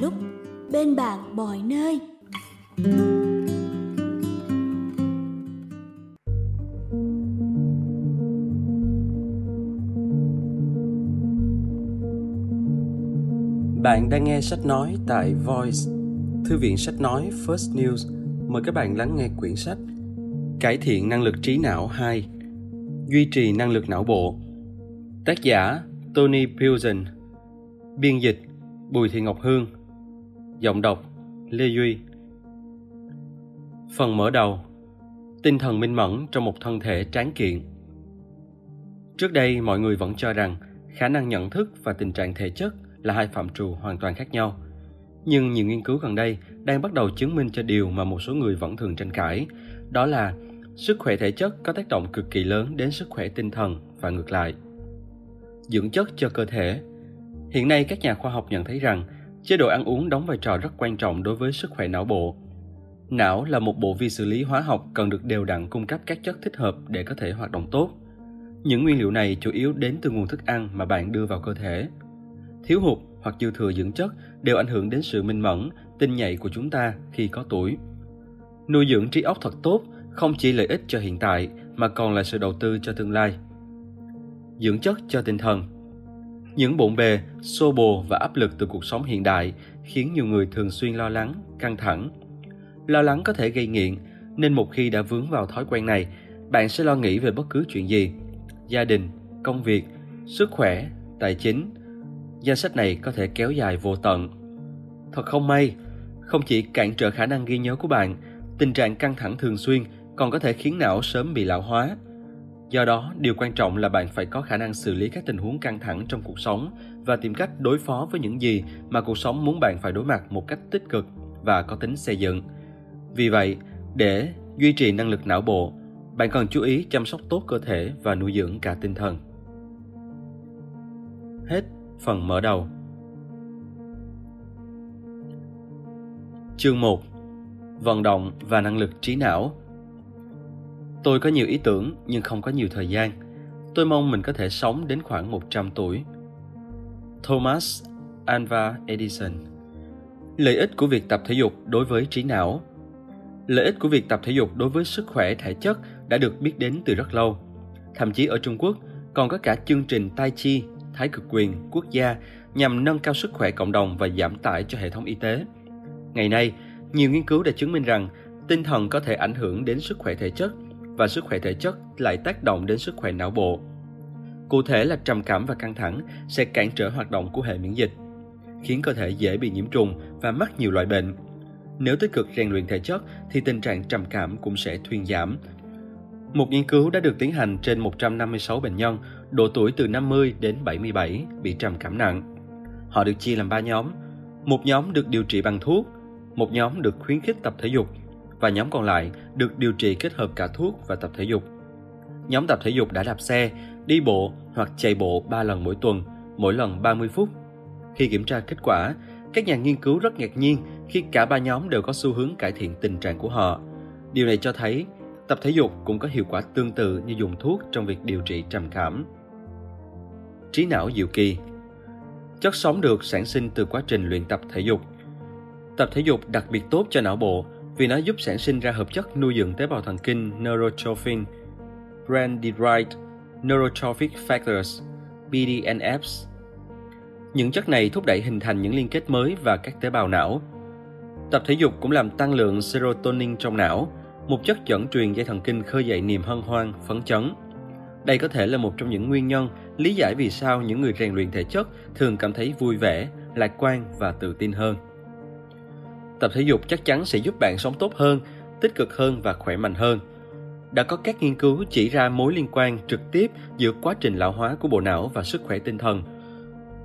lúc bên bạn mọi nơi. Bạn đang nghe sách nói tại Voice, thư viện sách nói First News. Mời các bạn lắng nghe quyển sách Cải thiện năng lực trí não 2 Duy trì năng lực não bộ. Tác giả Tony Pilson Biên dịch Bùi Thị Ngọc Hương. Giọng đọc Lê Duy Phần mở đầu Tinh thần minh mẫn trong một thân thể tráng kiện Trước đây mọi người vẫn cho rằng khả năng nhận thức và tình trạng thể chất là hai phạm trù hoàn toàn khác nhau. Nhưng nhiều nghiên cứu gần đây đang bắt đầu chứng minh cho điều mà một số người vẫn thường tranh cãi, đó là sức khỏe thể chất có tác động cực kỳ lớn đến sức khỏe tinh thần và ngược lại. Dưỡng chất cho cơ thể Hiện nay các nhà khoa học nhận thấy rằng chế độ ăn uống đóng vai trò rất quan trọng đối với sức khỏe não bộ. Não là một bộ vi xử lý hóa học cần được đều đặn cung cấp các chất thích hợp để có thể hoạt động tốt. Những nguyên liệu này chủ yếu đến từ nguồn thức ăn mà bạn đưa vào cơ thể. Thiếu hụt hoặc dư thừa dưỡng chất đều ảnh hưởng đến sự minh mẫn, tinh nhạy của chúng ta khi có tuổi. Nuôi dưỡng trí óc thật tốt không chỉ lợi ích cho hiện tại mà còn là sự đầu tư cho tương lai. Dưỡng chất cho tinh thần những bộn bề, xô bồ và áp lực từ cuộc sống hiện đại khiến nhiều người thường xuyên lo lắng, căng thẳng. Lo lắng có thể gây nghiện, nên một khi đã vướng vào thói quen này, bạn sẽ lo nghĩ về bất cứ chuyện gì. Gia đình, công việc, sức khỏe, tài chính, danh sách này có thể kéo dài vô tận. Thật không may, không chỉ cản trở khả năng ghi nhớ của bạn, tình trạng căng thẳng thường xuyên còn có thể khiến não sớm bị lão hóa. Do đó, điều quan trọng là bạn phải có khả năng xử lý các tình huống căng thẳng trong cuộc sống và tìm cách đối phó với những gì mà cuộc sống muốn bạn phải đối mặt một cách tích cực và có tính xây dựng. Vì vậy, để duy trì năng lực não bộ, bạn cần chú ý chăm sóc tốt cơ thể và nuôi dưỡng cả tinh thần. Hết phần mở đầu. Chương 1 Vận động và năng lực trí não Tôi có nhiều ý tưởng nhưng không có nhiều thời gian. Tôi mong mình có thể sống đến khoảng 100 tuổi. Thomas Alva Edison Lợi ích của việc tập thể dục đối với trí não Lợi ích của việc tập thể dục đối với sức khỏe thể chất đã được biết đến từ rất lâu. Thậm chí ở Trung Quốc còn có cả chương trình Tai Chi thái cực quyền quốc gia nhằm nâng cao sức khỏe cộng đồng và giảm tải cho hệ thống y tế. Ngày nay, nhiều nghiên cứu đã chứng minh rằng tinh thần có thể ảnh hưởng đến sức khỏe thể chất và sức khỏe thể chất lại tác động đến sức khỏe não bộ. Cụ thể là trầm cảm và căng thẳng sẽ cản trở hoạt động của hệ miễn dịch, khiến cơ thể dễ bị nhiễm trùng và mắc nhiều loại bệnh. Nếu tích cực rèn luyện thể chất thì tình trạng trầm cảm cũng sẽ thuyên giảm. Một nghiên cứu đã được tiến hành trên 156 bệnh nhân độ tuổi từ 50 đến 77 bị trầm cảm nặng. Họ được chia làm 3 nhóm. Một nhóm được điều trị bằng thuốc, một nhóm được khuyến khích tập thể dục và nhóm còn lại được điều trị kết hợp cả thuốc và tập thể dục. Nhóm tập thể dục đã đạp xe, đi bộ hoặc chạy bộ 3 lần mỗi tuần, mỗi lần 30 phút. Khi kiểm tra kết quả, các nhà nghiên cứu rất ngạc nhiên khi cả ba nhóm đều có xu hướng cải thiện tình trạng của họ. Điều này cho thấy tập thể dục cũng có hiệu quả tương tự như dùng thuốc trong việc điều trị trầm cảm trí não diệu kỳ. Chất sống được sản sinh từ quá trình luyện tập thể dục. Tập thể dục đặc biệt tốt cho não bộ vì nó giúp sản sinh ra hợp chất nuôi dưỡng tế bào thần kinh neurotrophin, brain-derived neurotrophic factors, BDNFs. Những chất này thúc đẩy hình thành những liên kết mới và các tế bào não. Tập thể dục cũng làm tăng lượng serotonin trong não, một chất dẫn truyền dây thần kinh khơi dậy niềm hân hoan, phấn chấn. Đây có thể là một trong những nguyên nhân lý giải vì sao những người rèn luyện thể chất thường cảm thấy vui vẻ, lạc quan và tự tin hơn. Tập thể dục chắc chắn sẽ giúp bạn sống tốt hơn, tích cực hơn và khỏe mạnh hơn. Đã có các nghiên cứu chỉ ra mối liên quan trực tiếp giữa quá trình lão hóa của bộ não và sức khỏe tinh thần.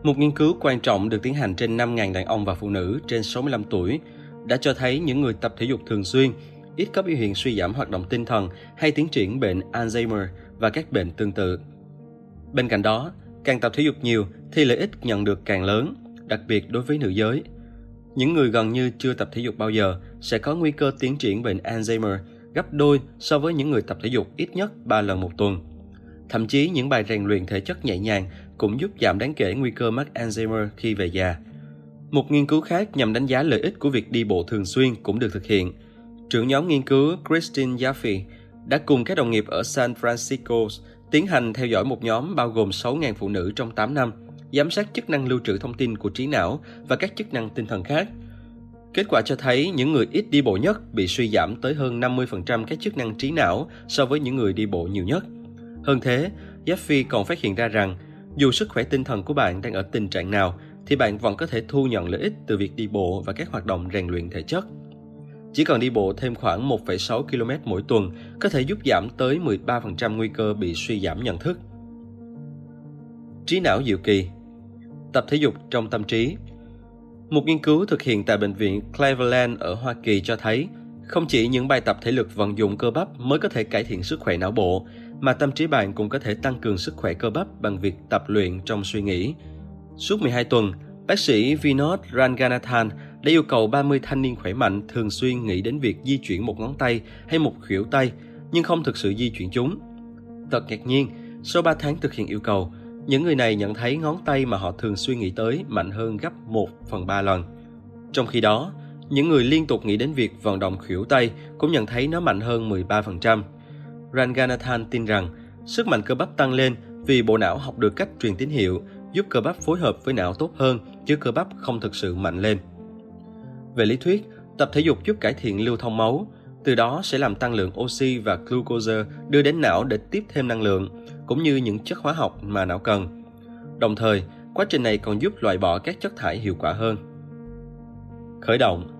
Một nghiên cứu quan trọng được tiến hành trên 5.000 đàn ông và phụ nữ trên 65 tuổi đã cho thấy những người tập thể dục thường xuyên ít có biểu hiện suy giảm hoạt động tinh thần hay tiến triển bệnh Alzheimer và các bệnh tương tự. Bên cạnh đó, càng tập thể dục nhiều thì lợi ích nhận được càng lớn, đặc biệt đối với nữ giới. Những người gần như chưa tập thể dục bao giờ sẽ có nguy cơ tiến triển bệnh Alzheimer gấp đôi so với những người tập thể dục ít nhất 3 lần một tuần. Thậm chí những bài rèn luyện thể chất nhẹ nhàng cũng giúp giảm đáng kể nguy cơ mắc Alzheimer khi về già. Một nghiên cứu khác nhằm đánh giá lợi ích của việc đi bộ thường xuyên cũng được thực hiện. Trưởng nhóm nghiên cứu Christine Jaffe đã cùng các đồng nghiệp ở San Francisco tiến hành theo dõi một nhóm bao gồm 6.000 phụ nữ trong 8 năm, giám sát chức năng lưu trữ thông tin của trí não và các chức năng tinh thần khác. Kết quả cho thấy những người ít đi bộ nhất bị suy giảm tới hơn 50% các chức năng trí não so với những người đi bộ nhiều nhất. Hơn thế, Jeffy còn phát hiện ra rằng dù sức khỏe tinh thần của bạn đang ở tình trạng nào thì bạn vẫn có thể thu nhận lợi ích từ việc đi bộ và các hoạt động rèn luyện thể chất. Chỉ cần đi bộ thêm khoảng 1,6 km mỗi tuần có thể giúp giảm tới 13% nguy cơ bị suy giảm nhận thức. Trí não diệu kỳ Tập thể dục trong tâm trí Một nghiên cứu thực hiện tại bệnh viện Cleveland ở Hoa Kỳ cho thấy không chỉ những bài tập thể lực vận dụng cơ bắp mới có thể cải thiện sức khỏe não bộ, mà tâm trí bạn cũng có thể tăng cường sức khỏe cơ bắp bằng việc tập luyện trong suy nghĩ. Suốt 12 tuần, bác sĩ Vinod Ranganathan đã yêu cầu 30 thanh niên khỏe mạnh thường xuyên nghĩ đến việc di chuyển một ngón tay hay một khuỷu tay, nhưng không thực sự di chuyển chúng. Thật ngạc nhiên, sau 3 tháng thực hiện yêu cầu, những người này nhận thấy ngón tay mà họ thường suy nghĩ tới mạnh hơn gấp 1 phần 3 lần. Trong khi đó, những người liên tục nghĩ đến việc vận động khuỷu tay cũng nhận thấy nó mạnh hơn 13%. Ranganathan tin rằng sức mạnh cơ bắp tăng lên vì bộ não học được cách truyền tín hiệu giúp cơ bắp phối hợp với não tốt hơn chứ cơ bắp không thực sự mạnh lên. Về lý thuyết, tập thể dục giúp cải thiện lưu thông máu, từ đó sẽ làm tăng lượng oxy và glucose đưa đến não để tiếp thêm năng lượng, cũng như những chất hóa học mà não cần. Đồng thời, quá trình này còn giúp loại bỏ các chất thải hiệu quả hơn. Khởi động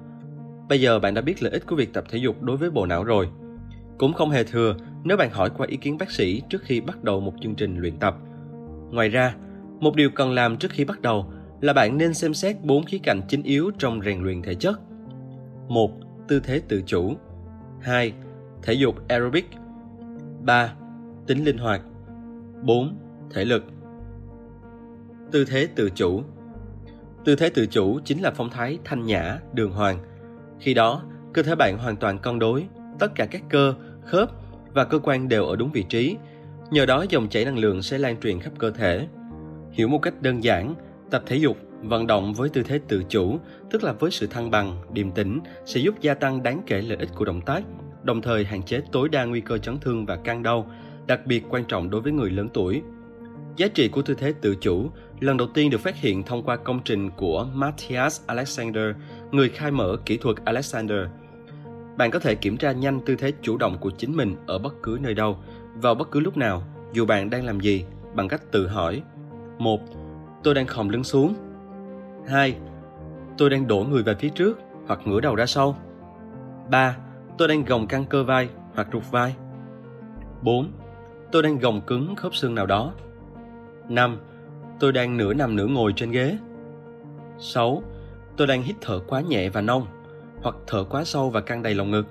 Bây giờ bạn đã biết lợi ích của việc tập thể dục đối với bộ não rồi. Cũng không hề thừa nếu bạn hỏi qua ý kiến bác sĩ trước khi bắt đầu một chương trình luyện tập. Ngoài ra, một điều cần làm trước khi bắt đầu là bạn nên xem xét bốn khía cạnh chính yếu trong rèn luyện thể chất. 1. Tư thế tự chủ 2. Thể dục aerobic 3. Tính linh hoạt 4. Thể lực Tư thế tự chủ Tư thế tự chủ chính là phong thái thanh nhã, đường hoàng. Khi đó, cơ thể bạn hoàn toàn cân đối, tất cả các cơ, khớp và cơ quan đều ở đúng vị trí. Nhờ đó dòng chảy năng lượng sẽ lan truyền khắp cơ thể. Hiểu một cách đơn giản, tập thể dục, vận động với tư thế tự chủ, tức là với sự thăng bằng, điềm tĩnh, sẽ giúp gia tăng đáng kể lợi ích của động tác, đồng thời hạn chế tối đa nguy cơ chấn thương và căng đau, đặc biệt quan trọng đối với người lớn tuổi. Giá trị của tư thế tự chủ lần đầu tiên được phát hiện thông qua công trình của Matthias Alexander, người khai mở kỹ thuật Alexander. Bạn có thể kiểm tra nhanh tư thế chủ động của chính mình ở bất cứ nơi đâu, vào bất cứ lúc nào, dù bạn đang làm gì, bằng cách tự hỏi. 1. Tôi đang khom lưng xuống. 2. Tôi đang đổ người về phía trước hoặc ngửa đầu ra sau. 3. Tôi đang gồng căng cơ vai hoặc trục vai. 4. Tôi đang gồng cứng khớp xương nào đó. 5. Tôi đang nửa nằm nửa ngồi trên ghế. 6. Tôi đang hít thở quá nhẹ và nông hoặc thở quá sâu và căng đầy lồng ngực.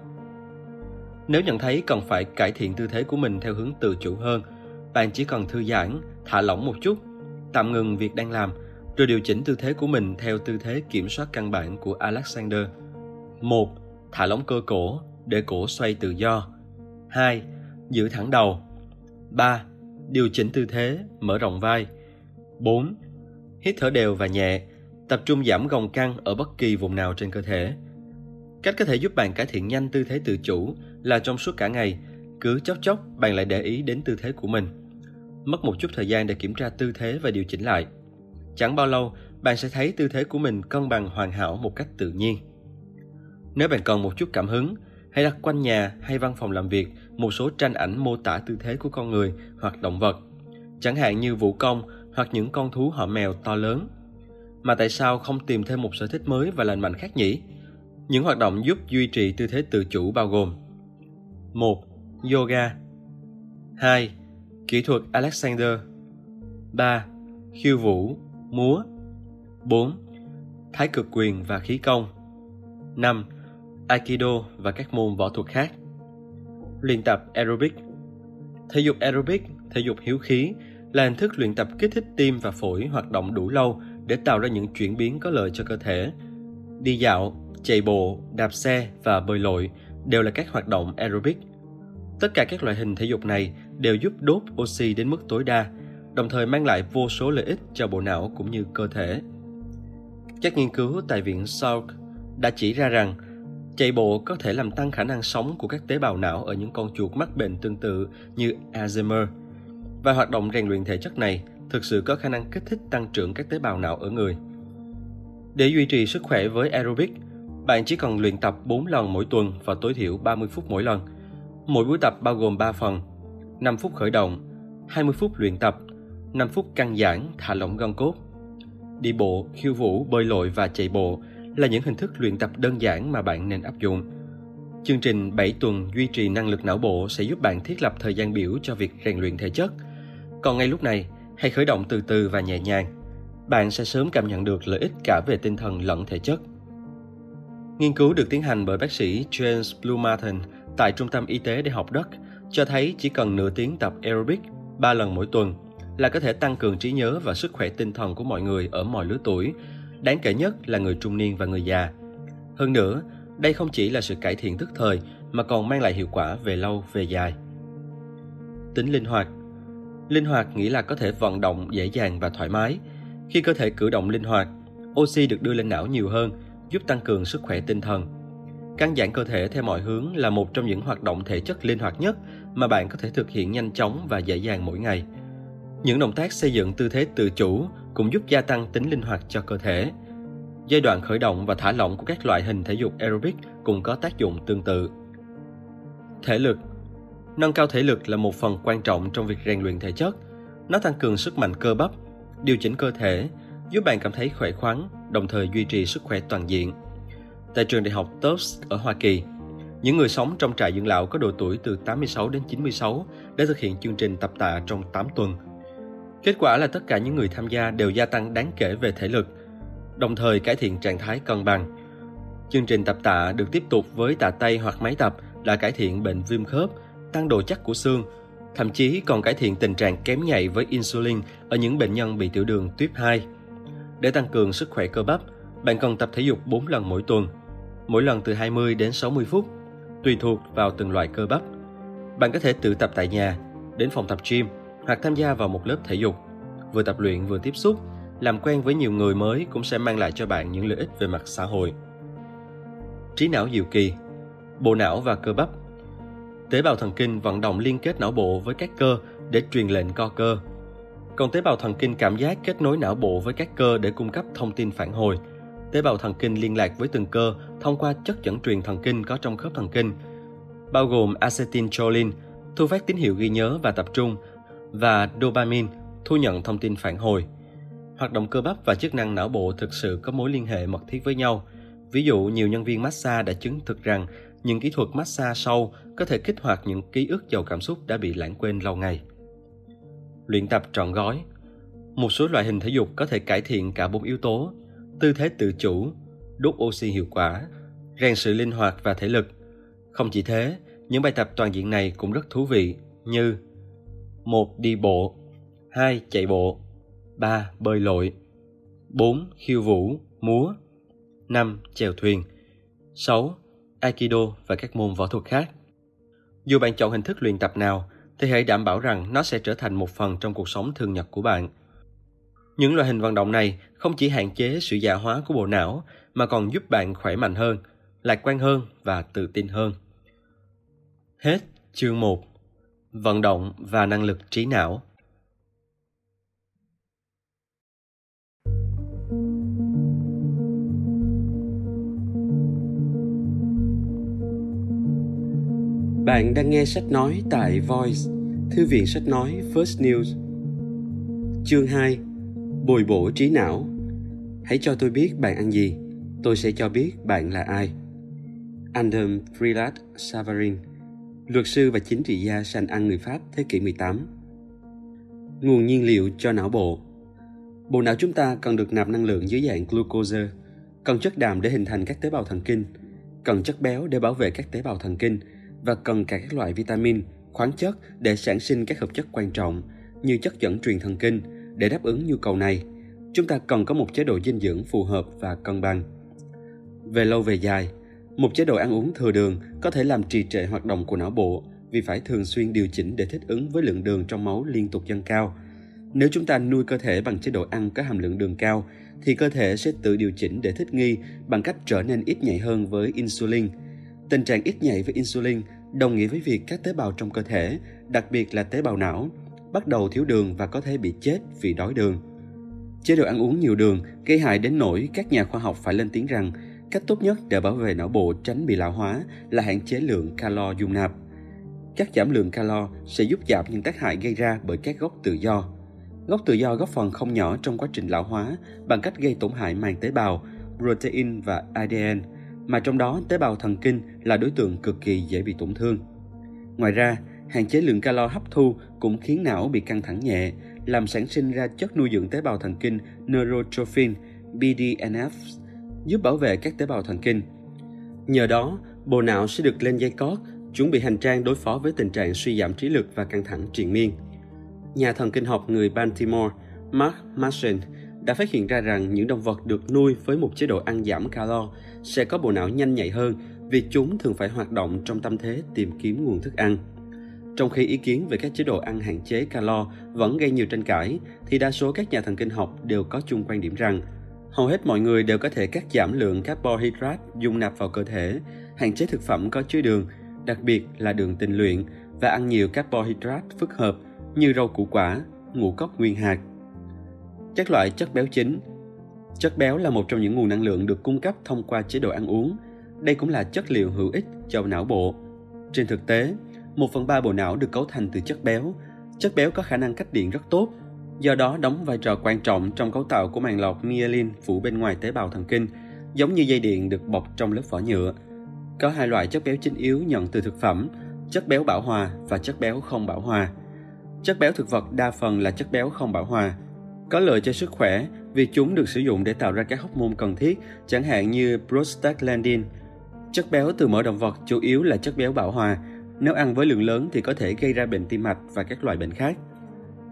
Nếu nhận thấy cần phải cải thiện tư thế của mình theo hướng tự chủ hơn, bạn chỉ cần thư giãn, thả lỏng một chút, tạm ngừng việc đang làm, rồi điều chỉnh tư thế của mình theo tư thế kiểm soát căn bản của Alexander. 1. Thả lỏng cơ cổ để cổ xoay tự do. 2. Giữ thẳng đầu. 3. Điều chỉnh tư thế, mở rộng vai. 4. Hít thở đều và nhẹ, tập trung giảm gồng căng ở bất kỳ vùng nào trên cơ thể. Cách có thể giúp bạn cải thiện nhanh tư thế tự chủ là trong suốt cả ngày, cứ chốc chốc bạn lại để ý đến tư thế của mình. Mất một chút thời gian để kiểm tra tư thế và điều chỉnh lại. Chẳng bao lâu, bạn sẽ thấy tư thế của mình cân bằng hoàn hảo một cách tự nhiên. Nếu bạn cần một chút cảm hứng, hãy đặt quanh nhà hay văn phòng làm việc một số tranh ảnh mô tả tư thế của con người hoặc động vật, chẳng hạn như vũ công hoặc những con thú họ mèo to lớn. Mà tại sao không tìm thêm một sở thích mới và lành mạnh khác nhỉ? Những hoạt động giúp duy trì tư thế tự chủ bao gồm 1. Yoga 2. Kỹ thuật Alexander 3. Khiêu vũ, múa 4. Thái cực quyền và khí công 5. Aikido và các môn võ thuật khác Luyện tập aerobic Thể dục aerobic, thể dục hiếu khí là hình thức luyện tập kích thích tim và phổi hoạt động đủ lâu để tạo ra những chuyển biến có lợi cho cơ thể. Đi dạo, chạy bộ, đạp xe và bơi lội đều là các hoạt động aerobic. Tất cả các loại hình thể dục này đều giúp đốt oxy đến mức tối đa, đồng thời mang lại vô số lợi ích cho bộ não cũng như cơ thể. Các nghiên cứu tại Viện Salk đã chỉ ra rằng chạy bộ có thể làm tăng khả năng sống của các tế bào não ở những con chuột mắc bệnh tương tự như Alzheimer. Và hoạt động rèn luyện thể chất này thực sự có khả năng kích thích tăng trưởng các tế bào não ở người. Để duy trì sức khỏe với aerobic, bạn chỉ cần luyện tập 4 lần mỗi tuần và tối thiểu 30 phút mỗi lần. Mỗi buổi tập bao gồm 3 phần, 5 phút khởi động, 20 phút luyện tập, 5 phút căng giãn, thả lỏng gân cốt. Đi bộ, khiêu vũ, bơi lội và chạy bộ là những hình thức luyện tập đơn giản mà bạn nên áp dụng. Chương trình 7 tuần duy trì năng lực não bộ sẽ giúp bạn thiết lập thời gian biểu cho việc rèn luyện thể chất. Còn ngay lúc này, hãy khởi động từ từ và nhẹ nhàng. Bạn sẽ sớm cảm nhận được lợi ích cả về tinh thần lẫn thể chất. Nghiên cứu được tiến hành bởi bác sĩ James Blumartin tại Trung tâm Y tế Đại học Đất cho thấy chỉ cần nửa tiếng tập aerobic 3 lần mỗi tuần là có thể tăng cường trí nhớ và sức khỏe tinh thần của mọi người ở mọi lứa tuổi, đáng kể nhất là người trung niên và người già. Hơn nữa, đây không chỉ là sự cải thiện tức thời mà còn mang lại hiệu quả về lâu về dài. Tính linh hoạt Linh hoạt nghĩa là có thể vận động dễ dàng và thoải mái. Khi cơ thể cử động linh hoạt, oxy được đưa lên não nhiều hơn, giúp tăng cường sức khỏe tinh thần. Căng giãn cơ thể theo mọi hướng là một trong những hoạt động thể chất linh hoạt nhất mà bạn có thể thực hiện nhanh chóng và dễ dàng mỗi ngày. Những động tác xây dựng tư thế tự chủ cũng giúp gia tăng tính linh hoạt cho cơ thể. Giai đoạn khởi động và thả lỏng của các loại hình thể dục aerobic cũng có tác dụng tương tự. Thể lực Nâng cao thể lực là một phần quan trọng trong việc rèn luyện thể chất. Nó tăng cường sức mạnh cơ bắp, điều chỉnh cơ thể, giúp bạn cảm thấy khỏe khoắn, đồng thời duy trì sức khỏe toàn diện. Tại trường đại học Tufts ở Hoa Kỳ, những người sống trong trại dưỡng lão có độ tuổi từ 86 đến 96 đã thực hiện chương trình tập tạ trong 8 tuần. Kết quả là tất cả những người tham gia đều gia tăng đáng kể về thể lực, đồng thời cải thiện trạng thái cân bằng. Chương trình tập tạ được tiếp tục với tạ tay hoặc máy tập đã cải thiện bệnh viêm khớp, tăng độ chắc của xương, thậm chí còn cải thiện tình trạng kém nhạy với insulin ở những bệnh nhân bị tiểu đường tuyếp 2. Để tăng cường sức khỏe cơ bắp, bạn cần tập thể dục 4 lần mỗi tuần, mỗi lần từ 20 đến 60 phút, tùy thuộc vào từng loại cơ bắp. Bạn có thể tự tập tại nhà, đến phòng tập gym hoặc tham gia vào một lớp thể dục. Vừa tập luyện vừa tiếp xúc, làm quen với nhiều người mới cũng sẽ mang lại cho bạn những lợi ích về mặt xã hội. Trí não diệu kỳ, bộ não và cơ bắp. Tế bào thần kinh vận động liên kết não bộ với các cơ để truyền lệnh co cơ. Còn tế bào thần kinh cảm giác kết nối não bộ với các cơ để cung cấp thông tin phản hồi. Tế bào thần kinh liên lạc với từng cơ thông qua chất dẫn truyền thần kinh có trong khớp thần kinh, bao gồm acetylcholine, thu phát tín hiệu ghi nhớ và tập trung, và dopamine, thu nhận thông tin phản hồi. Hoạt động cơ bắp và chức năng não bộ thực sự có mối liên hệ mật thiết với nhau. Ví dụ, nhiều nhân viên massage đã chứng thực rằng những kỹ thuật massage sâu có thể kích hoạt những ký ức giàu cảm xúc đã bị lãng quên lâu ngày. Luyện tập trọn gói Một số loại hình thể dục có thể cải thiện cả bốn yếu tố, tư thế tự chủ, đốt oxy hiệu quả, rèn sự linh hoạt và thể lực. Không chỉ thế, những bài tập toàn diện này cũng rất thú vị như 1. Đi bộ 2. Chạy bộ 3. Bơi lội 4. Khiêu vũ, múa 5. Chèo thuyền 6. Aikido và các môn võ thuật khác. Dù bạn chọn hình thức luyện tập nào, thì hãy đảm bảo rằng nó sẽ trở thành một phần trong cuộc sống thường nhật của bạn. Những loại hình vận động này không chỉ hạn chế sự già hóa của bộ não mà còn giúp bạn khỏe mạnh hơn, lạc quan hơn và tự tin hơn. Hết chương 1 vận động và năng lực trí não Bạn đang nghe sách nói tại Voice, thư viện sách nói First News. Chương 2 Bồi bổ trí não Hãy cho tôi biết bạn ăn gì, tôi sẽ cho biết bạn là ai. Andam Frilat Savarin luật sư và chính trị gia sành ăn người Pháp thế kỷ 18. Nguồn nhiên liệu cho não bộ Bộ não chúng ta cần được nạp năng lượng dưới dạng glucose, cần chất đạm để hình thành các tế bào thần kinh, cần chất béo để bảo vệ các tế bào thần kinh và cần cả các loại vitamin, khoáng chất để sản sinh các hợp chất quan trọng như chất dẫn truyền thần kinh để đáp ứng nhu cầu này. Chúng ta cần có một chế độ dinh dưỡng phù hợp và cân bằng. Về lâu về dài, một chế độ ăn uống thừa đường có thể làm trì trệ hoạt động của não bộ vì phải thường xuyên điều chỉnh để thích ứng với lượng đường trong máu liên tục dâng cao. Nếu chúng ta nuôi cơ thể bằng chế độ ăn có hàm lượng đường cao, thì cơ thể sẽ tự điều chỉnh để thích nghi bằng cách trở nên ít nhạy hơn với insulin. Tình trạng ít nhạy với insulin đồng nghĩa với việc các tế bào trong cơ thể, đặc biệt là tế bào não, bắt đầu thiếu đường và có thể bị chết vì đói đường. Chế độ ăn uống nhiều đường gây hại đến nỗi các nhà khoa học phải lên tiếng rằng cách tốt nhất để bảo vệ não bộ tránh bị lão hóa là hạn chế lượng calo dung nạp. Cắt giảm lượng calo sẽ giúp giảm những tác hại gây ra bởi các gốc tự do. Gốc tự do góp phần không nhỏ trong quá trình lão hóa bằng cách gây tổn hại màng tế bào, protein và ADN, mà trong đó tế bào thần kinh là đối tượng cực kỳ dễ bị tổn thương. Ngoài ra, hạn chế lượng calo hấp thu cũng khiến não bị căng thẳng nhẹ, làm sản sinh ra chất nuôi dưỡng tế bào thần kinh neurotrophin BDNF, giúp bảo vệ các tế bào thần kinh. Nhờ đó, bộ não sẽ được lên dây cót, chuẩn bị hành trang đối phó với tình trạng suy giảm trí lực và căng thẳng triền miên. Nhà thần kinh học người Baltimore Mark Mason đã phát hiện ra rằng những động vật được nuôi với một chế độ ăn giảm calo sẽ có bộ não nhanh nhạy hơn vì chúng thường phải hoạt động trong tâm thế tìm kiếm nguồn thức ăn. Trong khi ý kiến về các chế độ ăn hạn chế calo vẫn gây nhiều tranh cãi, thì đa số các nhà thần kinh học đều có chung quan điểm rằng hầu hết mọi người đều có thể cắt giảm lượng carbohydrate dung nạp vào cơ thể, hạn chế thực phẩm có chứa đường, đặc biệt là đường tinh luyện và ăn nhiều carbohydrate phức hợp như rau củ quả, ngũ cốc nguyên hạt. Các loại chất béo chính Chất béo là một trong những nguồn năng lượng được cung cấp thông qua chế độ ăn uống. Đây cũng là chất liệu hữu ích cho não bộ. Trên thực tế, một phần ba bộ não được cấu thành từ chất béo. Chất béo có khả năng cách điện rất tốt, do đó đóng vai trò quan trọng trong cấu tạo của màng lọc myelin phủ bên ngoài tế bào thần kinh, giống như dây điện được bọc trong lớp vỏ nhựa. Có hai loại chất béo chính yếu nhận từ thực phẩm, chất béo bão hòa và chất béo không bão hòa. Chất béo thực vật đa phần là chất béo không bão hòa, có lợi cho sức khỏe vì chúng được sử dụng để tạo ra các hormone cần thiết, chẳng hạn như prostaglandin. Chất béo từ mỡ động vật chủ yếu là chất béo bão hòa, nếu ăn với lượng lớn thì có thể gây ra bệnh tim mạch và các loại bệnh khác.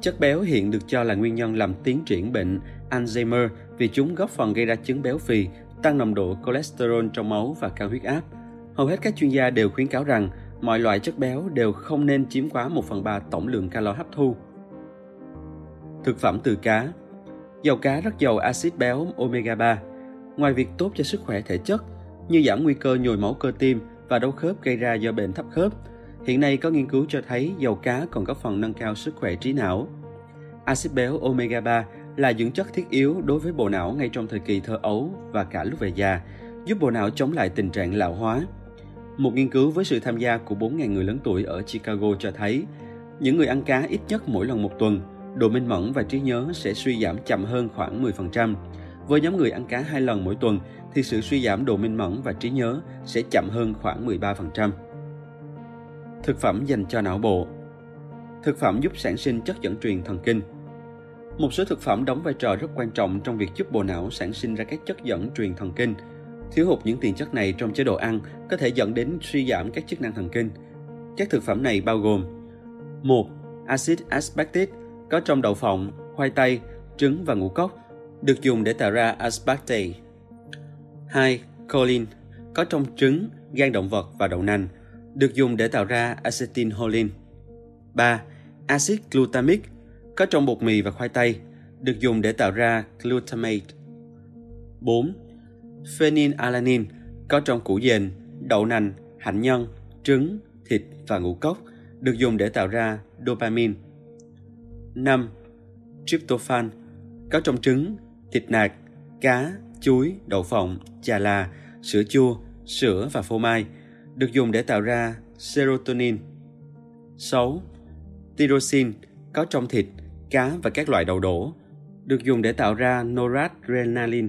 Chất béo hiện được cho là nguyên nhân làm tiến triển bệnh Alzheimer vì chúng góp phần gây ra chứng béo phì, tăng nồng độ cholesterol trong máu và cao huyết áp. Hầu hết các chuyên gia đều khuyến cáo rằng mọi loại chất béo đều không nên chiếm quá 1 phần 3 tổng lượng calo hấp thu. Thực phẩm từ cá Dầu cá rất giàu axit béo omega 3. Ngoài việc tốt cho sức khỏe thể chất, như giảm nguy cơ nhồi máu cơ tim và đau khớp gây ra do bệnh thấp khớp, hiện nay có nghiên cứu cho thấy dầu cá còn có phần nâng cao sức khỏe trí não. Axit béo omega 3 là dưỡng chất thiết yếu đối với bộ não ngay trong thời kỳ thơ ấu và cả lúc về già, giúp bộ não chống lại tình trạng lão hóa. Một nghiên cứu với sự tham gia của 4.000 người lớn tuổi ở Chicago cho thấy, những người ăn cá ít nhất mỗi lần một tuần độ minh mẫn và trí nhớ sẽ suy giảm chậm hơn khoảng 10%. Với nhóm người ăn cá hai lần mỗi tuần thì sự suy giảm độ minh mẫn và trí nhớ sẽ chậm hơn khoảng 13%. Thực phẩm dành cho não bộ Thực phẩm giúp sản sinh chất dẫn truyền thần kinh. Một số thực phẩm đóng vai trò rất quan trọng trong việc giúp bộ não sản sinh ra các chất dẫn truyền thần kinh. Thiếu hụt những tiền chất này trong chế độ ăn có thể dẫn đến suy giảm các chức năng thần kinh. Các thực phẩm này bao gồm 1. Acid aspartic có trong đậu phộng, khoai tây, trứng và ngũ cốc, được dùng để tạo ra aspartate. 2. Choline, có trong trứng, gan động vật và đậu nành, được dùng để tạo ra acetylcholine. 3. Acid glutamic, có trong bột mì và khoai tây, được dùng để tạo ra glutamate. 4. Phenylalanine, có trong củ dền, đậu nành, hạnh nhân, trứng, thịt và ngũ cốc, được dùng để tạo ra dopamine. 5. Tryptophan có trong trứng, thịt nạc, cá, chuối, đậu phộng, chà là, sữa chua, sữa và phô mai, được dùng để tạo ra serotonin. 6. Tyrosine có trong thịt, cá và các loại đậu đổ, được dùng để tạo ra noradrenaline.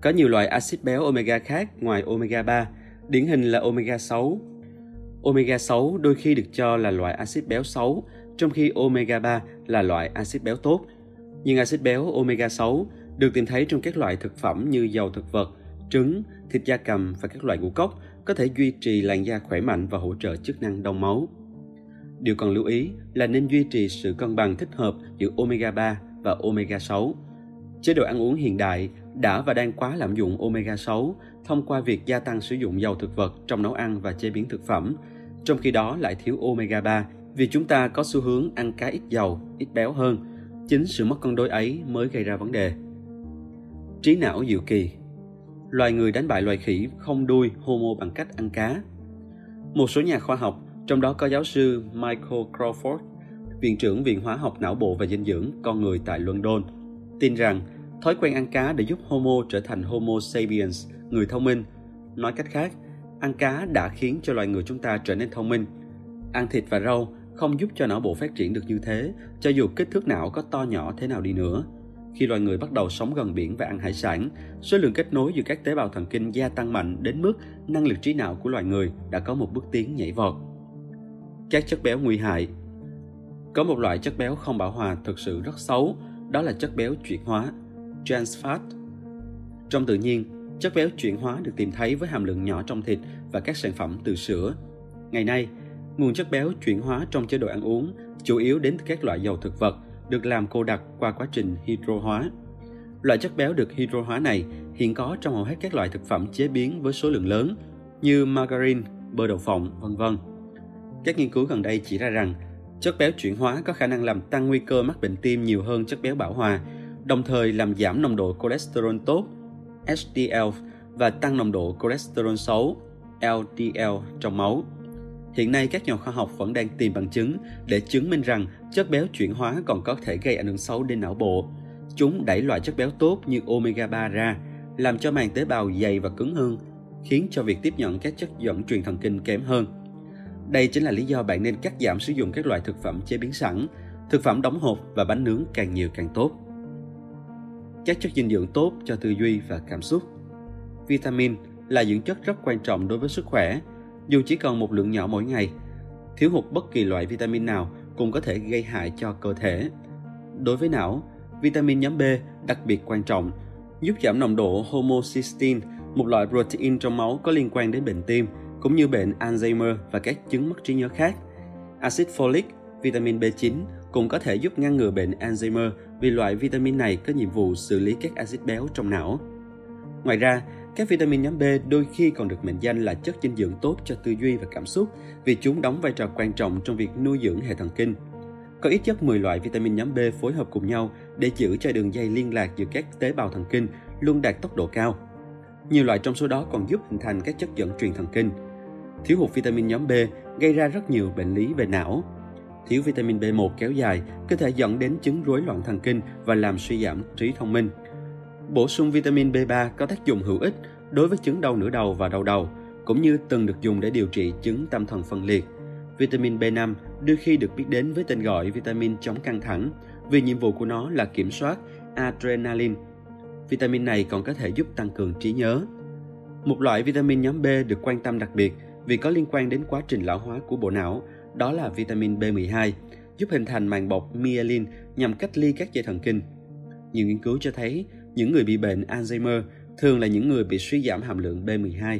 Có nhiều loại axit béo omega khác ngoài omega 3, điển hình là omega 6. Omega 6 đôi khi được cho là loại axit béo xấu trong khi omega 3 là loại axit béo tốt. Nhưng axit béo omega 6 được tìm thấy trong các loại thực phẩm như dầu thực vật, trứng, thịt da cầm và các loại ngũ cốc có thể duy trì làn da khỏe mạnh và hỗ trợ chức năng đông máu. Điều cần lưu ý là nên duy trì sự cân bằng thích hợp giữa omega 3 và omega 6. Chế độ ăn uống hiện đại đã và đang quá lạm dụng omega 6 thông qua việc gia tăng sử dụng dầu thực vật trong nấu ăn và chế biến thực phẩm, trong khi đó lại thiếu omega 3 vì chúng ta có xu hướng ăn cá ít dầu, ít béo hơn. Chính sự mất cân đối ấy mới gây ra vấn đề. Trí não diệu kỳ Loài người đánh bại loài khỉ không đuôi Homo bằng cách ăn cá. Một số nhà khoa học, trong đó có giáo sư Michael Crawford, Viện trưởng Viện Hóa học Não bộ và Dinh dưỡng con người tại London, tin rằng thói quen ăn cá để giúp Homo trở thành Homo sapiens, người thông minh. Nói cách khác, ăn cá đã khiến cho loài người chúng ta trở nên thông minh. Ăn thịt và rau không giúp cho não bộ phát triển được như thế, cho dù kích thước não có to nhỏ thế nào đi nữa. Khi loài người bắt đầu sống gần biển và ăn hải sản, số lượng kết nối giữa các tế bào thần kinh gia tăng mạnh đến mức năng lực trí não của loài người đã có một bước tiến nhảy vọt. Các chất béo nguy hại Có một loại chất béo không bão hòa thực sự rất xấu, đó là chất béo chuyển hóa, trans fat. Trong tự nhiên, chất béo chuyển hóa được tìm thấy với hàm lượng nhỏ trong thịt và các sản phẩm từ sữa. Ngày nay, nguồn chất béo chuyển hóa trong chế độ ăn uống chủ yếu đến từ các loại dầu thực vật được làm cô đặc qua quá trình hydro hóa. Loại chất béo được hydro hóa này hiện có trong hầu hết các loại thực phẩm chế biến với số lượng lớn như margarine, bơ đậu phộng, vân vân. Các nghiên cứu gần đây chỉ ra rằng chất béo chuyển hóa có khả năng làm tăng nguy cơ mắc bệnh tim nhiều hơn chất béo bão hòa, đồng thời làm giảm nồng độ cholesterol tốt HDL và tăng nồng độ cholesterol xấu LDL trong máu. Hiện nay các nhà khoa học vẫn đang tìm bằng chứng để chứng minh rằng chất béo chuyển hóa còn có thể gây ảnh hưởng xấu đến não bộ. Chúng đẩy loại chất béo tốt như omega 3 ra, làm cho màng tế bào dày và cứng hơn, khiến cho việc tiếp nhận các chất dẫn truyền thần kinh kém hơn. Đây chính là lý do bạn nên cắt giảm sử dụng các loại thực phẩm chế biến sẵn, thực phẩm đóng hộp và bánh nướng càng nhiều càng tốt. Các chất dinh dưỡng tốt cho tư duy và cảm xúc. Vitamin là dưỡng chất rất quan trọng đối với sức khỏe, dù chỉ cần một lượng nhỏ mỗi ngày. Thiếu hụt bất kỳ loại vitamin nào cũng có thể gây hại cho cơ thể. Đối với não, vitamin nhóm B đặc biệt quan trọng, giúp giảm nồng độ homocysteine, một loại protein trong máu có liên quan đến bệnh tim, cũng như bệnh Alzheimer và các chứng mất trí nhớ khác. Acid folic, vitamin B9 cũng có thể giúp ngăn ngừa bệnh Alzheimer vì loại vitamin này có nhiệm vụ xử lý các axit béo trong não. Ngoài ra, các vitamin nhóm B đôi khi còn được mệnh danh là chất dinh dưỡng tốt cho tư duy và cảm xúc vì chúng đóng vai trò quan trọng trong việc nuôi dưỡng hệ thần kinh. Có ít nhất 10 loại vitamin nhóm B phối hợp cùng nhau để giữ cho đường dây liên lạc giữa các tế bào thần kinh luôn đạt tốc độ cao. Nhiều loại trong số đó còn giúp hình thành các chất dẫn truyền thần kinh. Thiếu hụt vitamin nhóm B gây ra rất nhiều bệnh lý về não. Thiếu vitamin B1 kéo dài có thể dẫn đến chứng rối loạn thần kinh và làm suy giảm trí thông minh. Bổ sung vitamin B3 có tác dụng hữu ích đối với chứng đau nửa đầu và đau đầu, cũng như từng được dùng để điều trị chứng tâm thần phân liệt. Vitamin B5 đôi khi được biết đến với tên gọi vitamin chống căng thẳng vì nhiệm vụ của nó là kiểm soát adrenaline. Vitamin này còn có thể giúp tăng cường trí nhớ. Một loại vitamin nhóm B được quan tâm đặc biệt vì có liên quan đến quá trình lão hóa của bộ não, đó là vitamin B12, giúp hình thành màng bọc myelin nhằm cách ly các dây thần kinh. Nhiều nghiên cứu cho thấy những người bị bệnh Alzheimer thường là những người bị suy giảm hàm lượng B12.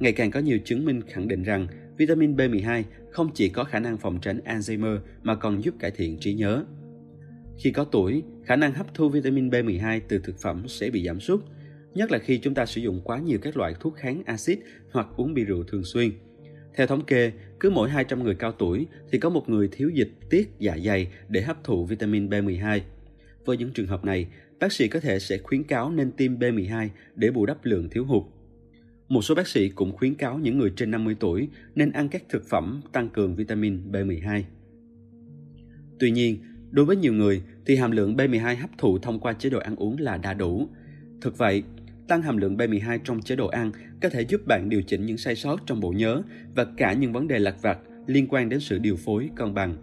Ngày càng có nhiều chứng minh khẳng định rằng vitamin B12 không chỉ có khả năng phòng tránh Alzheimer mà còn giúp cải thiện trí nhớ. Khi có tuổi, khả năng hấp thu vitamin B12 từ thực phẩm sẽ bị giảm sút, nhất là khi chúng ta sử dụng quá nhiều các loại thuốc kháng axit hoặc uống bia rượu thường xuyên. Theo thống kê, cứ mỗi 200 người cao tuổi thì có một người thiếu dịch tiết dạ dày để hấp thụ vitamin B12. Với những trường hợp này, bác sĩ có thể sẽ khuyến cáo nên tiêm B12 để bù đắp lượng thiếu hụt. Một số bác sĩ cũng khuyến cáo những người trên 50 tuổi nên ăn các thực phẩm tăng cường vitamin B12. Tuy nhiên, đối với nhiều người thì hàm lượng B12 hấp thụ thông qua chế độ ăn uống là đã đủ. Thực vậy, tăng hàm lượng B12 trong chế độ ăn có thể giúp bạn điều chỉnh những sai sót trong bộ nhớ và cả những vấn đề lặt vặt liên quan đến sự điều phối cân bằng.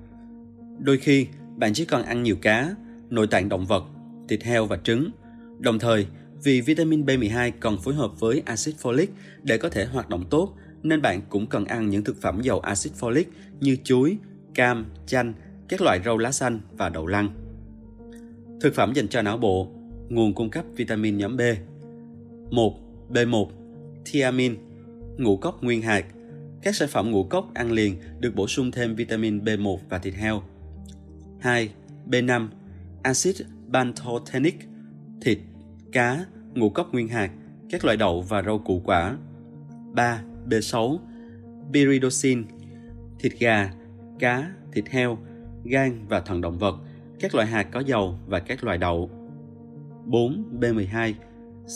Đôi khi, bạn chỉ cần ăn nhiều cá, nội tạng động vật, thịt heo và trứng. Đồng thời, vì vitamin B12 còn phối hợp với axit folic để có thể hoạt động tốt, nên bạn cũng cần ăn những thực phẩm giàu axit folic như chuối, cam, chanh, các loại rau lá xanh và đậu lăng. Thực phẩm dành cho não bộ, nguồn cung cấp vitamin nhóm B. 1. B1, thiamin, ngũ cốc nguyên hạt. Các sản phẩm ngũ cốc ăn liền được bổ sung thêm vitamin B1 và thịt heo. 2. B5, axit pantothenic, thịt, cá, ngũ cốc nguyên hạt, các loại đậu và rau củ quả. 3. B6, pyridoxine, thịt gà, cá, thịt heo, gan và thận động vật, các loại hạt có dầu và các loại đậu. 4. B12,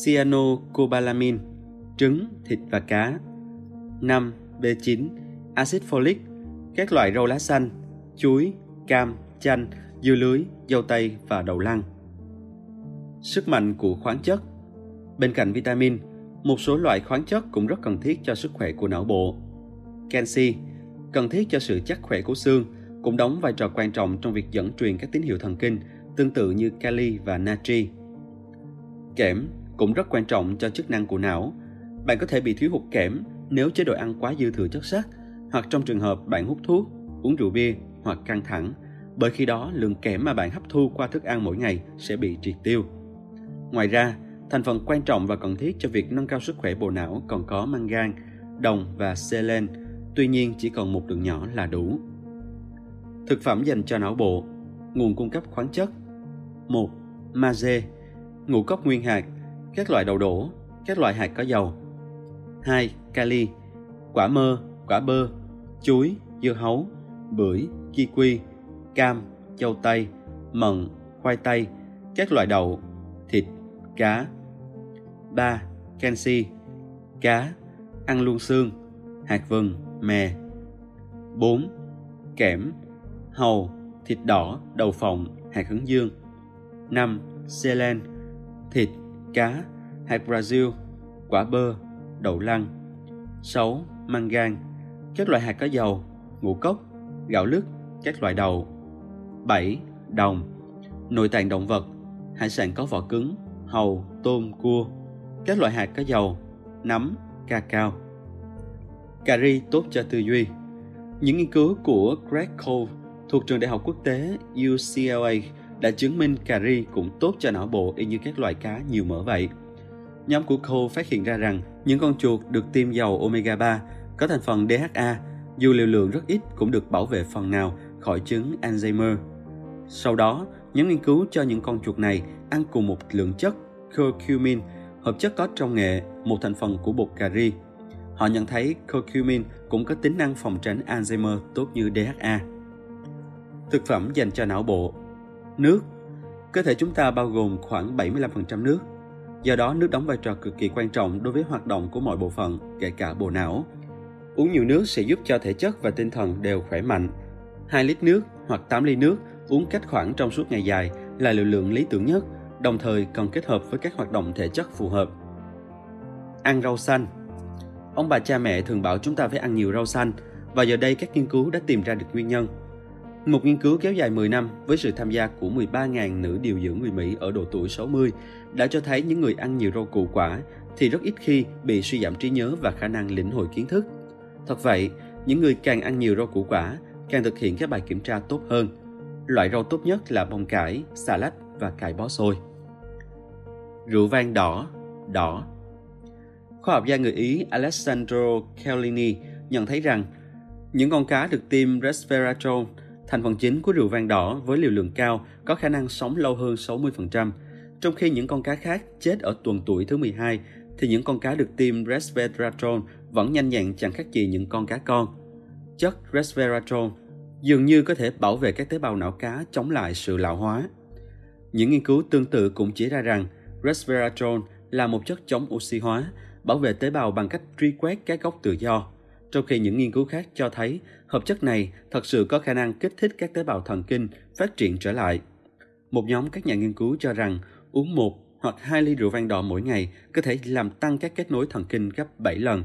cyanocobalamin, trứng, thịt và cá. 5. B9, Acid folic, các loại rau lá xanh, chuối, cam, chanh, dưa lưới, dâu tây và đậu lăng. Sức mạnh của khoáng chất Bên cạnh vitamin, một số loại khoáng chất cũng rất cần thiết cho sức khỏe của não bộ. Canxi, cần thiết cho sự chắc khỏe của xương, cũng đóng vai trò quan trọng trong việc dẫn truyền các tín hiệu thần kinh, tương tự như kali và natri. Kẽm cũng rất quan trọng cho chức năng của não. Bạn có thể bị thiếu hụt kẽm nếu chế độ ăn quá dư thừa chất sắt, hoặc trong trường hợp bạn hút thuốc, uống rượu bia hoặc căng thẳng, bởi khi đó lượng kẽm mà bạn hấp thu qua thức ăn mỗi ngày sẽ bị triệt tiêu. Ngoài ra, thành phần quan trọng và cần thiết cho việc nâng cao sức khỏe bộ não còn có mangan, đồng và selen, tuy nhiên chỉ còn một lượng nhỏ là đủ. Thực phẩm dành cho não bộ, nguồn cung cấp khoáng chất. 1. Magie, ngũ cốc nguyên hạt, các loại đậu đổ, các loại hạt có dầu. 2. Kali, quả mơ, quả bơ, chuối, dưa hấu, bưởi, kiwi, cam, châu tây, mận, khoai tây, các loại đậu, thịt, cá. 3. Canxi, cá, ăn luôn xương, hạt vừng, mè. 4. Kẽm, hầu, thịt đỏ, đậu phộng, hạt hướng dương. 5. Selen, thịt, cá, hạt Brazil, quả bơ, đậu lăng. 6. Mangan, các loại hạt có dầu, ngũ cốc, gạo lứt, các loại đậu. 7. Đồng, nội tạng động vật, hải sản có vỏ cứng, hầu, tôm, cua, các loại hạt có dầu, nấm, ca cao Cà ri tốt cho tư duy. Những nghiên cứu của Greg Cole thuộc trường đại học quốc tế UCLA đã chứng minh cà ri cũng tốt cho não bộ y như các loại cá nhiều mỡ vậy. Nhóm của Cole phát hiện ra rằng những con chuột được tiêm dầu omega 3 có thành phần DHA dù liều lượng rất ít cũng được bảo vệ phần nào khỏi chứng Alzheimer. Sau đó, nhóm nghiên cứu cho những con chuột này ăn cùng một lượng chất curcumin, hợp chất có trong nghệ, một thành phần của bột cà ri. Họ nhận thấy curcumin cũng có tính năng phòng tránh Alzheimer tốt như DHA. Thực phẩm dành cho não bộ Nước Cơ thể chúng ta bao gồm khoảng 75% nước. Do đó, nước đóng vai trò cực kỳ quan trọng đối với hoạt động của mọi bộ phận, kể cả bộ não. Uống nhiều nước sẽ giúp cho thể chất và tinh thần đều khỏe mạnh. 2 lít nước hoặc 8 ly nước uống cách khoảng trong suốt ngày dài là liều lượng lý tưởng nhất, đồng thời cần kết hợp với các hoạt động thể chất phù hợp. Ăn rau xanh Ông bà cha mẹ thường bảo chúng ta phải ăn nhiều rau xanh, và giờ đây các nghiên cứu đã tìm ra được nguyên nhân. Một nghiên cứu kéo dài 10 năm với sự tham gia của 13.000 nữ điều dưỡng người Mỹ ở độ tuổi 60 đã cho thấy những người ăn nhiều rau củ quả thì rất ít khi bị suy giảm trí nhớ và khả năng lĩnh hội kiến thức. Thật vậy, những người càng ăn nhiều rau củ quả càng thực hiện các bài kiểm tra tốt hơn. Loại rau tốt nhất là bông cải, xà lách và cải bó xôi. Rượu vang đỏ, đỏ Khoa học gia người Ý Alessandro Cellini nhận thấy rằng những con cá được tiêm resveratrol, thành phần chính của rượu vang đỏ với liều lượng cao có khả năng sống lâu hơn 60%, trong khi những con cá khác chết ở tuần tuổi thứ 12 thì những con cá được tiêm resveratrol vẫn nhanh nhẹn chẳng khác gì những con cá con. Chất resveratrol dường như có thể bảo vệ các tế bào não cá chống lại sự lão hóa. Những nghiên cứu tương tự cũng chỉ ra rằng resveratrol là một chất chống oxy hóa, bảo vệ tế bào bằng cách truy quét các gốc tự do, trong khi những nghiên cứu khác cho thấy hợp chất này thật sự có khả năng kích thích các tế bào thần kinh phát triển trở lại. Một nhóm các nhà nghiên cứu cho rằng uống một hoặc hai ly rượu vang đỏ mỗi ngày có thể làm tăng các kết nối thần kinh gấp 7 lần.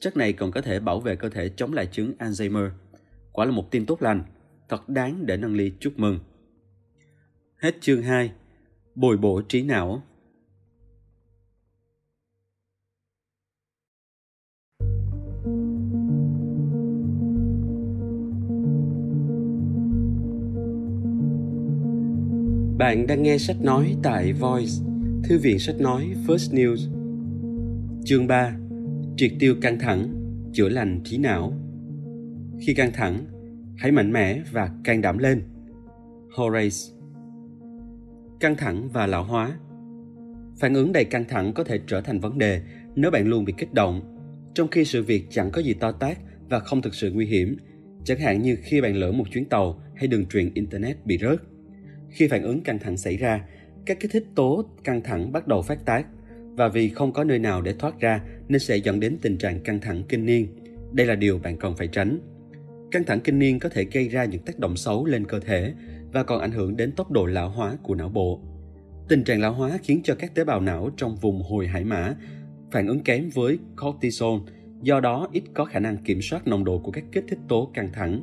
Chất này còn có thể bảo vệ cơ thể chống lại chứng Alzheimer. Quả là một tin tốt lành, thật đáng để nâng ly chúc mừng. Hết chương 2. Bồi bổ trí não Bạn đang nghe sách nói tại Voice, thư viện sách nói First News. Chương 3. Triệt tiêu căng thẳng, chữa lành trí não. Khi căng thẳng, hãy mạnh mẽ và can đảm lên. Horace Căng thẳng và lão hóa Phản ứng đầy căng thẳng có thể trở thành vấn đề nếu bạn luôn bị kích động, trong khi sự việc chẳng có gì to tát và không thực sự nguy hiểm, chẳng hạn như khi bạn lỡ một chuyến tàu hay đường truyền Internet bị rớt khi phản ứng căng thẳng xảy ra, các kích thích tố căng thẳng bắt đầu phát tác và vì không có nơi nào để thoát ra nên sẽ dẫn đến tình trạng căng thẳng kinh niên. Đây là điều bạn cần phải tránh. Căng thẳng kinh niên có thể gây ra những tác động xấu lên cơ thể và còn ảnh hưởng đến tốc độ lão hóa của não bộ. Tình trạng lão hóa khiến cho các tế bào não trong vùng hồi hải mã phản ứng kém với cortisol, do đó ít có khả năng kiểm soát nồng độ của các kích thích tố căng thẳng.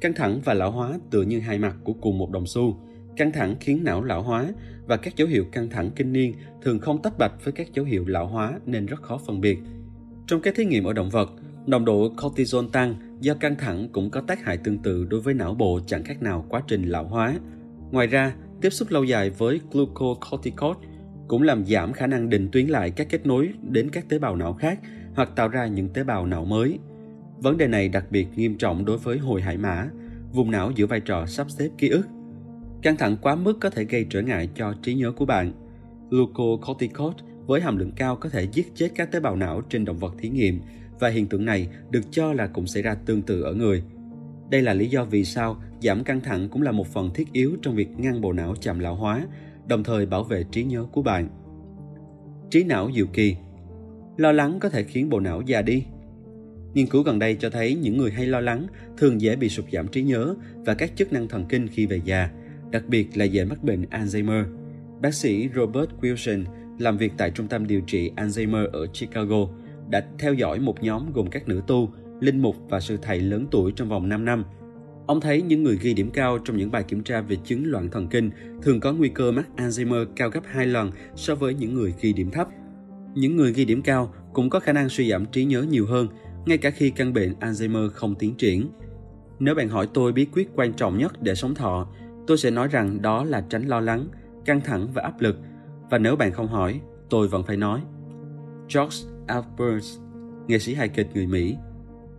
Căng thẳng và lão hóa tựa như hai mặt của cùng một đồng xu. Căng thẳng khiến não lão hóa và các dấu hiệu căng thẳng kinh niên thường không tách bạch với các dấu hiệu lão hóa nên rất khó phân biệt. Trong các thí nghiệm ở động vật, nồng độ cortisol tăng do căng thẳng cũng có tác hại tương tự đối với não bộ chẳng khác nào quá trình lão hóa. Ngoài ra, tiếp xúc lâu dài với glucocorticoid cũng làm giảm khả năng định tuyến lại các kết nối đến các tế bào não khác hoặc tạo ra những tế bào não mới. Vấn đề này đặc biệt nghiêm trọng đối với hồi hải mã, vùng não giữ vai trò sắp xếp ký ức. Căng thẳng quá mức có thể gây trở ngại cho trí nhớ của bạn. Glucocorticoid với hàm lượng cao có thể giết chết các tế bào não trên động vật thí nghiệm và hiện tượng này được cho là cũng xảy ra tương tự ở người. Đây là lý do vì sao giảm căng thẳng cũng là một phần thiết yếu trong việc ngăn bộ não chậm lão hóa, đồng thời bảo vệ trí nhớ của bạn. Trí não diệu kỳ Lo lắng có thể khiến bộ não già đi. Nghiên cứu gần đây cho thấy những người hay lo lắng thường dễ bị sụt giảm trí nhớ và các chức năng thần kinh khi về già, đặc biệt là dễ mắc bệnh Alzheimer. Bác sĩ Robert Wilson làm việc tại Trung tâm điều trị Alzheimer ở Chicago đã theo dõi một nhóm gồm các nữ tu, linh mục và sư thầy lớn tuổi trong vòng 5 năm. Ông thấy những người ghi điểm cao trong những bài kiểm tra về chứng loạn thần kinh thường có nguy cơ mắc Alzheimer cao gấp 2 lần so với những người ghi điểm thấp. Những người ghi điểm cao cũng có khả năng suy giảm trí nhớ nhiều hơn, ngay cả khi căn bệnh Alzheimer không tiến triển. Nếu bạn hỏi tôi bí quyết quan trọng nhất để sống thọ, tôi sẽ nói rằng đó là tránh lo lắng, căng thẳng và áp lực. Và nếu bạn không hỏi, tôi vẫn phải nói. George Albers, nghệ sĩ hài kịch người Mỹ,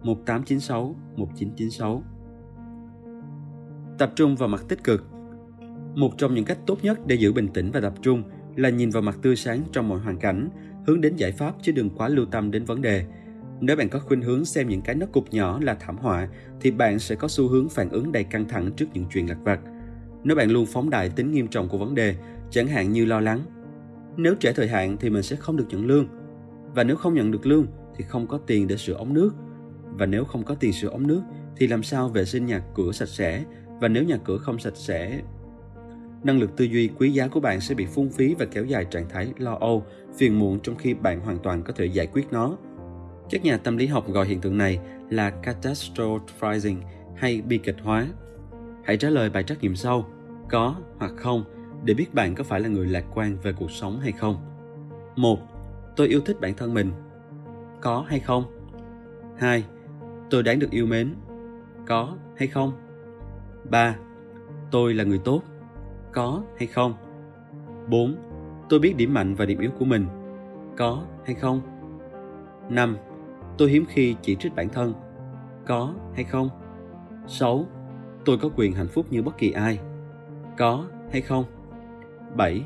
1896-1996 Tập trung vào mặt tích cực Một trong những cách tốt nhất để giữ bình tĩnh và tập trung là nhìn vào mặt tươi sáng trong mọi hoàn cảnh, hướng đến giải pháp chứ đừng quá lưu tâm đến vấn đề. Nếu bạn có khuynh hướng xem những cái nấc cục nhỏ là thảm họa, thì bạn sẽ có xu hướng phản ứng đầy căng thẳng trước những chuyện lặt vặt. Nếu bạn luôn phóng đại tính nghiêm trọng của vấn đề, chẳng hạn như lo lắng, nếu trễ thời hạn thì mình sẽ không được nhận lương. Và nếu không nhận được lương thì không có tiền để sửa ống nước. Và nếu không có tiền sửa ống nước thì làm sao vệ sinh nhà cửa sạch sẽ và nếu nhà cửa không sạch sẽ năng lực tư duy quý giá của bạn sẽ bị phung phí và kéo dài trạng thái lo âu, phiền muộn trong khi bạn hoàn toàn có thể giải quyết nó. Các nhà tâm lý học gọi hiện tượng này là catastrophizing hay bi kịch hóa. Hãy trả lời bài trắc nghiệm sau, có hoặc không, để biết bạn có phải là người lạc quan về cuộc sống hay không. 1. Tôi yêu thích bản thân mình. Có hay không? 2. Tôi đáng được yêu mến. Có hay không? 3. Tôi là người tốt. Có hay không? 4. Tôi biết điểm mạnh và điểm yếu của mình. Có hay không? 5. Tôi hiếm khi chỉ trích bản thân. Có hay không? 6. Tôi có quyền hạnh phúc như bất kỳ ai. Có hay không? 7.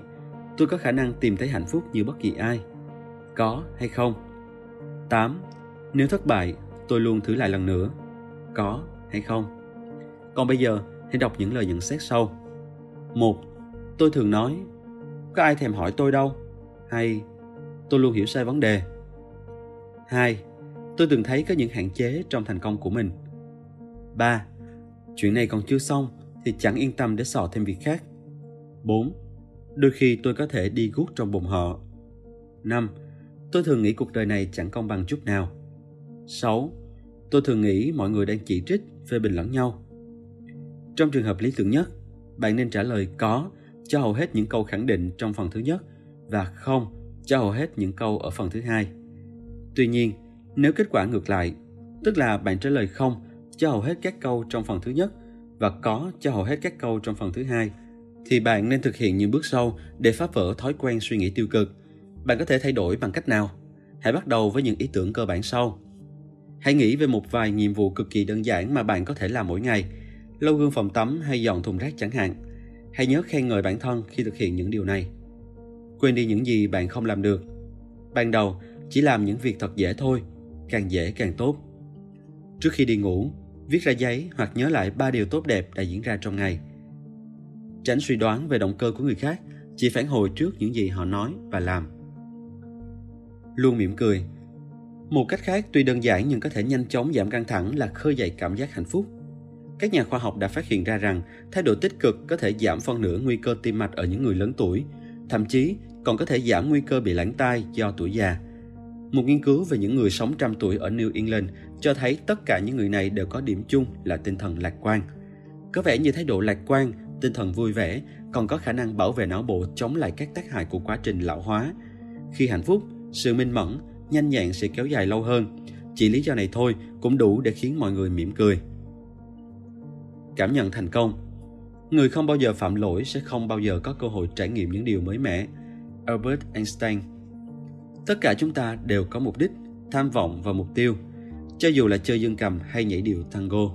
Tôi có khả năng tìm thấy hạnh phúc như bất kỳ ai. Có hay không? 8. Nếu thất bại, tôi luôn thử lại lần nữa. Có hay không? Còn bây giờ, hãy đọc những lời nhận xét sau. 1. Tôi thường nói, có ai thèm hỏi tôi đâu? Hay, tôi luôn hiểu sai vấn đề. 2. Tôi từng thấy có những hạn chế trong thành công của mình. 3. Chuyện này còn chưa xong thì chẳng yên tâm để sò thêm việc khác. 4. Đôi khi tôi có thể đi guốc trong bụng họ. 5. Tôi thường nghĩ cuộc đời này chẳng công bằng chút nào. 6. Tôi thường nghĩ mọi người đang chỉ trích, phê bình lẫn nhau. Trong trường hợp lý tưởng nhất, bạn nên trả lời có cho hầu hết những câu khẳng định trong phần thứ nhất và không cho hầu hết những câu ở phần thứ hai. Tuy nhiên, nếu kết quả ngược lại, tức là bạn trả lời không cho hầu hết các câu trong phần thứ nhất và có cho hầu hết các câu trong phần thứ hai, thì bạn nên thực hiện những bước sau để phá vỡ thói quen suy nghĩ tiêu cực. Bạn có thể thay đổi bằng cách nào? Hãy bắt đầu với những ý tưởng cơ bản sau. Hãy nghĩ về một vài nhiệm vụ cực kỳ đơn giản mà bạn có thể làm mỗi ngày – lau gương phòng tắm hay dọn thùng rác chẳng hạn. Hãy nhớ khen ngợi bản thân khi thực hiện những điều này. Quên đi những gì bạn không làm được. Ban đầu, chỉ làm những việc thật dễ thôi, càng dễ càng tốt. Trước khi đi ngủ, viết ra giấy hoặc nhớ lại ba điều tốt đẹp đã diễn ra trong ngày. Tránh suy đoán về động cơ của người khác, chỉ phản hồi trước những gì họ nói và làm luôn mỉm cười. Một cách khác tuy đơn giản nhưng có thể nhanh chóng giảm căng thẳng là khơi dậy cảm giác hạnh phúc. Các nhà khoa học đã phát hiện ra rằng thái độ tích cực có thể giảm phân nửa nguy cơ tim mạch ở những người lớn tuổi, thậm chí còn có thể giảm nguy cơ bị lãng tai do tuổi già. Một nghiên cứu về những người sống trăm tuổi ở New England cho thấy tất cả những người này đều có điểm chung là tinh thần lạc quan. Có vẻ như thái độ lạc quan, tinh thần vui vẻ còn có khả năng bảo vệ não bộ chống lại các tác hại của quá trình lão hóa. Khi hạnh phúc, sự minh mẫn, nhanh nhẹn sẽ kéo dài lâu hơn. Chỉ lý do này thôi cũng đủ để khiến mọi người mỉm cười. Cảm nhận thành công Người không bao giờ phạm lỗi sẽ không bao giờ có cơ hội trải nghiệm những điều mới mẻ. Albert Einstein Tất cả chúng ta đều có mục đích, tham vọng và mục tiêu, cho dù là chơi dương cầm hay nhảy điệu tango.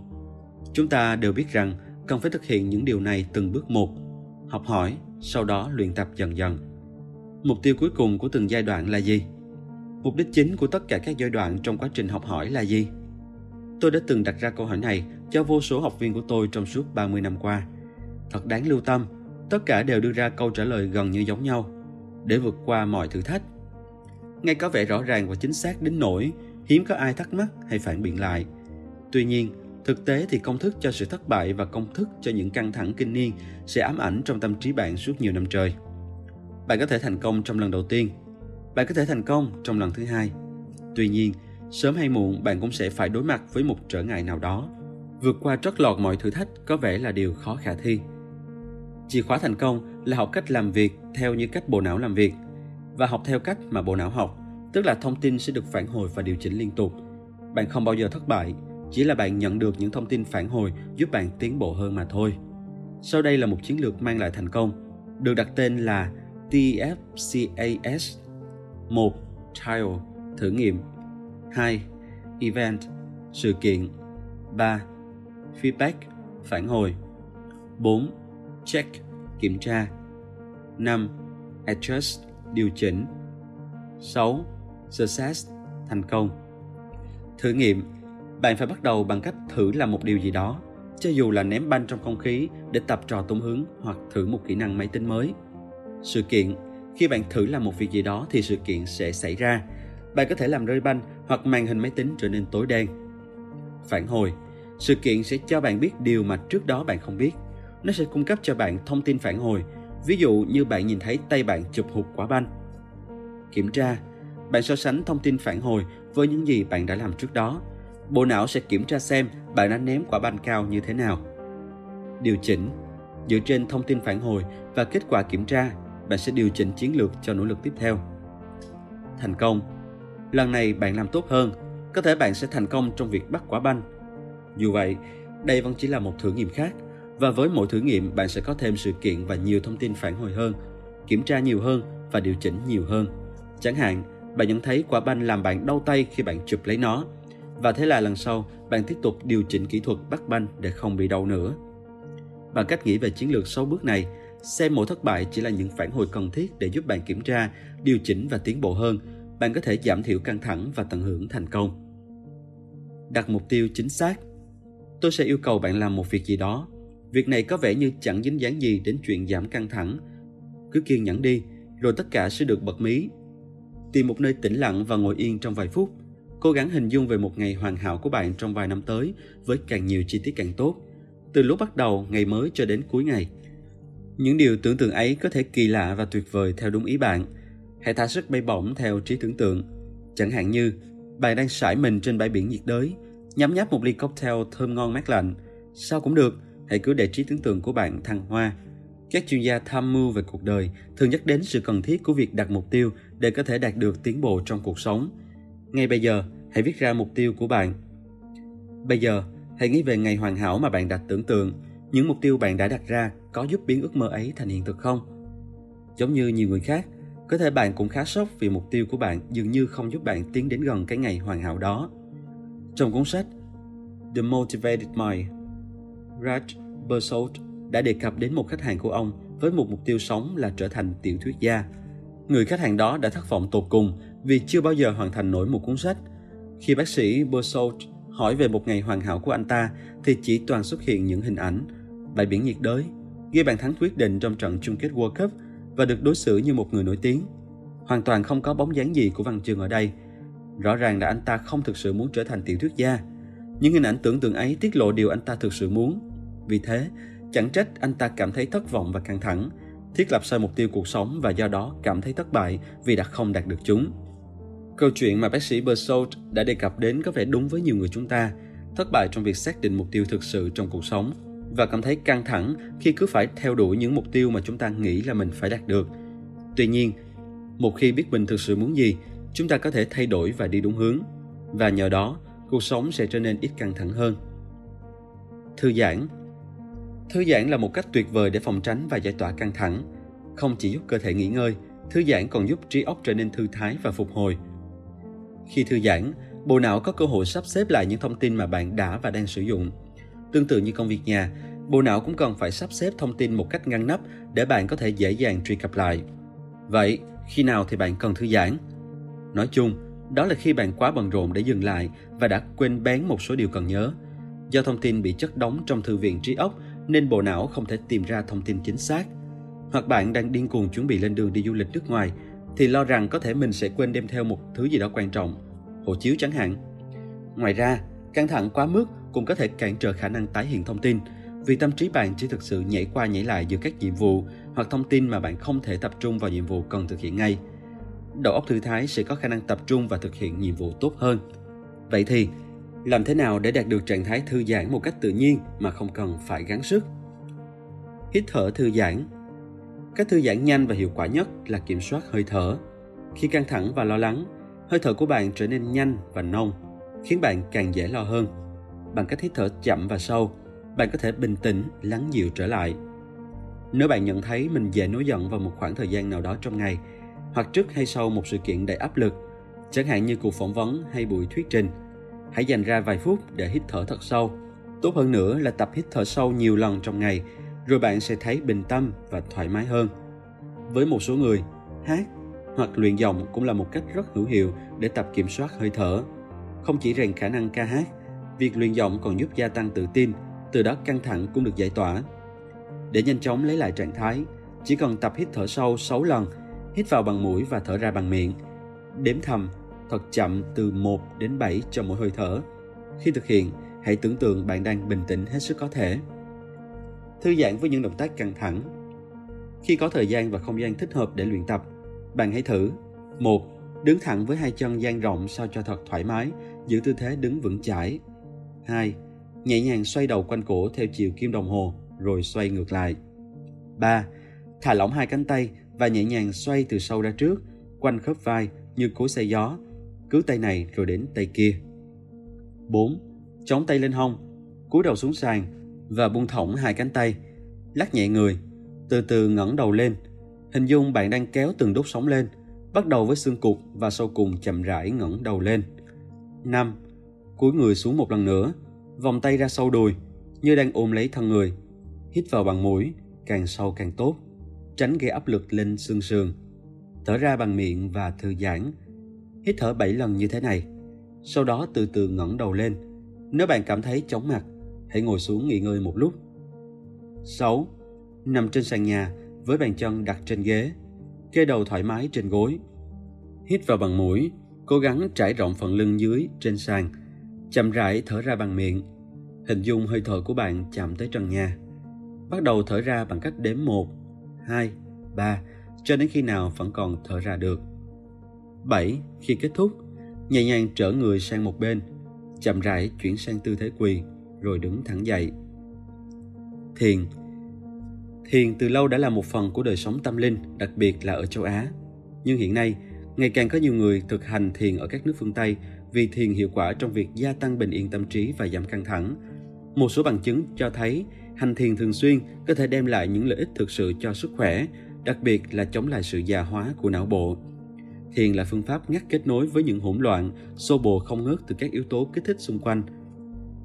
Chúng ta đều biết rằng cần phải thực hiện những điều này từng bước một, học hỏi, sau đó luyện tập dần dần. Mục tiêu cuối cùng của từng giai đoạn là gì? Mục đích chính của tất cả các giai đoạn trong quá trình học hỏi là gì? Tôi đã từng đặt ra câu hỏi này cho vô số học viên của tôi trong suốt 30 năm qua. Thật đáng lưu tâm, tất cả đều đưa ra câu trả lời gần như giống nhau. Để vượt qua mọi thử thách, ngay có vẻ rõ ràng và chính xác đến nỗi hiếm có ai thắc mắc hay phản biện lại. Tuy nhiên, thực tế thì công thức cho sự thất bại và công thức cho những căng thẳng kinh niên sẽ ám ảnh trong tâm trí bạn suốt nhiều năm trời. Bạn có thể thành công trong lần đầu tiên, bạn có thể thành công trong lần thứ hai. Tuy nhiên, sớm hay muộn bạn cũng sẽ phải đối mặt với một trở ngại nào đó. Vượt qua trót lọt mọi thử thách có vẻ là điều khó khả thi. Chìa khóa thành công là học cách làm việc theo như cách bộ não làm việc – và học theo cách mà bộ não học, tức là thông tin sẽ được phản hồi và điều chỉnh liên tục. Bạn không bao giờ thất bại, chỉ là bạn nhận được những thông tin phản hồi giúp bạn tiến bộ hơn mà thôi. Sau đây là một chiến lược mang lại thành công, được đặt tên là TFCAS. 1. Trial, thử nghiệm 2. Event, sự kiện 3. Feedback, phản hồi 4. Check, kiểm tra 5. Adjust, điều chỉnh 6. Success, thành công Thử nghiệm Bạn phải bắt đầu bằng cách thử làm một điều gì đó, cho dù là ném banh trong không khí để tập trò tung hứng hoặc thử một kỹ năng máy tính mới. Sự kiện Khi bạn thử làm một việc gì đó thì sự kiện sẽ xảy ra. Bạn có thể làm rơi banh hoặc màn hình máy tính trở nên tối đen. Phản hồi Sự kiện sẽ cho bạn biết điều mà trước đó bạn không biết. Nó sẽ cung cấp cho bạn thông tin phản hồi Ví dụ như bạn nhìn thấy tay bạn chụp hụt quả banh. Kiểm tra, bạn so sánh thông tin phản hồi với những gì bạn đã làm trước đó. Bộ não sẽ kiểm tra xem bạn đã ném quả banh cao như thế nào. Điều chỉnh, dựa trên thông tin phản hồi và kết quả kiểm tra, bạn sẽ điều chỉnh chiến lược cho nỗ lực tiếp theo. Thành công, lần này bạn làm tốt hơn, có thể bạn sẽ thành công trong việc bắt quả banh. Dù vậy, đây vẫn chỉ là một thử nghiệm khác và với mỗi thử nghiệm, bạn sẽ có thêm sự kiện và nhiều thông tin phản hồi hơn, kiểm tra nhiều hơn và điều chỉnh nhiều hơn. Chẳng hạn, bạn nhận thấy quả banh làm bạn đau tay khi bạn chụp lấy nó. Và thế là lần sau, bạn tiếp tục điều chỉnh kỹ thuật bắt banh để không bị đau nữa. Bằng cách nghĩ về chiến lược 6 bước này, xem mỗi thất bại chỉ là những phản hồi cần thiết để giúp bạn kiểm tra, điều chỉnh và tiến bộ hơn, bạn có thể giảm thiểu căng thẳng và tận hưởng thành công. Đặt mục tiêu chính xác. Tôi sẽ yêu cầu bạn làm một việc gì đó Việc này có vẻ như chẳng dính dáng gì đến chuyện giảm căng thẳng. Cứ kiên nhẫn đi, rồi tất cả sẽ được bật mí. Tìm một nơi tĩnh lặng và ngồi yên trong vài phút. Cố gắng hình dung về một ngày hoàn hảo của bạn trong vài năm tới với càng nhiều chi tiết càng tốt. Từ lúc bắt đầu ngày mới cho đến cuối ngày. Những điều tưởng tượng ấy có thể kỳ lạ và tuyệt vời theo đúng ý bạn. Hãy thả sức bay bổng theo trí tưởng tượng. Chẳng hạn như, bạn đang sải mình trên bãi biển nhiệt đới, nhắm nháp một ly cocktail thơm ngon mát lạnh. Sao cũng được, hãy cứ để trí tưởng tượng của bạn thăng hoa. Các chuyên gia tham mưu về cuộc đời thường nhắc đến sự cần thiết của việc đặt mục tiêu để có thể đạt được tiến bộ trong cuộc sống. Ngay bây giờ, hãy viết ra mục tiêu của bạn. Bây giờ, hãy nghĩ về ngày hoàn hảo mà bạn đặt tưởng tượng. Những mục tiêu bạn đã đặt ra có giúp biến ước mơ ấy thành hiện thực không? Giống như nhiều người khác, có thể bạn cũng khá sốc vì mục tiêu của bạn dường như không giúp bạn tiến đến gần cái ngày hoàn hảo đó. Trong cuốn sách The Motivated Mind Raj Bersold đã đề cập đến một khách hàng của ông với một mục tiêu sống là trở thành tiểu thuyết gia. Người khách hàng đó đã thất vọng tột cùng vì chưa bao giờ hoàn thành nổi một cuốn sách. Khi bác sĩ Bersold hỏi về một ngày hoàn hảo của anh ta thì chỉ toàn xuất hiện những hình ảnh bãi biển nhiệt đới, ghi bàn thắng quyết định trong trận chung kết World Cup và được đối xử như một người nổi tiếng. Hoàn toàn không có bóng dáng gì của Văn Chương ở đây. Rõ ràng là anh ta không thực sự muốn trở thành tiểu thuyết gia. Những hình ảnh tưởng tượng ấy tiết lộ điều anh ta thực sự muốn. Vì thế, chẳng trách anh ta cảm thấy thất vọng và căng thẳng, thiết lập sai mục tiêu cuộc sống và do đó cảm thấy thất bại vì đã không đạt được chúng. Câu chuyện mà bác sĩ Bersault đã đề cập đến có vẻ đúng với nhiều người chúng ta, thất bại trong việc xác định mục tiêu thực sự trong cuộc sống và cảm thấy căng thẳng khi cứ phải theo đuổi những mục tiêu mà chúng ta nghĩ là mình phải đạt được. Tuy nhiên, một khi biết mình thực sự muốn gì, chúng ta có thể thay đổi và đi đúng hướng và nhờ đó, cuộc sống sẽ trở nên ít căng thẳng hơn. Thư giãn Thư giãn là một cách tuyệt vời để phòng tránh và giải tỏa căng thẳng. Không chỉ giúp cơ thể nghỉ ngơi, thư giãn còn giúp trí óc trở nên thư thái và phục hồi. Khi thư giãn, bộ não có cơ hội sắp xếp lại những thông tin mà bạn đã và đang sử dụng. Tương tự như công việc nhà, bộ não cũng cần phải sắp xếp thông tin một cách ngăn nắp để bạn có thể dễ dàng truy cập lại. Vậy, khi nào thì bạn cần thư giãn? Nói chung, đó là khi bạn quá bận rộn để dừng lại và đã quên bén một số điều cần nhớ. Do thông tin bị chất đóng trong thư viện trí óc nên bộ não không thể tìm ra thông tin chính xác. Hoặc bạn đang điên cuồng chuẩn bị lên đường đi du lịch nước ngoài thì lo rằng có thể mình sẽ quên đem theo một thứ gì đó quan trọng, hộ chiếu chẳng hạn. Ngoài ra, căng thẳng quá mức cũng có thể cản trở khả năng tái hiện thông tin vì tâm trí bạn chỉ thực sự nhảy qua nhảy lại giữa các nhiệm vụ hoặc thông tin mà bạn không thể tập trung vào nhiệm vụ cần thực hiện ngay. Đầu óc thư thái sẽ có khả năng tập trung và thực hiện nhiệm vụ tốt hơn. Vậy thì, làm thế nào để đạt được trạng thái thư giãn một cách tự nhiên mà không cần phải gắng sức? Hít thở thư giãn Cách thư giãn nhanh và hiệu quả nhất là kiểm soát hơi thở. Khi căng thẳng và lo lắng, hơi thở của bạn trở nên nhanh và nông, khiến bạn càng dễ lo hơn. Bằng cách hít thở chậm và sâu, bạn có thể bình tĩnh, lắng dịu trở lại. Nếu bạn nhận thấy mình dễ nổi giận vào một khoảng thời gian nào đó trong ngày, hoặc trước hay sau một sự kiện đầy áp lực, chẳng hạn như cuộc phỏng vấn hay buổi thuyết trình, hãy dành ra vài phút để hít thở thật sâu. Tốt hơn nữa là tập hít thở sâu nhiều lần trong ngày, rồi bạn sẽ thấy bình tâm và thoải mái hơn. Với một số người, hát hoặc luyện giọng cũng là một cách rất hữu hiệu để tập kiểm soát hơi thở. Không chỉ rèn khả năng ca hát, việc luyện giọng còn giúp gia tăng tự tin, từ đó căng thẳng cũng được giải tỏa. Để nhanh chóng lấy lại trạng thái, chỉ cần tập hít thở sâu 6 lần, hít vào bằng mũi và thở ra bằng miệng. Đếm thầm thật chậm từ 1 đến 7 cho mỗi hơi thở. Khi thực hiện, hãy tưởng tượng bạn đang bình tĩnh hết sức có thể. Thư giãn với những động tác căng thẳng. Khi có thời gian và không gian thích hợp để luyện tập, bạn hãy thử. 1. Đứng thẳng với hai chân dang rộng sao cho thật thoải mái, giữ tư thế đứng vững chãi. 2. Nhẹ nhàng xoay đầu quanh cổ theo chiều kim đồng hồ, rồi xoay ngược lại. 3. Thả lỏng hai cánh tay và nhẹ nhàng xoay từ sau ra trước, quanh khớp vai như cối xe gió, cứ tay này rồi đến tay kia. 4. Chống tay lên hông, cúi đầu xuống sàn và buông thõng hai cánh tay, lắc nhẹ người, từ từ ngẩng đầu lên. Hình dung bạn đang kéo từng đốt sống lên, bắt đầu với xương cụt và sau cùng chậm rãi ngẩng đầu lên. 5. Cúi người xuống một lần nữa, vòng tay ra sau đùi, như đang ôm lấy thân người. Hít vào bằng mũi, càng sâu càng tốt, tránh gây áp lực lên xương sườn. Thở ra bằng miệng và thư giãn. Hít thở 7 lần như thế này. Sau đó từ từ ngẩng đầu lên. Nếu bạn cảm thấy chóng mặt, hãy ngồi xuống nghỉ ngơi một lúc. 6. Nằm trên sàn nhà với bàn chân đặt trên ghế, kê đầu thoải mái trên gối. Hít vào bằng mũi, cố gắng trải rộng phần lưng dưới trên sàn, chậm rãi thở ra bằng miệng. Hình dung hơi thở của bạn chạm tới trần nhà. Bắt đầu thở ra bằng cách đếm 1, 2, 3 cho đến khi nào vẫn còn thở ra được. 7. Khi kết thúc, nhẹ nhàng trở người sang một bên, chậm rãi chuyển sang tư thế quỳ, rồi đứng thẳng dậy. Thiền Thiền từ lâu đã là một phần của đời sống tâm linh, đặc biệt là ở châu Á. Nhưng hiện nay, ngày càng có nhiều người thực hành thiền ở các nước phương Tây vì thiền hiệu quả trong việc gia tăng bình yên tâm trí và giảm căng thẳng. Một số bằng chứng cho thấy hành thiền thường xuyên có thể đem lại những lợi ích thực sự cho sức khỏe, đặc biệt là chống lại sự già hóa của não bộ. Thiền là phương pháp ngắt kết nối với những hỗn loạn, xô bồ không ngớt từ các yếu tố kích thích xung quanh.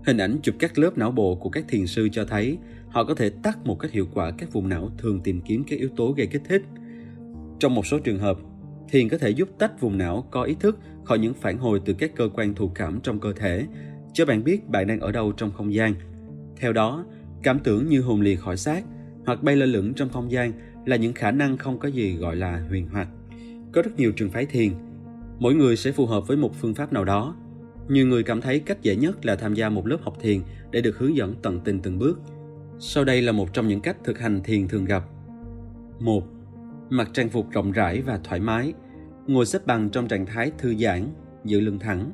Hình ảnh chụp các lớp não bộ của các thiền sư cho thấy họ có thể tắt một cách hiệu quả các vùng não thường tìm kiếm các yếu tố gây kích thích. Trong một số trường hợp, thiền có thể giúp tách vùng não có ý thức khỏi những phản hồi từ các cơ quan thụ cảm trong cơ thể, cho bạn biết bạn đang ở đâu trong không gian. Theo đó, cảm tưởng như hồn lìa khỏi xác hoặc bay lơ lửng trong không gian là những khả năng không có gì gọi là huyền hoặc. Có rất nhiều trường phái thiền. Mỗi người sẽ phù hợp với một phương pháp nào đó. Nhiều người cảm thấy cách dễ nhất là tham gia một lớp học thiền để được hướng dẫn tận tình từng bước. Sau đây là một trong những cách thực hành thiền thường gặp. 1. Mặc trang phục rộng rãi và thoải mái. Ngồi xếp bằng trong trạng thái thư giãn, giữ lưng thẳng.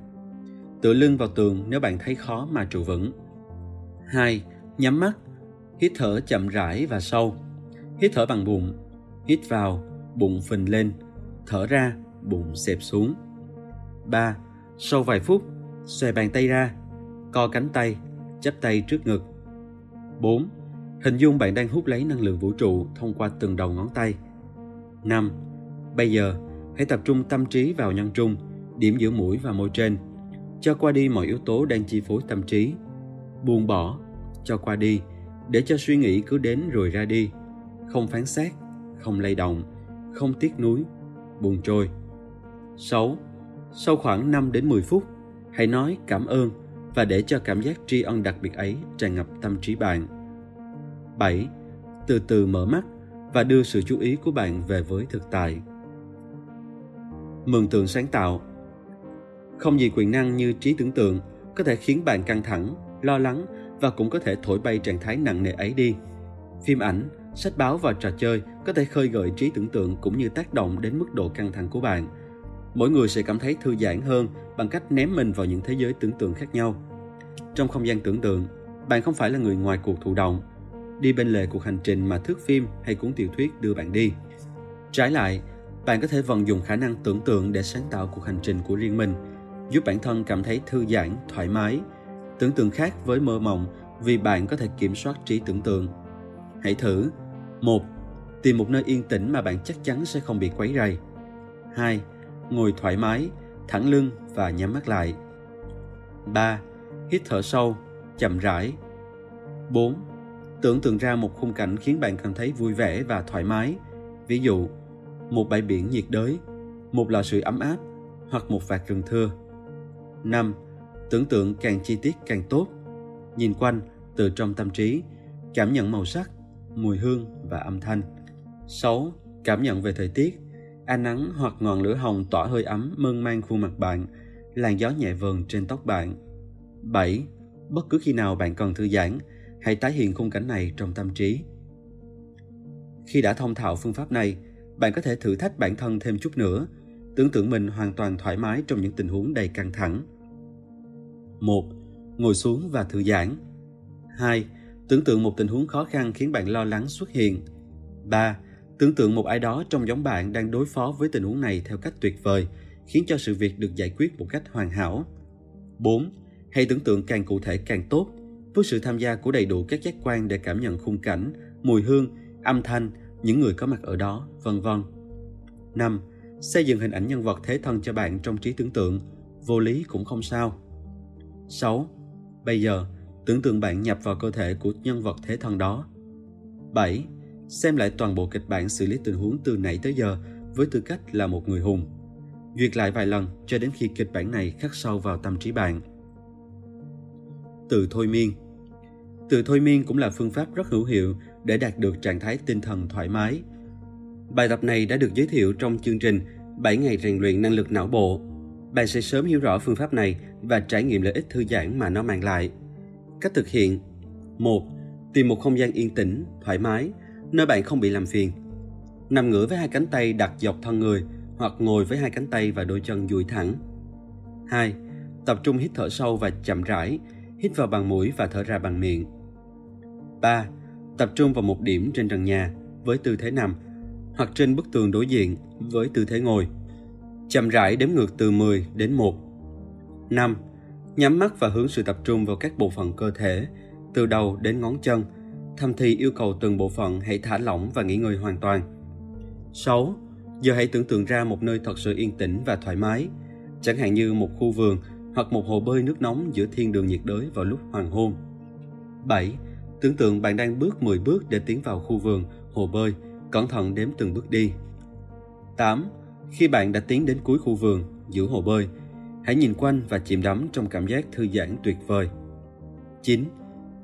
Tựa lưng vào tường nếu bạn thấy khó mà trụ vững. 2. Nhắm mắt, hít thở chậm rãi và sâu. Hít thở bằng bụng, hít vào, bụng phình lên, thở ra, bụng xẹp xuống. 3. Sau vài phút, xòe bàn tay ra, co cánh tay, chắp tay trước ngực. 4. Hình dung bạn đang hút lấy năng lượng vũ trụ thông qua từng đầu ngón tay. 5. Bây giờ, hãy tập trung tâm trí vào nhân trung, điểm giữa mũi và môi trên. Cho qua đi mọi yếu tố đang chi phối tâm trí. Buông bỏ, cho qua đi, để cho suy nghĩ cứ đến rồi ra đi. Không phán xét, không lay động, không tiếc nuối, buông trôi. 6. Sau khoảng 5 đến 10 phút, hãy nói cảm ơn và để cho cảm giác tri ân đặc biệt ấy tràn ngập tâm trí bạn. 7. Từ từ mở mắt và đưa sự chú ý của bạn về với thực tại. Mường tượng sáng tạo Không gì quyền năng như trí tưởng tượng có thể khiến bạn căng thẳng, lo lắng và cũng có thể thổi bay trạng thái nặng nề ấy đi. Phim ảnh, sách báo và trò chơi có thể khơi gợi trí tưởng tượng cũng như tác động đến mức độ căng thẳng của bạn. Mỗi người sẽ cảm thấy thư giãn hơn bằng cách ném mình vào những thế giới tưởng tượng khác nhau. Trong không gian tưởng tượng, bạn không phải là người ngoài cuộc thụ động, đi bên lề cuộc hành trình mà thước phim hay cuốn tiểu thuyết đưa bạn đi. Trái lại, bạn có thể vận dụng khả năng tưởng tượng để sáng tạo cuộc hành trình của riêng mình, giúp bản thân cảm thấy thư giãn, thoải mái. Tưởng tượng khác với mơ mộng vì bạn có thể kiểm soát trí tưởng tượng. Hãy thử. một Tìm một nơi yên tĩnh mà bạn chắc chắn sẽ không bị quấy rầy. 2. Ngồi thoải mái, thẳng lưng và nhắm mắt lại. 3. Hít thở sâu, chậm rãi. 4 Tưởng tượng ra một khung cảnh khiến bạn cảm thấy vui vẻ và thoải mái. Ví dụ, một bãi biển nhiệt đới, một lò sưởi ấm áp hoặc một vạt rừng thưa. 5. Tưởng tượng càng chi tiết càng tốt. Nhìn quanh từ trong tâm trí, cảm nhận màu sắc, mùi hương và âm thanh. 6. Cảm nhận về thời tiết, ánh nắng hoặc ngọn lửa hồng tỏa hơi ấm mơn man khuôn mặt bạn, làn gió nhẹ vờn trên tóc bạn. 7. Bất cứ khi nào bạn cần thư giãn, hãy tái hiện khung cảnh này trong tâm trí. Khi đã thông thạo phương pháp này, bạn có thể thử thách bản thân thêm chút nữa, tưởng tượng mình hoàn toàn thoải mái trong những tình huống đầy căng thẳng. 1. Ngồi xuống và thư giãn. 2. Tưởng tượng một tình huống khó khăn khiến bạn lo lắng xuất hiện. 3. Tưởng tượng một ai đó trong giống bạn đang đối phó với tình huống này theo cách tuyệt vời, khiến cho sự việc được giải quyết một cách hoàn hảo. 4. Hãy tưởng tượng càng cụ thể càng tốt, với sự tham gia của đầy đủ các giác quan để cảm nhận khung cảnh, mùi hương, âm thanh, những người có mặt ở đó, vân vân. 5. Xây dựng hình ảnh nhân vật thế thân cho bạn trong trí tưởng tượng, vô lý cũng không sao. 6. Bây giờ, tưởng tượng bạn nhập vào cơ thể của nhân vật thế thân đó. 7. Xem lại toàn bộ kịch bản xử lý tình huống từ nãy tới giờ với tư cách là một người hùng. Duyệt lại vài lần cho đến khi kịch bản này khắc sâu vào tâm trí bạn từ thôi miên. Từ thôi miên cũng là phương pháp rất hữu hiệu để đạt được trạng thái tinh thần thoải mái. Bài tập này đã được giới thiệu trong chương trình 7 ngày rèn luyện năng lực não bộ. Bạn sẽ sớm hiểu rõ phương pháp này và trải nghiệm lợi ích thư giãn mà nó mang lại. Cách thực hiện 1. Tìm một không gian yên tĩnh, thoải mái, nơi bạn không bị làm phiền. Nằm ngửa với hai cánh tay đặt dọc thân người hoặc ngồi với hai cánh tay và đôi chân duỗi thẳng. 2. Tập trung hít thở sâu và chậm rãi, hít vào bằng mũi và thở ra bằng miệng. 3. Tập trung vào một điểm trên trần nhà với tư thế nằm hoặc trên bức tường đối diện với tư thế ngồi. Chậm rãi đếm ngược từ 10 đến 1. 5. Nhắm mắt và hướng sự tập trung vào các bộ phận cơ thể, từ đầu đến ngón chân. Thầm thì yêu cầu từng bộ phận hãy thả lỏng và nghỉ ngơi hoàn toàn. 6. Giờ hãy tưởng tượng ra một nơi thật sự yên tĩnh và thoải mái, chẳng hạn như một khu vườn hoặc một hồ bơi nước nóng giữa thiên đường nhiệt đới vào lúc hoàng hôn. 7. Tưởng tượng bạn đang bước 10 bước để tiến vào khu vườn, hồ bơi, cẩn thận đếm từng bước đi. 8. Khi bạn đã tiến đến cuối khu vườn, giữa hồ bơi, hãy nhìn quanh và chìm đắm trong cảm giác thư giãn tuyệt vời. 9.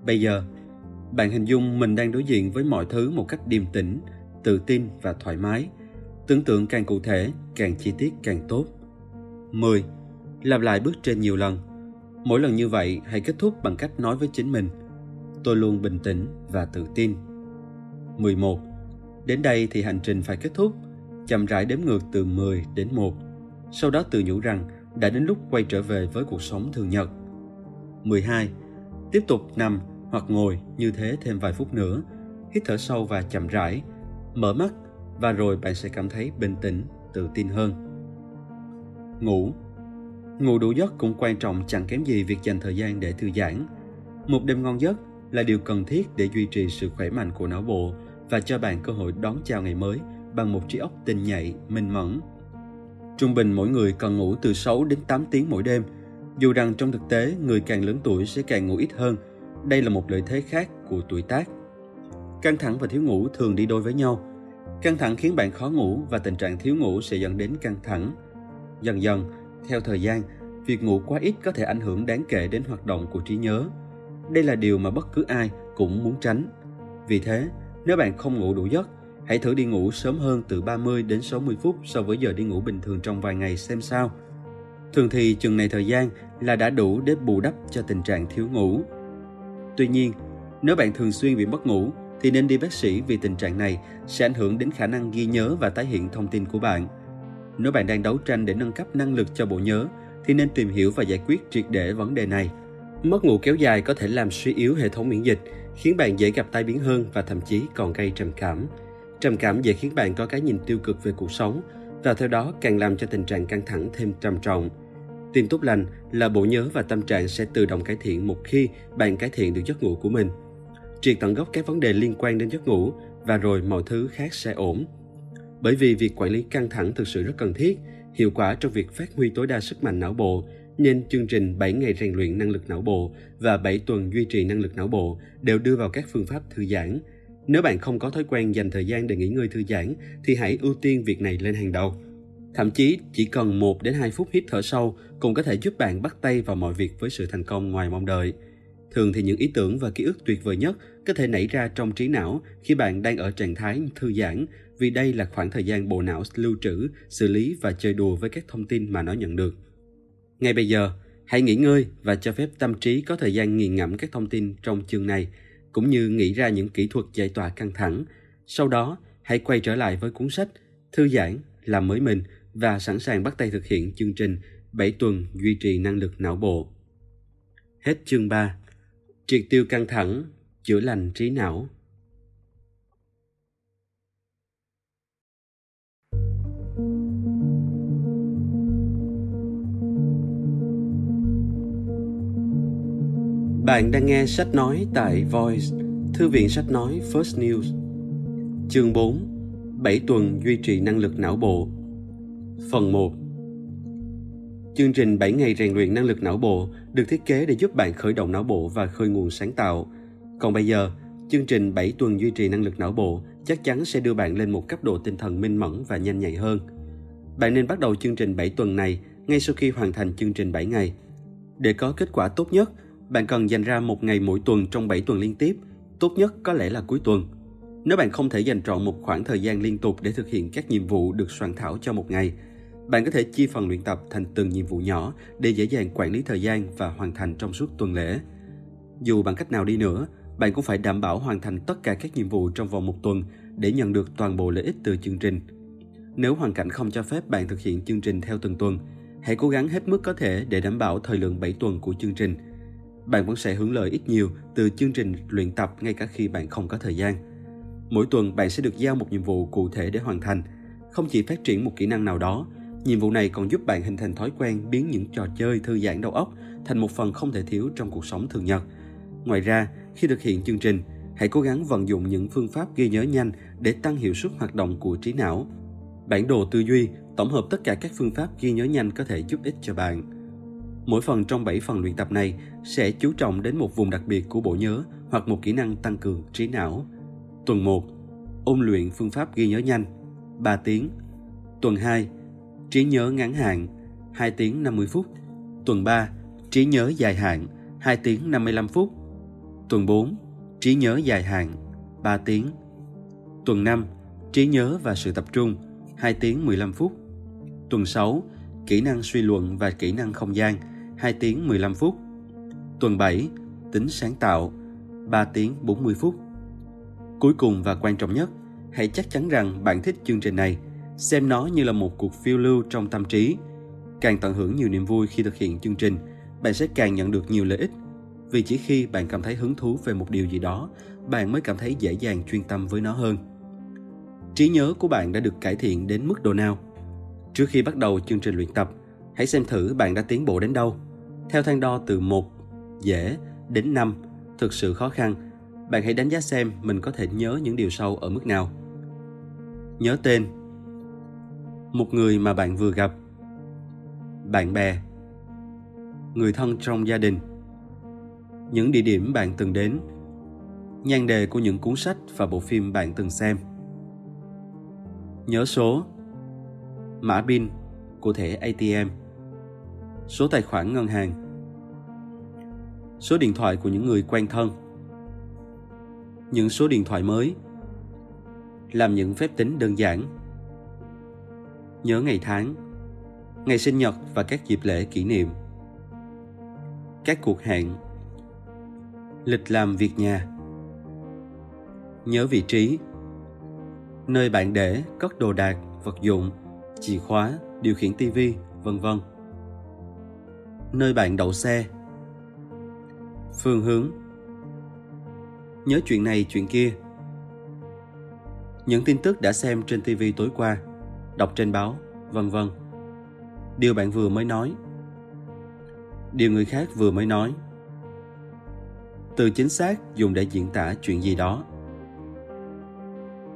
Bây giờ, bạn hình dung mình đang đối diện với mọi thứ một cách điềm tĩnh, tự tin và thoải mái. Tưởng tượng càng cụ thể, càng chi tiết càng tốt. 10. Lặp lại bước trên nhiều lần. Mỗi lần như vậy, hãy kết thúc bằng cách nói với chính mình Tôi luôn bình tĩnh và tự tin. 11. Đến đây thì hành trình phải kết thúc. Chậm rãi đếm ngược từ 10 đến 1. Sau đó tự nhủ rằng đã đến lúc quay trở về với cuộc sống thường nhật. 12. Tiếp tục nằm hoặc ngồi như thế thêm vài phút nữa. Hít thở sâu và chậm rãi. Mở mắt và rồi bạn sẽ cảm thấy bình tĩnh, tự tin hơn. Ngủ Ngủ đủ giấc cũng quan trọng chẳng kém gì việc dành thời gian để thư giãn. Một đêm ngon giấc là điều cần thiết để duy trì sự khỏe mạnh của não bộ và cho bạn cơ hội đón chào ngày mới bằng một trí óc tinh nhạy, minh mẫn. Trung bình mỗi người cần ngủ từ 6 đến 8 tiếng mỗi đêm. Dù rằng trong thực tế người càng lớn tuổi sẽ càng ngủ ít hơn, đây là một lợi thế khác của tuổi tác. Căng thẳng và thiếu ngủ thường đi đôi với nhau. Căng thẳng khiến bạn khó ngủ và tình trạng thiếu ngủ sẽ dẫn đến căng thẳng. Dần dần, theo thời gian, việc ngủ quá ít có thể ảnh hưởng đáng kể đến hoạt động của trí nhớ. Đây là điều mà bất cứ ai cũng muốn tránh. Vì thế, nếu bạn không ngủ đủ giấc, hãy thử đi ngủ sớm hơn từ 30 đến 60 phút so với giờ đi ngủ bình thường trong vài ngày xem sao. Thường thì chừng này thời gian là đã đủ để bù đắp cho tình trạng thiếu ngủ. Tuy nhiên, nếu bạn thường xuyên bị mất ngủ thì nên đi bác sĩ vì tình trạng này sẽ ảnh hưởng đến khả năng ghi nhớ và tái hiện thông tin của bạn. Nếu bạn đang đấu tranh để nâng cấp năng lực cho bộ nhớ thì nên tìm hiểu và giải quyết triệt để vấn đề này. Mất ngủ kéo dài có thể làm suy yếu hệ thống miễn dịch, khiến bạn dễ gặp tai biến hơn và thậm chí còn gây trầm cảm. Trầm cảm dễ khiến bạn có cái nhìn tiêu cực về cuộc sống và theo đó càng làm cho tình trạng căng thẳng thêm trầm trọng. Tin tốt lành là bộ nhớ và tâm trạng sẽ tự động cải thiện một khi bạn cải thiện được giấc ngủ của mình. Triệt tận gốc các vấn đề liên quan đến giấc ngủ và rồi mọi thứ khác sẽ ổn. Bởi vì việc quản lý căng thẳng thực sự rất cần thiết, hiệu quả trong việc phát huy tối đa sức mạnh não bộ nên chương trình 7 ngày rèn luyện năng lực não bộ và 7 tuần duy trì năng lực não bộ đều đưa vào các phương pháp thư giãn. Nếu bạn không có thói quen dành thời gian để nghỉ ngơi thư giãn thì hãy ưu tiên việc này lên hàng đầu. Thậm chí chỉ cần 1 đến 2 phút hít thở sâu cũng có thể giúp bạn bắt tay vào mọi việc với sự thành công ngoài mong đợi. Thường thì những ý tưởng và ký ức tuyệt vời nhất có thể nảy ra trong trí não khi bạn đang ở trạng thái thư giãn vì đây là khoảng thời gian bộ não lưu trữ, xử lý và chơi đùa với các thông tin mà nó nhận được. Ngay bây giờ, hãy nghỉ ngơi và cho phép tâm trí có thời gian nghiền ngẫm các thông tin trong chương này, cũng như nghĩ ra những kỹ thuật giải tỏa căng thẳng. Sau đó, hãy quay trở lại với cuốn sách, thư giãn, làm mới mình và sẵn sàng bắt tay thực hiện chương trình 7 tuần duy trì năng lực não bộ. Hết chương 3. Triệt tiêu căng thẳng, chữa lành trí não. Bạn đang nghe sách nói tại Voice, thư viện sách nói First News. Chương 4 7 tuần duy trì năng lực não bộ Phần 1 Chương trình 7 ngày rèn luyện năng lực não bộ được thiết kế để giúp bạn khởi động não bộ và khơi nguồn sáng tạo. Còn bây giờ, chương trình 7 tuần duy trì năng lực não bộ chắc chắn sẽ đưa bạn lên một cấp độ tinh thần minh mẫn và nhanh nhạy hơn. Bạn nên bắt đầu chương trình 7 tuần này ngay sau khi hoàn thành chương trình 7 ngày. Để có kết quả tốt nhất, bạn cần dành ra một ngày mỗi tuần trong 7 tuần liên tiếp, tốt nhất có lẽ là cuối tuần. Nếu bạn không thể dành trọn một khoảng thời gian liên tục để thực hiện các nhiệm vụ được soạn thảo cho một ngày, bạn có thể chia phần luyện tập thành từng nhiệm vụ nhỏ để dễ dàng quản lý thời gian và hoàn thành trong suốt tuần lễ. Dù bằng cách nào đi nữa, bạn cũng phải đảm bảo hoàn thành tất cả các nhiệm vụ trong vòng một tuần để nhận được toàn bộ lợi ích từ chương trình. Nếu hoàn cảnh không cho phép bạn thực hiện chương trình theo từng tuần, hãy cố gắng hết mức có thể để đảm bảo thời lượng 7 tuần của chương trình – bạn vẫn sẽ hưởng lợi ít nhiều từ chương trình luyện tập ngay cả khi bạn không có thời gian. Mỗi tuần bạn sẽ được giao một nhiệm vụ cụ thể để hoàn thành. Không chỉ phát triển một kỹ năng nào đó, nhiệm vụ này còn giúp bạn hình thành thói quen biến những trò chơi thư giãn đầu óc thành một phần không thể thiếu trong cuộc sống thường nhật. Ngoài ra, khi thực hiện chương trình, hãy cố gắng vận dụng những phương pháp ghi nhớ nhanh để tăng hiệu suất hoạt động của trí não. Bản đồ tư duy tổng hợp tất cả các phương pháp ghi nhớ nhanh có thể giúp ích cho bạn. Mỗi phần trong 7 phần luyện tập này sẽ chú trọng đến một vùng đặc biệt của bộ nhớ hoặc một kỹ năng tăng cường trí não. Tuần 1. Ôn luyện phương pháp ghi nhớ nhanh 3 tiếng. Tuần 2. Trí nhớ ngắn hạn 2 tiếng 50 phút. Tuần 3. Trí nhớ dài hạn 2 tiếng 55 phút. Tuần 4. Trí nhớ dài hạn 3 tiếng. Tuần 5. Trí nhớ và sự tập trung 2 tiếng 15 phút. Tuần 6, kỹ năng suy luận và kỹ năng không gian, 2 tiếng 15 phút. Tuần 7, tính sáng tạo, 3 tiếng 40 phút. Cuối cùng và quan trọng nhất, hãy chắc chắn rằng bạn thích chương trình này, xem nó như là một cuộc phiêu lưu trong tâm trí. Càng tận hưởng nhiều niềm vui khi thực hiện chương trình, bạn sẽ càng nhận được nhiều lợi ích. Vì chỉ khi bạn cảm thấy hứng thú về một điều gì đó, bạn mới cảm thấy dễ dàng chuyên tâm với nó hơn. Trí nhớ của bạn đã được cải thiện đến mức độ nào? Trước khi bắt đầu chương trình luyện tập, hãy xem thử bạn đã tiến bộ đến đâu. Theo thang đo từ 1, dễ, đến 5, thực sự khó khăn, bạn hãy đánh giá xem mình có thể nhớ những điều sau ở mức nào. Nhớ tên. Một người mà bạn vừa gặp. Bạn bè. Người thân trong gia đình. Những địa điểm bạn từng đến. Nhan đề của những cuốn sách và bộ phim bạn từng xem. Nhớ số. Mã pin của thẻ ATM Số tài khoản ngân hàng. Số điện thoại của những người quen thân. Những số điện thoại mới. Làm những phép tính đơn giản. Nhớ ngày tháng, ngày sinh nhật và các dịp lễ kỷ niệm. Các cuộc hẹn. Lịch làm việc nhà. Nhớ vị trí. Nơi bạn để cất đồ đạc, vật dụng, chìa khóa, điều khiển tivi vân vân nơi bạn đậu xe phương hướng nhớ chuyện này chuyện kia. Những tin tức đã xem trên TV tối qua, đọc trên báo, vân vân. Điều bạn vừa mới nói. Điều người khác vừa mới nói. Từ chính xác dùng để diễn tả chuyện gì đó.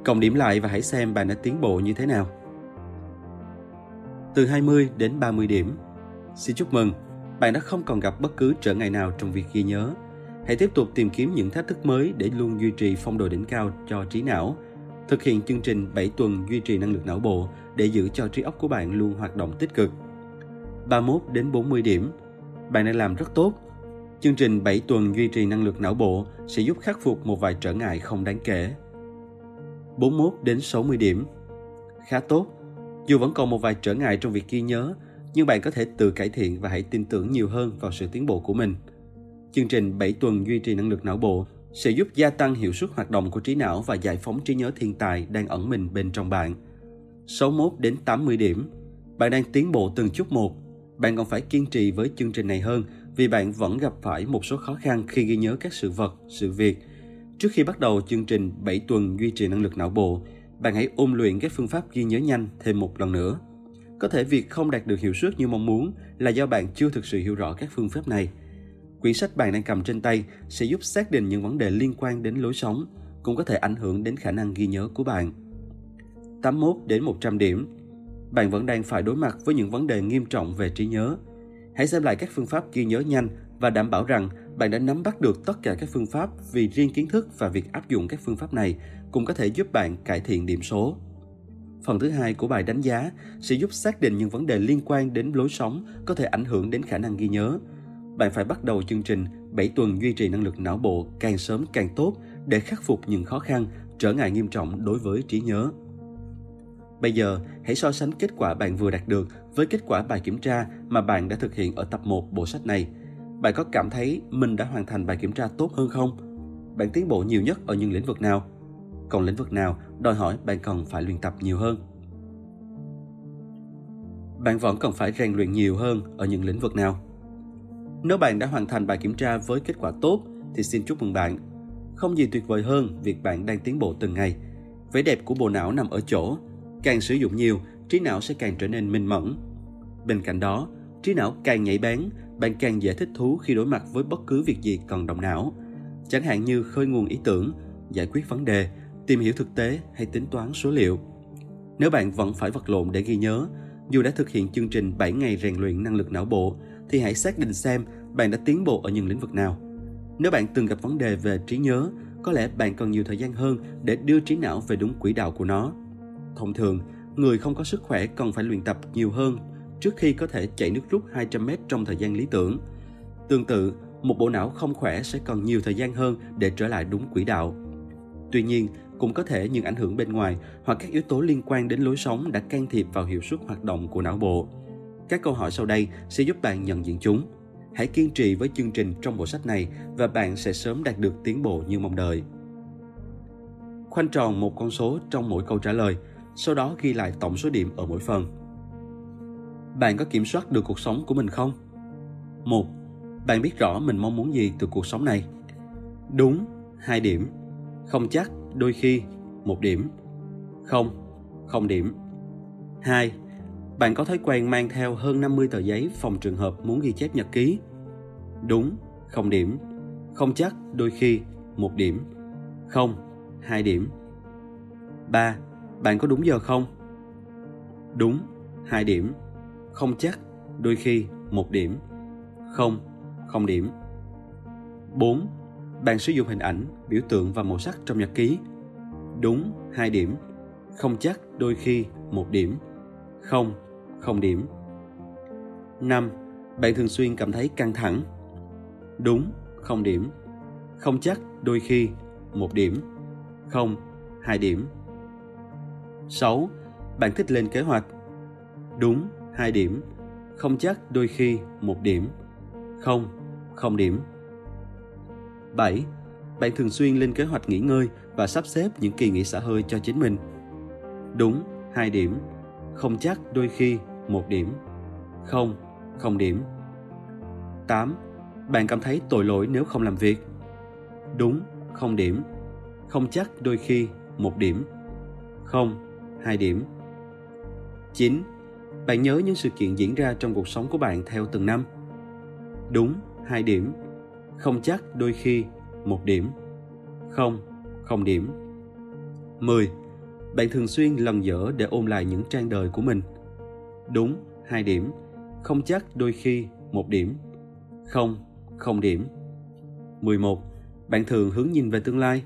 Cộng điểm lại và hãy xem bạn đã tiến bộ như thế nào. Từ 20 đến 30 điểm. Xin chúc mừng, bạn đã không còn gặp bất cứ trở ngại nào trong việc ghi nhớ Hãy tiếp tục tìm kiếm những thách thức mới để luôn duy trì phong độ đỉnh cao cho trí não. Thực hiện chương trình 7 tuần duy trì năng lượng não bộ để giữ cho trí óc của bạn luôn hoạt động tích cực. 31 đến 40 điểm. Bạn đang làm rất tốt. Chương trình 7 tuần duy trì năng lực não bộ sẽ giúp khắc phục một vài trở ngại không đáng kể. 41 đến 60 điểm. Khá tốt. Dù vẫn còn một vài trở ngại trong việc ghi nhớ, nhưng bạn có thể tự cải thiện và hãy tin tưởng nhiều hơn vào sự tiến bộ của mình. Chương trình 7 tuần duy trì năng lực não bộ sẽ giúp gia tăng hiệu suất hoạt động của trí não và giải phóng trí nhớ thiên tài đang ẩn mình bên trong bạn. 61 đến 80 điểm. Bạn đang tiến bộ từng chút một. Bạn còn phải kiên trì với chương trình này hơn vì bạn vẫn gặp phải một số khó khăn khi ghi nhớ các sự vật, sự việc. Trước khi bắt đầu chương trình 7 tuần duy trì năng lực não bộ, bạn hãy ôn luyện các phương pháp ghi nhớ nhanh thêm một lần nữa. Có thể việc không đạt được hiệu suất như mong muốn là do bạn chưa thực sự hiểu rõ các phương pháp này – Quyển sách bạn đang cầm trên tay sẽ giúp xác định những vấn đề liên quan đến lối sống, cũng có thể ảnh hưởng đến khả năng ghi nhớ của bạn. 81 đến 100 điểm. Bạn vẫn đang phải đối mặt với những vấn đề nghiêm trọng về trí nhớ. Hãy xem lại các phương pháp ghi nhớ nhanh và đảm bảo rằng bạn đã nắm bắt được tất cả các phương pháp vì riêng kiến thức và việc áp dụng các phương pháp này cũng có thể giúp bạn cải thiện điểm số. Phần thứ hai của bài đánh giá sẽ giúp xác định những vấn đề liên quan đến lối sống có thể ảnh hưởng đến khả năng ghi nhớ, bạn phải bắt đầu chương trình 7 tuần duy trì năng lực não bộ càng sớm càng tốt để khắc phục những khó khăn, trở ngại nghiêm trọng đối với trí nhớ. Bây giờ, hãy so sánh kết quả bạn vừa đạt được với kết quả bài kiểm tra mà bạn đã thực hiện ở tập 1 bộ sách này. Bạn có cảm thấy mình đã hoàn thành bài kiểm tra tốt hơn không? Bạn tiến bộ nhiều nhất ở những lĩnh vực nào? Còn lĩnh vực nào đòi hỏi bạn cần phải luyện tập nhiều hơn? Bạn vẫn cần phải rèn luyện nhiều hơn ở những lĩnh vực nào? Nếu bạn đã hoàn thành bài kiểm tra với kết quả tốt thì xin chúc mừng bạn. Không gì tuyệt vời hơn việc bạn đang tiến bộ từng ngày. Vẻ đẹp của bộ não nằm ở chỗ, càng sử dụng nhiều, trí não sẽ càng trở nên minh mẫn. Bên cạnh đó, trí não càng nhạy bén, bạn càng dễ thích thú khi đối mặt với bất cứ việc gì cần động não. Chẳng hạn như khơi nguồn ý tưởng, giải quyết vấn đề, tìm hiểu thực tế hay tính toán số liệu. Nếu bạn vẫn phải vật lộn để ghi nhớ, dù đã thực hiện chương trình 7 ngày rèn luyện năng lực não bộ, thì hãy xác định xem bạn đã tiến bộ ở những lĩnh vực nào. Nếu bạn từng gặp vấn đề về trí nhớ, có lẽ bạn cần nhiều thời gian hơn để đưa trí não về đúng quỹ đạo của nó. Thông thường, người không có sức khỏe cần phải luyện tập nhiều hơn trước khi có thể chạy nước rút 200m trong thời gian lý tưởng. Tương tự, một bộ não không khỏe sẽ cần nhiều thời gian hơn để trở lại đúng quỹ đạo. Tuy nhiên, cũng có thể những ảnh hưởng bên ngoài hoặc các yếu tố liên quan đến lối sống đã can thiệp vào hiệu suất hoạt động của não bộ. Các câu hỏi sau đây sẽ giúp bạn nhận diện chúng. Hãy kiên trì với chương trình trong bộ sách này và bạn sẽ sớm đạt được tiến bộ như mong đợi. Khoanh tròn một con số trong mỗi câu trả lời, sau đó ghi lại tổng số điểm ở mỗi phần. Bạn có kiểm soát được cuộc sống của mình không? 1. Bạn biết rõ mình mong muốn gì từ cuộc sống này? Đúng, 2 điểm. Không chắc, đôi khi, một điểm. Không, không điểm. 2. Bạn có thói quen mang theo hơn 50 tờ giấy phòng trường hợp muốn ghi chép nhật ký? Đúng, không điểm. Không chắc, đôi khi, một điểm. Không, hai điểm. 3. Bạn có đúng giờ không? Đúng, hai điểm. Không chắc, đôi khi, một điểm. Không, không điểm. 4. Bạn sử dụng hình ảnh, biểu tượng và màu sắc trong nhật ký. Đúng, hai điểm. Không chắc, đôi khi, một điểm. Không, không điểm. 5. Bạn thường xuyên cảm thấy căng thẳng. Đúng, không điểm. Không chắc, đôi khi, một điểm. Không, hai điểm. 6. Bạn thích lên kế hoạch. Đúng, 2 điểm. Không chắc, đôi khi, 1 điểm. Không, không điểm. 7. Bạn thường xuyên lên kế hoạch nghỉ ngơi và sắp xếp những kỳ nghỉ xả hơi cho chính mình. Đúng, hai điểm. Không chắc, đôi khi, một điểm. Không, không điểm. 8. Bạn cảm thấy tội lỗi nếu không làm việc. Đúng, không điểm. Không chắc đôi khi, một điểm. Không, hai điểm. 9. Bạn nhớ những sự kiện diễn ra trong cuộc sống của bạn theo từng năm. Đúng, hai điểm. Không chắc đôi khi, một điểm. Không, không điểm. 10. Bạn thường xuyên lần dở để ôn lại những trang đời của mình. Đúng, hai điểm. Không chắc đôi khi, một điểm. Không, không điểm. 11. Bạn thường hướng nhìn về tương lai.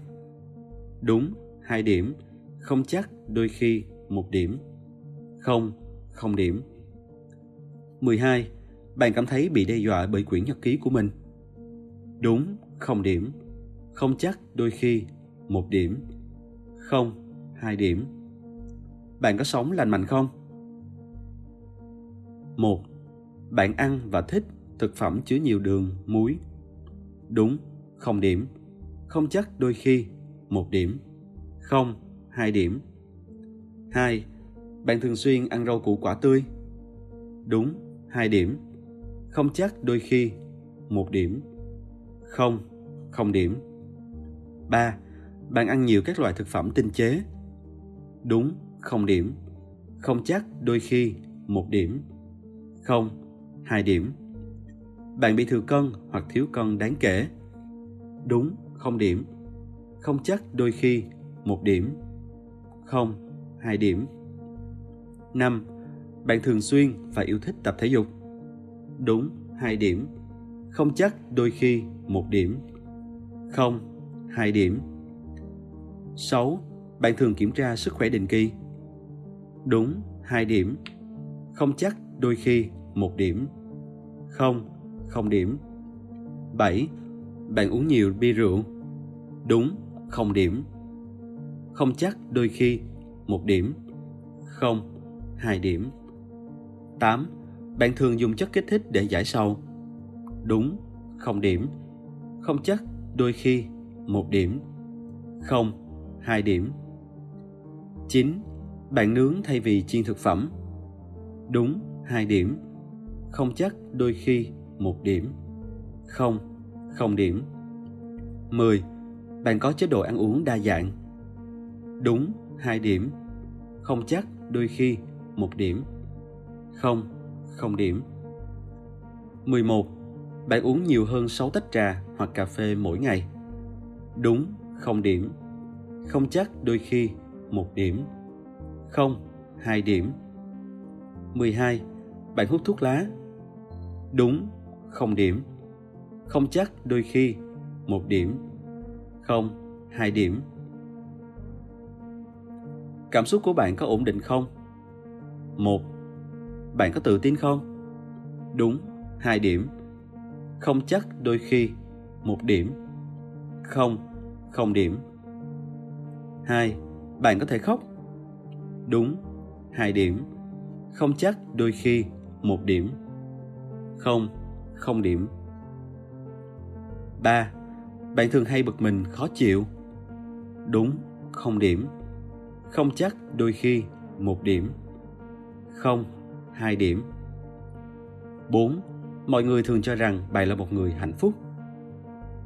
Đúng, hai điểm. Không chắc đôi khi, một điểm. Không, không điểm. 12. Bạn cảm thấy bị đe dọa bởi quyển nhật ký của mình. Đúng, không điểm. Không chắc đôi khi, một điểm. Không, hai điểm. Bạn có sống lành mạnh không? một Bạn ăn và thích thực phẩm chứa nhiều đường, muối. Đúng, không điểm. Không chắc đôi khi, một điểm. Không, hai điểm. hai Bạn thường xuyên ăn rau củ quả tươi. Đúng, hai điểm. Không chắc đôi khi, một điểm. Không, không điểm. 3. Bạn ăn nhiều các loại thực phẩm tinh chế. Đúng, không điểm. Không chắc đôi khi, một điểm. Không, hai điểm. Bạn bị thừa cân hoặc thiếu cân đáng kể. Đúng, không điểm. Không chắc đôi khi, một điểm. Không, hai điểm. 5. Bạn thường xuyên và yêu thích tập thể dục. Đúng, hai điểm. Không chắc đôi khi, một điểm. Không, hai điểm. 6. Bạn thường kiểm tra sức khỏe định kỳ. Đúng, hai điểm. Không chắc đôi khi một điểm. Không, không điểm. 7. Bạn uống nhiều bia rượu. Đúng, không điểm. Không chắc đôi khi một điểm. Không, hai điểm. 8. Bạn thường dùng chất kích thích để giải sầu. Đúng, không điểm. Không chắc đôi khi một điểm. Không, hai điểm. 9. Bạn nướng thay vì chiên thực phẩm. Đúng, hai điểm. Không chắc đôi khi một điểm. Không, không điểm. 10. Bạn có chế độ ăn uống đa dạng. Đúng, hai điểm. Không chắc đôi khi một điểm. Không, không điểm. 11. Bạn uống nhiều hơn 6 tách trà hoặc cà phê mỗi ngày. Đúng, không điểm. Không chắc đôi khi một điểm. Không, hai điểm. 12. Bạn hút thuốc lá. Đúng, không điểm. Không chắc đôi khi một điểm. Không, hai điểm. Cảm xúc của bạn có ổn định không? một Bạn có tự tin không? Đúng, hai điểm. Không chắc đôi khi, một điểm. Không, không điểm. 2. Bạn có thể khóc. Đúng, 2 điểm. Không chắc đôi khi 1 điểm. Không, không điểm. 3. Bạn thường hay bực mình khó chịu. Đúng, không điểm. Không chắc đôi khi 1 điểm. Không, 2 điểm. 4. Mọi người thường cho rằng bạn là một người hạnh phúc.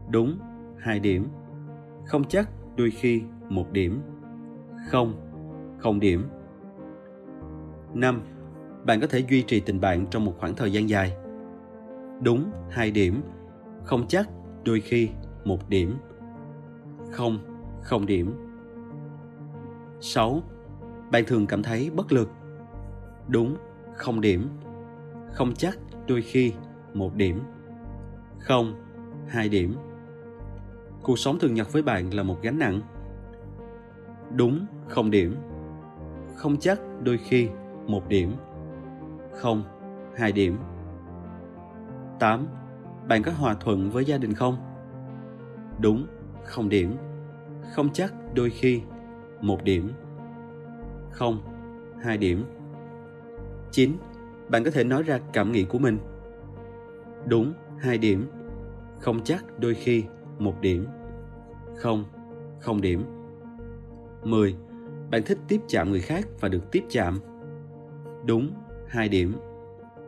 Đúng, hai điểm. Không chắc đôi khi một điểm. Không, không điểm. 5. Bạn có thể duy trì tình bạn trong một khoảng thời gian dài. Đúng, hai điểm. Không chắc đôi khi một điểm. Không, không điểm. 6. Bạn thường cảm thấy bất lực. Đúng, không điểm. Không chắc, đôi khi, một điểm. Không, hai điểm. Cuộc sống thường nhật với bạn là một gánh nặng. Đúng, không điểm. Không chắc, đôi khi, một điểm. Không, hai điểm. 8. Bạn có hòa thuận với gia đình không? Đúng, không điểm. Không chắc, đôi khi, một điểm. Không, hai điểm. 9. Bạn có thể nói ra cảm nghĩ của mình. Đúng, hai điểm. Không chắc đôi khi một điểm. Không, không điểm. 10. Bạn thích tiếp chạm người khác và được tiếp chạm. Đúng, hai điểm.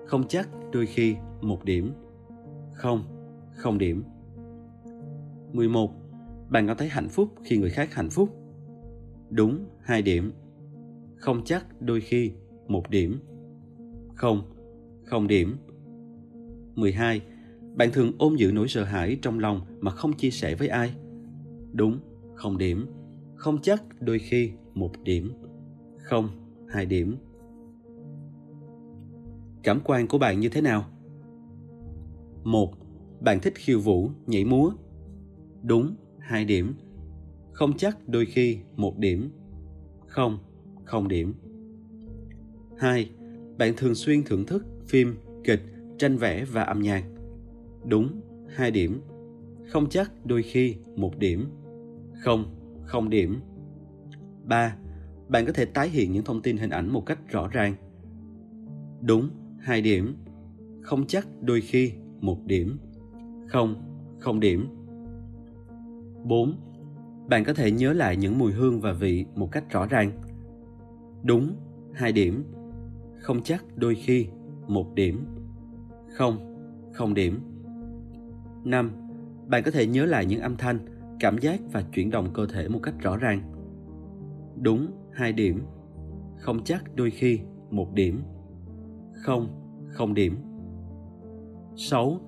Không chắc đôi khi một điểm. Không, không điểm. 11. Bạn có thấy hạnh phúc khi người khác hạnh phúc? Đúng, hai điểm. Không chắc đôi khi một điểm. Không, không điểm. 12. Bạn thường ôm giữ nỗi sợ hãi trong lòng mà không chia sẻ với ai. Đúng, không điểm. Không chắc đôi khi một điểm. Không, hai điểm. Cảm quan của bạn như thế nào? một Bạn thích khiêu vũ, nhảy múa. Đúng, hai điểm. Không chắc đôi khi một điểm. Không, không điểm. hai Bạn thường xuyên thưởng thức phim, kịch, tranh vẽ và âm nhạc. Đúng, hai điểm. Không chắc đôi khi một điểm. Không, không điểm. 3. Bạn có thể tái hiện những thông tin hình ảnh một cách rõ ràng. Đúng, 2 điểm. Không chắc đôi khi 1 điểm. Không, không điểm. 4. Bạn có thể nhớ lại những mùi hương và vị một cách rõ ràng. Đúng, 2 điểm. Không chắc đôi khi 1 điểm. Không, không điểm. 5. Bạn có thể nhớ lại những âm thanh, cảm giác và chuyển động cơ thể một cách rõ ràng. Đúng, hai điểm. Không chắc đôi khi một điểm. Không, không điểm. 6.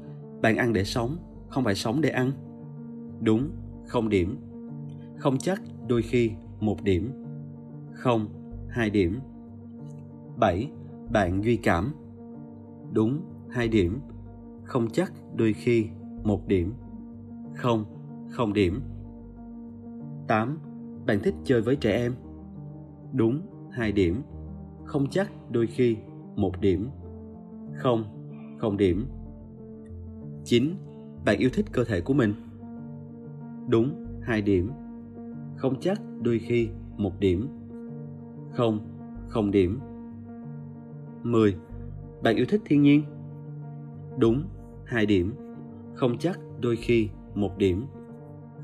Bạn ăn để sống, không phải sống để ăn. Đúng, không điểm. Không chắc đôi khi một điểm. Không, hai điểm. 7. Bạn duy cảm. Đúng, hai điểm. Không chắc đôi khi một điểm. Không, không điểm. 8. Bạn thích chơi với trẻ em. Đúng, hai điểm. Không chắc đôi khi một điểm. Không, không điểm. 9. Bạn yêu thích cơ thể của mình. Đúng, hai điểm. Không chắc đôi khi một điểm. Không, không điểm. 10. Bạn yêu thích thiên nhiên. Đúng, hai điểm. Không chắc đôi khi một điểm.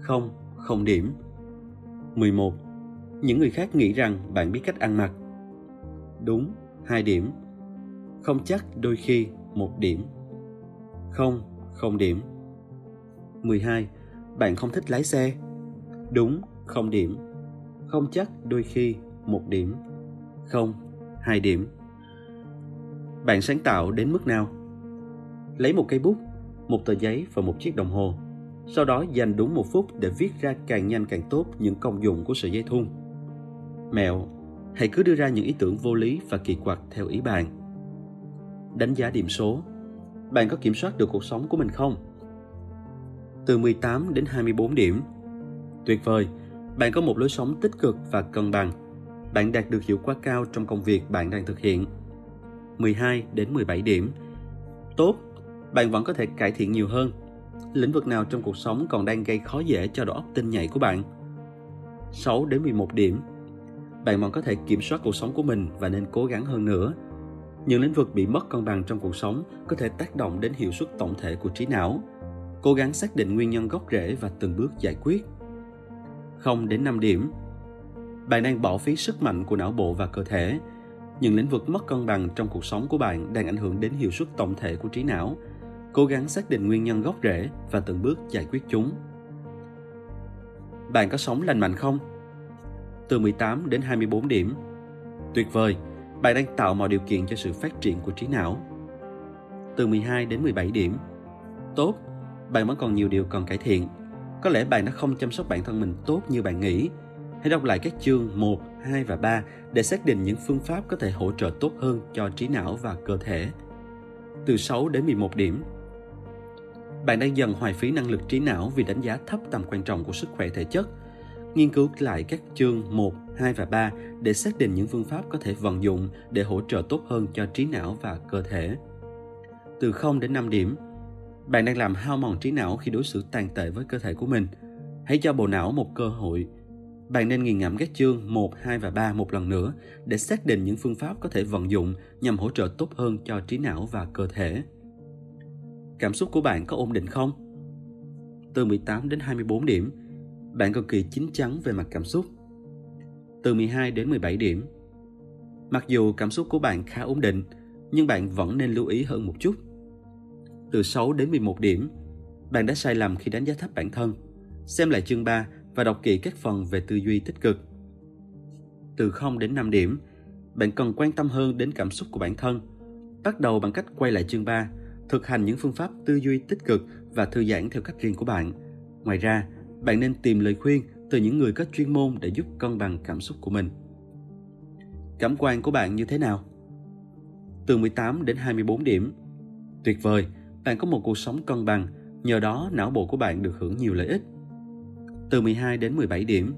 Không, không điểm. 11. Những người khác nghĩ rằng bạn biết cách ăn mặc. Đúng, hai điểm. Không chắc đôi khi một điểm. Không, không điểm. 12. Bạn không thích lái xe. Đúng, không điểm. Không chắc đôi khi một điểm. Không, hai điểm. Bạn sáng tạo đến mức nào? Lấy một cây bút, một tờ giấy và một chiếc đồng hồ. Sau đó dành đúng một phút để viết ra càng nhanh càng tốt những công dụng của sợi dây thun. Mẹo, hãy cứ đưa ra những ý tưởng vô lý và kỳ quặc theo ý bạn. Đánh giá điểm số. Bạn có kiểm soát được cuộc sống của mình không? Từ 18 đến 24 điểm. Tuyệt vời, bạn có một lối sống tích cực và cân bằng. Bạn đạt được hiệu quả cao trong công việc bạn đang thực hiện. 12 đến 17 điểm. Tốt, bạn vẫn có thể cải thiện nhiều hơn. Lĩnh vực nào trong cuộc sống còn đang gây khó dễ cho đầu óc tinh nhạy của bạn? 6 đến 11 điểm. Bạn vẫn có thể kiểm soát cuộc sống của mình và nên cố gắng hơn nữa. Những lĩnh vực bị mất cân bằng trong cuộc sống có thể tác động đến hiệu suất tổng thể của trí não. Cố gắng xác định nguyên nhân gốc rễ và từng bước giải quyết. 0 đến 5 điểm. Bạn đang bỏ phí sức mạnh của não bộ và cơ thể. Những lĩnh vực mất cân bằng trong cuộc sống của bạn đang ảnh hưởng đến hiệu suất tổng thể của trí não. Cố gắng xác định nguyên nhân gốc rễ và từng bước giải quyết chúng. Bạn có sống lành mạnh không? Từ 18 đến 24 điểm. Tuyệt vời, bạn đang tạo mọi điều kiện cho sự phát triển của trí não. Từ 12 đến 17 điểm. Tốt, bạn vẫn còn nhiều điều cần cải thiện. Có lẽ bạn đã không chăm sóc bản thân mình tốt như bạn nghĩ. Hãy đọc lại các chương 1, 2 và 3 để xác định những phương pháp có thể hỗ trợ tốt hơn cho trí não và cơ thể. Từ 6 đến 11 điểm. Bạn đang dần hoài phí năng lực trí não vì đánh giá thấp tầm quan trọng của sức khỏe thể chất. Nghiên cứu lại các chương 1, 2 và 3 để xác định những phương pháp có thể vận dụng để hỗ trợ tốt hơn cho trí não và cơ thể. Từ 0 đến 5 điểm, bạn đang làm hao mòn trí não khi đối xử tàn tệ với cơ thể của mình. Hãy cho bộ não một cơ hội. Bạn nên nghiền ngẫm các chương 1, 2 và 3 một lần nữa để xác định những phương pháp có thể vận dụng nhằm hỗ trợ tốt hơn cho trí não và cơ thể. Cảm xúc của bạn có ổn định không? Từ 18 đến 24 điểm, bạn cực kỳ chín chắn về mặt cảm xúc. Từ 12 đến 17 điểm, mặc dù cảm xúc của bạn khá ổn định, nhưng bạn vẫn nên lưu ý hơn một chút. Từ 6 đến 11 điểm, bạn đã sai lầm khi đánh giá thấp bản thân. Xem lại chương 3 và đọc kỹ các phần về tư duy tích cực. Từ 0 đến 5 điểm, bạn cần quan tâm hơn đến cảm xúc của bản thân. Bắt đầu bằng cách quay lại chương 3 thực hành những phương pháp tư duy tích cực và thư giãn theo cách riêng của bạn. Ngoài ra, bạn nên tìm lời khuyên từ những người có chuyên môn để giúp cân bằng cảm xúc của mình. Cảm quan của bạn như thế nào? Từ 18 đến 24 điểm. Tuyệt vời, bạn có một cuộc sống cân bằng, nhờ đó não bộ của bạn được hưởng nhiều lợi ích. Từ 12 đến 17 điểm,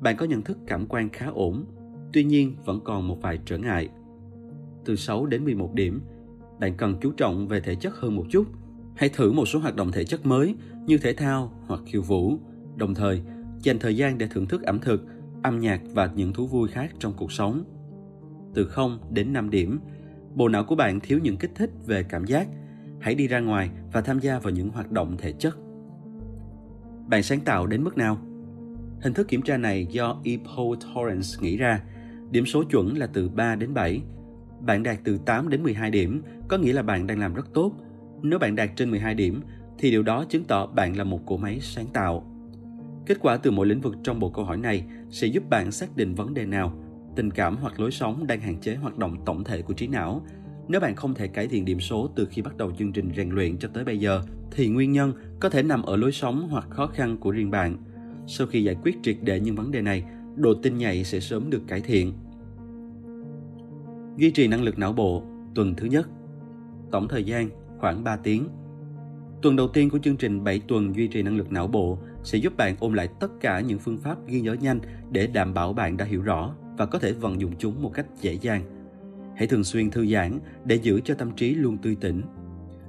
bạn có nhận thức cảm quan khá ổn, tuy nhiên vẫn còn một vài trở ngại. Từ 6 đến 11 điểm, bạn cần chú trọng về thể chất hơn một chút. Hãy thử một số hoạt động thể chất mới như thể thao hoặc khiêu vũ, đồng thời dành thời gian để thưởng thức ẩm thực, âm nhạc và những thú vui khác trong cuộc sống. Từ 0 đến 5 điểm, bộ não của bạn thiếu những kích thích về cảm giác. Hãy đi ra ngoài và tham gia vào những hoạt động thể chất. Bạn sáng tạo đến mức nào? Hình thức kiểm tra này do E. Paul Torrance nghĩ ra. Điểm số chuẩn là từ 3 đến 7 bạn đạt từ 8 đến 12 điểm, có nghĩa là bạn đang làm rất tốt. Nếu bạn đạt trên 12 điểm, thì điều đó chứng tỏ bạn là một cỗ máy sáng tạo. Kết quả từ mỗi lĩnh vực trong bộ câu hỏi này sẽ giúp bạn xác định vấn đề nào, tình cảm hoặc lối sống đang hạn chế hoạt động tổng thể của trí não. Nếu bạn không thể cải thiện điểm số từ khi bắt đầu chương trình rèn luyện cho tới bây giờ, thì nguyên nhân có thể nằm ở lối sống hoặc khó khăn của riêng bạn. Sau khi giải quyết triệt để những vấn đề này, độ tin nhạy sẽ sớm được cải thiện. Duy trì năng lực não bộ tuần thứ nhất. Tổng thời gian, khoảng 3 tiếng. Tuần đầu tiên của chương trình 7 tuần duy trì năng lực não bộ sẽ giúp bạn ôn lại tất cả những phương pháp ghi nhớ nhanh để đảm bảo bạn đã hiểu rõ và có thể vận dụng chúng một cách dễ dàng. Hãy thường xuyên thư giãn để giữ cho tâm trí luôn tươi tỉnh.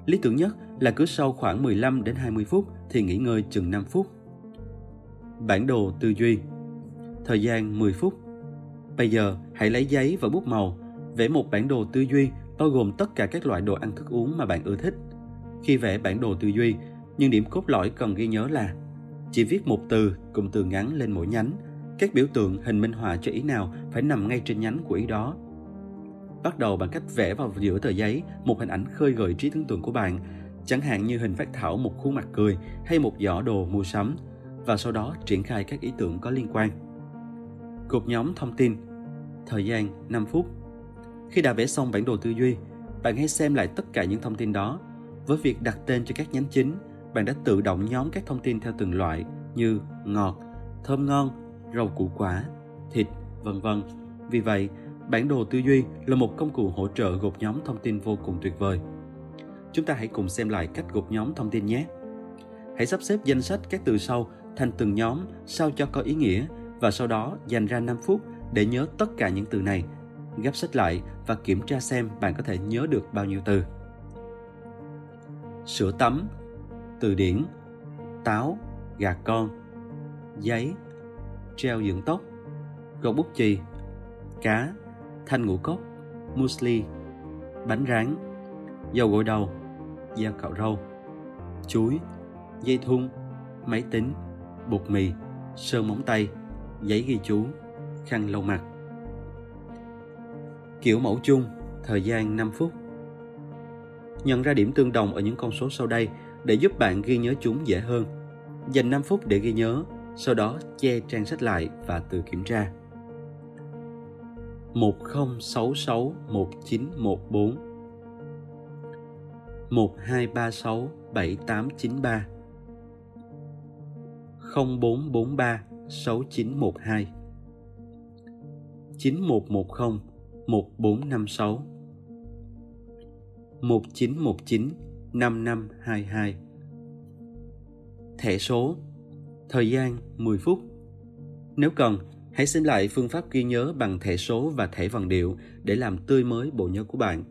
Lý tưởng nhất là cứ sau khoảng 15 đến 20 phút thì nghỉ ngơi chừng 5 phút. Bản đồ tư duy Thời gian 10 phút Bây giờ hãy lấy giấy và bút màu, Vẽ một bản đồ tư duy bao gồm tất cả các loại đồ ăn thức uống mà bạn ưa thích. Khi vẽ bản đồ tư duy, nhưng điểm cốt lõi cần ghi nhớ là chỉ viết một từ cùng từ ngắn lên mỗi nhánh. Các biểu tượng hình minh họa cho ý nào phải nằm ngay trên nhánh của ý đó. Bắt đầu bằng cách vẽ vào giữa tờ giấy một hình ảnh khơi gợi trí tưởng tượng của bạn, chẳng hạn như hình phát thảo một khuôn mặt cười hay một giỏ đồ mua sắm, và sau đó triển khai các ý tưởng có liên quan. Cột nhóm thông tin Thời gian 5 phút khi đã vẽ xong bản đồ tư duy, bạn hãy xem lại tất cả những thông tin đó. Với việc đặt tên cho các nhánh chính, bạn đã tự động nhóm các thông tin theo từng loại như ngọt, thơm ngon, rau củ quả, thịt, vân vân. Vì vậy, bản đồ tư duy là một công cụ hỗ trợ gộp nhóm thông tin vô cùng tuyệt vời. Chúng ta hãy cùng xem lại cách gộp nhóm thông tin nhé. Hãy sắp xếp danh sách các từ sau thành từng nhóm sao cho có ý nghĩa và sau đó dành ra 5 phút để nhớ tất cả những từ này gấp sách lại và kiểm tra xem bạn có thể nhớ được bao nhiêu từ. Sữa tắm, từ điển, táo, gà con, giấy, treo dưỡng tóc, gọt bút chì, cá, thanh ngũ cốc, muesli, bánh rán, dầu gội đầu, dao cạo râu, chuối, dây thun, máy tính, bột mì, sơn móng tay, giấy ghi chú, khăn lau mặt. Kiểu mẫu chung, thời gian 5 phút. Nhận ra điểm tương đồng ở những con số sau đây để giúp bạn ghi nhớ chúng dễ hơn. Dành 5 phút để ghi nhớ, sau đó che trang sách lại và tự kiểm tra. 10661914 1236 7893 0443 6912 9110 1456 1919 5522 Thẻ số Thời gian 10 phút Nếu cần, hãy xem lại phương pháp ghi nhớ bằng thẻ số và thẻ vần điệu để làm tươi mới bộ nhớ của bạn.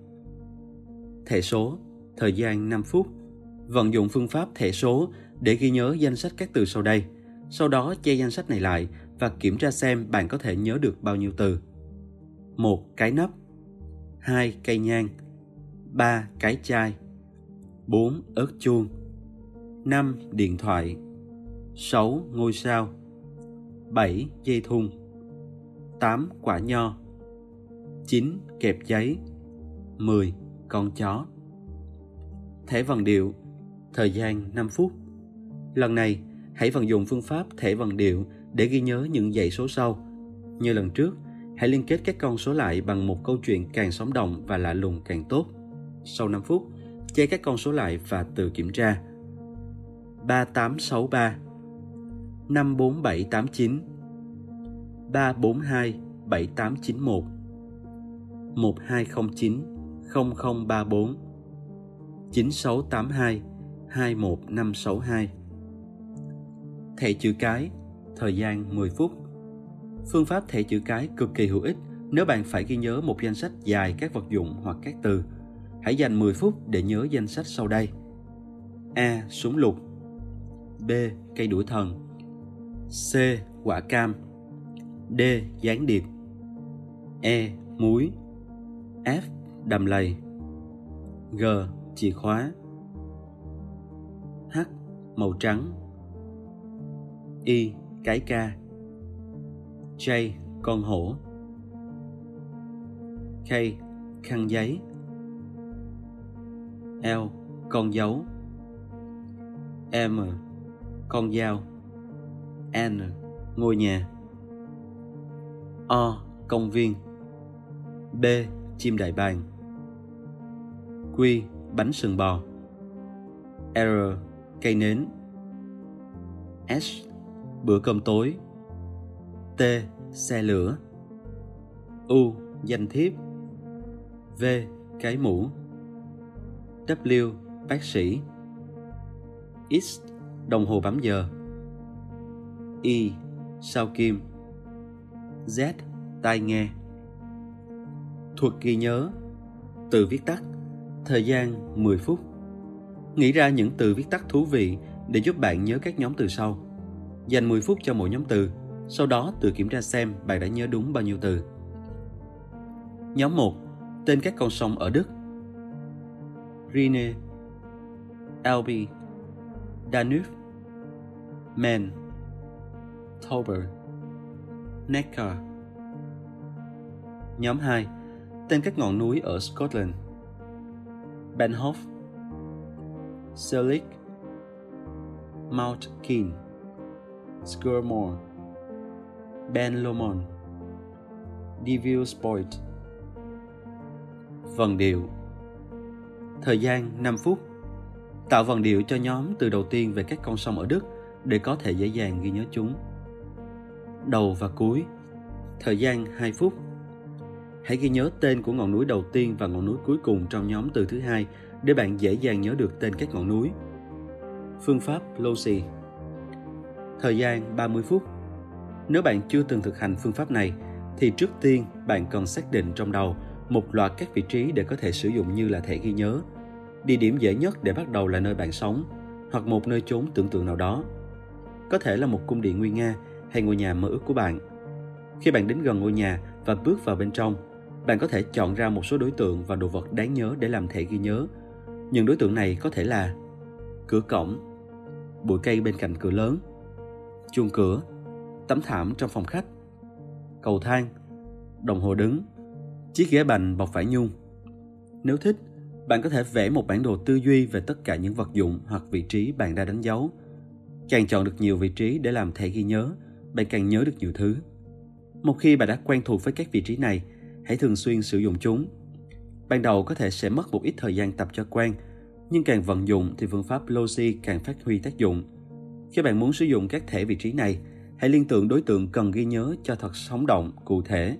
Thẻ số Thời gian 5 phút Vận dụng phương pháp thẻ số để ghi nhớ danh sách các từ sau đây. Sau đó che danh sách này lại và kiểm tra xem bạn có thể nhớ được bao nhiêu từ một cái nắp. Hai cây nhang. Ba cái chai. Bốn ớt chuông. Năm điện thoại. Sáu ngôi sao. Bảy dây thun. Tám quả nho. Chín kẹp giấy. Mười con chó. Thẻ vần điệu. Thời gian 5 phút. Lần này, hãy vận dụng phương pháp thẻ vần điệu để ghi nhớ những dãy số sau. Như lần trước hãy liên kết các con số lại bằng một câu chuyện càng sống động và lạ lùng càng tốt. Sau 5 phút, che các con số lại và tự kiểm tra. 3863 54789 342 7891 1209 0034 9682 21562 Thẻ chữ cái, thời gian 10 phút. Phương pháp thẻ chữ cái cực kỳ hữu ích nếu bạn phải ghi nhớ một danh sách dài các vật dụng hoặc các từ. Hãy dành 10 phút để nhớ danh sách sau đây. A. Súng lục B. Cây đuổi thần C. Quả cam D. Gián điệp E. Muối F. Đầm lầy G. Chìa khóa H. Màu trắng Y. Cái ca J. Con hổ K. Khăn giấy L. Con dấu M. Con dao N. Ngôi nhà O. Công viên B. Chim đại bàng Q. Bánh sừng bò R. Cây nến S, bữa cơm tối T. Xe lửa U. Danh thiếp V. Cái mũ W. Bác sĩ X. Đồng hồ bấm giờ Y. Sao kim Z. Tai nghe Thuật ghi nhớ Từ viết tắt Thời gian 10 phút Nghĩ ra những từ viết tắt thú vị để giúp bạn nhớ các nhóm từ sau. Dành 10 phút cho mỗi nhóm từ, sau đó tự kiểm tra xem bạn đã nhớ đúng bao nhiêu từ. Nhóm 1. Tên các con sông ở Đức Rhine Elbe Danube Main Tauber Neckar Nhóm 2. Tên các ngọn núi ở Scotland Benhoff Selig Mount Keane, skirmore Ben Lomond. Devils Point Vần điệu. Thời gian 5 phút. Tạo vần điệu cho nhóm từ đầu tiên về các con sông ở Đức để có thể dễ dàng ghi nhớ chúng. Đầu và cuối. Thời gian 2 phút. Hãy ghi nhớ tên của ngọn núi đầu tiên và ngọn núi cuối cùng trong nhóm từ thứ hai để bạn dễ dàng nhớ được tên các ngọn núi. Phương pháp Losi. Thời gian 30 phút. Nếu bạn chưa từng thực hành phương pháp này, thì trước tiên bạn cần xác định trong đầu một loạt các vị trí để có thể sử dụng như là thẻ ghi nhớ. Địa điểm dễ nhất để bắt đầu là nơi bạn sống, hoặc một nơi chốn tưởng tượng nào đó. Có thể là một cung điện nguy nga hay ngôi nhà mơ ước của bạn. Khi bạn đến gần ngôi nhà và bước vào bên trong, bạn có thể chọn ra một số đối tượng và đồ vật đáng nhớ để làm thẻ ghi nhớ. Những đối tượng này có thể là cửa cổng, bụi cây bên cạnh cửa lớn, chuông cửa, tấm thảm trong phòng khách, cầu thang, đồng hồ đứng, chiếc ghế bành bọc vải nhung. Nếu thích, bạn có thể vẽ một bản đồ tư duy về tất cả những vật dụng hoặc vị trí bạn đã đánh dấu. Càng chọn được nhiều vị trí để làm thẻ ghi nhớ, bạn càng nhớ được nhiều thứ. Một khi bạn đã quen thuộc với các vị trí này, hãy thường xuyên sử dụng chúng. Ban đầu có thể sẽ mất một ít thời gian tập cho quen, nhưng càng vận dụng thì phương pháp Logi càng phát huy tác dụng. Khi bạn muốn sử dụng các thẻ vị trí này, hãy liên tưởng đối tượng cần ghi nhớ cho thật sống động, cụ thể.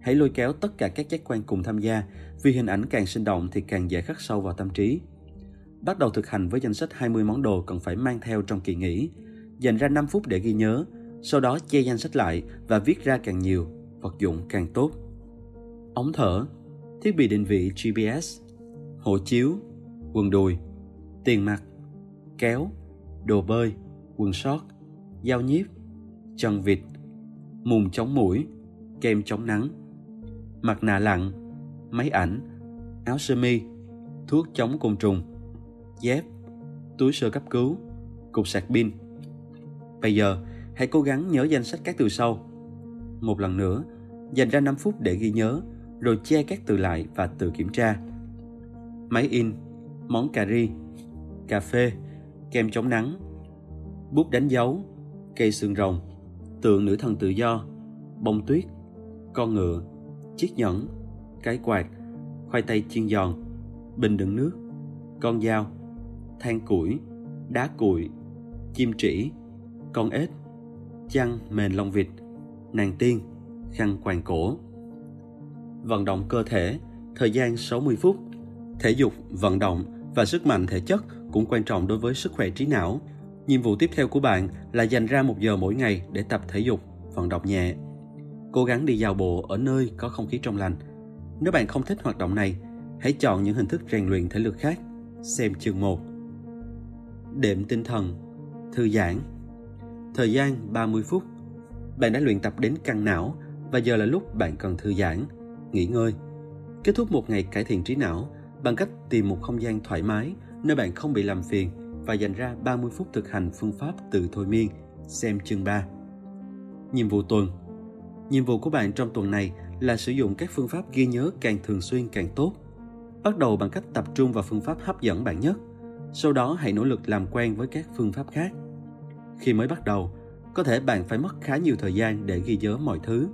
Hãy lôi kéo tất cả các giác quan cùng tham gia, vì hình ảnh càng sinh động thì càng dễ khắc sâu vào tâm trí. Bắt đầu thực hành với danh sách 20 món đồ cần phải mang theo trong kỳ nghỉ. Dành ra 5 phút để ghi nhớ, sau đó che danh sách lại và viết ra càng nhiều, vật dụng càng tốt. Ống thở, thiết bị định vị GPS, hộ chiếu, quần đùi, tiền mặt, kéo, đồ bơi, quần sót, dao nhíp, chân vịt, mùng chống mũi, kem chống nắng, mặt nạ lặn, máy ảnh, áo sơ mi, thuốc chống côn trùng, dép, túi sơ cấp cứu, cục sạc pin. Bây giờ, hãy cố gắng nhớ danh sách các từ sau. Một lần nữa, dành ra 5 phút để ghi nhớ, rồi che các từ lại và tự kiểm tra. Máy in, món cà ri, cà phê, kem chống nắng, bút đánh dấu, cây xương rồng, tượng nữ thần tự do, bông tuyết, con ngựa, chiếc nhẫn, cái quạt, khoai tây chiên giòn, bình đựng nước, con dao, than củi, đá cuội, chim trĩ, con ếch, chăn mền lông vịt, nàng tiên, khăn quàng cổ. Vận động cơ thể, thời gian 60 phút. Thể dục, vận động và sức mạnh thể chất cũng quan trọng đối với sức khỏe trí não. Nhiệm vụ tiếp theo của bạn là dành ra một giờ mỗi ngày để tập thể dục, vận động nhẹ. Cố gắng đi dạo bộ ở nơi có không khí trong lành. Nếu bạn không thích hoạt động này, hãy chọn những hình thức rèn luyện thể lực khác. Xem chương 1. Đệm tinh thần, thư giãn. Thời gian 30 phút. Bạn đã luyện tập đến căng não và giờ là lúc bạn cần thư giãn, nghỉ ngơi. Kết thúc một ngày cải thiện trí não bằng cách tìm một không gian thoải mái nơi bạn không bị làm phiền và dành ra 30 phút thực hành phương pháp tự thôi miên, xem chương 3. Nhiệm vụ tuần Nhiệm vụ của bạn trong tuần này là sử dụng các phương pháp ghi nhớ càng thường xuyên càng tốt. Bắt đầu bằng cách tập trung vào phương pháp hấp dẫn bạn nhất. Sau đó hãy nỗ lực làm quen với các phương pháp khác. Khi mới bắt đầu, có thể bạn phải mất khá nhiều thời gian để ghi nhớ mọi thứ.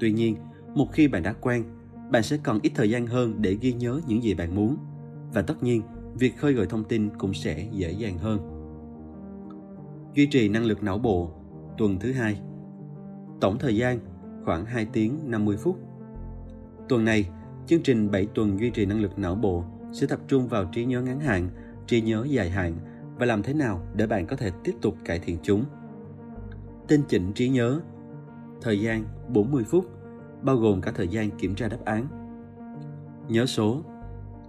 Tuy nhiên, một khi bạn đã quen, bạn sẽ cần ít thời gian hơn để ghi nhớ những gì bạn muốn. Và tất nhiên, việc khơi gợi thông tin cũng sẽ dễ dàng hơn. Duy trì năng lực não bộ, tuần thứ hai. Tổng thời gian khoảng 2 tiếng 50 phút. Tuần này, chương trình 7 tuần duy trì năng lực não bộ sẽ tập trung vào trí nhớ ngắn hạn, trí nhớ dài hạn và làm thế nào để bạn có thể tiếp tục cải thiện chúng. Tinh chỉnh trí nhớ Thời gian 40 phút, bao gồm cả thời gian kiểm tra đáp án. Nhớ số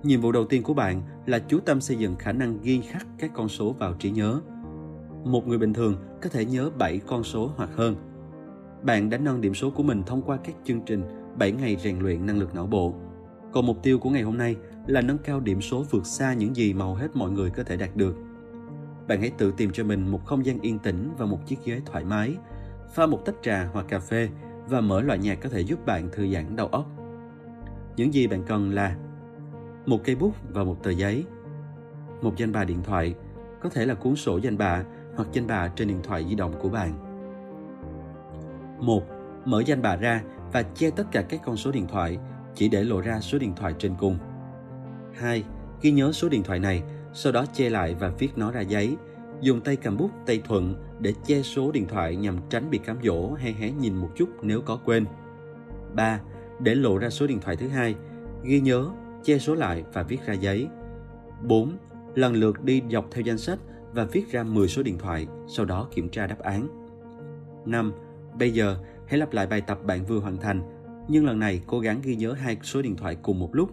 Nhiệm vụ đầu tiên của bạn là chú tâm xây dựng khả năng ghi khắc các con số vào trí nhớ. Một người bình thường có thể nhớ 7 con số hoặc hơn. Bạn đã nâng điểm số của mình thông qua các chương trình 7 ngày rèn luyện năng lực não bộ. Còn mục tiêu của ngày hôm nay là nâng cao điểm số vượt xa những gì mà hầu hết mọi người có thể đạt được. Bạn hãy tự tìm cho mình một không gian yên tĩnh và một chiếc ghế thoải mái, pha một tách trà hoặc cà phê và mở loại nhạc có thể giúp bạn thư giãn đầu óc. Những gì bạn cần là một cây bút và một tờ giấy, một danh bạ điện thoại, có thể là cuốn sổ danh bạ hoặc danh bạ trên điện thoại di động của bạn. một Mở danh bạ ra và che tất cả các con số điện thoại, chỉ để lộ ra số điện thoại trên cùng. 2. Ghi nhớ số điện thoại này, sau đó che lại và viết nó ra giấy. Dùng tay cầm bút tay thuận để che số điện thoại nhằm tránh bị cám dỗ hay hé nhìn một chút nếu có quên. 3. Để lộ ra số điện thoại thứ hai, ghi nhớ che số lại và viết ra giấy. 4. Lần lượt đi dọc theo danh sách và viết ra 10 số điện thoại, sau đó kiểm tra đáp án. 5. Bây giờ, hãy lặp lại bài tập bạn vừa hoàn thành, nhưng lần này cố gắng ghi nhớ hai số điện thoại cùng một lúc.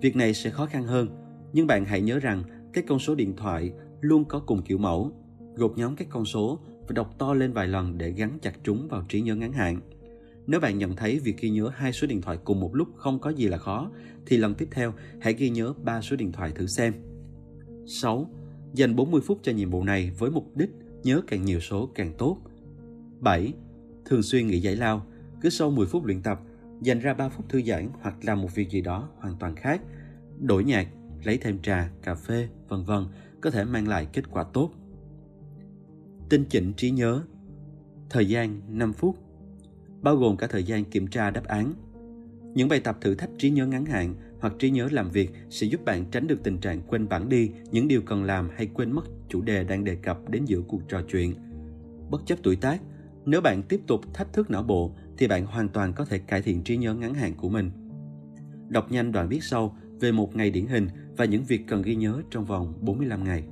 Việc này sẽ khó khăn hơn, nhưng bạn hãy nhớ rằng các con số điện thoại luôn có cùng kiểu mẫu. Gộp nhóm các con số và đọc to lên vài lần để gắn chặt chúng vào trí nhớ ngắn hạn. Nếu bạn nhận thấy việc ghi nhớ hai số điện thoại cùng một lúc không có gì là khó, thì lần tiếp theo hãy ghi nhớ ba số điện thoại thử xem. 6. Dành 40 phút cho nhiệm vụ này với mục đích nhớ càng nhiều số càng tốt. 7. Thường xuyên nghỉ giải lao, cứ sau 10 phút luyện tập, dành ra 3 phút thư giãn hoặc làm một việc gì đó hoàn toàn khác. Đổi nhạc, lấy thêm trà, cà phê, vân vân có thể mang lại kết quả tốt. Tinh chỉnh trí nhớ Thời gian 5 phút bao gồm cả thời gian kiểm tra đáp án. Những bài tập thử thách trí nhớ ngắn hạn hoặc trí nhớ làm việc sẽ giúp bạn tránh được tình trạng quên bản đi những điều cần làm hay quên mất chủ đề đang đề cập đến giữa cuộc trò chuyện. Bất chấp tuổi tác, nếu bạn tiếp tục thách thức não bộ thì bạn hoàn toàn có thể cải thiện trí nhớ ngắn hạn của mình. Đọc nhanh đoạn viết sau về một ngày điển hình và những việc cần ghi nhớ trong vòng 45 ngày.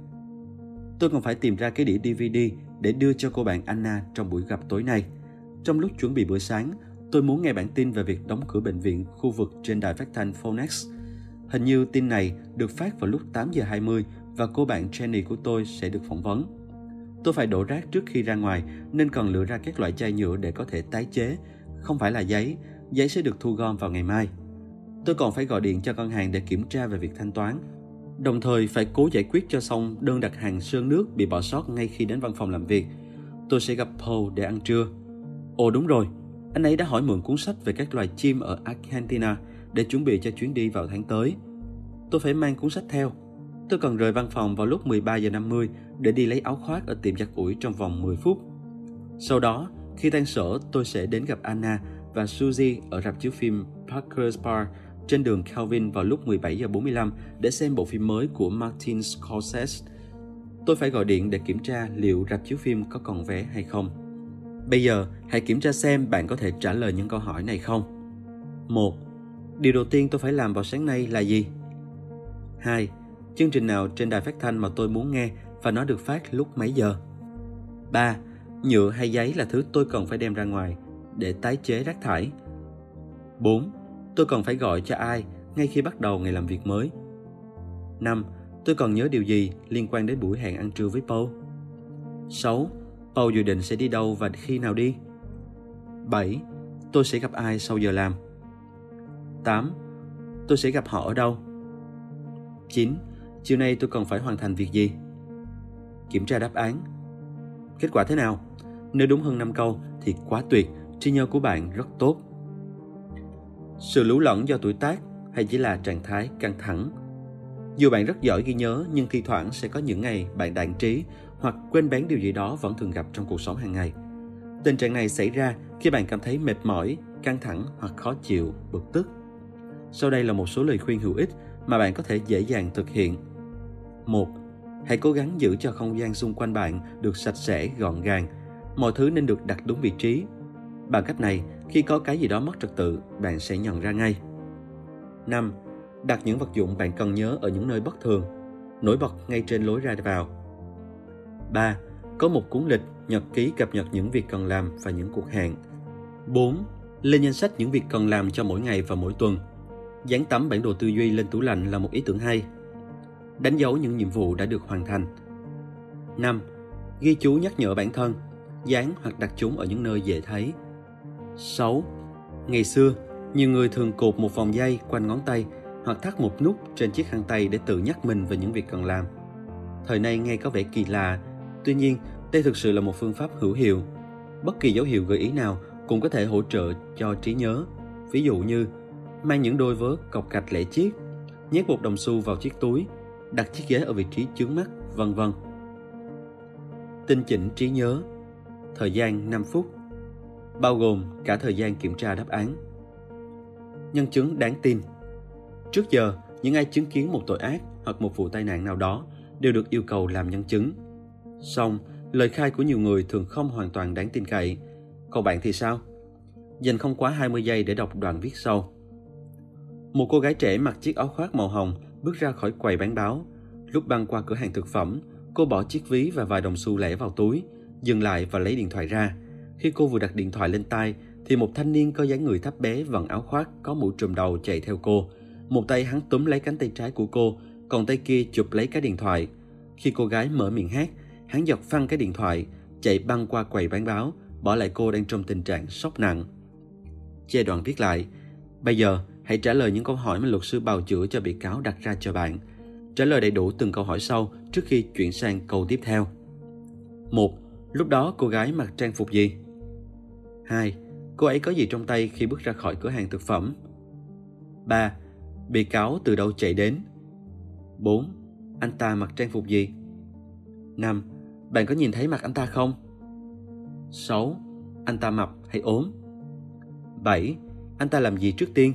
Tôi còn phải tìm ra cái đĩa DVD để đưa cho cô bạn Anna trong buổi gặp tối nay. Trong lúc chuẩn bị bữa sáng, tôi muốn nghe bản tin về việc đóng cửa bệnh viện khu vực trên đài phát thanh Phonex. Hình như tin này được phát vào lúc 8 giờ 20 và cô bạn Jenny của tôi sẽ được phỏng vấn. Tôi phải đổ rác trước khi ra ngoài nên cần lựa ra các loại chai nhựa để có thể tái chế, không phải là giấy, giấy sẽ được thu gom vào ngày mai. Tôi còn phải gọi điện cho ngân hàng để kiểm tra về việc thanh toán. Đồng thời phải cố giải quyết cho xong đơn đặt hàng sơn nước bị bỏ sót ngay khi đến văn phòng làm việc. Tôi sẽ gặp Paul để ăn trưa. Ồ đúng rồi, anh ấy đã hỏi mượn cuốn sách về các loài chim ở Argentina để chuẩn bị cho chuyến đi vào tháng tới. Tôi phải mang cuốn sách theo. Tôi cần rời văn phòng vào lúc 13 giờ 50 để đi lấy áo khoác ở tiệm giặt ủi trong vòng 10 phút. Sau đó, khi tan sở, tôi sẽ đến gặp Anna và Suzy ở rạp chiếu phim Parker's Bar trên đường Calvin vào lúc 17 giờ 45 để xem bộ phim mới của Martin Scorsese. Tôi phải gọi điện để kiểm tra liệu rạp chiếu phim có còn vé hay không. Bây giờ, hãy kiểm tra xem bạn có thể trả lời những câu hỏi này không. 1. Điều đầu tiên tôi phải làm vào sáng nay là gì? 2. Chương trình nào trên đài phát thanh mà tôi muốn nghe và nó được phát lúc mấy giờ? 3. Nhựa hay giấy là thứ tôi cần phải đem ra ngoài để tái chế rác thải. 4. Tôi cần phải gọi cho ai ngay khi bắt đầu ngày làm việc mới? 5. Tôi còn nhớ điều gì liên quan đến buổi hẹn ăn trưa với Paul? 6. Paul dự định sẽ đi đâu và khi nào đi? 7. Tôi sẽ gặp ai sau giờ làm? 8. Tôi sẽ gặp họ ở đâu? 9. Chiều nay tôi cần phải hoàn thành việc gì? Kiểm tra đáp án. Kết quả thế nào? Nếu đúng hơn 5 câu thì quá tuyệt, trí nhớ của bạn rất tốt. Sự lú lẫn do tuổi tác hay chỉ là trạng thái căng thẳng? Dù bạn rất giỏi ghi nhớ nhưng thi thoảng sẽ có những ngày bạn đạn trí hoặc quên bén điều gì đó vẫn thường gặp trong cuộc sống hàng ngày. Tình trạng này xảy ra khi bạn cảm thấy mệt mỏi, căng thẳng hoặc khó chịu, bực tức. Sau đây là một số lời khuyên hữu ích mà bạn có thể dễ dàng thực hiện. 1. Hãy cố gắng giữ cho không gian xung quanh bạn được sạch sẽ, gọn gàng. Mọi thứ nên được đặt đúng vị trí. Bằng cách này, khi có cái gì đó mất trật tự, bạn sẽ nhận ra ngay. 5. Đặt những vật dụng bạn cần nhớ ở những nơi bất thường, nổi bật ngay trên lối ra vào 3. Có một cuốn lịch, nhật ký cập nhật những việc cần làm và những cuộc hẹn. 4. Lên danh sách những việc cần làm cho mỗi ngày và mỗi tuần. Dán tấm bản đồ tư duy lên tủ lạnh là một ý tưởng hay. Đánh dấu những nhiệm vụ đã được hoàn thành. 5. Ghi chú nhắc nhở bản thân, dán hoặc đặt chúng ở những nơi dễ thấy. 6. Ngày xưa, nhiều người thường cột một vòng dây quanh ngón tay hoặc thắt một nút trên chiếc khăn tay để tự nhắc mình về những việc cần làm. Thời nay nghe có vẻ kỳ lạ Tuy nhiên, đây thực sự là một phương pháp hữu hiệu. Bất kỳ dấu hiệu gợi ý nào cũng có thể hỗ trợ cho trí nhớ. Ví dụ như mang những đôi vớ cọc gạch lẻ chiếc, nhét một đồng xu vào chiếc túi, đặt chiếc ghế ở vị trí chướng mắt, vân vân. Tinh chỉnh trí nhớ Thời gian 5 phút Bao gồm cả thời gian kiểm tra đáp án Nhân chứng đáng tin Trước giờ, những ai chứng kiến một tội ác hoặc một vụ tai nạn nào đó đều được yêu cầu làm nhân chứng Song, lời khai của nhiều người thường không hoàn toàn đáng tin cậy. Còn bạn thì sao? Dành không quá 20 giây để đọc đoạn viết sau. Một cô gái trẻ mặc chiếc áo khoác màu hồng bước ra khỏi quầy bán báo. Lúc băng qua cửa hàng thực phẩm, cô bỏ chiếc ví và vài đồng xu lẻ vào túi, dừng lại và lấy điện thoại ra. Khi cô vừa đặt điện thoại lên tai, thì một thanh niên có dáng người thấp bé vận áo khoác có mũ trùm đầu chạy theo cô. Một tay hắn túm lấy cánh tay trái của cô, còn tay kia chụp lấy cái điện thoại. Khi cô gái mở miệng hát, Hắn giật phăng cái điện thoại, chạy băng qua quầy bán báo, bỏ lại cô đang trong tình trạng sốc nặng. Chê đoạn viết lại, bây giờ hãy trả lời những câu hỏi mà luật sư bào chữa cho bị cáo đặt ra cho bạn. Trả lời đầy đủ từng câu hỏi sau trước khi chuyển sang câu tiếp theo. 1. Lúc đó cô gái mặc trang phục gì? 2. Cô ấy có gì trong tay khi bước ra khỏi cửa hàng thực phẩm? 3. Bị cáo từ đâu chạy đến? 4. Anh ta mặc trang phục gì? 5. Bạn có nhìn thấy mặt anh ta không? 6. Anh ta mập hay ốm? 7. Anh ta làm gì trước tiên?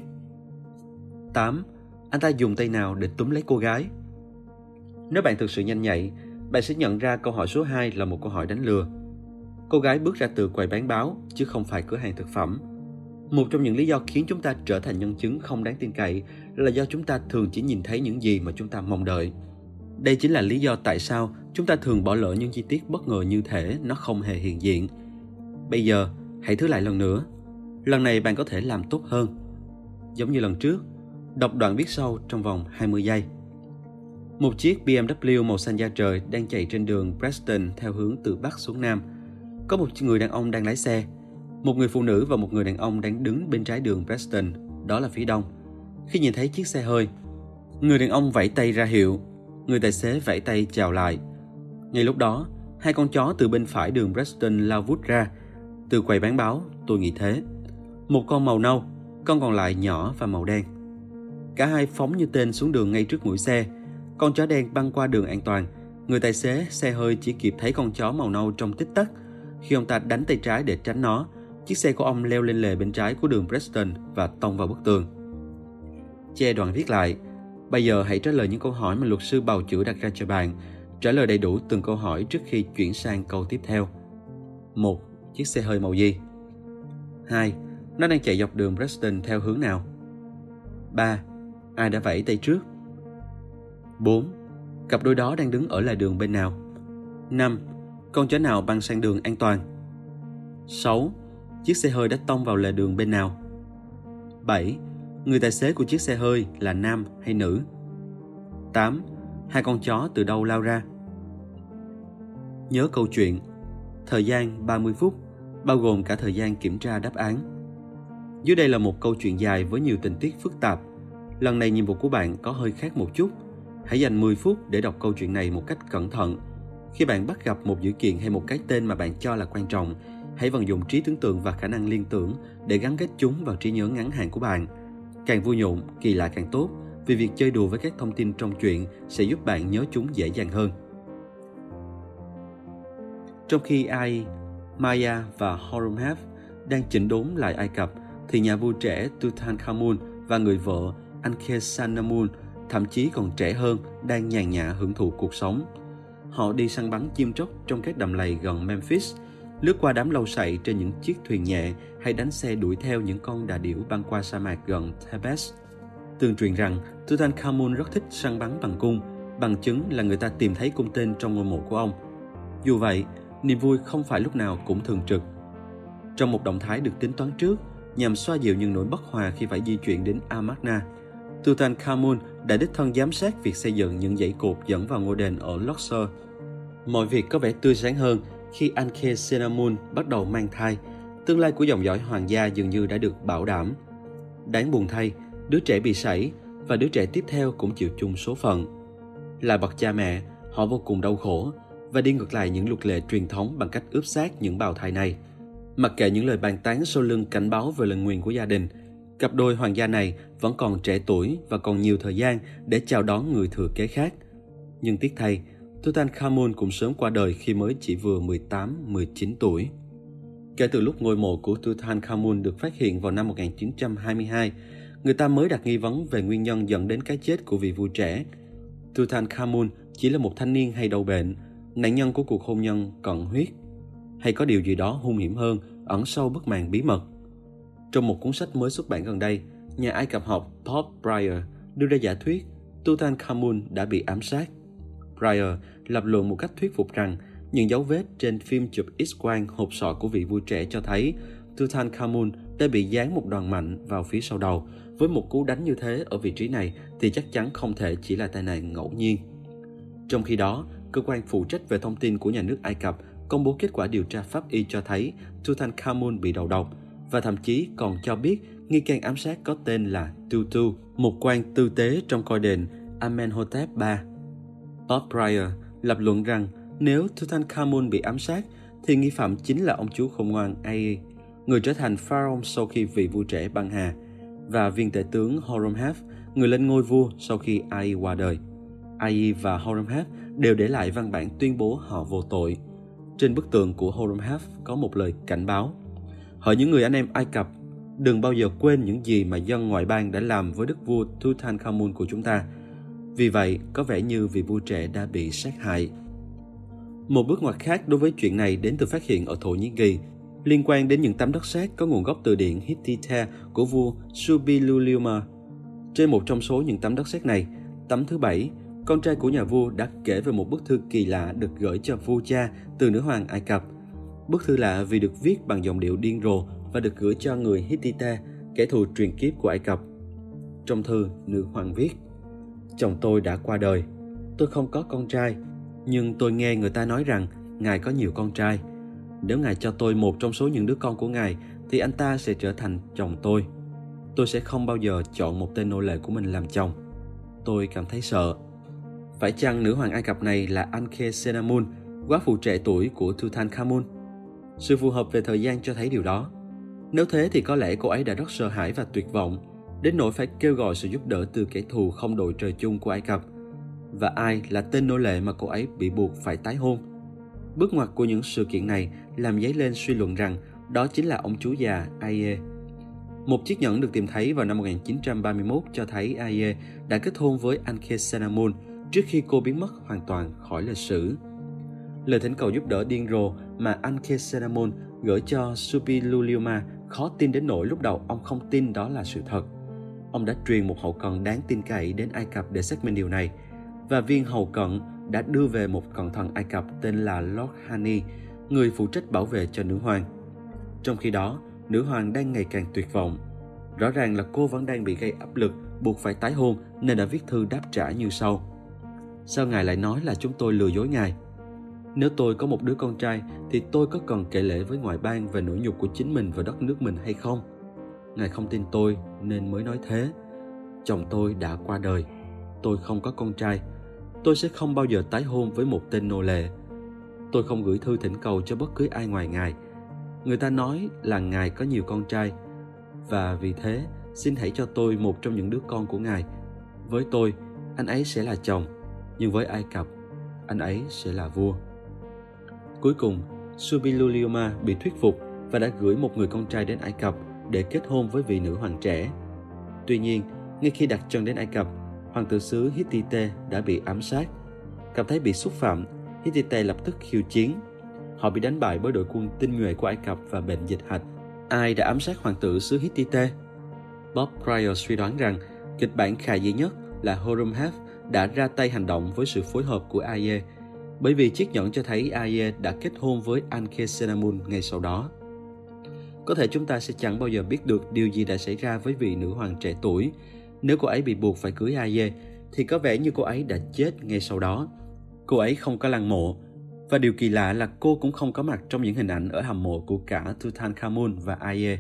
8. Anh ta dùng tay nào để túm lấy cô gái? Nếu bạn thực sự nhanh nhạy, bạn sẽ nhận ra câu hỏi số 2 là một câu hỏi đánh lừa. Cô gái bước ra từ quầy bán báo, chứ không phải cửa hàng thực phẩm. Một trong những lý do khiến chúng ta trở thành nhân chứng không đáng tin cậy là do chúng ta thường chỉ nhìn thấy những gì mà chúng ta mong đợi. Đây chính là lý do tại sao chúng ta thường bỏ lỡ những chi tiết bất ngờ như thế nó không hề hiện diện. Bây giờ, hãy thử lại lần nữa. Lần này bạn có thể làm tốt hơn. Giống như lần trước, đọc đoạn viết sau trong vòng 20 giây. Một chiếc BMW màu xanh da trời đang chạy trên đường Preston theo hướng từ Bắc xuống Nam. Có một người đàn ông đang lái xe. Một người phụ nữ và một người đàn ông đang đứng bên trái đường Preston, đó là phía đông. Khi nhìn thấy chiếc xe hơi, người đàn ông vẫy tay ra hiệu, người tài xế vẫy tay chào lại. Ngay lúc đó, hai con chó từ bên phải đường Preston lao vút ra. Từ quầy bán báo, tôi nghĩ thế. Một con màu nâu, con còn lại nhỏ và màu đen. Cả hai phóng như tên xuống đường ngay trước mũi xe, con chó đen băng qua đường an toàn. Người tài xế xe hơi chỉ kịp thấy con chó màu nâu trong tích tắc. Khi ông ta đánh tay trái để tránh nó, chiếc xe của ông leo lên lề bên trái của đường Preston và tông vào bức tường. Che đoạn viết lại, bây giờ hãy trả lời những câu hỏi mà luật sư bào chữa đặt ra cho bạn. Trả lời đầy đủ từng câu hỏi trước khi chuyển sang câu tiếp theo. 1. Chiếc xe hơi màu gì? 2. Nó đang chạy dọc đường Preston theo hướng nào? 3. Ai đã vẫy tay trước? 4. Cặp đôi đó đang đứng ở lại đường bên nào? 5. Con chó nào băng sang đường an toàn? 6. Chiếc xe hơi đã tông vào lề đường bên nào? 7. Người tài xế của chiếc xe hơi là nam hay nữ? 8. Hai con chó từ đâu lao ra? Nhớ câu chuyện Thời gian 30 phút, bao gồm cả thời gian kiểm tra đáp án. Dưới đây là một câu chuyện dài với nhiều tình tiết phức tạp. Lần này nhiệm vụ của bạn có hơi khác một chút – Hãy dành 10 phút để đọc câu chuyện này một cách cẩn thận. Khi bạn bắt gặp một dữ kiện hay một cái tên mà bạn cho là quan trọng, hãy vận dụng trí tưởng tượng và khả năng liên tưởng để gắn kết chúng vào trí nhớ ngắn hạn của bạn. Càng vui nhộn, kỳ lạ càng tốt, vì việc chơi đùa với các thông tin trong chuyện sẽ giúp bạn nhớ chúng dễ dàng hơn. Trong khi Ai, Maya và Horemheb đang chỉnh đốn lại Ai Cập, thì nhà vua trẻ Tutankhamun và người vợ Ankhesenamun thậm chí còn trẻ hơn, đang nhàn nhã hưởng thụ cuộc sống. Họ đi săn bắn chim chóc trong các đầm lầy gần Memphis, lướt qua đám lâu sậy trên những chiếc thuyền nhẹ hay đánh xe đuổi theo những con đà điểu băng qua sa mạc gần Thebes. Tương truyền rằng Tutankhamun rất thích săn bắn bằng cung, bằng chứng là người ta tìm thấy cung tên trong ngôi mộ của ông. Dù vậy, niềm vui không phải lúc nào cũng thường trực. Trong một động thái được tính toán trước, nhằm xoa dịu những nỗi bất hòa khi phải di chuyển đến Amarna, Tutankhamun đã đích thân giám sát việc xây dựng những dãy cột dẫn vào ngôi đền ở Luxor. Mọi việc có vẻ tươi sáng hơn khi Ankhesenamun bắt đầu mang thai. Tương lai của dòng dõi hoàng gia dường như đã được bảo đảm. Đáng buồn thay, đứa trẻ bị sảy và đứa trẻ tiếp theo cũng chịu chung số phận. Là bậc cha mẹ, họ vô cùng đau khổ và đi ngược lại những luật lệ truyền thống bằng cách ướp xác những bào thai này. Mặc kệ những lời bàn tán sau lưng cảnh báo về lời nguyền của gia đình, Cặp đôi hoàng gia này vẫn còn trẻ tuổi và còn nhiều thời gian để chào đón người thừa kế khác. Nhưng tiếc thay, Tutankhamun cũng sớm qua đời khi mới chỉ vừa 18-19 tuổi. Kể từ lúc ngôi mộ của Tutankhamun được phát hiện vào năm 1922, người ta mới đặt nghi vấn về nguyên nhân dẫn đến cái chết của vị vua trẻ. Tutankhamun chỉ là một thanh niên hay đau bệnh, nạn nhân của cuộc hôn nhân cận huyết. Hay có điều gì đó hung hiểm hơn ẩn sâu bức màn bí mật trong một cuốn sách mới xuất bản gần đây, nhà Ai Cập học Bob Breyer đưa ra giả thuyết Tutankhamun đã bị ám sát. Breyer lập luận một cách thuyết phục rằng những dấu vết trên phim chụp X-quang hộp sọ của vị vua trẻ cho thấy Tutankhamun đã bị dán một đoàn mạnh vào phía sau đầu. Với một cú đánh như thế ở vị trí này thì chắc chắn không thể chỉ là tai nạn ngẫu nhiên. Trong khi đó, cơ quan phụ trách về thông tin của nhà nước Ai Cập công bố kết quả điều tra pháp y cho thấy Tutankhamun bị đầu độc và thậm chí còn cho biết nghi can ám sát có tên là Tutu, một quan tư tế trong coi đền Amenhotep III. Bob Pryor lập luận rằng nếu Tutankhamun bị ám sát thì nghi phạm chính là ông chú khôn ngoan Ai, người trở thành pharaoh sau khi vị vua trẻ băng hà, và viên tể tướng Horemheb, người lên ngôi vua sau khi Ai qua đời. Ai và Horemheb đều để lại văn bản tuyên bố họ vô tội. Trên bức tường của Horemheb có một lời cảnh báo. Hỡi những người anh em Ai Cập, đừng bao giờ quên những gì mà dân ngoại bang đã làm với đức vua Tutankhamun của chúng ta. Vì vậy, có vẻ như vị vua trẻ đã bị sát hại. Một bước ngoặt khác đối với chuyện này đến từ phát hiện ở Thổ Nhĩ Kỳ, liên quan đến những tấm đất sét có nguồn gốc từ điện Hittite của vua Subiluliuma. Trên một trong số những tấm đất sét này, tấm thứ bảy, con trai của nhà vua đã kể về một bức thư kỳ lạ được gửi cho vua cha từ nữ hoàng Ai Cập. Bức thư lạ vì được viết bằng dòng điệu điên rồ và được gửi cho người Hittite, kẻ thù truyền kiếp của Ai Cập. Trong thư, nữ hoàng viết: Chồng tôi đã qua đời. Tôi không có con trai, nhưng tôi nghe người ta nói rằng ngài có nhiều con trai. Nếu ngài cho tôi một trong số những đứa con của ngài, thì anh ta sẽ trở thành chồng tôi. Tôi sẽ không bao giờ chọn một tên nô lệ của mình làm chồng. Tôi cảm thấy sợ. Phải chăng nữ hoàng Ai Cập này là Anke Senamun, quá phụ trẻ tuổi của Tutankhamun? Sự phù hợp về thời gian cho thấy điều đó. Nếu thế thì có lẽ cô ấy đã rất sợ hãi và tuyệt vọng, đến nỗi phải kêu gọi sự giúp đỡ từ kẻ thù không đội trời chung của Ai Cập. Và ai là tên nô lệ mà cô ấy bị buộc phải tái hôn? Bước ngoặt của những sự kiện này làm dấy lên suy luận rằng đó chính là ông chú già Aie. Một chiếc nhẫn được tìm thấy vào năm 1931 cho thấy Aie đã kết hôn với Anke Senamun trước khi cô biến mất hoàn toàn khỏi lịch sử. Lời thỉnh cầu giúp đỡ điên rồ mà Anke Senamun gửi cho Supiluliuma khó tin đến nỗi lúc đầu ông không tin đó là sự thật. Ông đã truyền một hậu cần đáng tin cậy đến Ai Cập để xác minh điều này, và viên hầu cận đã đưa về một cận thần Ai Cập tên là Lord Hani, người phụ trách bảo vệ cho nữ hoàng. Trong khi đó, nữ hoàng đang ngày càng tuyệt vọng. Rõ ràng là cô vẫn đang bị gây áp lực, buộc phải tái hôn nên đã viết thư đáp trả như sau. Sao ngài lại nói là chúng tôi lừa dối ngài? Nếu tôi có một đứa con trai thì tôi có cần kể lễ với ngoại bang về nỗi nhục của chính mình và đất nước mình hay không? Ngài không tin tôi nên mới nói thế. Chồng tôi đã qua đời. Tôi không có con trai. Tôi sẽ không bao giờ tái hôn với một tên nô lệ. Tôi không gửi thư thỉnh cầu cho bất cứ ai ngoài ngài. Người ta nói là ngài có nhiều con trai và vì thế xin hãy cho tôi một trong những đứa con của ngài. Với tôi, anh ấy sẽ là chồng, nhưng với Ai Cập, anh ấy sẽ là vua. Cuối cùng, Subiluliuma bị thuyết phục và đã gửi một người con trai đến Ai Cập để kết hôn với vị nữ hoàng trẻ. Tuy nhiên, ngay khi đặt chân đến Ai Cập, hoàng tử xứ Hittite đã bị ám sát. Cảm thấy bị xúc phạm, Hittite lập tức khiêu chiến. Họ bị đánh bại bởi đội quân tinh nhuệ của Ai Cập và bệnh dịch hạch. Ai đã ám sát hoàng tử xứ Hittite? Bob Cryer suy đoán rằng kịch bản khả dĩ nhất là Horemheb đã ra tay hành động với sự phối hợp của Aie, bởi vì chiếc nhẫn cho thấy Aie đã kết hôn với Ankhesenamun ngay sau đó. Có thể chúng ta sẽ chẳng bao giờ biết được điều gì đã xảy ra với vị nữ hoàng trẻ tuổi. Nếu cô ấy bị buộc phải cưới Aye, thì có vẻ như cô ấy đã chết ngay sau đó. Cô ấy không có lăng mộ, và điều kỳ lạ là cô cũng không có mặt trong những hình ảnh ở hầm mộ của cả Tutankhamun và Aye.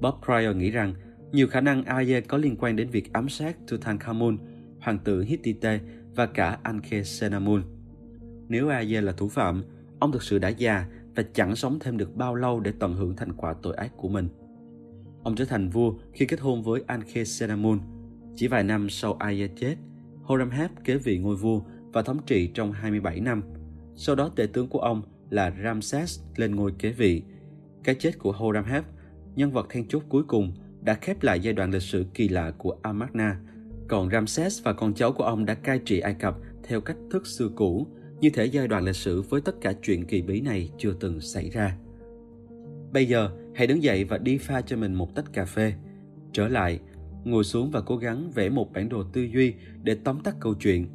Bob Pryor nghĩ rằng nhiều khả năng Aye có liên quan đến việc ám sát Tutankhamun, hoàng tử Hittite và cả Ankhesenamun. Nếu Aye là thủ phạm, ông thực sự đã già và chẳng sống thêm được bao lâu để tận hưởng thành quả tội ác của mình. Ông trở thành vua khi kết hôn với Ankhesenamun. Chỉ vài năm sau Aya chết, Horemheb kế vị ngôi vua và thống trị trong 27 năm. Sau đó tể tướng của ông là Ramses lên ngôi kế vị. Cái chết của Horemheb, nhân vật then chốt cuối cùng, đã khép lại giai đoạn lịch sử kỳ lạ của Amarna. Còn Ramses và con cháu của ông đã cai trị Ai Cập theo cách thức xưa cũ, như thể giai đoạn lịch sử với tất cả chuyện kỳ bí này chưa từng xảy ra. Bây giờ, hãy đứng dậy và đi pha cho mình một tách cà phê. Trở lại, ngồi xuống và cố gắng vẽ một bản đồ tư duy để tóm tắt câu chuyện.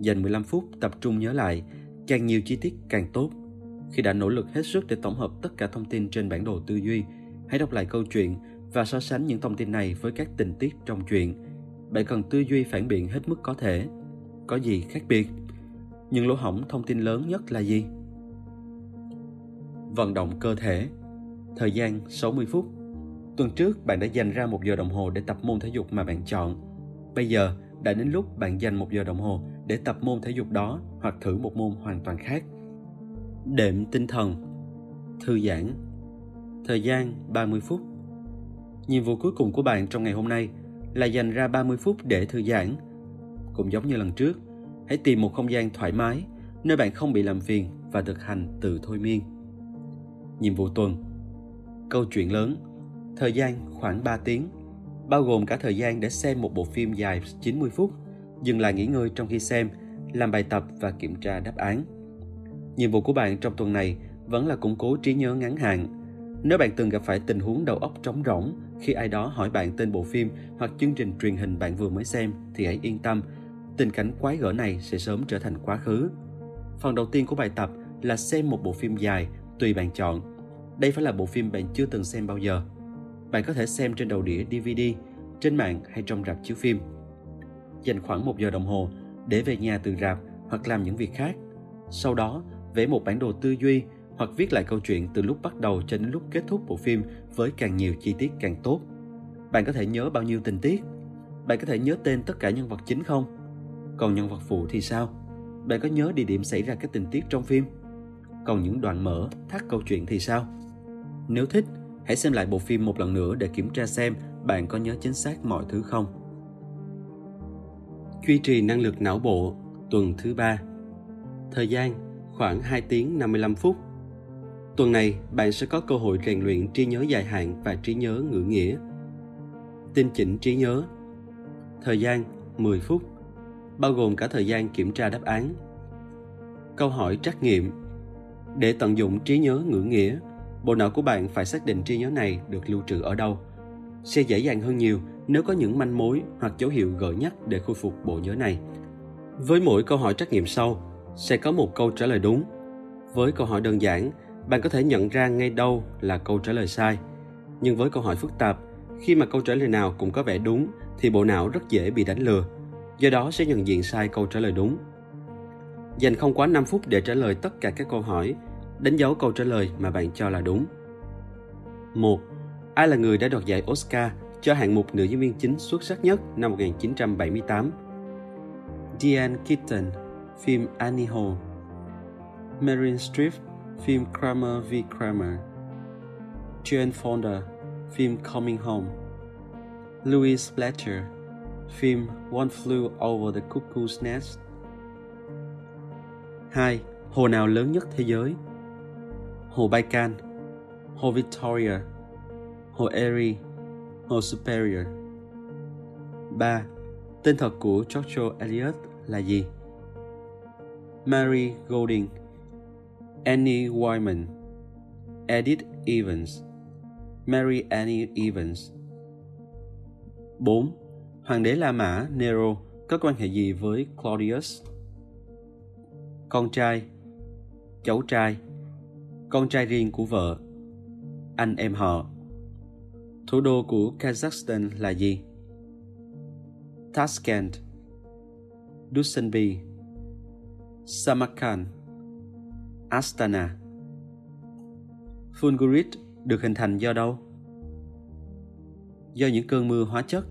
Dành 15 phút tập trung nhớ lại, càng nhiều chi tiết càng tốt. Khi đã nỗ lực hết sức để tổng hợp tất cả thông tin trên bản đồ tư duy, hãy đọc lại câu chuyện và so sánh những thông tin này với các tình tiết trong chuyện. Bạn cần tư duy phản biện hết mức có thể. Có gì khác biệt? những lỗ hổng thông tin lớn nhất là gì Vận động cơ thể. Thời gian 60 phút. Tuần trước bạn đã dành ra một giờ đồng hồ để tập môn thể dục mà bạn chọn. Bây giờ đã đến lúc bạn dành một giờ đồng hồ để tập môn thể dục đó hoặc thử một môn hoàn toàn khác. Đệm tinh thần. Thư giãn. Thời gian 30 phút. Nhiệm vụ cuối cùng của bạn trong ngày hôm nay là dành ra 30 phút để thư giãn. Cũng giống như lần trước, hãy tìm một không gian thoải mái nơi bạn không bị làm phiền và thực hành từ thôi miên. Nhiệm vụ tuần Câu chuyện lớn Thời gian khoảng 3 tiếng bao gồm cả thời gian để xem một bộ phim dài 90 phút, dừng lại nghỉ ngơi trong khi xem, làm bài tập và kiểm tra đáp án. Nhiệm vụ của bạn trong tuần này vẫn là củng cố trí nhớ ngắn hạn. Nếu bạn từng gặp phải tình huống đầu óc trống rỗng khi ai đó hỏi bạn tên bộ phim hoặc chương trình truyền hình bạn vừa mới xem thì hãy yên tâm, tình cảnh quái gở này sẽ sớm trở thành quá khứ. Phần đầu tiên của bài tập là xem một bộ phim dài, tùy bạn chọn. Đây phải là bộ phim bạn chưa từng xem bao giờ. Bạn có thể xem trên đầu đĩa DVD, trên mạng hay trong rạp chiếu phim. Dành khoảng một giờ đồng hồ để về nhà từ rạp hoặc làm những việc khác. Sau đó, vẽ một bản đồ tư duy hoặc viết lại câu chuyện từ lúc bắt đầu cho đến lúc kết thúc bộ phim với càng nhiều chi tiết càng tốt. Bạn có thể nhớ bao nhiêu tình tiết? Bạn có thể nhớ tên tất cả nhân vật chính không? Còn nhân vật phụ thì sao? Bạn có nhớ địa điểm xảy ra các tình tiết trong phim? Còn những đoạn mở, thắt câu chuyện thì sao? Nếu thích, hãy xem lại bộ phim một lần nữa để kiểm tra xem bạn có nhớ chính xác mọi thứ không. Duy trì năng lực não bộ tuần thứ ba Thời gian khoảng 2 tiếng 55 phút. Tuần này, bạn sẽ có cơ hội rèn luyện trí nhớ dài hạn và trí nhớ ngữ nghĩa. Tinh chỉnh trí nhớ Thời gian 10 phút, bao gồm cả thời gian kiểm tra đáp án. Câu hỏi trắc nghiệm Để tận dụng trí nhớ ngữ nghĩa, bộ não của bạn phải xác định trí nhớ này được lưu trữ ở đâu. Sẽ dễ dàng hơn nhiều nếu có những manh mối hoặc dấu hiệu gợi nhắc để khôi phục bộ nhớ này. Với mỗi câu hỏi trắc nghiệm sau, sẽ có một câu trả lời đúng. Với câu hỏi đơn giản, bạn có thể nhận ra ngay đâu là câu trả lời sai. Nhưng với câu hỏi phức tạp, khi mà câu trả lời nào cũng có vẻ đúng thì bộ não rất dễ bị đánh lừa. Do đó sẽ nhận diện sai câu trả lời đúng. Dành không quá 5 phút để trả lời tất cả các câu hỏi đánh dấu câu trả lời mà bạn cho là đúng. 1. Ai là người đã đoạt giải Oscar cho hạng mục nữ diễn viên chính xuất sắc nhất năm 1978? Diane Keaton, phim Annie Hall Meryl Streep, phim Kramer v. Kramer Jane Fonda, phim Coming Home Louis Fletcher, phim One Flew Over the Cuckoo's Nest 2. Hồ nào lớn nhất thế giới? Hồ Baikal, Hồ Victoria, Hồ Erie, Hồ Superior. 3. Tên thật của George Eliot là gì? Mary Golding, Annie Wyman, Edith Evans, Mary Annie Evans. 4. Hoàng đế La Mã Nero có quan hệ gì với Claudius? Con trai, cháu trai, con trai riêng của vợ, anh em họ. Thủ đô của Kazakhstan là gì? Tashkent, Dushanbe, Samarkand, Astana. Fulgurit được hình thành do đâu? Do những cơn mưa hóa chất,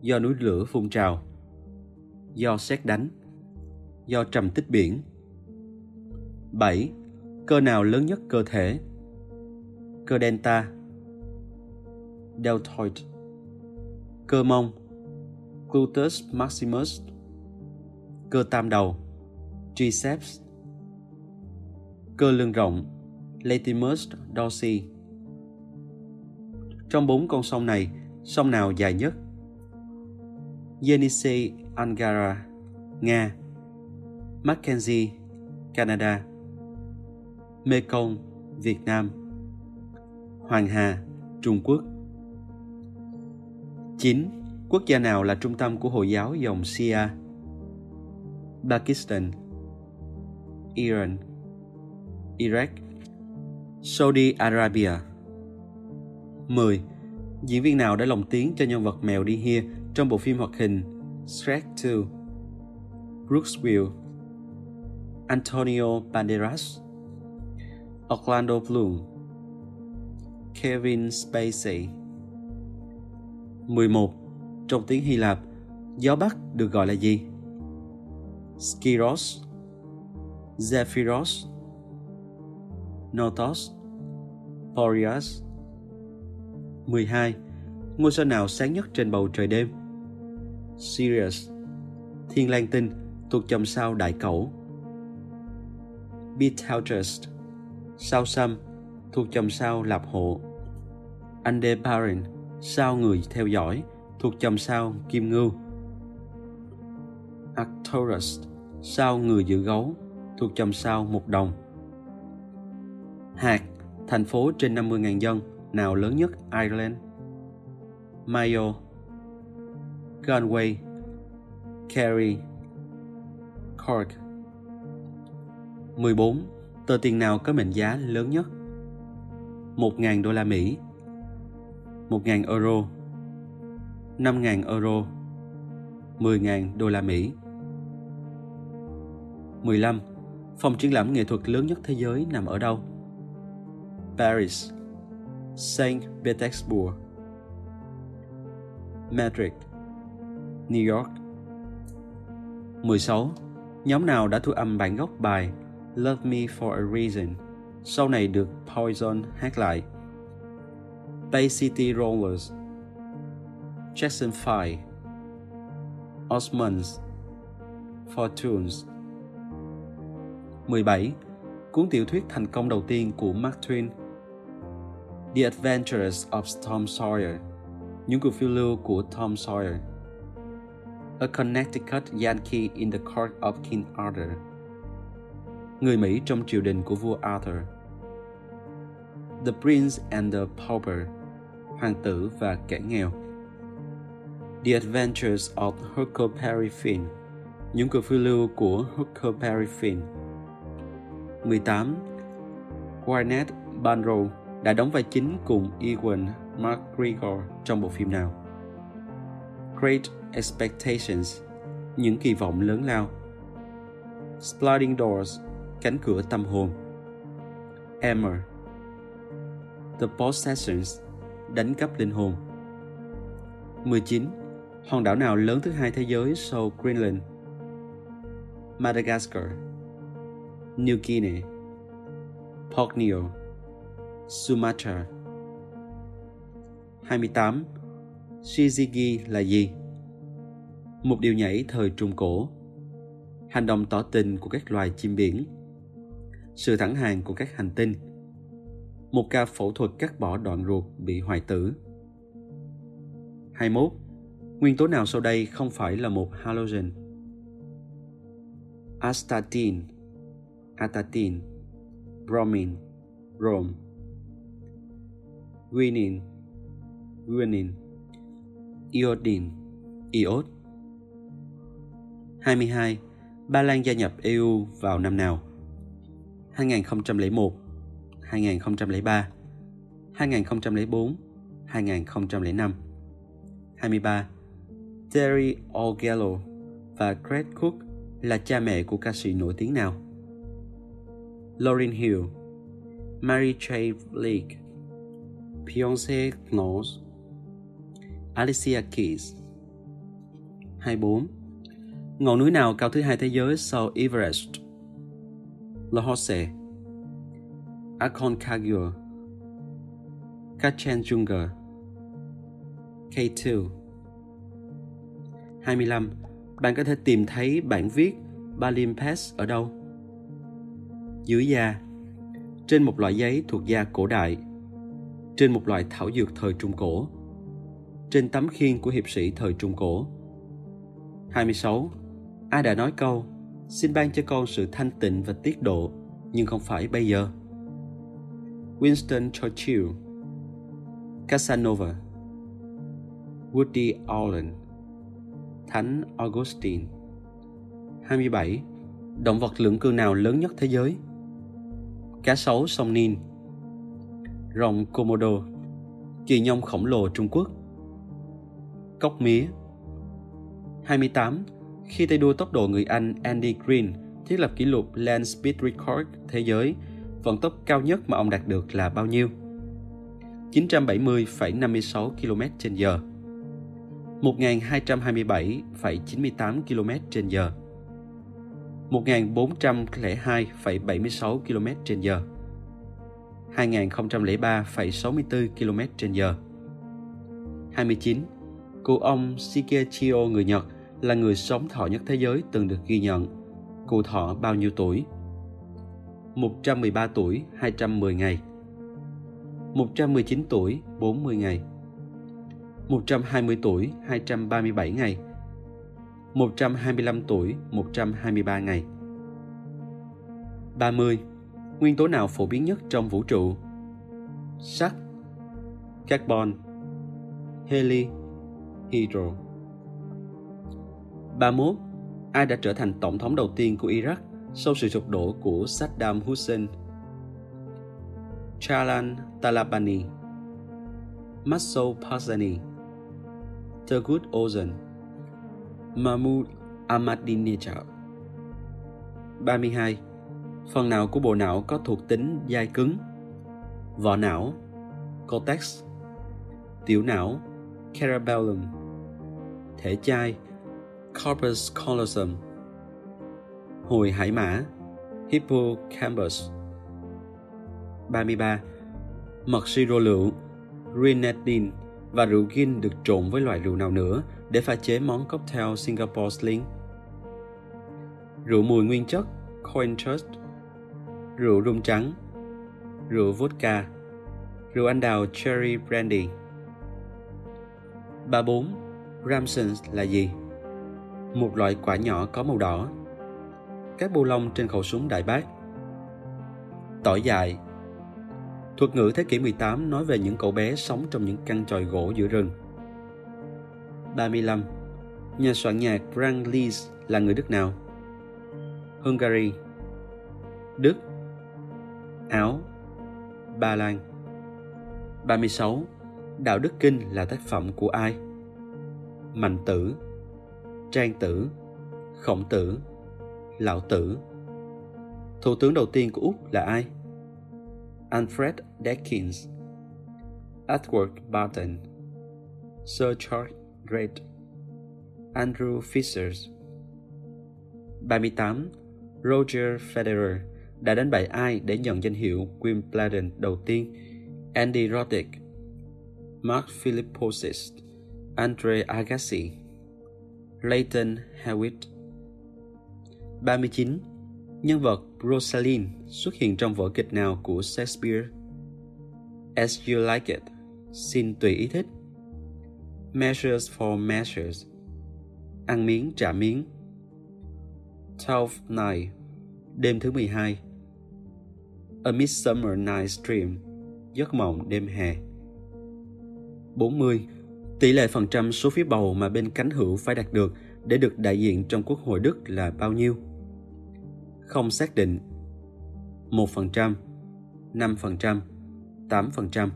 do núi lửa phun trào, do xét đánh, do trầm tích biển. 7 cơ nào lớn nhất cơ thể? Cơ delta, deltoid, cơ mông gluteus maximus, cơ tam đầu, triceps, cơ lưng rộng, latimus dorsi. Trong bốn con sông này, sông nào dài nhất? Yenisei, Angara, Nga, Mackenzie, Canada. Mekong, Việt Nam Hoàng Hà, Trung Quốc 9. Quốc gia nào là trung tâm của Hồi giáo dòng Shia? Pakistan Iran Iraq Saudi Arabia 10. Diễn viên nào đã lồng tiếng cho nhân vật mèo đi hia trong bộ phim hoạt hình Shrek 2? Brooks Will Antonio Banderas Orlando Bloom Kevin Spacey 11. Trong tiếng Hy Lạp, gió Bắc được gọi là gì? Skiros Zephyros Notos Boreas 12. Ngôi sao nào sáng nhất trên bầu trời đêm? Sirius Thiên Lang Tinh thuộc chòm sao Đại Cẩu Betelgeuse Sao Sam thuộc chòm sao Lạp Hộ. Andeparin, sao người theo dõi thuộc chòm sao Kim Ngưu. Arcturus sao người giữ gấu thuộc chòm sao Mục Đồng. Hạt thành phố trên 50.000 dân nào lớn nhất Ireland? Mayo Galway Kerry Cork. 14. Tờ tiền nào có mệnh giá lớn nhất? 1.000 đô la Mỹ 1.000 euro 5.000 euro 10.000 đô la Mỹ 15. Phòng triển lãm nghệ thuật lớn nhất thế giới nằm ở đâu? Paris Saint Petersburg Madrid New York 16. Nhóm nào đã thu âm bản gốc bài Love Me For A Reason. Sau này được Poison hát lại? Bay City Rollers. Jackson 5 Osmonds. Fortunes 17. Cuốn tiểu thuyết thành công đầu tiên của Mark Twain. The Adventures of Tom Sawyer. Những cuộc phiêu lưu của Tom Sawyer. A Connecticut Yankee in the Court of King Arthur. Người Mỹ trong triều đình của vua Arthur The Prince and the Pauper, Hoàng tử và kẻ nghèo The Adventures of Huckleberry Finn, Những cuộc phiêu lưu của Huckleberry Finn 18. Gwyneth Paltrow đã đóng vai chính cùng Ewan McGregor trong bộ phim nào? Great Expectations, Những kỳ vọng lớn lao Sliding Doors Cánh cửa tâm hồn Emmer, The Possessions Đánh cắp linh hồn 19. Hòn đảo nào lớn thứ hai thế giới sau Greenland? Madagascar, New Guinea, Borneo, Sumatra 28. Shizigi là gì? Một điều nhảy thời Trung Cổ Hành động tỏ tình của các loài chim biển sự thẳng hàng của các hành tinh Một ca phẫu thuật cắt bỏ đoạn ruột bị hoại tử 21. Nguyên tố nào sau đây không phải là một halogen? Astatine Atatine, Bromine, Rome, Guinin, Guanin, Iodine, Iod. 22. Ba Lan gia nhập EU vào năm nào? 2001, 2003, 2004, 2005. 23. Terry Ogello và Greg Cook là cha mẹ của ca sĩ nổi tiếng nào? Lauryn Hill, Mary J. Blake, Beyoncé Knowles, Alicia Keys. 24. Ngọn núi nào cao thứ hai thế giới sau Everest? Lhasa, Aconcagua, Kachenjunga, K2. 25. Bạn có thể tìm thấy bản viết Balim Pass ở đâu? dưới da trên một loại giấy thuộc da cổ đại trên một loại thảo dược thời Trung Cổ trên tấm khiên của hiệp sĩ thời Trung Cổ 26. Ai đã nói câu Xin ban cho con sự thanh tịnh và tiết độ Nhưng không phải bây giờ Winston Churchill Casanova Woody Allen Thánh Augustine 27. Động vật lưỡng cư nào lớn nhất thế giới? cá sấu sông Nin, rồng Komodo, kỳ nhông khổng lồ Trung Quốc, cốc mía. 28. Khi tay đua tốc độ người Anh Andy Green thiết lập kỷ lục Land Speed Record thế giới vận tốc cao nhất mà ông đạt được là bao nhiêu? 970,56 km trên giờ 1227,98 km trên giờ 1402,76 km trên giờ 2003,64 km trên giờ 29. Cụ ông Shigechio người Nhật là người sống thọ nhất thế giới từng được ghi nhận. Cụ thọ bao nhiêu tuổi? 113 tuổi 210 ngày 119 tuổi 40 ngày 120 tuổi 237 ngày 125 tuổi 123 ngày 30. Nguyên tố nào phổ biến nhất trong vũ trụ? Sắt, Carbon, Heli, Hydro 31. Ai đã trở thành tổng thống đầu tiên của Iraq sau sự sụp đổ của Saddam Hussein? Chalan Talabani Masoud Barzani Turgut Ozan, Mahmoud Ahmadinejad 32. Phần nào của bộ não có thuộc tính dai cứng? Vỏ não, Cortex Tiểu não, Cerebellum Thể chai Corpus callosum Hồi hải mã, Hippocampus 33. Mật siro lựu Grenadine và rượu gin được trộn với loại rượu nào nữa để pha chế món cocktail Singapore Sling. Rượu mùi nguyên chất, Coin Trust Rượu rum trắng Rượu vodka Rượu anh đào Cherry Brandy 34. Ramsons là gì? Một loại quả nhỏ có màu đỏ. Các bô lông trên khẩu súng đại bác. Tỏi dài Thuật ngữ thế kỷ 18 nói về những cậu bé sống trong những căn tròi gỗ giữa rừng. 35. Nhà soạn nhạc Frank Liszt là người Đức nào? Hungary Đức Áo Ba Lan 36. Đạo Đức Kinh là tác phẩm của ai? Mạnh Tử Trang Tử, Khổng Tử, Lão Tử Thủ tướng đầu tiên của Úc là ai? Alfred Deakins Edward Barton, Sir Charles Reid Andrew Fishers 38. Roger Federer đã đánh bại ai để nhận danh hiệu Wimbledon đầu tiên? Andy Roddick Mark Philipposis Andre Agassi Leighton Hewitt 39. Nhân vật Rosaline xuất hiện trong vở kịch nào của Shakespeare? As You Like It, Xin tùy ý thích Measures for Measures, Ăn miếng trả miếng Twelfth Night, Đêm thứ 12 A Midsummer Night's Dream, Giấc mộng đêm hè 40. Tỷ lệ phần trăm số phiếu bầu mà bên cánh hữu phải đạt được để được đại diện trong Quốc hội Đức là bao nhiêu? Không xác định. 1%, 5%, 8%.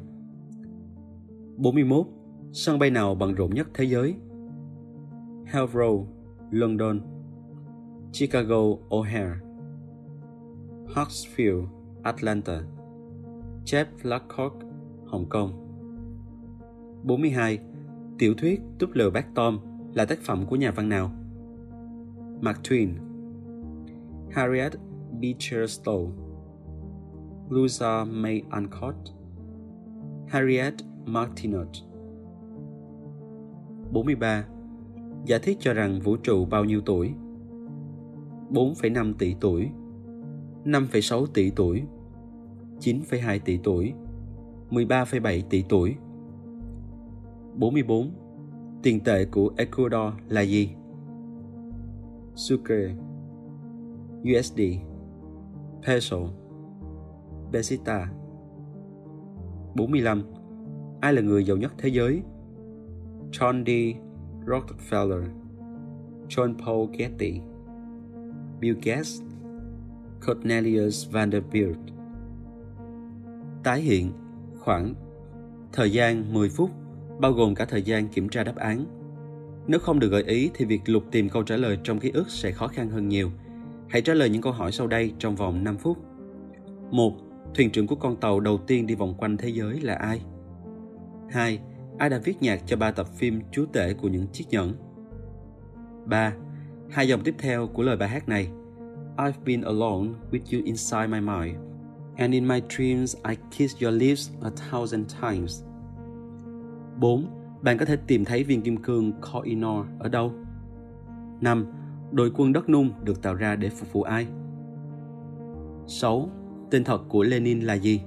41. Sân bay nào bận rộn nhất thế giới? Heathrow, London Chicago, O'Hare Hartsfield, Atlanta Jeff Lacroix, Hồng Kông 42. Tiểu thuyết Túp lều bác Tom là tác phẩm của nhà văn nào? Mark Twain Harriet Beecher Stowe Louisa May Alcott Harriet Martineau 43. Giả thiết cho rằng vũ trụ bao nhiêu tuổi? 4,5 tỷ tuổi 5,6 tỷ tuổi 9,2 tỷ tuổi 13,7 tỷ tuổi 44. Tiền tệ của Ecuador là gì? Sucre USD Peso, Pesita 45. Ai là người giàu nhất thế giới? John D. Rockefeller, John Paul Getty, Bill Gates, Cornelius Vanderbilt Tái hiện khoảng thời gian 10 phút bao gồm cả thời gian kiểm tra đáp án. Nếu không được gợi ý thì việc lục tìm câu trả lời trong ký ức sẽ khó khăn hơn nhiều. Hãy trả lời những câu hỏi sau đây trong vòng 5 phút. 1. Thuyền trưởng của con tàu đầu tiên đi vòng quanh thế giới là ai? 2. Ai đã viết nhạc cho ba tập phim Chúa tể của những chiếc nhẫn? 3. Hai dòng tiếp theo của lời bài hát này I've been alone with you inside my mind, And in my dreams I kiss your lips a thousand times 4. Bạn có thể tìm thấy viên kim cương Koinor ở đâu? 5. Đội quân đất nung được tạo ra để phục vụ ai? 6. Tên thật của Lenin là gì?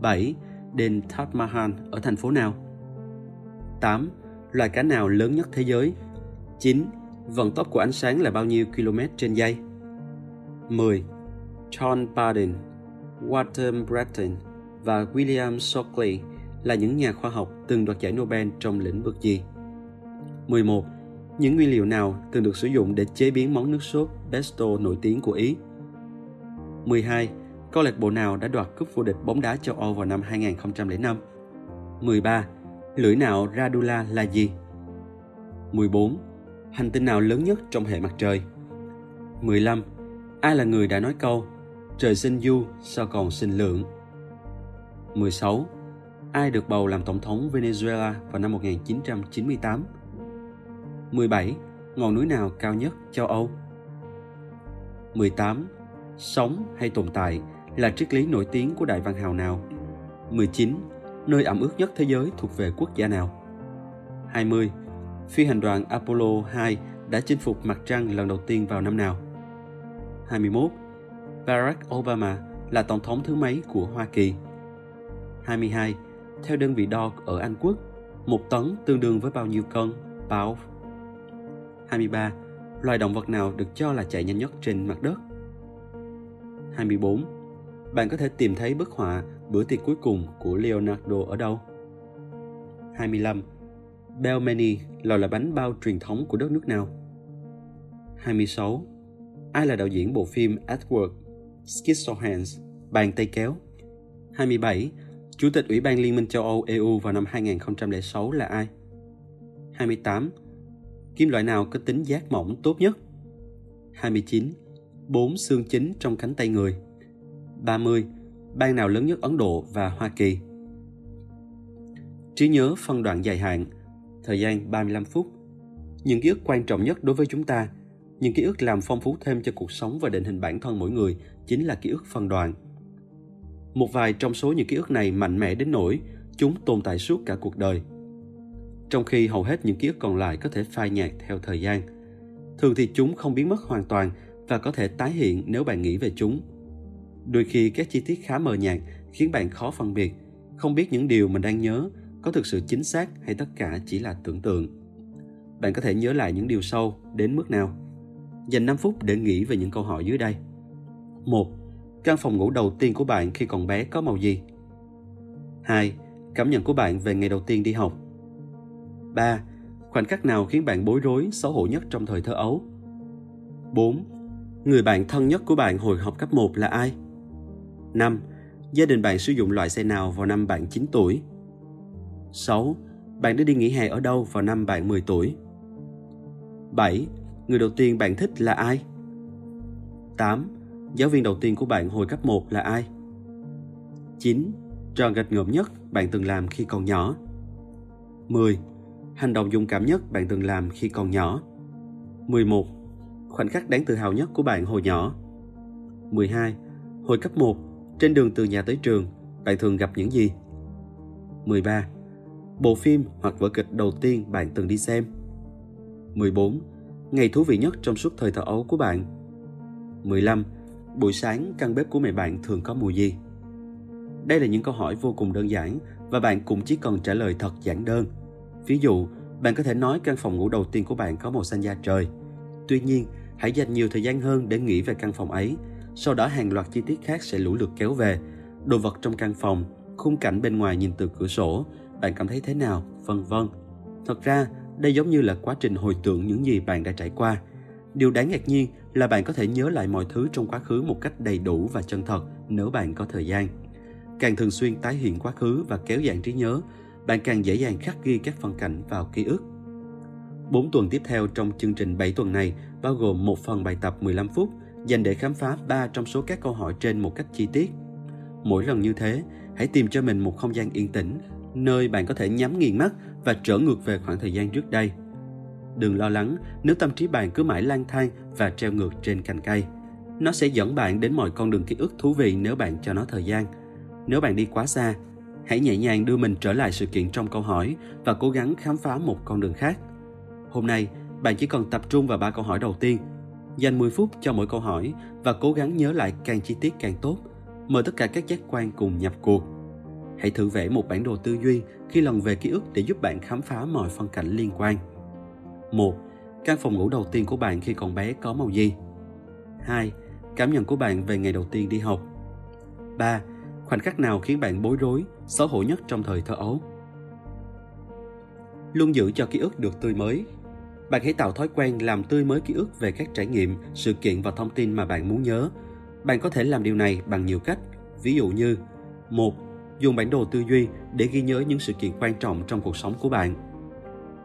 7. Đền Taj Mahal ở thành phố nào? 8. Loài cá nào lớn nhất thế giới? 9. Vận tốc của ánh sáng là bao nhiêu km trên giây? 10. John Baden, Walter Breton và William Shockley là những nhà khoa học từng đoạt giải Nobel trong lĩnh vực gì? 11. Những nguyên liệu nào từng được sử dụng để chế biến món nước sốt pesto nổi tiếng của Ý? 12. Câu lạc bộ nào đã đoạt cúp vô địch bóng đá châu Âu vào năm 2005? 13. Lưỡi nào Radula là gì? 14. Hành tinh nào lớn nhất trong hệ mặt trời? 15. Ai là người đã nói câu Trời sinh du, sao còn sinh lượng? 16. Ai được bầu làm tổng thống Venezuela vào năm 1998? 17. Ngọn núi nào cao nhất châu Âu? 18. Sống hay tồn tại là triết lý nổi tiếng của đại văn hào nào? 19. Nơi ẩm ướt nhất thế giới thuộc về quốc gia nào? 20. Phi hành đoàn Apollo 2 đã chinh phục mặt trăng lần đầu tiên vào năm nào? 21. Barack Obama là tổng thống thứ mấy của Hoa Kỳ? 22. Theo đơn vị đo ở Anh Quốc, một tấn tương đương với bao nhiêu cân? Pound. 23. Loài động vật nào được cho là chạy nhanh nhất trên mặt đất? 24. Bạn có thể tìm thấy bức họa Bữa tiệc cuối cùng của Leonardo ở đâu? 25. Belmeni là loại bánh bao truyền thống của đất nước nào? 26. Ai là đạo diễn bộ phim Edward Scissorhands, bàn tay kéo? 27. Chủ tịch Ủy ban Liên minh châu Âu EU vào năm 2006 là ai? 28. Kim loại nào có tính giác mỏng tốt nhất? 29. Bốn xương chính trong cánh tay người. 30. Bang nào lớn nhất Ấn Độ và Hoa Kỳ? Trí nhớ phân đoạn dài hạn, thời gian 35 phút. Những ký ức quan trọng nhất đối với chúng ta, những ký ức làm phong phú thêm cho cuộc sống và định hình bản thân mỗi người chính là ký ức phân đoạn. Một vài trong số những ký ức này mạnh mẽ đến nỗi chúng tồn tại suốt cả cuộc đời. Trong khi hầu hết những ký ức còn lại có thể phai nhạt theo thời gian. Thường thì chúng không biến mất hoàn toàn và có thể tái hiện nếu bạn nghĩ về chúng. Đôi khi các chi tiết khá mờ nhạt khiến bạn khó phân biệt, không biết những điều mình đang nhớ có thực sự chính xác hay tất cả chỉ là tưởng tượng. Bạn có thể nhớ lại những điều sâu đến mức nào? Dành 5 phút để nghĩ về những câu hỏi dưới đây. 1. Căn phòng ngủ đầu tiên của bạn khi còn bé có màu gì? 2. Cảm nhận của bạn về ngày đầu tiên đi học. 3. Khoảnh khắc nào khiến bạn bối rối, xấu hổ nhất trong thời thơ ấu? 4. Người bạn thân nhất của bạn hồi học cấp 1 là ai? 5. Gia đình bạn sử dụng loại xe nào vào năm bạn 9 tuổi? 6. Bạn đã đi nghỉ hè ở đâu vào năm bạn 10 tuổi? 7. Người đầu tiên bạn thích là ai? 8. Giáo viên đầu tiên của bạn hồi cấp 1 là ai? 9. Trò gạch ngợm nhất bạn từng làm khi còn nhỏ? 10. Hành động dũng cảm nhất bạn từng làm khi còn nhỏ? 11. Khoảnh khắc đáng tự hào nhất của bạn hồi nhỏ? 12. Hồi cấp 1, trên đường từ nhà tới trường, bạn thường gặp những gì? 13. Bộ phim hoặc vở kịch đầu tiên bạn từng đi xem? 14. Ngày thú vị nhất trong suốt thời thơ ấu của bạn? 15. Buổi sáng căn bếp của mẹ bạn thường có mùi gì? Đây là những câu hỏi vô cùng đơn giản và bạn cũng chỉ cần trả lời thật giản đơn. Ví dụ, bạn có thể nói căn phòng ngủ đầu tiên của bạn có màu xanh da trời. Tuy nhiên, hãy dành nhiều thời gian hơn để nghĩ về căn phòng ấy. Sau đó hàng loạt chi tiết khác sẽ lũ lượt kéo về. Đồ vật trong căn phòng, khung cảnh bên ngoài nhìn từ cửa sổ, bạn cảm thấy thế nào, vân vân. Thật ra, đây giống như là quá trình hồi tưởng những gì bạn đã trải qua. Điều đáng ngạc nhiên là bạn có thể nhớ lại mọi thứ trong quá khứ một cách đầy đủ và chân thật nếu bạn có thời gian. Càng thường xuyên tái hiện quá khứ và kéo dài trí nhớ, bạn càng dễ dàng khắc ghi các phân cảnh vào ký ức. 4 tuần tiếp theo trong chương trình 7 tuần này bao gồm một phần bài tập 15 phút dành để khám phá 3 trong số các câu hỏi trên một cách chi tiết. Mỗi lần như thế, hãy tìm cho mình một không gian yên tĩnh, nơi bạn có thể nhắm nghiền mắt và trở ngược về khoảng thời gian trước đây. Đừng lo lắng nếu tâm trí bạn cứ mãi lang thang và treo ngược trên cành cây. Nó sẽ dẫn bạn đến mọi con đường ký ức thú vị nếu bạn cho nó thời gian. Nếu bạn đi quá xa, hãy nhẹ nhàng đưa mình trở lại sự kiện trong câu hỏi và cố gắng khám phá một con đường khác. Hôm nay, bạn chỉ cần tập trung vào ba câu hỏi đầu tiên. Dành 10 phút cho mỗi câu hỏi và cố gắng nhớ lại càng chi tiết càng tốt. Mời tất cả các giác quan cùng nhập cuộc. Hãy thử vẽ một bản đồ tư duy khi lần về ký ức để giúp bạn khám phá mọi phân cảnh liên quan. 1. Căn phòng ngủ đầu tiên của bạn khi còn bé có màu gì? 2. Cảm nhận của bạn về ngày đầu tiên đi học. 3. Khoảnh khắc nào khiến bạn bối rối, xấu hổ nhất trong thời thơ ấu? Luôn giữ cho ký ức được tươi mới. Bạn hãy tạo thói quen làm tươi mới ký ức về các trải nghiệm, sự kiện và thông tin mà bạn muốn nhớ. Bạn có thể làm điều này bằng nhiều cách, ví dụ như một Dùng bản đồ tư duy để ghi nhớ những sự kiện quan trọng trong cuộc sống của bạn.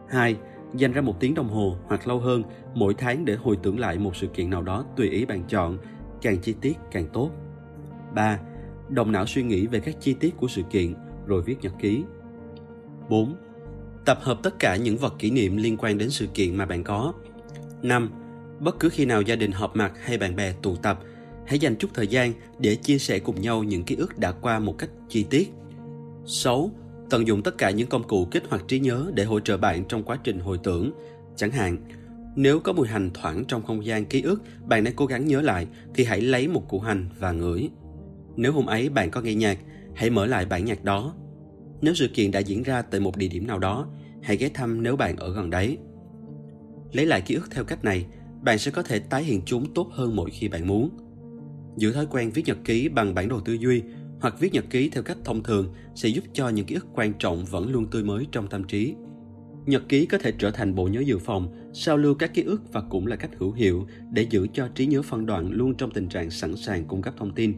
2 dành ra một tiếng đồng hồ hoặc lâu hơn mỗi tháng để hồi tưởng lại một sự kiện nào đó tùy ý bạn chọn, càng chi tiết càng tốt. 3. Đồng não suy nghĩ về các chi tiết của sự kiện rồi viết nhật ký. 4. Tập hợp tất cả những vật kỷ niệm liên quan đến sự kiện mà bạn có. 5. Bất cứ khi nào gia đình họp mặt hay bạn bè tụ tập, hãy dành chút thời gian để chia sẻ cùng nhau những ký ức đã qua một cách chi tiết. 6 tận dụng tất cả những công cụ kích hoạt trí nhớ để hỗ trợ bạn trong quá trình hồi tưởng. Chẳng hạn, nếu có mùi hành thoảng trong không gian ký ức bạn đang cố gắng nhớ lại thì hãy lấy một củ hành và ngửi. Nếu hôm ấy bạn có nghe nhạc, hãy mở lại bản nhạc đó. Nếu sự kiện đã diễn ra tại một địa điểm nào đó, hãy ghé thăm nếu bạn ở gần đấy. Lấy lại ký ức theo cách này, bạn sẽ có thể tái hiện chúng tốt hơn mỗi khi bạn muốn. Giữ thói quen viết nhật ký bằng bản đồ tư duy hoặc viết nhật ký theo cách thông thường sẽ giúp cho những ký ức quan trọng vẫn luôn tươi mới trong tâm trí. Nhật ký có thể trở thành bộ nhớ dự phòng, sao lưu các ký ức và cũng là cách hữu hiệu để giữ cho trí nhớ phân đoạn luôn trong tình trạng sẵn sàng cung cấp thông tin.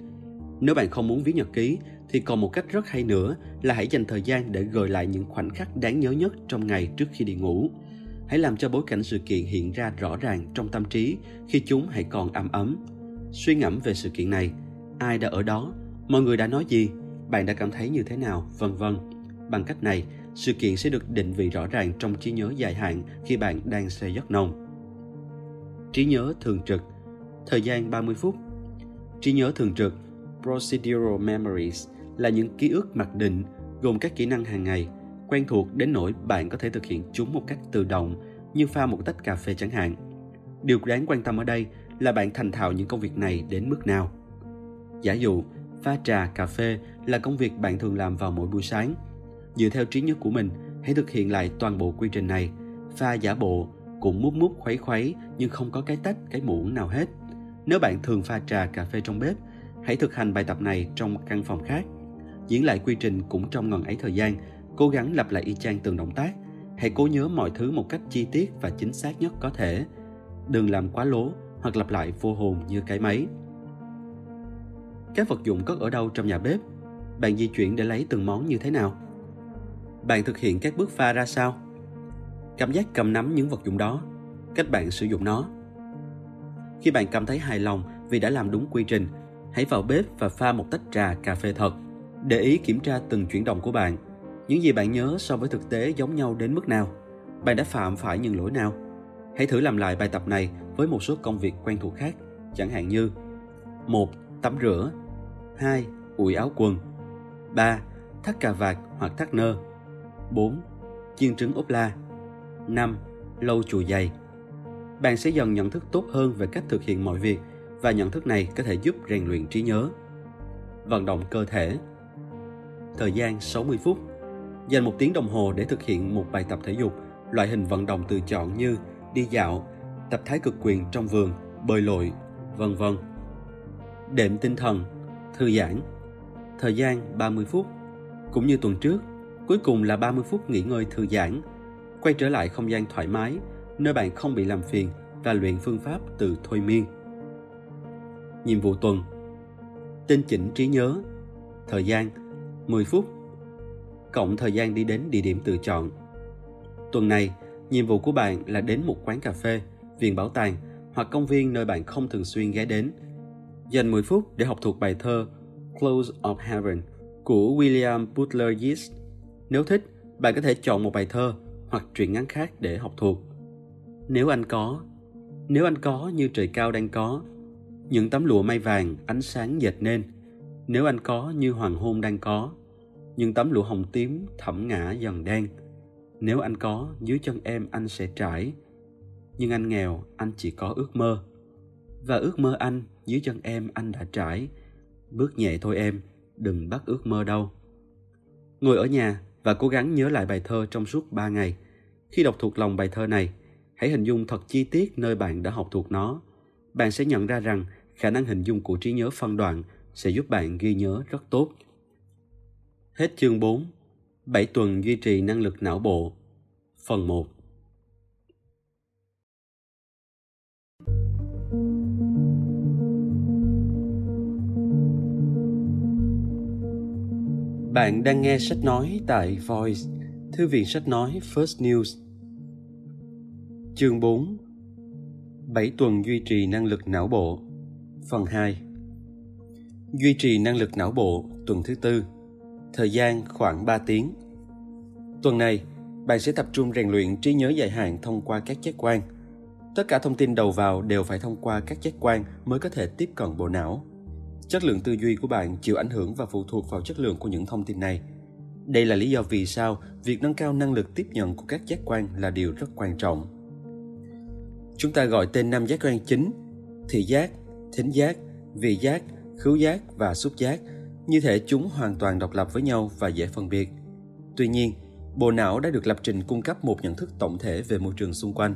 Nếu bạn không muốn viết nhật ký, thì còn một cách rất hay nữa là hãy dành thời gian để gợi lại những khoảnh khắc đáng nhớ nhất trong ngày trước khi đi ngủ. Hãy làm cho bối cảnh sự kiện hiện ra rõ ràng trong tâm trí khi chúng hãy còn ấm ấm. Suy ngẫm về sự kiện này, ai đã ở đó mọi người đã nói gì? Bạn đã cảm thấy như thế nào? Vân vân. Bằng cách này, sự kiện sẽ được định vị rõ ràng trong trí nhớ dài hạn khi bạn đang say giấc nồng trí nhớ thường trực. Thời gian 30 phút. Trí nhớ thường trực, procedural memories, là những ký ức mặc định, gồm các kỹ năng hàng ngày, quen thuộc đến nỗi bạn có thể thực hiện chúng một cách tự động, như pha một tách cà phê chẳng hạn. Điều đáng quan tâm ở đây là bạn thành thạo những công việc này đến mức nào. Giả dụ pha trà, cà phê là công việc bạn thường làm vào mỗi buổi sáng. Dựa theo trí nhớ của mình, hãy thực hiện lại toàn bộ quy trình này. Pha giả bộ, cũng mút mút khuấy khuấy nhưng không có cái tách, cái muỗng nào hết. Nếu bạn thường pha trà, cà phê trong bếp, hãy thực hành bài tập này trong căn phòng khác. Diễn lại quy trình cũng trong ngần ấy thời gian, cố gắng lặp lại y chang từng động tác. Hãy cố nhớ mọi thứ một cách chi tiết và chính xác nhất có thể. Đừng làm quá lố hoặc lặp lại vô hồn như cái máy. Các vật dụng cất ở đâu trong nhà bếp? Bạn di chuyển để lấy từng món như thế nào? Bạn thực hiện các bước pha ra sao? Cảm giác cầm nắm những vật dụng đó, cách bạn sử dụng nó. Khi bạn cảm thấy hài lòng vì đã làm đúng quy trình, hãy vào bếp và pha một tách trà cà phê thật. Để ý kiểm tra từng chuyển động của bạn. Những gì bạn nhớ so với thực tế giống nhau đến mức nào? Bạn đã phạm phải những lỗi nào? Hãy thử làm lại bài tập này với một số công việc quen thuộc khác, chẳng hạn như một Tắm rửa 2. Ủi áo quần 3. Thắt cà vạt hoặc thắt nơ 4. Chiên trứng ốp la 5. lâu chùi giày Bạn sẽ dần nhận thức tốt hơn về cách thực hiện mọi việc và nhận thức này có thể giúp rèn luyện trí nhớ. Vận động cơ thể Thời gian 60 phút Dành một tiếng đồng hồ để thực hiện một bài tập thể dục, loại hình vận động tự chọn như đi dạo, tập thái cực quyền trong vườn, bơi lội, vân vân. Đệm tinh thần, thư giãn. Thời gian 30 phút. Cũng như tuần trước, cuối cùng là 30 phút nghỉ ngơi thư giãn. Quay trở lại không gian thoải mái, nơi bạn không bị làm phiền và luyện phương pháp từ thôi miên. Nhiệm vụ tuần Tinh chỉnh trí nhớ Thời gian 10 phút Cộng thời gian đi đến địa điểm tự chọn Tuần này, nhiệm vụ của bạn là đến một quán cà phê, viện bảo tàng hoặc công viên nơi bạn không thường xuyên ghé đến. Dành 10 phút để học thuộc bài thơ Close of Heaven của William Butler Yeats. Nếu thích, bạn có thể chọn một bài thơ hoặc truyện ngắn khác để học thuộc. Nếu anh có, nếu anh có như trời cao đang có, những tấm lụa may vàng ánh sáng dệt nên, nếu anh có như hoàng hôn đang có, những tấm lụa hồng tím thẫm ngã dần đen, nếu anh có dưới chân em anh sẽ trải, nhưng anh nghèo anh chỉ có ước mơ. Và ước mơ anh dưới chân em anh đã trải, bước nhẹ thôi em, đừng bắt ước mơ đâu. Ngồi ở nhà và cố gắng nhớ lại bài thơ trong suốt 3 ngày. Khi đọc thuộc lòng bài thơ này, hãy hình dung thật chi tiết nơi bạn đã học thuộc nó. Bạn sẽ nhận ra rằng khả năng hình dung của trí nhớ phân đoạn sẽ giúp bạn ghi nhớ rất tốt. Hết chương 4. 7 tuần duy trì năng lực não bộ. Phần 1. Bạn đang nghe sách nói tại Voice, thư viện sách nói First News. Chương 4 7 tuần duy trì năng lực não bộ Phần 2 Duy trì năng lực não bộ tuần thứ tư Thời gian khoảng 3 tiếng Tuần này, bạn sẽ tập trung rèn luyện trí nhớ dài hạn thông qua các giác quan. Tất cả thông tin đầu vào đều phải thông qua các giác quan mới có thể tiếp cận bộ não. Chất lượng tư duy của bạn chịu ảnh hưởng và phụ thuộc vào chất lượng của những thông tin này. Đây là lý do vì sao việc nâng cao năng lực tiếp nhận của các giác quan là điều rất quan trọng. Chúng ta gọi tên năm giác quan chính: thị giác, thính giác, vị giác, khứu giác và xúc giác. Như thể chúng hoàn toàn độc lập với nhau và dễ phân biệt. Tuy nhiên, bộ não đã được lập trình cung cấp một nhận thức tổng thể về môi trường xung quanh.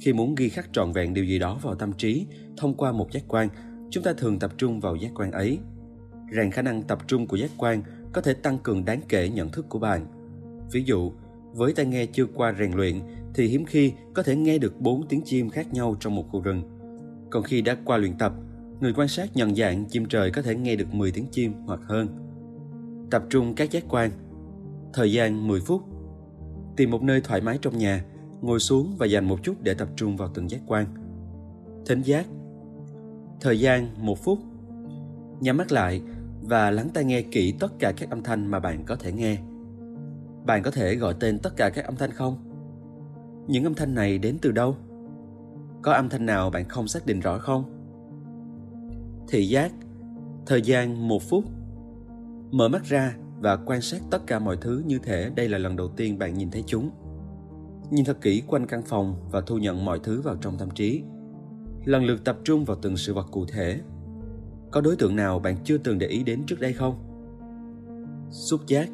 Khi muốn ghi khắc trọn vẹn điều gì đó vào tâm trí thông qua một giác quan, chúng ta thường tập trung vào giác quan ấy. Rằng khả năng tập trung của giác quan có thể tăng cường đáng kể nhận thức của bạn. Ví dụ, với tai nghe chưa qua rèn luyện thì hiếm khi có thể nghe được 4 tiếng chim khác nhau trong một khu rừng. Còn khi đã qua luyện tập, người quan sát nhận dạng chim trời có thể nghe được 10 tiếng chim hoặc hơn. Tập trung các giác quan. Thời gian 10 phút. Tìm một nơi thoải mái trong nhà, ngồi xuống và dành một chút để tập trung vào từng giác quan. Thính giác. Thời gian 1 phút. Nhắm mắt lại và lắng tai nghe kỹ tất cả các âm thanh mà bạn có thể nghe. Bạn có thể gọi tên tất cả các âm thanh không? Những âm thanh này đến từ đâu? Có âm thanh nào bạn không xác định rõ không? Thị giác, Thời gian, một phút Mở mắt ra và quan sát tất cả mọi thứ như thể đây là lần đầu tiên bạn nhìn thấy chúng. Nhìn thật kỹ quanh căn phòng và thu nhận mọi thứ vào trong tâm trí. Lần lượt tập trung vào từng sự vật cụ thể. Có đối tượng nào bạn chưa từng để ý đến trước đây không? Xúc giác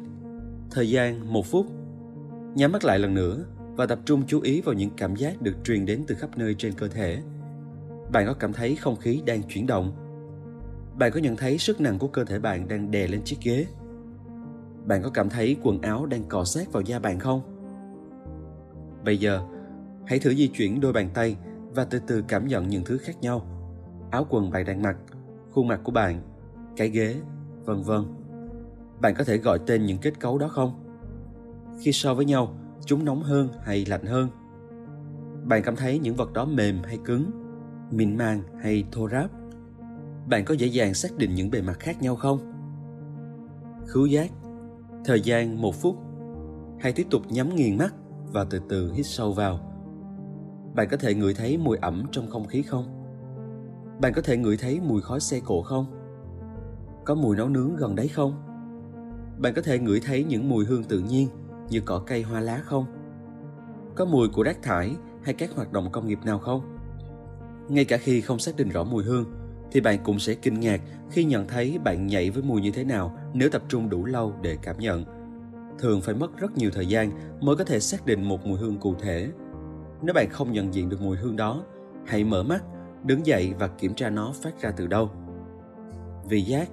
Thời gian một phút Nhắm mắt lại lần nữa và tập trung chú ý vào những cảm giác được truyền đến từ khắp nơi trên cơ thể. Bạn có cảm thấy không khí đang chuyển động? Bạn có nhận thấy sức nặng của cơ thể bạn đang đè lên chiếc ghế? Bạn có cảm thấy quần áo đang cọ sát vào da bạn không? Bây giờ, hãy thử di chuyển đôi bàn tay và từ từ cảm nhận những thứ khác nhau. Áo quần bạn đang mặc, khuôn mặt của bạn, cái ghế, vân vân. Bạn có thể gọi tên những kết cấu đó không? Khi so với nhau, chúng nóng hơn hay lạnh hơn bạn cảm thấy những vật đó mềm hay cứng mịn màng hay thô ráp bạn có dễ dàng xác định những bề mặt khác nhau không khứu giác thời gian một phút hay tiếp tục nhắm nghiền mắt và từ từ hít sâu vào bạn có thể ngửi thấy mùi ẩm trong không khí không bạn có thể ngửi thấy mùi khói xe cộ không có mùi nấu nướng gần đấy không bạn có thể ngửi thấy những mùi hương tự nhiên như cỏ cây hoa lá không? Có mùi của rác thải hay các hoạt động công nghiệp nào không? Ngay cả khi không xác định rõ mùi hương, thì bạn cũng sẽ kinh ngạc khi nhận thấy bạn nhảy với mùi như thế nào nếu tập trung đủ lâu để cảm nhận. Thường phải mất rất nhiều thời gian mới có thể xác định một mùi hương cụ thể. Nếu bạn không nhận diện được mùi hương đó, hãy mở mắt, đứng dậy và kiểm tra nó phát ra từ đâu. Vị giác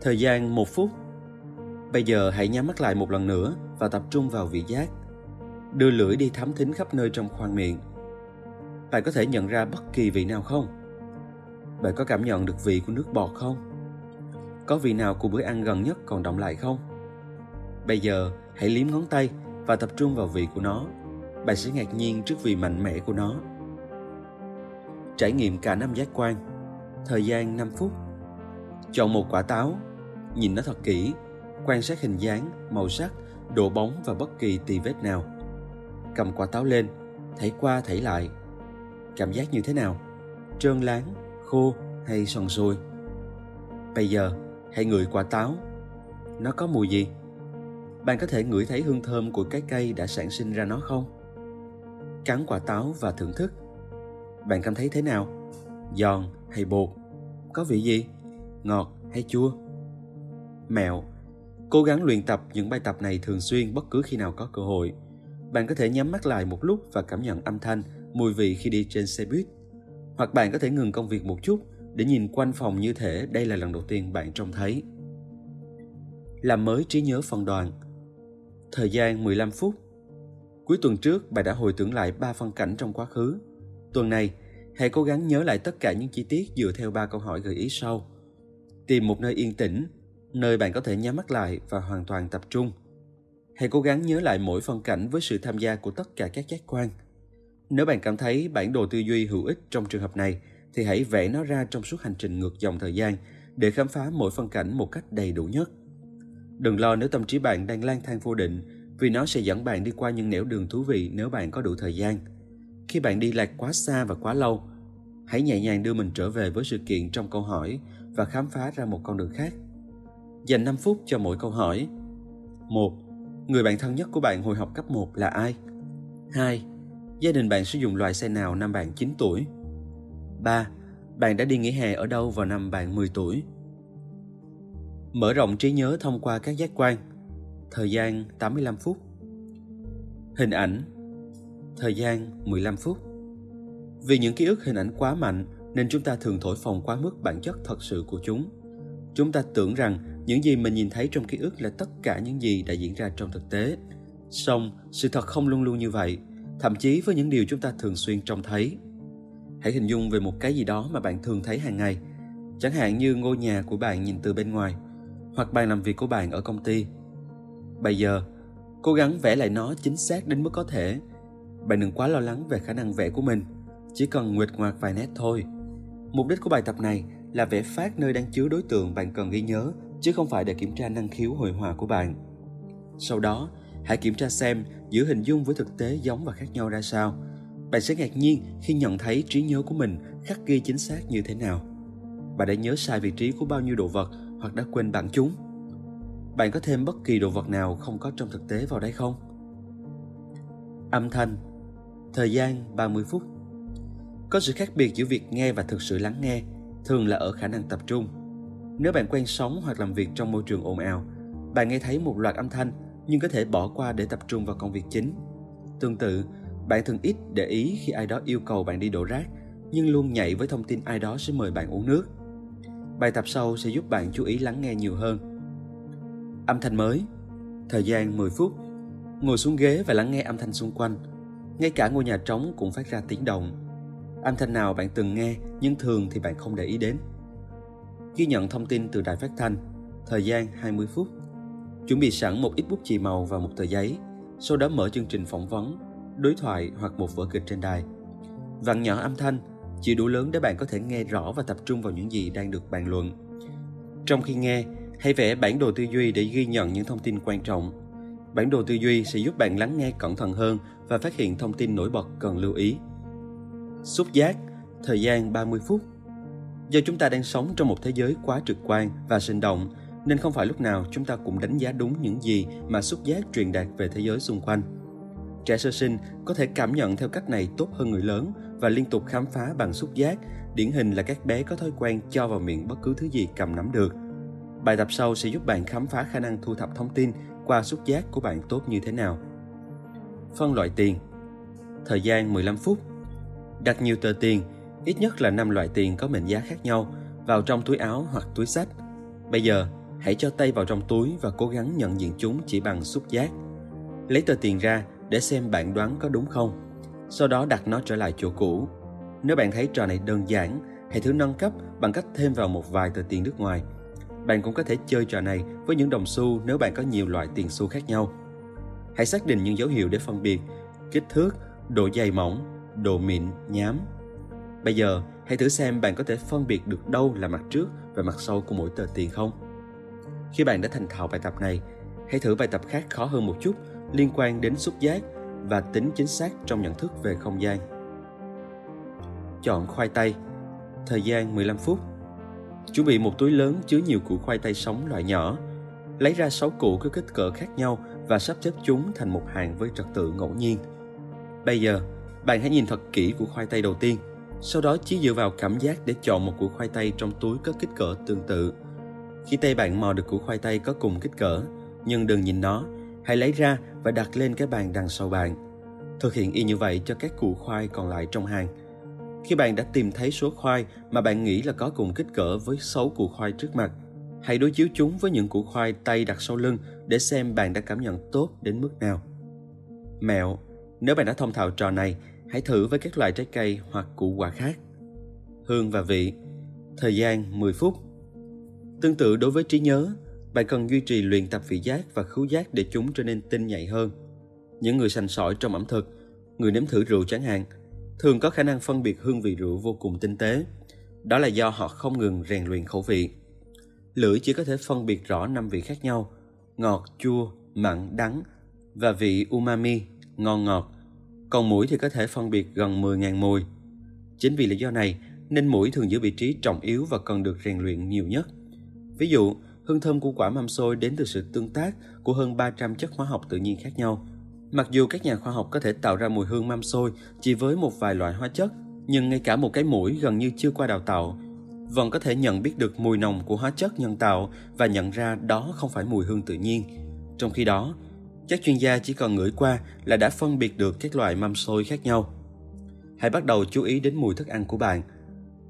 Thời gian một phút Bây giờ hãy nhắm mắt lại một lần nữa và tập trung vào vị giác. Đưa lưỡi đi thám thính khắp nơi trong khoang miệng. Bạn có thể nhận ra bất kỳ vị nào không? Bạn có cảm nhận được vị của nước bọt không? Có vị nào của bữa ăn gần nhất còn động lại không? Bây giờ hãy liếm ngón tay và tập trung vào vị của nó. Bạn sẽ ngạc nhiên trước vì mạnh mẽ của nó. Trải nghiệm cả năm giác quan. Thời gian 5 phút. Chọn một quả táo, nhìn nó thật kỹ, quan sát hình dáng, màu sắc, độ bóng và bất kỳ tì vết nào. Cầm quả táo lên, thảy qua thảy lại. Cảm giác như thế nào? Trơn láng, khô hay sòn sùi? Bây giờ, hãy ngửi quả táo. Nó có mùi gì? Bạn có thể ngửi thấy hương thơm của cái cây đã sản sinh ra nó không? Cắn quả táo và thưởng thức. Bạn cảm thấy thế nào? Giòn hay bột? Có vị gì? Ngọt hay chua? Mẹo Cố gắng luyện tập những bài tập này thường xuyên bất cứ khi nào có cơ hội. Bạn có thể nhắm mắt lại một lúc và cảm nhận âm thanh, mùi vị khi đi trên xe buýt. Hoặc bạn có thể ngừng công việc một chút để nhìn quanh phòng như thể đây là lần đầu tiên bạn trông thấy. Làm mới trí nhớ phần đoàn Thời gian 15 phút Cuối tuần trước, bạn đã hồi tưởng lại ba phân cảnh trong quá khứ. Tuần này, hãy cố gắng nhớ lại tất cả những chi tiết dựa theo ba câu hỏi gợi ý sau. Tìm một nơi yên tĩnh, nơi bạn có thể nhắm mắt lại và hoàn toàn tập trung. Hãy cố gắng nhớ lại mỗi phân cảnh với sự tham gia của tất cả các giác quan. Nếu bạn cảm thấy bản đồ tư duy hữu ích trong trường hợp này, thì hãy vẽ nó ra trong suốt hành trình ngược dòng thời gian để khám phá mỗi phân cảnh một cách đầy đủ nhất. Đừng lo nếu tâm trí bạn đang lang thang vô định, vì nó sẽ dẫn bạn đi qua những nẻo đường thú vị nếu bạn có đủ thời gian. Khi bạn đi lạc quá xa và quá lâu, hãy nhẹ nhàng đưa mình trở về với sự kiện trong câu hỏi và khám phá ra một con đường khác. Dành 5 phút cho mỗi câu hỏi. 1. Người bạn thân nhất của bạn hồi học cấp 1 là ai? 2. Gia đình bạn sử dụng loại xe nào năm bạn 9 tuổi? 3. Bạn đã đi nghỉ hè ở đâu vào năm bạn 10 tuổi? Mở rộng trí nhớ thông qua các giác quan. Thời gian 85 phút. Hình ảnh. Thời gian 15 phút. Vì những ký ức hình ảnh quá mạnh nên chúng ta thường thổi phồng quá mức bản chất thật sự của chúng. Chúng ta tưởng rằng những gì mình nhìn thấy trong ký ức là tất cả những gì đã diễn ra trong thực tế. Song, sự thật không luôn luôn như vậy, thậm chí với những điều chúng ta thường xuyên trông thấy. Hãy hình dung về một cái gì đó mà bạn thường thấy hàng ngày, chẳng hạn như ngôi nhà của bạn nhìn từ bên ngoài – hoặc bàn làm việc của bạn ở công ty. Bây giờ, cố gắng vẽ lại nó chính xác đến mức có thể. Bạn đừng quá lo lắng về khả năng vẽ của mình, chỉ cần nguyệt ngoạc vài nét thôi. Mục đích của bài tập này là vẽ phát nơi đang chứa đối tượng bạn cần ghi nhớ, chứ không phải để kiểm tra năng khiếu hội họa của bạn. Sau đó, hãy kiểm tra xem giữa hình dung với thực tế giống và khác nhau ra sao. Bạn sẽ ngạc nhiên khi nhận thấy trí nhớ của mình khắc ghi chính xác như thế nào. Bạn đã nhớ sai vị trí của bao nhiêu đồ vật hoặc đã quên bản chúng. Bạn có thêm bất kỳ đồ vật nào không có trong thực tế vào đây không? Âm thanh Thời gian 30 phút Có sự khác biệt giữa việc nghe và thực sự lắng nghe, thường là ở khả năng tập trung. Nếu bạn quen sống hoặc làm việc trong môi trường ồn ào, bạn nghe thấy một loạt âm thanh nhưng có thể bỏ qua để tập trung vào công việc chính. Tương tự, bạn thường ít để ý khi ai đó yêu cầu bạn đi đổ rác, nhưng luôn nhảy với thông tin ai đó sẽ mời bạn uống nước. Bài tập sau sẽ giúp bạn chú ý lắng nghe nhiều hơn. Âm thanh mới Thời gian 10 phút Ngồi xuống ghế và lắng nghe âm thanh xung quanh. Ngay cả ngôi nhà trống cũng phát ra tiếng động. Âm thanh nào bạn từng nghe nhưng thường thì bạn không để ý đến. Ghi nhận thông tin từ đài phát thanh. Thời gian 20 phút. Chuẩn bị sẵn một ít bút chì màu và một tờ giấy. Sau đó mở chương trình phỏng vấn, đối thoại hoặc một vở kịch trên đài. Vặn nhỏ âm thanh chỉ đủ lớn để bạn có thể nghe rõ và tập trung vào những gì đang được bàn luận. Trong khi nghe, hãy vẽ bản đồ tư duy để ghi nhận những thông tin quan trọng. Bản đồ tư duy sẽ giúp bạn lắng nghe cẩn thận hơn và phát hiện thông tin nổi bật cần lưu ý. Xúc giác, thời gian 30 phút. Do chúng ta đang sống trong một thế giới quá trực quan và sinh động, nên không phải lúc nào chúng ta cũng đánh giá đúng những gì mà xúc giác truyền đạt về thế giới xung quanh. Trẻ sơ sinh có thể cảm nhận theo cách này tốt hơn người lớn và liên tục khám phá bằng xúc giác, điển hình là các bé có thói quen cho vào miệng bất cứ thứ gì cầm nắm được. Bài tập sau sẽ giúp bạn khám phá khả năng thu thập thông tin qua xúc giác của bạn tốt như thế nào. Phân loại tiền Thời gian 15 phút Đặt nhiều tờ tiền, ít nhất là 5 loại tiền có mệnh giá khác nhau, vào trong túi áo hoặc túi sách. Bây giờ, hãy cho tay vào trong túi và cố gắng nhận diện chúng chỉ bằng xúc giác. Lấy tờ tiền ra để xem bạn đoán có đúng không sau đó đặt nó trở lại chỗ cũ. Nếu bạn thấy trò này đơn giản, hãy thử nâng cấp bằng cách thêm vào một vài tờ tiền nước ngoài. Bạn cũng có thể chơi trò này với những đồng xu nếu bạn có nhiều loại tiền xu khác nhau. Hãy xác định những dấu hiệu để phân biệt kích thước, độ dày mỏng, độ mịn, nhám. Bây giờ, hãy thử xem bạn có thể phân biệt được đâu là mặt trước và mặt sau của mỗi tờ tiền không. Khi bạn đã thành thạo bài tập này, hãy thử bài tập khác khó hơn một chút liên quan đến xúc giác và tính chính xác trong nhận thức về không gian. Chọn khoai tây. Thời gian 15 phút. Chuẩn bị một túi lớn chứa nhiều củ khoai tây sống loại nhỏ. Lấy ra 6 củ có kích cỡ khác nhau và sắp xếp chúng thành một hàng với trật tự ngẫu nhiên. Bây giờ, bạn hãy nhìn thật kỹ củ khoai tây đầu tiên, sau đó chỉ dựa vào cảm giác để chọn một củ khoai tây trong túi có kích cỡ tương tự. Khi tay bạn mò được củ khoai tây có cùng kích cỡ, nhưng đừng nhìn nó, hãy lấy ra và đặt lên cái bàn đằng sau bạn. Thực hiện y như vậy cho các củ khoai còn lại trong hàng. Khi bạn đã tìm thấy số khoai mà bạn nghĩ là có cùng kích cỡ với 6 củ khoai trước mặt, hãy đối chiếu chúng với những củ khoai tay đặt sau lưng để xem bạn đã cảm nhận tốt đến mức nào. Mẹo, nếu bạn đã thông thạo trò này, hãy thử với các loại trái cây hoặc củ quả khác. Hương và vị, thời gian 10 phút. Tương tự đối với trí nhớ, bạn cần duy trì luyện tập vị giác và khứu giác để chúng trở nên tinh nhạy hơn. Những người sành sỏi trong ẩm thực, người nếm thử rượu chẳng hạn, thường có khả năng phân biệt hương vị rượu vô cùng tinh tế. Đó là do họ không ngừng rèn luyện khẩu vị. Lưỡi chỉ có thể phân biệt rõ năm vị khác nhau, ngọt, chua, mặn, đắng và vị umami, ngon ngọt. Còn mũi thì có thể phân biệt gần 10.000 mùi. Chính vì lý do này nên mũi thường giữ vị trí trọng yếu và cần được rèn luyện nhiều nhất. Ví dụ, hương thơm của quả mâm xôi đến từ sự tương tác của hơn 300 chất hóa học tự nhiên khác nhau. Mặc dù các nhà khoa học có thể tạo ra mùi hương mâm xôi chỉ với một vài loại hóa chất, nhưng ngay cả một cái mũi gần như chưa qua đào tạo vẫn có thể nhận biết được mùi nồng của hóa chất nhân tạo và nhận ra đó không phải mùi hương tự nhiên. Trong khi đó, các chuyên gia chỉ cần ngửi qua là đã phân biệt được các loại mâm xôi khác nhau. Hãy bắt đầu chú ý đến mùi thức ăn của bạn.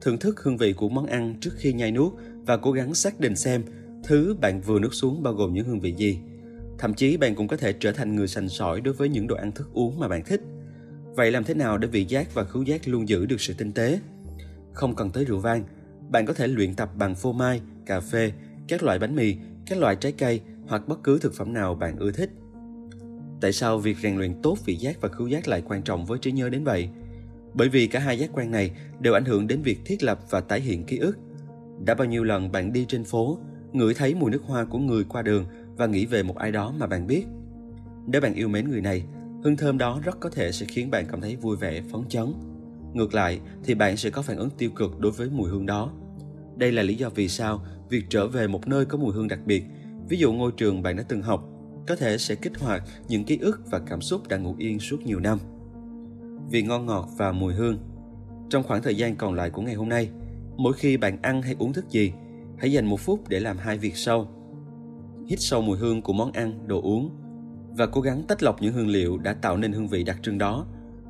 Thưởng thức hương vị của món ăn trước khi nhai nuốt và cố gắng xác định xem thứ bạn vừa nuốt xuống bao gồm những hương vị gì. Thậm chí bạn cũng có thể trở thành người sành sỏi đối với những đồ ăn thức uống mà bạn thích. Vậy làm thế nào để vị giác và khứu giác luôn giữ được sự tinh tế? Không cần tới rượu vang, bạn có thể luyện tập bằng phô mai, cà phê, các loại bánh mì, các loại trái cây hoặc bất cứ thực phẩm nào bạn ưa thích. Tại sao việc rèn luyện tốt vị giác và khứu giác lại quan trọng với trí nhớ đến vậy? Bởi vì cả hai giác quan này đều ảnh hưởng đến việc thiết lập và tái hiện ký ức. Đã bao nhiêu lần bạn đi trên phố, ngửi thấy mùi nước hoa của người qua đường và nghĩ về một ai đó mà bạn biết. Nếu bạn yêu mến người này, hương thơm đó rất có thể sẽ khiến bạn cảm thấy vui vẻ, phấn chấn. Ngược lại thì bạn sẽ có phản ứng tiêu cực đối với mùi hương đó. Đây là lý do vì sao việc trở về một nơi có mùi hương đặc biệt, ví dụ ngôi trường bạn đã từng học, có thể sẽ kích hoạt những ký ức và cảm xúc đã ngủ yên suốt nhiều năm. Vì ngon ngọt và mùi hương Trong khoảng thời gian còn lại của ngày hôm nay, mỗi khi bạn ăn hay uống thức gì, hãy dành một phút để làm hai việc sau. Hít sâu mùi hương của món ăn, đồ uống và cố gắng tách lọc những hương liệu đã tạo nên hương vị đặc trưng đó.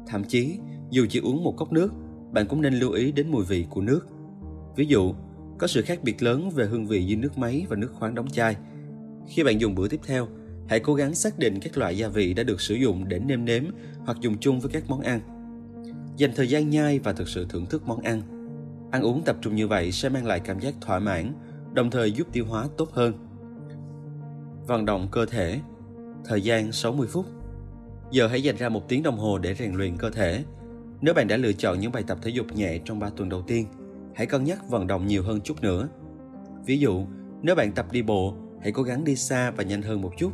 Thậm chí, dù chỉ uống một cốc nước, bạn cũng nên lưu ý đến mùi vị của nước. Ví dụ, có sự khác biệt lớn về hương vị giữa nước máy và nước khoáng đóng chai. Khi bạn dùng bữa tiếp theo, hãy cố gắng xác định các loại gia vị đã được sử dụng để nêm nếm hoặc dùng chung với các món ăn. Dành thời gian nhai và thực sự thưởng thức món ăn. Ăn uống tập trung như vậy sẽ mang lại cảm giác thỏa mãn, đồng thời giúp tiêu hóa tốt hơn. Vận động cơ thể Thời gian 60 phút Giờ hãy dành ra một tiếng đồng hồ để rèn luyện cơ thể. Nếu bạn đã lựa chọn những bài tập thể dục nhẹ trong 3 tuần đầu tiên, hãy cân nhắc vận động nhiều hơn chút nữa. Ví dụ, nếu bạn tập đi bộ, hãy cố gắng đi xa và nhanh hơn một chút.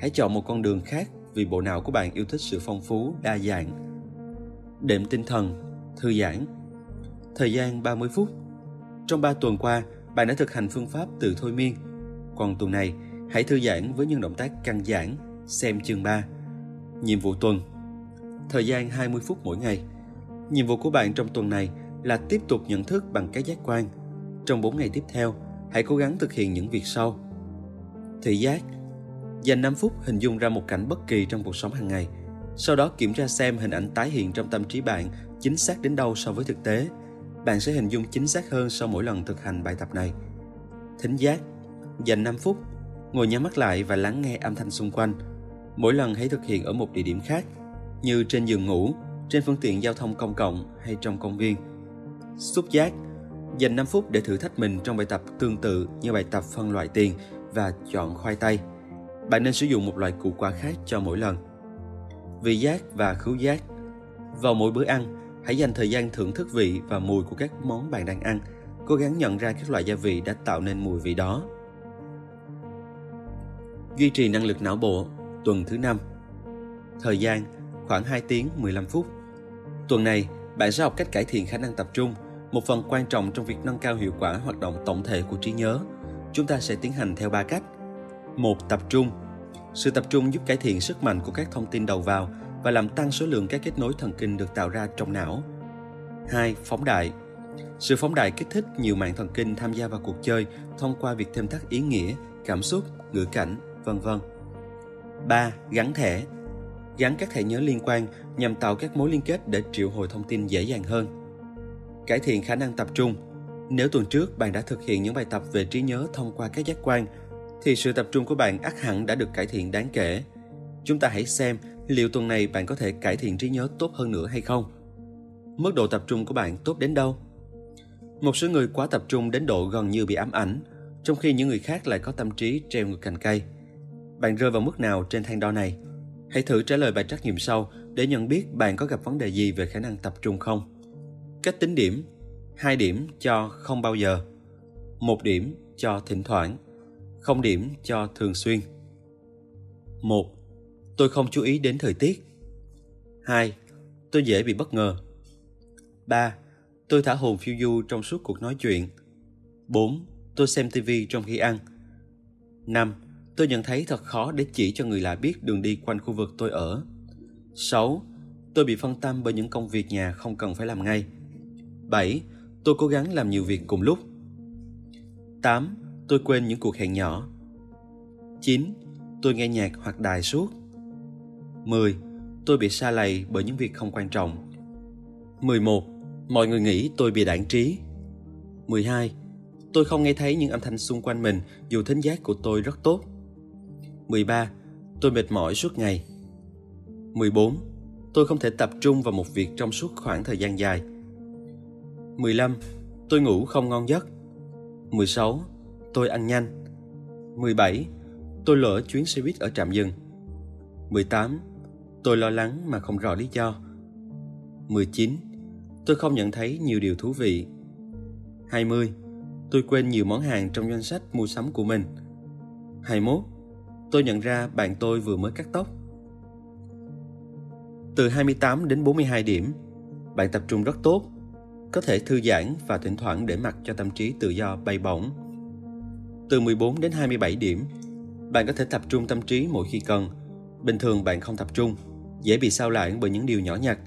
Hãy chọn một con đường khác vì bộ não của bạn yêu thích sự phong phú, đa dạng. Đệm tinh thần, thư giãn. Thời gian 30 phút. Trong 3 tuần qua, bạn đã thực hành phương pháp tự thôi miên. Còn tuần này, hãy thư giãn với những động tác căng giãn, xem chương 3. Nhiệm vụ tuần. Thời gian 20 phút mỗi ngày. Nhiệm vụ của bạn trong tuần này là tiếp tục nhận thức bằng các giác quan. Trong 4 ngày tiếp theo, hãy cố gắng thực hiện những việc sau. Thị giác. Dành 5 phút hình dung ra một cảnh bất kỳ trong cuộc sống hàng ngày. Sau đó kiểm tra xem hình ảnh tái hiện trong tâm trí bạn chính xác đến đâu so với thực tế. Bạn sẽ hình dung chính xác hơn sau mỗi lần thực hành bài tập này. Thính giác. Dành 5 phút, ngồi nhắm mắt lại và lắng nghe âm thanh xung quanh. Mỗi lần hãy thực hiện ở một địa điểm khác, như trên giường ngủ, trên phương tiện giao thông công cộng hay trong công viên Xúc giác Dành 5 phút để thử thách mình trong bài tập tương tự như bài tập phân loại tiền và chọn khoai tây. Bạn nên sử dụng một loại củ quả khác cho mỗi lần. Vị giác và khứu giác Vào mỗi bữa ăn, Hãy dành thời gian thưởng thức vị và mùi của các món bạn đang ăn. Cố gắng nhận ra các loại gia vị đã tạo nên mùi vị đó. Duy trì năng lực não bộ tuần thứ năm Thời gian khoảng 2 tiếng 15 phút. Tuần này, bạn sẽ học cách cải thiện khả năng tập trung, một phần quan trọng trong việc nâng cao hiệu quả hoạt động tổng thể của trí nhớ. Chúng ta sẽ tiến hành theo ba cách. Một, tập trung. Sự tập trung giúp cải thiện sức mạnh của các thông tin đầu vào và làm tăng số lượng các kết nối thần kinh được tạo ra trong não. 2. Phóng đại Sự phóng đại kích thích nhiều mạng thần kinh tham gia vào cuộc chơi thông qua việc thêm thắt ý nghĩa, cảm xúc, ngữ cảnh, vân vân. 3. Gắn thẻ Gắn các thẻ nhớ liên quan nhằm tạo các mối liên kết để triệu hồi thông tin dễ dàng hơn. Cải thiện khả năng tập trung Nếu tuần trước bạn đã thực hiện những bài tập về trí nhớ thông qua các giác quan, thì sự tập trung của bạn ắt hẳn đã được cải thiện đáng kể. Chúng ta hãy xem liệu tuần này bạn có thể cải thiện trí nhớ tốt hơn nữa hay không. Mức độ tập trung của bạn tốt đến đâu? Một số người quá tập trung đến độ gần như bị ám ảnh, trong khi những người khác lại có tâm trí treo ngược cành cây. Bạn rơi vào mức nào trên thang đo này? Hãy thử trả lời bài trắc nghiệm sau để nhận biết bạn có gặp vấn đề gì về khả năng tập trung không. Cách tính điểm 2 điểm cho không bao giờ 1 điểm cho thỉnh thoảng 0 điểm cho thường xuyên 1. Tôi không chú ý đến thời tiết 2. Tôi dễ bị bất ngờ 3. Tôi thả hồn phiêu du trong suốt cuộc nói chuyện 4. Tôi xem tivi trong khi ăn 5. Tôi nhận thấy thật khó để chỉ cho người lạ biết đường đi quanh khu vực tôi ở 6. Tôi bị phân tâm bởi những công việc nhà không cần phải làm ngay 7. Tôi cố gắng làm nhiều việc cùng lúc 8. Tôi quên những cuộc hẹn nhỏ 9. Tôi nghe nhạc hoặc đài suốt 10. Tôi bị xa lầy bởi những việc không quan trọng 11. Mọi người nghĩ tôi bị đảng trí 12. Tôi không nghe thấy những âm thanh xung quanh mình, dù thính giác của tôi rất tốt 13. Tôi mệt mỏi suốt ngày 14. Tôi không thể tập trung vào một việc trong suốt khoảng thời gian dài 15. Tôi ngủ không ngon giấc 16. Tôi ăn nhanh 17. Tôi lỡ chuyến xe buýt ở trạm dừng 18. Tôi lo lắng mà không rõ lý do 19. Tôi không nhận thấy nhiều điều thú vị 20. Tôi quên nhiều món hàng trong danh sách mua sắm của mình 21. Tôi nhận ra bạn tôi vừa mới cắt tóc Từ 28 đến 42 điểm, Bạn tập trung rất tốt, Có thể thư giãn và thỉnh thoảng để mặc cho tâm trí tự do bay bổng Từ 14 đến 27 điểm, Bạn có thể tập trung tâm trí mỗi khi cần Bình thường bạn không tập trung, Dễ bị sao lãng bởi những điều nhỏ nhặt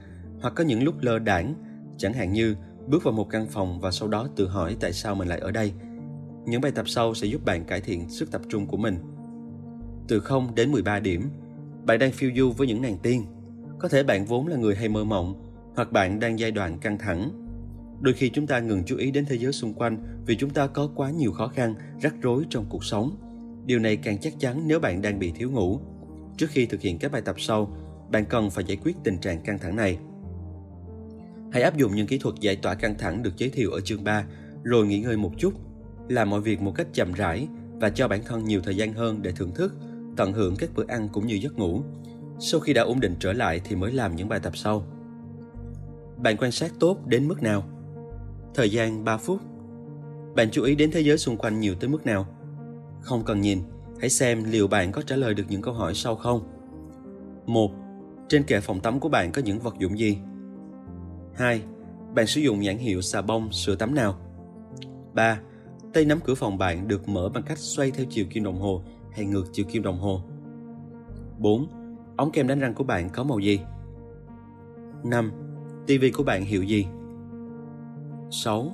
Hoặc có những lúc lơ đảng Chẳng hạn như bước vào một căn phòng và sau đó tự hỏi tại sao mình lại ở đây. Những bài tập sau sẽ giúp bạn cải thiện sức tập trung của mình. Từ 0 đến 13 điểm, bạn đang phiêu du với những nàng tiên. Có thể bạn vốn là người hay mơ mộng, hoặc bạn đang giai đoạn căng thẳng. Đôi khi chúng ta ngừng chú ý đến thế giới xung quanh vì chúng ta có quá nhiều khó khăn, rắc rối trong cuộc sống. Điều này càng chắc chắn nếu bạn đang bị thiếu ngủ. Trước khi thực hiện các bài tập sau, bạn cần phải giải quyết tình trạng căng thẳng này. Hãy áp dụng những kỹ thuật giải tỏa căng thẳng được giới thiệu ở chương 3, rồi nghỉ ngơi một chút, làm mọi việc một cách chậm rãi và cho bản thân nhiều thời gian hơn để thưởng thức, tận hưởng các bữa ăn cũng như giấc ngủ. Sau khi đã ổn định trở lại thì mới làm những bài tập sau. Bạn quan sát tốt đến mức nào? Thời gian 3 phút. Bạn chú ý đến thế giới xung quanh nhiều tới mức nào? Không cần nhìn, hãy xem liệu bạn có trả lời được những câu hỏi sau không. 1. Trên kệ phòng tắm của bạn có những vật dụng gì? 2. Bạn sử dụng nhãn hiệu xà bông sữa tắm nào? 3. Tay nắm cửa phòng bạn được mở bằng cách xoay theo chiều kim đồng hồ hay ngược chiều kim đồng hồ? 4. Ống kem đánh răng của bạn có màu gì? 5. TV của bạn hiệu gì? 6.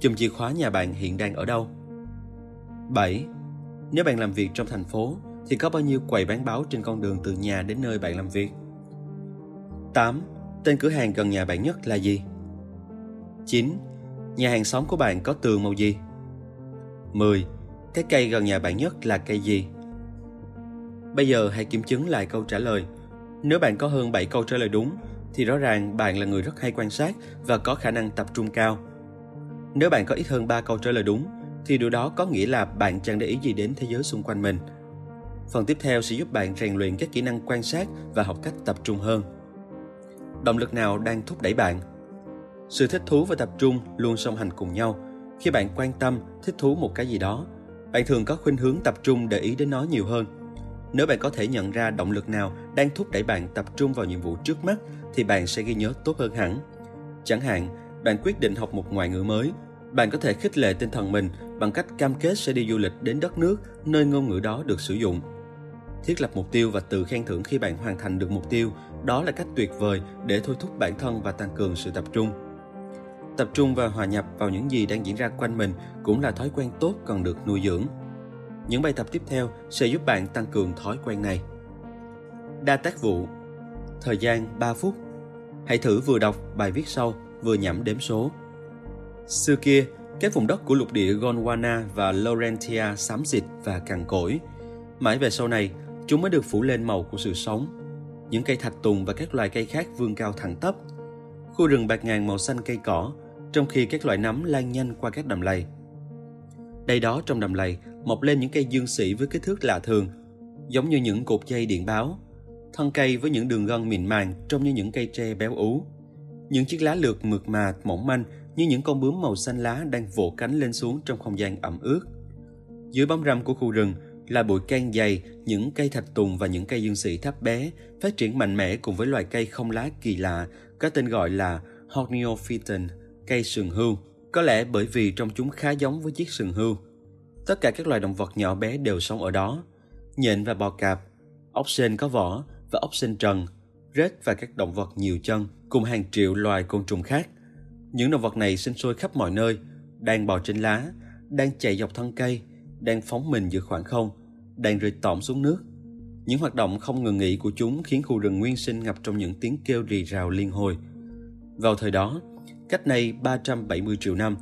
Chùm chìa khóa nhà bạn hiện đang ở đâu? 7. Nếu bạn làm việc trong thành phố thì có bao nhiêu quầy bán báo trên con đường từ nhà đến nơi bạn làm việc? 8. Tên cửa hàng gần nhà bạn nhất là gì? 9. Nhà hàng xóm của bạn có tường màu gì? 10. Cái cây gần nhà bạn nhất là cây gì? Bây giờ hãy kiểm chứng lại câu trả lời. Nếu bạn có hơn 7 câu trả lời đúng, thì rõ ràng bạn là người rất hay quan sát và có khả năng tập trung cao. Nếu bạn có ít hơn 3 câu trả lời đúng, thì điều đó có nghĩa là bạn chẳng để ý gì đến thế giới xung quanh mình. Phần tiếp theo sẽ giúp bạn rèn luyện các kỹ năng quan sát và học cách tập trung hơn động lực nào đang thúc đẩy bạn Sự thích thú và tập trung luôn song hành cùng nhau. Khi bạn quan tâm, thích thú một cái gì đó, bạn thường có khuynh hướng tập trung để ý đến nó nhiều hơn. Nếu bạn có thể nhận ra động lực nào đang thúc đẩy bạn tập trung vào nhiệm vụ trước mắt thì bạn sẽ ghi nhớ tốt hơn hẳn. Chẳng hạn, bạn quyết định học một ngoại ngữ mới, bạn có thể khích lệ tinh thần mình bằng cách cam kết sẽ đi du lịch đến đất nước nơi ngôn ngữ đó được sử dụng. Thiết lập mục tiêu và tự khen thưởng khi bạn hoàn thành được mục tiêu, đó là cách tuyệt vời để thôi thúc bản thân và tăng cường sự tập trung. Tập trung và hòa nhập vào những gì đang diễn ra quanh mình cũng là thói quen tốt cần được nuôi dưỡng. Những bài tập tiếp theo sẽ giúp bạn tăng cường thói quen này. Đa tác vụ Thời gian 3 phút Hãy thử vừa đọc bài viết sau, vừa nhẩm đếm số. Xưa kia, các vùng đất của lục địa Gondwana và Laurentia xám xịt và cằn cỗi. Mãi về sau này, chúng mới được phủ lên màu của sự sống. Những cây thạch tùng và các loài cây khác vươn cao thẳng tắp. Khu rừng bạc ngàn màu xanh cây cỏ, trong khi các loại nấm lan nhanh qua các đầm lầy. Đây đó trong đầm lầy mọc lên những cây dương sĩ với kích thước lạ thường, giống như những cột dây điện báo. Thân cây với những đường gân mịn màng trông như những cây tre béo ú. Những chiếc lá lược mượt mà, mỏng manh như những con bướm màu xanh lá đang vỗ cánh lên xuống trong không gian ẩm ướt. Dưới bóng râm của khu rừng là bụi cây dày, những cây thạch tùng và những cây dương sĩ thấp bé phát triển mạnh mẽ cùng với loài cây không lá kỳ lạ có tên gọi là Horneophyton, cây sừng hưu. Có lẽ bởi vì trong chúng khá giống với chiếc sừng hưu. Tất cả các loài động vật nhỏ bé đều sống ở đó. Nhện và bò cạp, ốc sên có vỏ và ốc sên trần, rết và các động vật nhiều chân cùng hàng triệu loài côn trùng khác. Những động vật này sinh sôi khắp mọi nơi, đang bò trên lá, đang chạy dọc thân cây, đang phóng mình giữa khoảng không, đang rơi tỏm xuống nước. Những hoạt động không ngừng nghỉ của chúng khiến khu rừng nguyên sinh ngập trong những tiếng kêu rì rào liên hồi. Vào thời đó, cách đây 370 triệu năm,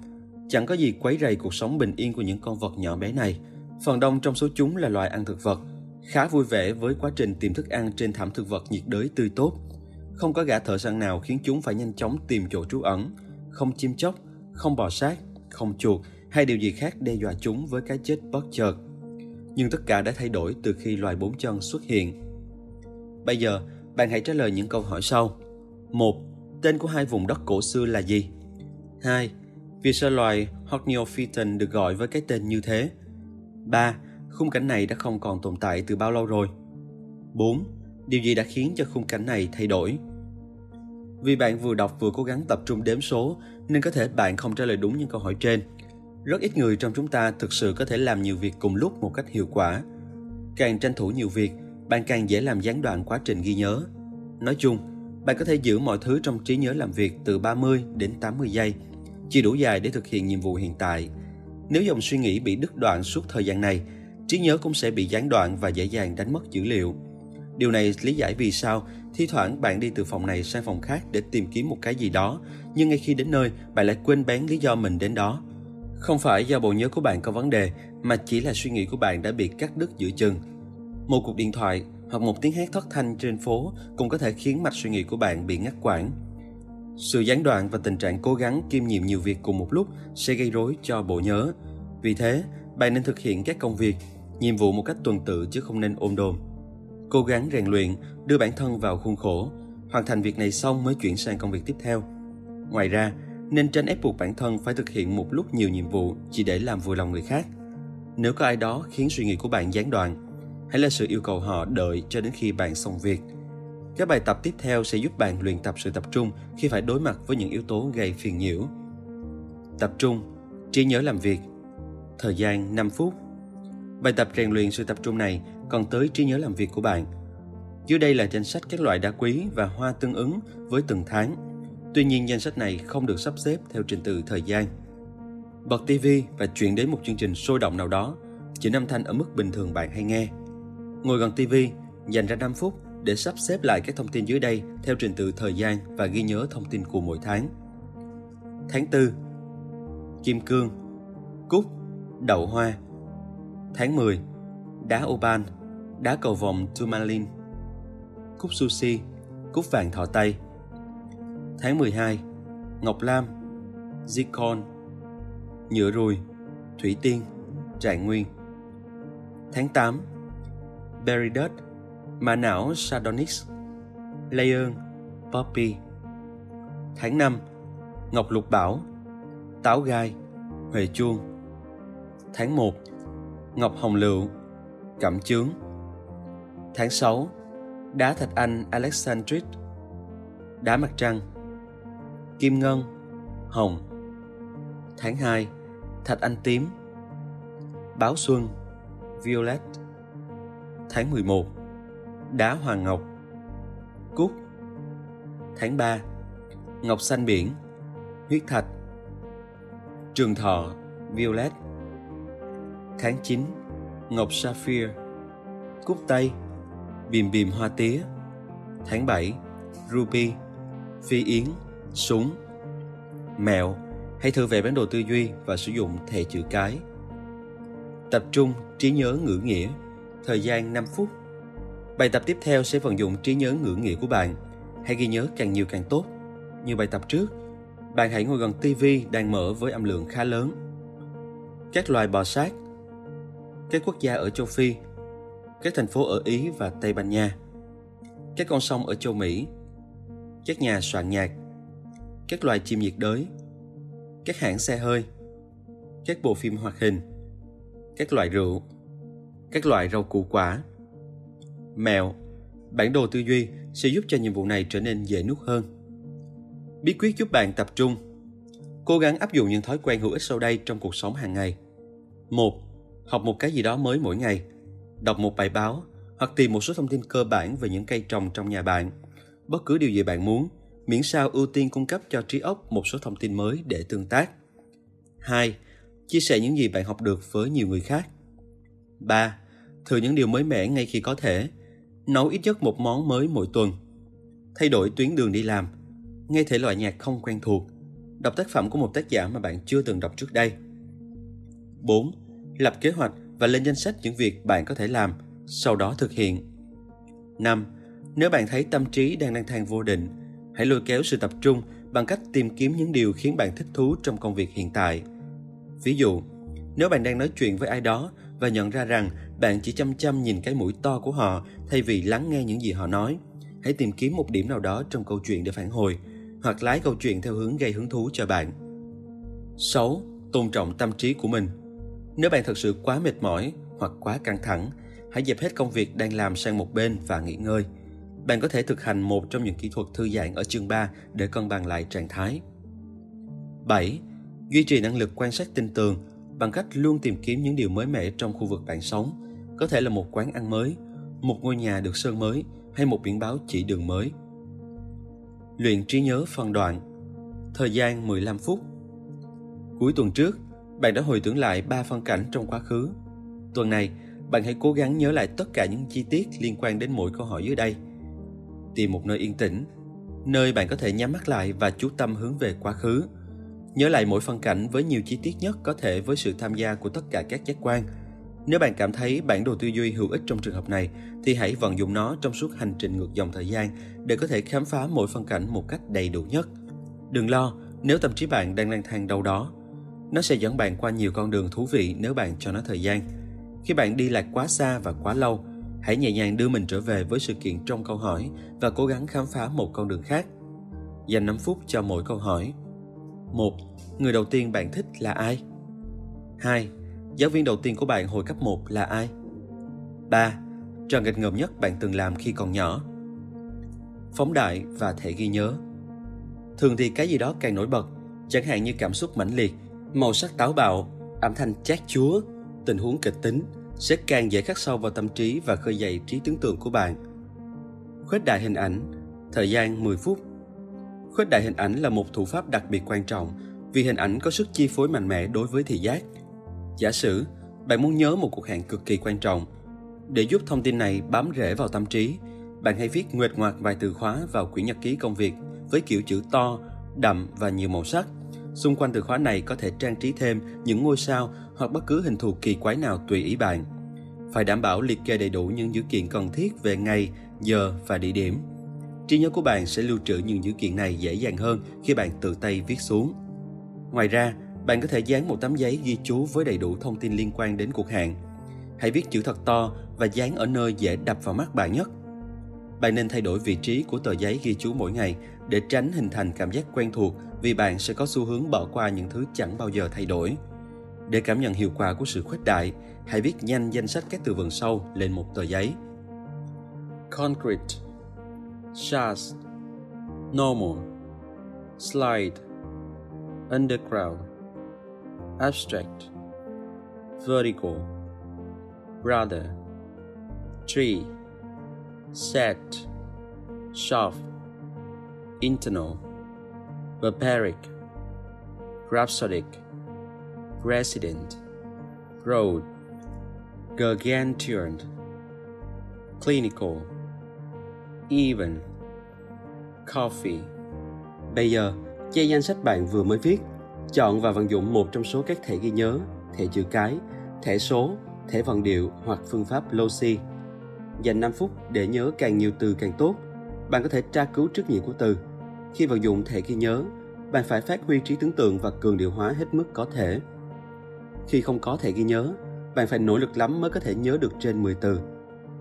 chẳng có gì quấy rầy cuộc sống bình yên của những con vật nhỏ bé này. Phần đông trong số chúng là loài ăn thực vật, khá vui vẻ với quá trình tìm thức ăn trên thảm thực vật nhiệt đới tươi tốt. Không có gã thợ săn nào khiến chúng phải nhanh chóng tìm chỗ trú ẩn, không chim chóc, không bò sát, không chuột hay điều gì khác đe dọa chúng với cái chết bất chợt. Nhưng tất cả đã thay đổi từ khi loài bốn chân xuất hiện. Bây giờ, bạn hãy trả lời những câu hỏi sau. 1. Tên của hai vùng đất cổ xưa là gì? 2. Vì sao loài Horneophyton được gọi với cái tên như thế? 3. Khung cảnh này đã không còn tồn tại từ bao lâu rồi? 4. Điều gì đã khiến cho khung cảnh này thay đổi? Vì bạn vừa đọc vừa cố gắng tập trung đếm số nên có thể bạn không trả lời đúng những câu hỏi trên. Rất ít người trong chúng ta thực sự có thể làm nhiều việc cùng lúc một cách hiệu quả. Càng tranh thủ nhiều việc, bạn càng dễ làm gián đoạn quá trình ghi nhớ. Nói chung, bạn có thể giữ mọi thứ trong trí nhớ làm việc từ 30 đến 80 giây, chỉ đủ dài để thực hiện nhiệm vụ hiện tại. Nếu dòng suy nghĩ bị đứt đoạn suốt thời gian này, trí nhớ cũng sẽ bị gián đoạn và dễ dàng đánh mất dữ liệu. Điều này lý giải vì sao thi thoảng bạn đi từ phòng này sang phòng khác để tìm kiếm một cái gì đó, nhưng ngay khi đến nơi, bạn lại quên bén lý do mình đến đó. Không phải do bộ nhớ của bạn có vấn đề, mà chỉ là suy nghĩ của bạn đã bị cắt đứt giữa chừng. Một cuộc điện thoại hoặc một tiếng hét thất thanh trên phố cũng có thể khiến mạch suy nghĩ của bạn bị ngắt quãng. Sự gián đoạn và tình trạng cố gắng kiêm nhiệm nhiều việc cùng một lúc sẽ gây rối cho bộ nhớ. Vì thế, bạn nên thực hiện các công việc, nhiệm vụ một cách tuần tự chứ không nên ôm đồm. Cố gắng rèn luyện, đưa bản thân vào khuôn khổ, hoàn thành việc này xong mới chuyển sang công việc tiếp theo. Ngoài ra, nên tránh ép buộc bản thân phải thực hiện một lúc nhiều nhiệm vụ chỉ để làm vui lòng người khác. Nếu có ai đó khiến suy nghĩ của bạn gián đoạn, hãy là sự yêu cầu họ đợi cho đến khi bạn xong việc. Các bài tập tiếp theo sẽ giúp bạn luyện tập sự tập trung khi phải đối mặt với những yếu tố gây phiền nhiễu. Tập trung, trí nhớ làm việc, thời gian 5 phút. Bài tập rèn luyện sự tập trung này còn tới trí nhớ làm việc của bạn. Dưới đây là danh sách các loại đá quý và hoa tương ứng với từng tháng. Tuy nhiên danh sách này không được sắp xếp theo trình tự thời gian. Bật TV và chuyển đến một chương trình sôi động nào đó, chỉ âm thanh ở mức bình thường bạn hay nghe. Ngồi gần TV, dành ra 5 phút để sắp xếp lại các thông tin dưới đây theo trình tự thời gian và ghi nhớ thông tin của mỗi tháng. Tháng 4 Kim cương, Cúc, Đậu hoa. Tháng 10 Đá oban Đá cầu vòng tourmaline Cúc sushi Cúc vàng thọ tay; Tháng 12 Ngọc Lam Zircon Nhựa rùi, Thủy tiên, Trạng nguyên. Tháng 8 Beridot Mã não Sardonyx Lion Poppy Tháng 5 ngọc lục bảo, táo gai, huệ chuông. Tháng 1, ngọc hồng lựu, cẩm chướng. Tháng 6, đá thạch anh Alexandrite, đá mặt trăng, kim ngân, hồng. Tháng 2, thạch anh tím, báo xuân, violet. Tháng 11, đá hoàng ngọc, cúc. Tháng 3, ngọc xanh biển, huyết thạch. Trường thọ, violet. Tháng 9, ngọc sapphire, cúc tây, bìm bìm hoa tía. Tháng 7, ruby, phi yến, súng. Mẹo, hãy thử vẽ bản đồ tư duy và sử dụng thẻ chữ cái. Tập trung trí nhớ ngữ nghĩa, thời gian 5 phút. Bài tập tiếp theo sẽ vận dụng trí nhớ ngữ nghĩa của bạn. Hãy ghi nhớ càng nhiều càng tốt. Như bài tập trước, bạn hãy ngồi gần TV đang mở với âm lượng khá lớn. Các loài bò sát, các quốc gia ở châu Phi, các thành phố ở Ý và Tây Ban Nha, các con sông ở châu Mỹ, các nhà soạn nhạc, các loài chim nhiệt đới, các hãng xe hơi, các bộ phim hoạt hình, các loại rượu, các loại rau củ quả. Mèo, bản đồ tư duy sẽ giúp cho nhiệm vụ này trở nên dễ nuốt hơn. Bí quyết giúp bạn tập trung. Cố gắng áp dụng những thói quen hữu ích sau đây trong cuộc sống hàng ngày. 1. Học một cái gì đó mới mỗi ngày. Đọc một bài báo hoặc tìm một số thông tin cơ bản về những cây trồng trong nhà bạn. Bất cứ điều gì bạn muốn, miễn sao ưu tiên cung cấp cho trí óc một số thông tin mới để tương tác. 2. Chia sẻ những gì bạn học được với nhiều người khác. 3. Thử những điều mới mẻ ngay khi có thể. Nấu ít nhất một món mới mỗi tuần. Thay đổi tuyến đường đi làm. Nghe thể loại nhạc không quen thuộc. Đọc tác phẩm của một tác giả mà bạn chưa từng đọc trước đây. 4. Lập kế hoạch và lên danh sách những việc bạn có thể làm, sau đó thực hiện. 5. Nếu bạn thấy tâm trí đang lang thang vô định, hãy lôi kéo sự tập trung bằng cách tìm kiếm những điều khiến bạn thích thú trong công việc hiện tại. Ví dụ, nếu bạn đang nói chuyện với ai đó và nhận ra rằng bạn chỉ chăm chăm nhìn cái mũi to của họ thay vì lắng nghe những gì họ nói, hãy tìm kiếm một điểm nào đó trong câu chuyện để phản hồi hoặc lái câu chuyện theo hướng gây hứng thú cho bạn. 6. Tôn trọng tâm trí của mình. Nếu bạn thật sự quá mệt mỏi hoặc quá căng thẳng, hãy dẹp hết công việc đang làm sang một bên và nghỉ ngơi. Bạn có thể thực hành một trong những kỹ thuật thư giãn ở chương 3 để cân bằng lại trạng thái. 7. Duy trì năng lực quan sát tinh tường bằng cách luôn tìm kiếm những điều mới mẻ trong khu vực bạn sống, có thể là một quán ăn mới, một ngôi nhà được sơn mới hay một biển báo chỉ đường mới. Luyện trí nhớ phân đoạn Thời gian 15 phút Cuối tuần trước, bạn đã hồi tưởng lại ba phân cảnh trong quá khứ. Tuần này, bạn hãy cố gắng nhớ lại tất cả những chi tiết liên quan đến mỗi câu hỏi dưới đây. Tìm một nơi yên tĩnh, nơi bạn có thể nhắm mắt lại và chú tâm hướng về quá khứ. Nhớ lại mỗi phân cảnh với nhiều chi tiết nhất có thể với sự tham gia của tất cả các giác quan. Nếu bạn cảm thấy bản đồ tư duy hữu ích trong trường hợp này, thì hãy vận dụng nó trong suốt hành trình ngược dòng thời gian để có thể khám phá mỗi phân cảnh một cách đầy đủ nhất. Đừng lo nếu tâm trí bạn đang lang thang đâu đó. Nó sẽ dẫn bạn qua nhiều con đường thú vị nếu bạn cho nó thời gian. Khi bạn đi lạc quá xa và quá lâu, hãy nhẹ nhàng đưa mình trở về với sự kiện trong câu hỏi và cố gắng khám phá một con đường khác. Dành 5 phút cho mỗi câu hỏi. 1. Người đầu tiên bạn thích là ai? 2. Giáo viên đầu tiên của bạn hồi cấp 1 là ai? 3. Trò nghịch ngợm nhất bạn từng làm khi còn nhỏ? Phóng đại và thể ghi nhớ Thường thì cái gì đó càng nổi bật, chẳng hạn như cảm xúc mãnh liệt, màu sắc táo bạo, âm thanh chát chúa, tình huống kịch tính sẽ càng dễ khắc sâu vào tâm trí và khơi dậy trí tưởng tượng của bạn. Khuếch đại hình ảnh, thời gian 10 phút. Khuếch đại hình ảnh là một thủ pháp đặc biệt quan trọng vì hình ảnh có sức chi phối mạnh mẽ đối với thị giác. Giả sử, bạn muốn nhớ một cuộc hẹn cực kỳ quan trọng. Để giúp thông tin này bám rễ vào tâm trí, bạn hãy viết nguệt ngoạc vài từ khóa vào quyển nhật ký công việc với kiểu chữ to, đậm và nhiều màu sắc. Xung quanh từ khóa này có thể trang trí thêm những ngôi sao hoặc bất cứ hình thù kỳ quái nào tùy ý bạn. Phải đảm bảo liệt kê đầy đủ những dữ kiện cần thiết về ngày, giờ và địa điểm. Trí nhớ của bạn sẽ lưu trữ những dữ kiện này dễ dàng hơn khi bạn tự tay viết xuống. Ngoài ra, bạn có thể dán một tấm giấy ghi chú với đầy đủ thông tin liên quan đến cuộc hẹn. Hãy viết chữ thật to và dán ở nơi dễ đập vào mắt bạn nhất. Bạn nên thay đổi vị trí của tờ giấy ghi chú mỗi ngày để tránh hình thành cảm giác quen thuộc vì bạn sẽ có xu hướng bỏ qua những thứ chẳng bao giờ thay đổi. Để cảm nhận hiệu quả của sự khuếch đại, hãy viết nhanh danh sách các từ vựng sau lên một tờ giấy. Concrete Shards Normal Slide Underground Abstract. Vertical. Brother Tree. Set. Shaft. Internal. Barbaric. Rhapsodic. Resident. Road. Gargantuan. Clinical. Even. Coffee. Bây giờ, che danh sách bạn vừa mới viết, chọn và vận dụng một trong số các thẻ ghi nhớ, thẻ chữ cái, thẻ số, thẻ vận điệu hoặc phương pháp Loci. Dành 5 phút để nhớ càng nhiều từ càng tốt. Bạn có thể tra cứu trước nghĩa của từ. Khi vận dụng thẻ ghi nhớ, bạn phải phát huy trí tưởng tượng và cường điệu hóa hết mức có thể. Khi không có thẻ ghi nhớ, bạn phải nỗ lực lắm mới có thể nhớ được trên 10 từ.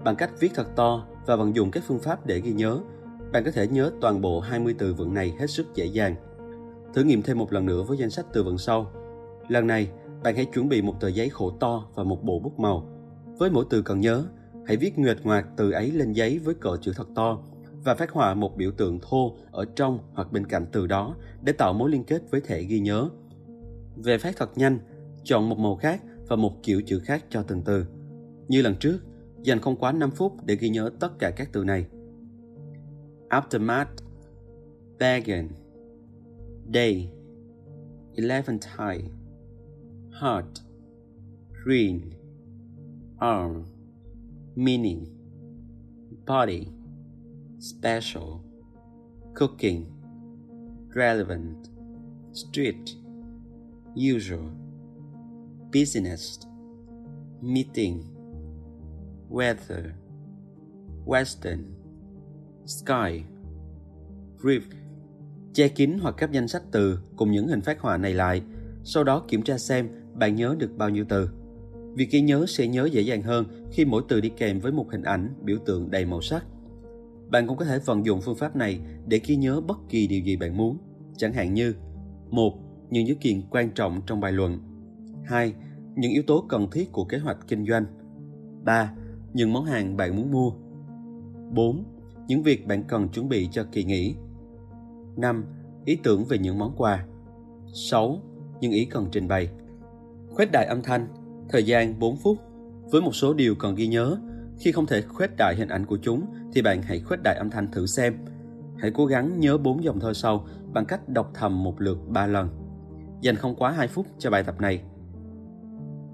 Bằng cách viết thật to và vận dụng các phương pháp để ghi nhớ, bạn có thể nhớ toàn bộ 20 từ vựng này hết sức dễ dàng. Thử nghiệm thêm một lần nữa với danh sách từ vựng sau. Lần này, bạn hãy chuẩn bị một tờ giấy khổ to và một bộ bút màu. Với mỗi từ cần nhớ, hãy viết nguyệt ngoạc từ ấy lên giấy với cỡ chữ thật to và phát họa một biểu tượng thô ở trong hoặc bên cạnh từ đó để tạo mối liên kết với thẻ ghi nhớ. Về phát thật nhanh, chọn một màu khác và một kiểu chữ khác cho từng từ. Như lần trước, dành không quá 5 phút để ghi nhớ tất cả các từ này. Aftermath bagging. Day Elephantine Heart Green Arm Meaning. Body Special. Cooking Relevant. Street Usual. Business Meeting. Weather Western. Sky Rift Che kín hoặc cấp danh sách từ cùng những hình phát họa này lại, sau đó kiểm tra xem bạn nhớ được bao nhiêu từ. Việc ghi nhớ sẽ nhớ dễ dàng hơn khi mỗi từ đi kèm với một hình ảnh, biểu tượng đầy màu sắc. Bạn cũng có thể vận dụng phương pháp này để ghi nhớ bất kỳ điều gì bạn muốn, chẳng hạn như một Những dữ kiện quan trọng trong bài luận 2. Những yếu tố cần thiết của kế hoạch kinh doanh 3. Những món hàng bạn muốn mua 4 những việc bạn cần chuẩn bị cho kỳ nghỉ. 5. Ý tưởng về những món quà. 6. Những ý cần trình bày. Khuếch đại âm thanh, thời gian 4 phút. Với một số điều cần ghi nhớ, khi không thể khuếch đại hình ảnh của chúng thì bạn hãy khuếch đại âm thanh thử xem. Hãy cố gắng nhớ 4 dòng thơ sau bằng cách đọc thầm một lượt 3 lần. Dành không quá 2 phút cho bài tập này.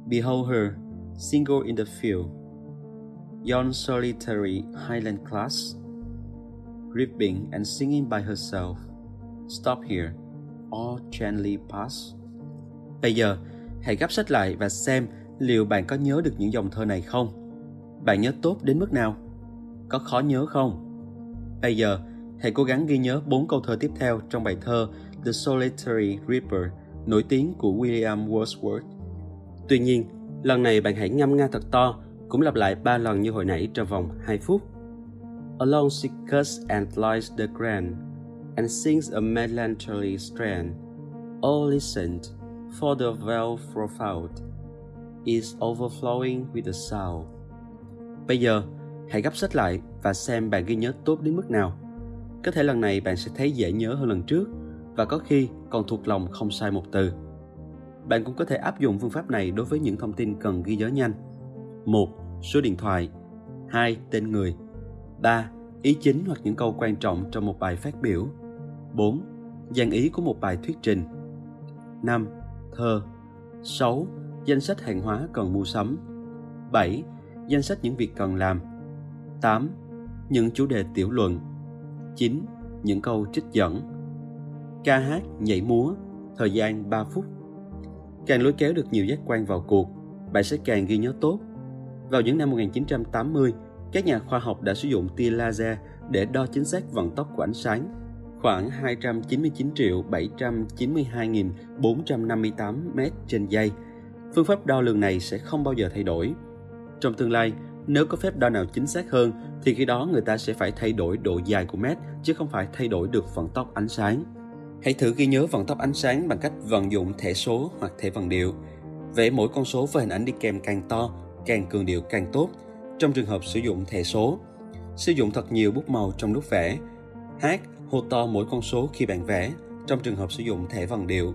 Behold her, single in the field. Yon solitary Highland class ripping and singing by herself. Stop here, or gently pass. Bây giờ, hãy gấp sách lại và xem liệu bạn có nhớ được những dòng thơ này không. Bạn nhớ tốt đến mức nào? Có khó nhớ không? Bây giờ, hãy cố gắng ghi nhớ bốn câu thơ tiếp theo trong bài thơ The Solitary Reaper nổi tiếng của William Wordsworth. Tuy nhiên, lần này bạn hãy ngâm nga thật to, cũng lặp lại ba lần như hồi nãy trong vòng 2 phút. Along she cuts and lies the grand, and sings a melancholy strain. all listened for the well profound is overflowing with the sound. Bây giờ, hãy gấp sách lại và xem bạn ghi nhớ tốt đến mức nào. Có thể lần này bạn sẽ thấy dễ nhớ hơn lần trước và có khi còn thuộc lòng không sai một từ. Bạn cũng có thể áp dụng phương pháp này đối với những thông tin cần ghi nhớ nhanh. 1. Số điện thoại 2. Tên người 3. Ý chính hoặc những câu quan trọng trong một bài phát biểu 4. Dàn ý của một bài thuyết trình 5. Thơ 6. Danh sách hàng hóa cần mua sắm 7. Danh sách những việc cần làm 8. Những chủ đề tiểu luận 9. Những câu trích dẫn Ca hát, nhảy múa Thời gian 3 phút Càng lối kéo được nhiều giác quan vào cuộc Bạn sẽ càng ghi nhớ tốt Vào những năm 1980 các nhà khoa học đã sử dụng tia laser để đo chính xác vận tốc của ánh sáng, khoảng 299 triệu 792.458 mét trên giây. Phương pháp đo lường này sẽ không bao giờ thay đổi. Trong tương lai, nếu có phép đo nào chính xác hơn, thì khi đó người ta sẽ phải thay đổi độ dài của mét chứ không phải thay đổi được vận tốc ánh sáng. Hãy thử ghi nhớ vận tốc ánh sáng bằng cách vận dụng thẻ số hoặc thẻ vần điệu. Vẽ mỗi con số với hình ảnh đi kèm càng to, càng cường điệu càng tốt trong trường hợp sử dụng thẻ số. Sử dụng thật nhiều bút màu trong lúc vẽ. Hát, hô to mỗi con số khi bạn vẽ trong trường hợp sử dụng thẻ vần điệu.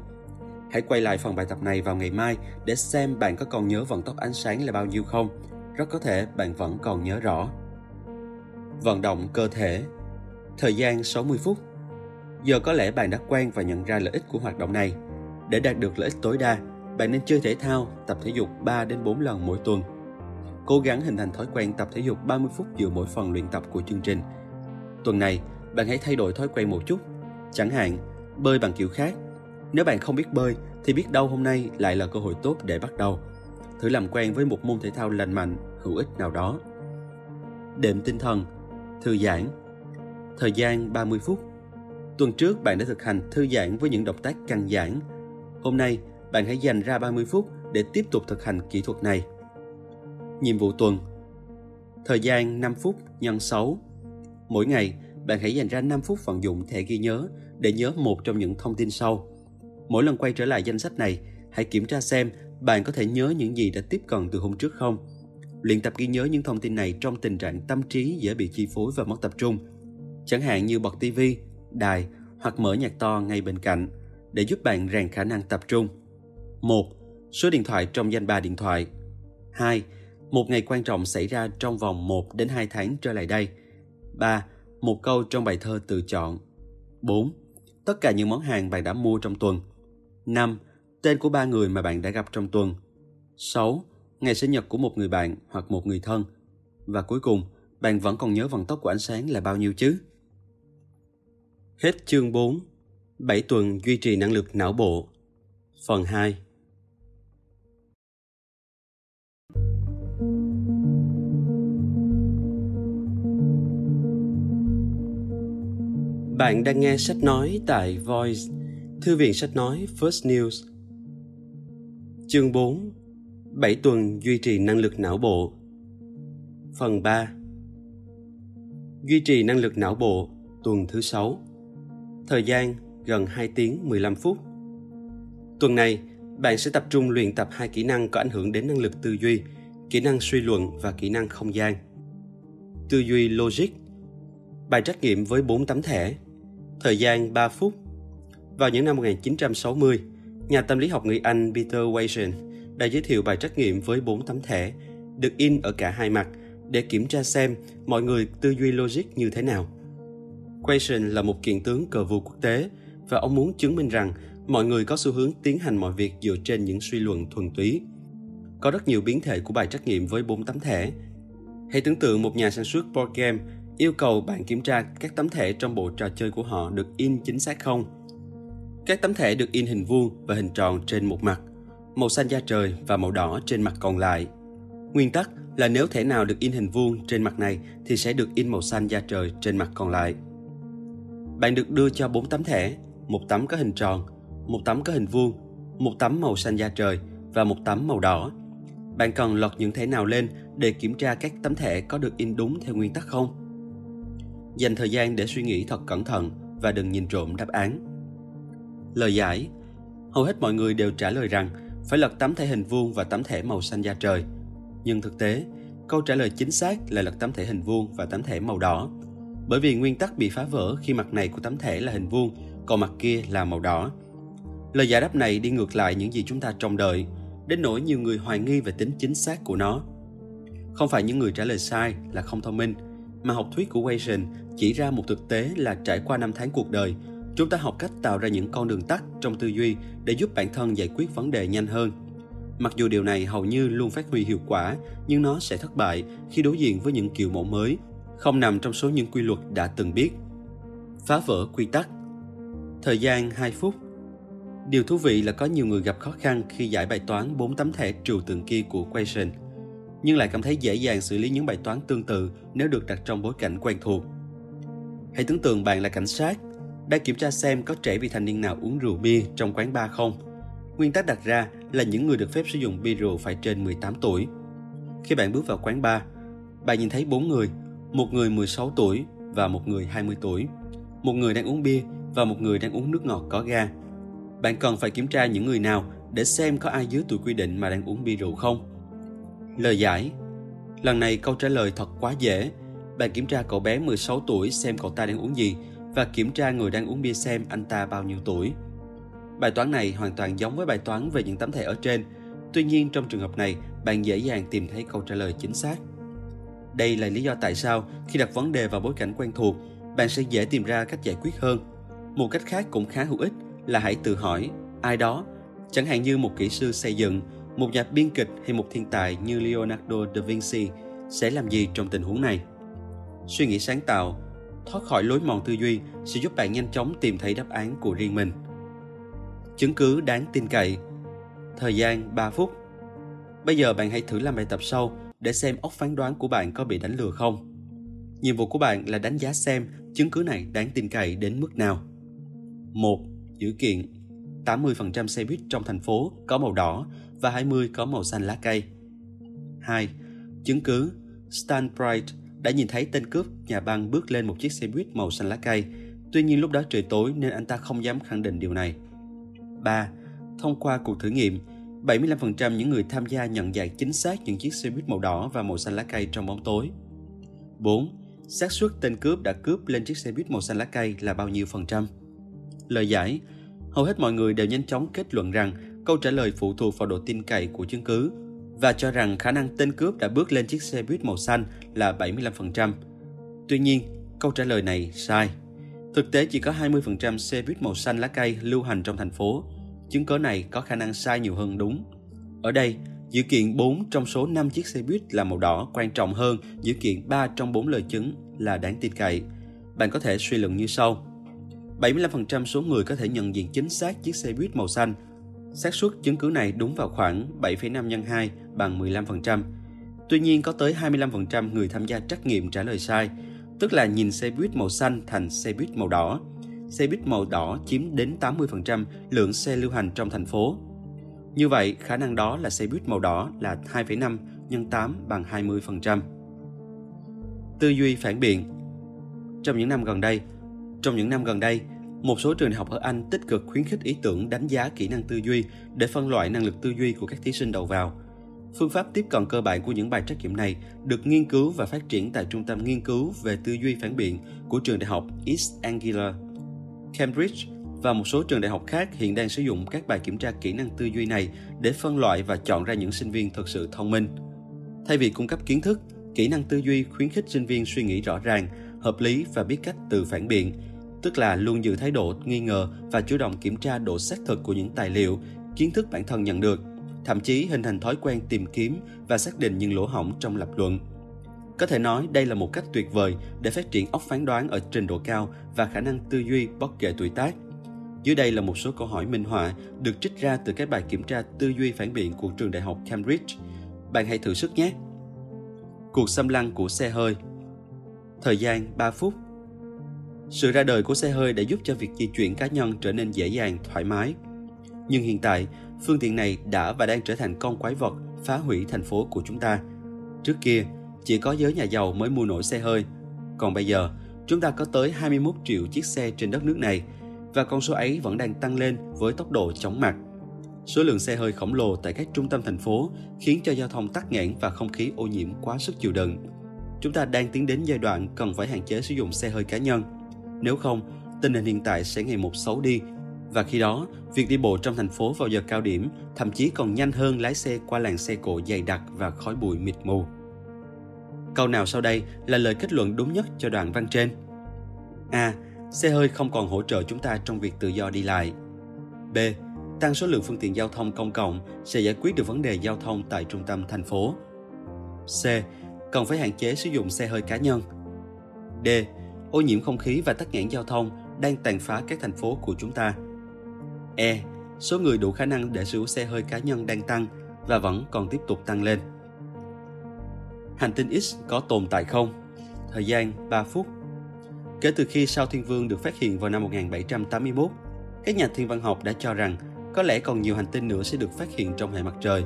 Hãy quay lại phần bài tập này vào ngày mai để xem bạn có còn nhớ vận tốc ánh sáng là bao nhiêu không. Rất có thể bạn vẫn còn nhớ rõ. Vận động cơ thể Thời gian 60 phút Giờ có lẽ bạn đã quen và nhận ra lợi ích của hoạt động này. Để đạt được lợi ích tối đa, bạn nên chơi thể thao, tập thể dục 3 đến 4 lần mỗi tuần. Cố gắng hình thành thói quen tập thể dục 30 phút giữa mỗi phần luyện tập của chương trình. Tuần này, bạn hãy thay đổi thói quen một chút. Chẳng hạn, bơi bằng kiểu khác. Nếu bạn không biết bơi, thì biết đâu hôm nay lại là cơ hội tốt để bắt đầu. Thử làm quen với một môn thể thao lành mạnh, hữu ích nào đó. Đệm tinh thần, thư giãn. Thời gian 30 phút Tuần trước bạn đã thực hành thư giãn với những động tác căng giãn. Hôm nay, bạn hãy dành ra 30 phút để tiếp tục thực hành kỹ thuật này. Nhiệm vụ tuần Thời gian 5 phút nhân 6 Mỗi ngày, bạn hãy dành ra 5 phút vận dụng thẻ ghi nhớ để nhớ một trong những thông tin sau. Mỗi lần quay trở lại danh sách này, hãy kiểm tra xem bạn có thể nhớ những gì đã tiếp cận từ hôm trước không. Luyện tập ghi nhớ những thông tin này trong tình trạng tâm trí dễ bị chi phối và mất tập trung. Chẳng hạn như bật tivi, đài hoặc mở nhạc to ngay bên cạnh để giúp bạn rèn khả năng tập trung. 1. Số điện thoại trong danh bạ điện thoại. 2. Một ngày quan trọng xảy ra trong vòng 1 đến 2 tháng trở lại đây. 3. Một câu trong bài thơ tự chọn. 4. Tất cả những món hàng bạn đã mua trong tuần. 5. Tên của ba người mà bạn đã gặp trong tuần. 6. Ngày sinh nhật của một người bạn hoặc một người thân. Và cuối cùng, bạn vẫn còn nhớ vận tốc của ánh sáng là bao nhiêu chứ? Hết chương 4 7 tuần duy trì năng lực não bộ Phần 2 Bạn đang nghe sách nói tại Voice, Thư viện sách nói First News. Chương 4 7 tuần duy trì năng lực não bộ Phần 3 Duy trì năng lực não bộ tuần thứ 6 Thời gian gần 2 tiếng 15 phút. Tuần này, bạn sẽ tập trung luyện tập hai kỹ năng có ảnh hưởng đến năng lực tư duy, kỹ năng suy luận và kỹ năng không gian. Tư duy logic Bài trắc nghiệm với 4 tấm thẻ Thời gian 3 phút Vào những năm 1960, nhà tâm lý học người Anh Peter Wason đã giới thiệu bài trắc nghiệm với 4 tấm thẻ được in ở cả hai mặt để kiểm tra xem mọi người tư duy logic như thế nào. Quason là một kiện tướng cờ vua quốc tế và ông muốn chứng minh rằng mọi người có xu hướng tiến hành mọi việc dựa trên những suy luận thuần túy. Có rất nhiều biến thể của bài trắc nghiệm với 4 tấm thẻ. Hãy tưởng tượng một nhà sản xuất board game yêu cầu bạn kiểm tra các tấm thẻ trong bộ trò chơi của họ được in chính xác không. Các tấm thẻ được in hình vuông và hình tròn trên một mặt, màu xanh da trời và màu đỏ trên mặt còn lại. Nguyên tắc là nếu thẻ nào được in hình vuông trên mặt này thì sẽ được in màu xanh da trời trên mặt còn lại. Bạn được đưa cho 4 tấm thẻ, một tấm có hình tròn, một tấm có hình vuông, một tấm màu xanh da trời và một tấm màu đỏ. Bạn cần lọt những thẻ nào lên để kiểm tra các tấm thẻ có được in đúng theo nguyên tắc không? Dành thời gian để suy nghĩ thật cẩn thận và đừng nhìn trộm đáp án. Lời giải Hầu hết mọi người đều trả lời rằng phải lật tấm thẻ hình vuông và tấm thẻ màu xanh da trời. Nhưng thực tế, câu trả lời chính xác là lật tấm thẻ hình vuông và tấm thẻ màu đỏ bởi vì nguyên tắc bị phá vỡ khi mặt này của tấm thẻ là hình vuông, còn mặt kia là màu đỏ. Lời giải đáp này đi ngược lại những gì chúng ta trông đợi, đến nỗi nhiều người hoài nghi về tính chính xác của nó. Không phải những người trả lời sai là không thông minh, mà học thuyết của Wayson chỉ ra một thực tế là trải qua năm tháng cuộc đời, chúng ta học cách tạo ra những con đường tắt trong tư duy để giúp bản thân giải quyết vấn đề nhanh hơn. Mặc dù điều này hầu như luôn phát huy hiệu quả, nhưng nó sẽ thất bại khi đối diện với những kiểu mẫu mới không nằm trong số những quy luật đã từng biết. Phá vỡ quy tắc Thời gian 2 phút Điều thú vị là có nhiều người gặp khó khăn khi giải bài toán 4 tấm thẻ trừu tượng kia của Quayson nhưng lại cảm thấy dễ dàng xử lý những bài toán tương tự nếu được đặt trong bối cảnh quen thuộc. Hãy tưởng tượng bạn là cảnh sát, đang kiểm tra xem có trẻ vị thành niên nào uống rượu bia trong quán bar không. Nguyên tắc đặt ra là những người được phép sử dụng bia rượu phải trên 18 tuổi. Khi bạn bước vào quán bar, bạn nhìn thấy bốn người một người 16 tuổi và một người 20 tuổi. Một người đang uống bia và một người đang uống nước ngọt có ga. Bạn cần phải kiểm tra những người nào để xem có ai dưới tuổi quy định mà đang uống bia rượu không. Lời giải Lần này câu trả lời thật quá dễ. Bạn kiểm tra cậu bé 16 tuổi xem cậu ta đang uống gì và kiểm tra người đang uống bia xem anh ta bao nhiêu tuổi. Bài toán này hoàn toàn giống với bài toán về những tấm thẻ ở trên. Tuy nhiên trong trường hợp này, bạn dễ dàng tìm thấy câu trả lời chính xác. Đây là lý do tại sao khi đặt vấn đề vào bối cảnh quen thuộc, bạn sẽ dễ tìm ra cách giải quyết hơn. Một cách khác cũng khá hữu ích là hãy tự hỏi ai đó, chẳng hạn như một kỹ sư xây dựng, một nhà biên kịch hay một thiên tài như Leonardo da Vinci sẽ làm gì trong tình huống này. Suy nghĩ sáng tạo, thoát khỏi lối mòn tư duy sẽ giúp bạn nhanh chóng tìm thấy đáp án của riêng mình. Chứng cứ đáng tin cậy Thời gian 3 phút Bây giờ bạn hãy thử làm bài tập sau để xem óc phán đoán của bạn có bị đánh lừa không. Nhiệm vụ của bạn là đánh giá xem chứng cứ này đáng tin cậy đến mức nào. 1. Dữ kiện 80% xe buýt trong thành phố có màu đỏ và 20 có màu xanh lá cây. 2. Chứng cứ Stan Bright đã nhìn thấy tên cướp nhà băng bước lên một chiếc xe buýt màu xanh lá cây. Tuy nhiên lúc đó trời tối nên anh ta không dám khẳng định điều này. 3. Thông qua cuộc thử nghiệm, 75% những người tham gia nhận dạng chính xác những chiếc xe buýt màu đỏ và màu xanh lá cây trong bóng tối. 4. xác suất tên cướp đã cướp lên chiếc xe buýt màu xanh lá cây là bao nhiêu phần trăm? Lời giải Hầu hết mọi người đều nhanh chóng kết luận rằng câu trả lời phụ thuộc vào độ tin cậy của chứng cứ và cho rằng khả năng tên cướp đã bước lên chiếc xe buýt màu xanh là 75%. Tuy nhiên, câu trả lời này sai. Thực tế chỉ có 20% xe buýt màu xanh lá cây lưu hành trong thành phố. Chứng cớ này có khả năng sai nhiều hơn đúng. Ở đây, dữ kiện 4 trong số 5 chiếc xe buýt là màu đỏ quan trọng hơn dữ kiện 3 trong 4 lời chứng là đáng tin cậy. Bạn có thể suy luận như sau. 75% số người có thể nhận diện chính xác chiếc xe buýt màu xanh xác suất chứng cứ này đúng vào khoảng 7,5 nhân 2 bằng 15%. Tuy nhiên có tới 25% người tham gia trắc nghiệm trả lời sai, tức là nhìn xe buýt màu xanh thành xe buýt màu đỏ. Xe buýt màu đỏ chiếm đến 80% lượng xe lưu hành trong thành phố. Như vậy, khả năng đó là xe buýt màu đỏ là 2,5 nhân 8 bằng 20%. Tư duy phản biện Trong những năm gần đây, trong những năm gần đây, một số trường đại học ở Anh tích cực khuyến khích ý tưởng đánh giá kỹ năng tư duy để phân loại năng lực tư duy của các thí sinh đầu vào. Phương pháp tiếp cận cơ bản của những bài trắc nghiệm này được nghiên cứu và phát triển tại Trung tâm Nghiên cứu về tư duy phản biện của trường đại học East Anglia. Cambridge và một số trường đại học khác hiện đang sử dụng các bài kiểm tra kỹ năng tư duy này để phân loại và chọn ra những sinh viên thực sự thông minh. Thay vì cung cấp kiến thức, kỹ năng tư duy khuyến khích sinh viên suy nghĩ rõ ràng, hợp lý và biết cách tự phản biện, tức là luôn giữ thái độ nghi ngờ và chủ động kiểm tra độ xác thực của những tài liệu, kiến thức bản thân nhận được, thậm chí hình thành thói quen tìm kiếm và xác định những lỗ hổng trong lập luận. Có thể nói đây là một cách tuyệt vời để phát triển óc phán đoán ở trình độ cao và khả năng tư duy bất kể tuổi tác. Dưới đây là một số câu hỏi minh họa được trích ra từ các bài kiểm tra tư duy phản biện của trường đại học Cambridge. Bạn hãy thử sức nhé. Cuộc xâm lăng của xe hơi Thời gian 3 phút sự ra đời của xe hơi đã giúp cho việc di chuyển cá nhân trở nên dễ dàng, thoải mái. Nhưng hiện tại, phương tiện này đã và đang trở thành con quái vật phá hủy thành phố của chúng ta. Trước kia, chỉ có giới nhà giàu mới mua nổi xe hơi. Còn bây giờ, chúng ta có tới 21 triệu chiếc xe trên đất nước này và con số ấy vẫn đang tăng lên với tốc độ chóng mặt. Số lượng xe hơi khổng lồ tại các trung tâm thành phố khiến cho giao thông tắc nghẽn và không khí ô nhiễm quá sức chịu đựng. Chúng ta đang tiến đến giai đoạn cần phải hạn chế sử dụng xe hơi cá nhân. Nếu không, tình hình hiện tại sẽ ngày một xấu đi và khi đó, việc đi bộ trong thành phố vào giờ cao điểm thậm chí còn nhanh hơn lái xe qua làn xe cộ dày đặc và khói bụi mịt mù. Câu nào sau đây là lời kết luận đúng nhất cho đoạn văn trên? A. Xe hơi không còn hỗ trợ chúng ta trong việc tự do đi lại. B. Tăng số lượng phương tiện giao thông công cộng sẽ giải quyết được vấn đề giao thông tại trung tâm thành phố. C. Cần phải hạn chế sử dụng xe hơi cá nhân. D. Ô nhiễm không khí và tắc nghẽn giao thông đang tàn phá các thành phố của chúng ta. E. Số người đủ khả năng để sử dụng xe hơi cá nhân đang tăng và vẫn còn tiếp tục tăng lên. Hành tinh X có tồn tại không? Thời gian 3 phút. Kể từ khi sao thiên vương được phát hiện vào năm 1781, các nhà thiên văn học đã cho rằng có lẽ còn nhiều hành tinh nữa sẽ được phát hiện trong hệ mặt trời.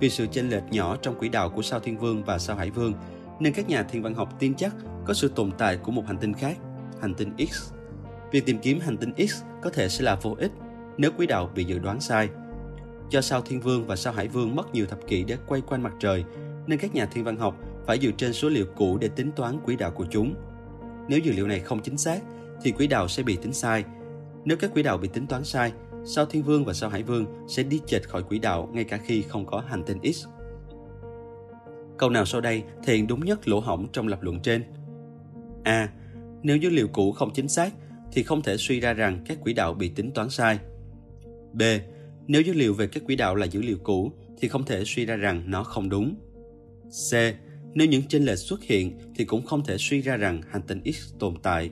Vì sự chênh lệch nhỏ trong quỹ đạo của sao thiên vương và sao hải vương, nên các nhà thiên văn học tin chắc có sự tồn tại của một hành tinh khác, hành tinh X. Việc tìm kiếm hành tinh X có thể sẽ là vô ích nếu quỹ đạo bị dự đoán sai. Do sao Thiên Vương và sao Hải Vương mất nhiều thập kỷ để quay quanh mặt trời, nên các nhà thiên văn học phải dựa trên số liệu cũ để tính toán quỹ đạo của chúng. Nếu dữ liệu này không chính xác, thì quỹ đạo sẽ bị tính sai. Nếu các quỹ đạo bị tính toán sai, sao Thiên Vương và sao Hải Vương sẽ đi chệch khỏi quỹ đạo ngay cả khi không có hành tinh X. Câu nào sau đây thể hiện đúng nhất lỗ hổng trong lập luận trên? A. Nếu dữ liệu cũ không chính xác thì không thể suy ra rằng các quỹ đạo bị tính toán sai. B. Nếu dữ liệu về các quỹ đạo là dữ liệu cũ thì không thể suy ra rằng nó không đúng. C. Nếu những chênh lệch xuất hiện thì cũng không thể suy ra rằng hành tinh X tồn tại.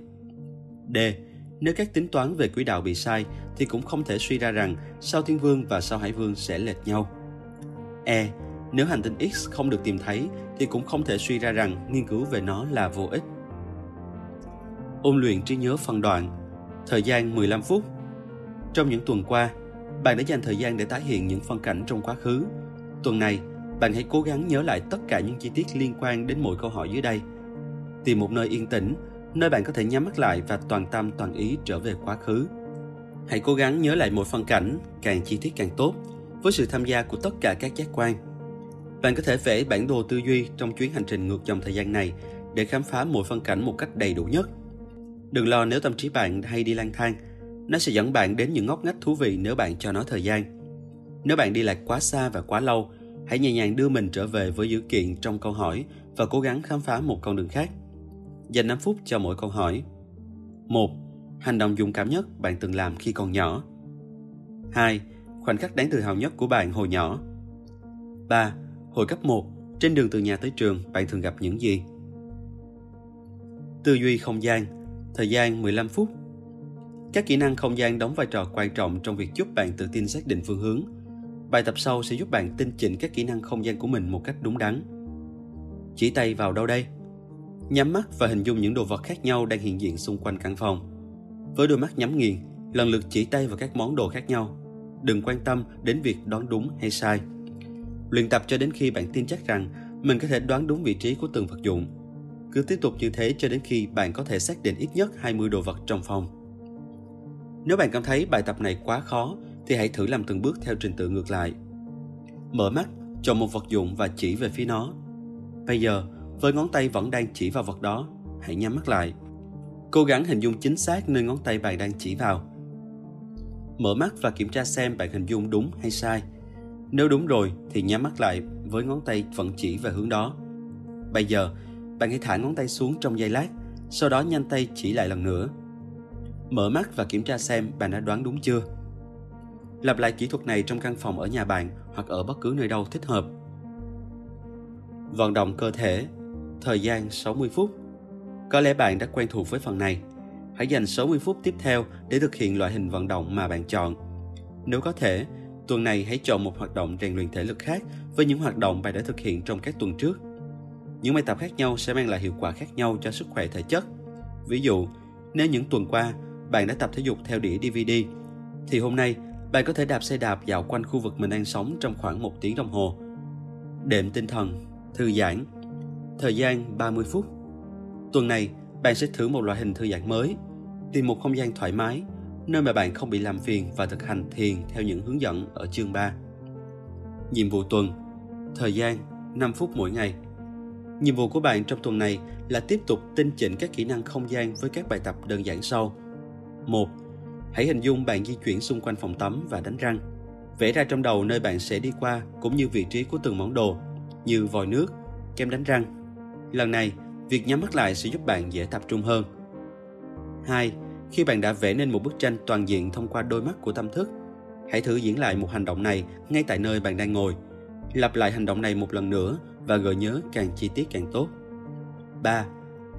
D. Nếu các tính toán về quỹ đạo bị sai thì cũng không thể suy ra rằng sao Thiên Vương và sao Hải Vương sẽ lệch nhau. E. Nếu hành tinh X không được tìm thấy thì cũng không thể suy ra rằng nghiên cứu về nó là vô ích. Ôn luyện trí nhớ phân đoạn Thời gian 15 phút Trong những tuần qua, bạn đã dành thời gian để tái hiện những phân cảnh trong quá khứ. Tuần này, bạn hãy cố gắng nhớ lại tất cả những chi tiết liên quan đến mỗi câu hỏi dưới đây. Tìm một nơi yên tĩnh, nơi bạn có thể nhắm mắt lại và toàn tâm toàn ý trở về quá khứ. Hãy cố gắng nhớ lại mỗi phân cảnh, càng chi tiết càng tốt, với sự tham gia của tất cả các giác quan. Bạn có thể vẽ bản đồ tư duy trong chuyến hành trình ngược dòng thời gian này để khám phá mỗi phân cảnh một cách đầy đủ nhất. Đừng lo nếu tâm trí bạn hay đi lang thang, nó sẽ dẫn bạn đến những ngóc ngách thú vị nếu bạn cho nó thời gian. Nếu bạn đi lạc quá xa và quá lâu, hãy nhẹ nhàng đưa mình trở về với dữ kiện trong câu hỏi và cố gắng khám phá một con đường khác. Dành 5 phút cho mỗi câu hỏi. 1. Hành động dũng cảm nhất bạn từng làm khi còn nhỏ. 2. Khoảnh khắc đáng tự hào nhất của bạn hồi nhỏ. 3. Hồi cấp 1, trên đường từ nhà tới trường, bạn thường gặp những gì? Tư duy không gian, thời gian 15 phút. Các kỹ năng không gian đóng vai trò quan trọng trong việc giúp bạn tự tin xác định phương hướng. Bài tập sau sẽ giúp bạn tinh chỉnh các kỹ năng không gian của mình một cách đúng đắn. Chỉ tay vào đâu đây? Nhắm mắt và hình dung những đồ vật khác nhau đang hiện diện xung quanh căn phòng. Với đôi mắt nhắm nghiền, lần lượt chỉ tay vào các món đồ khác nhau. Đừng quan tâm đến việc đoán đúng hay sai. Luyện tập cho đến khi bạn tin chắc rằng mình có thể đoán đúng vị trí của từng vật dụng. Cứ tiếp tục như thế cho đến khi bạn có thể xác định ít nhất 20 đồ vật trong phòng. Nếu bạn cảm thấy bài tập này quá khó thì hãy thử làm từng bước theo trình tự ngược lại. Mở mắt, chọn một vật dụng và chỉ về phía nó. Bây giờ, với ngón tay vẫn đang chỉ vào vật đó, hãy nhắm mắt lại. Cố gắng hình dung chính xác nơi ngón tay bạn đang chỉ vào. Mở mắt và kiểm tra xem bạn hình dung đúng hay sai – nếu đúng rồi thì nhắm mắt lại với ngón tay vẫn chỉ về hướng đó. Bây giờ, bạn hãy thả ngón tay xuống trong giây lát, sau đó nhanh tay chỉ lại lần nữa. Mở mắt và kiểm tra xem bạn đã đoán đúng chưa. Lặp lại kỹ thuật này trong căn phòng ở nhà bạn hoặc ở bất cứ nơi đâu thích hợp. Vận động cơ thể, thời gian 60 phút. Có lẽ bạn đã quen thuộc với phần này. Hãy dành 60 phút tiếp theo để thực hiện loại hình vận động mà bạn chọn. Nếu có thể, Tuần này hãy chọn một hoạt động rèn luyện thể lực khác với những hoạt động bạn đã thực hiện trong các tuần trước. Những bài tập khác nhau sẽ mang lại hiệu quả khác nhau cho sức khỏe thể chất. Ví dụ, nếu những tuần qua bạn đã tập thể dục theo đĩa DVD, thì hôm nay bạn có thể đạp xe đạp dạo quanh khu vực mình đang sống trong khoảng một tiếng đồng hồ. Đệm tinh thần, thư giãn, thời gian 30 phút. Tuần này, bạn sẽ thử một loại hình thư giãn mới, tìm một không gian thoải mái nơi mà bạn không bị làm phiền và thực hành thiền theo những hướng dẫn ở chương 3. Nhiệm vụ tuần Thời gian 5 phút mỗi ngày Nhiệm vụ của bạn trong tuần này là tiếp tục tinh chỉnh các kỹ năng không gian với các bài tập đơn giản sau. 1. Hãy hình dung bạn di chuyển xung quanh phòng tắm và đánh răng. Vẽ ra trong đầu nơi bạn sẽ đi qua cũng như vị trí của từng món đồ như vòi nước, kem đánh răng. Lần này, việc nhắm mắt lại sẽ giúp bạn dễ tập trung hơn. 2 khi bạn đã vẽ nên một bức tranh toàn diện thông qua đôi mắt của tâm thức, hãy thử diễn lại một hành động này ngay tại nơi bạn đang ngồi. Lặp lại hành động này một lần nữa và gợi nhớ càng chi tiết càng tốt. 3.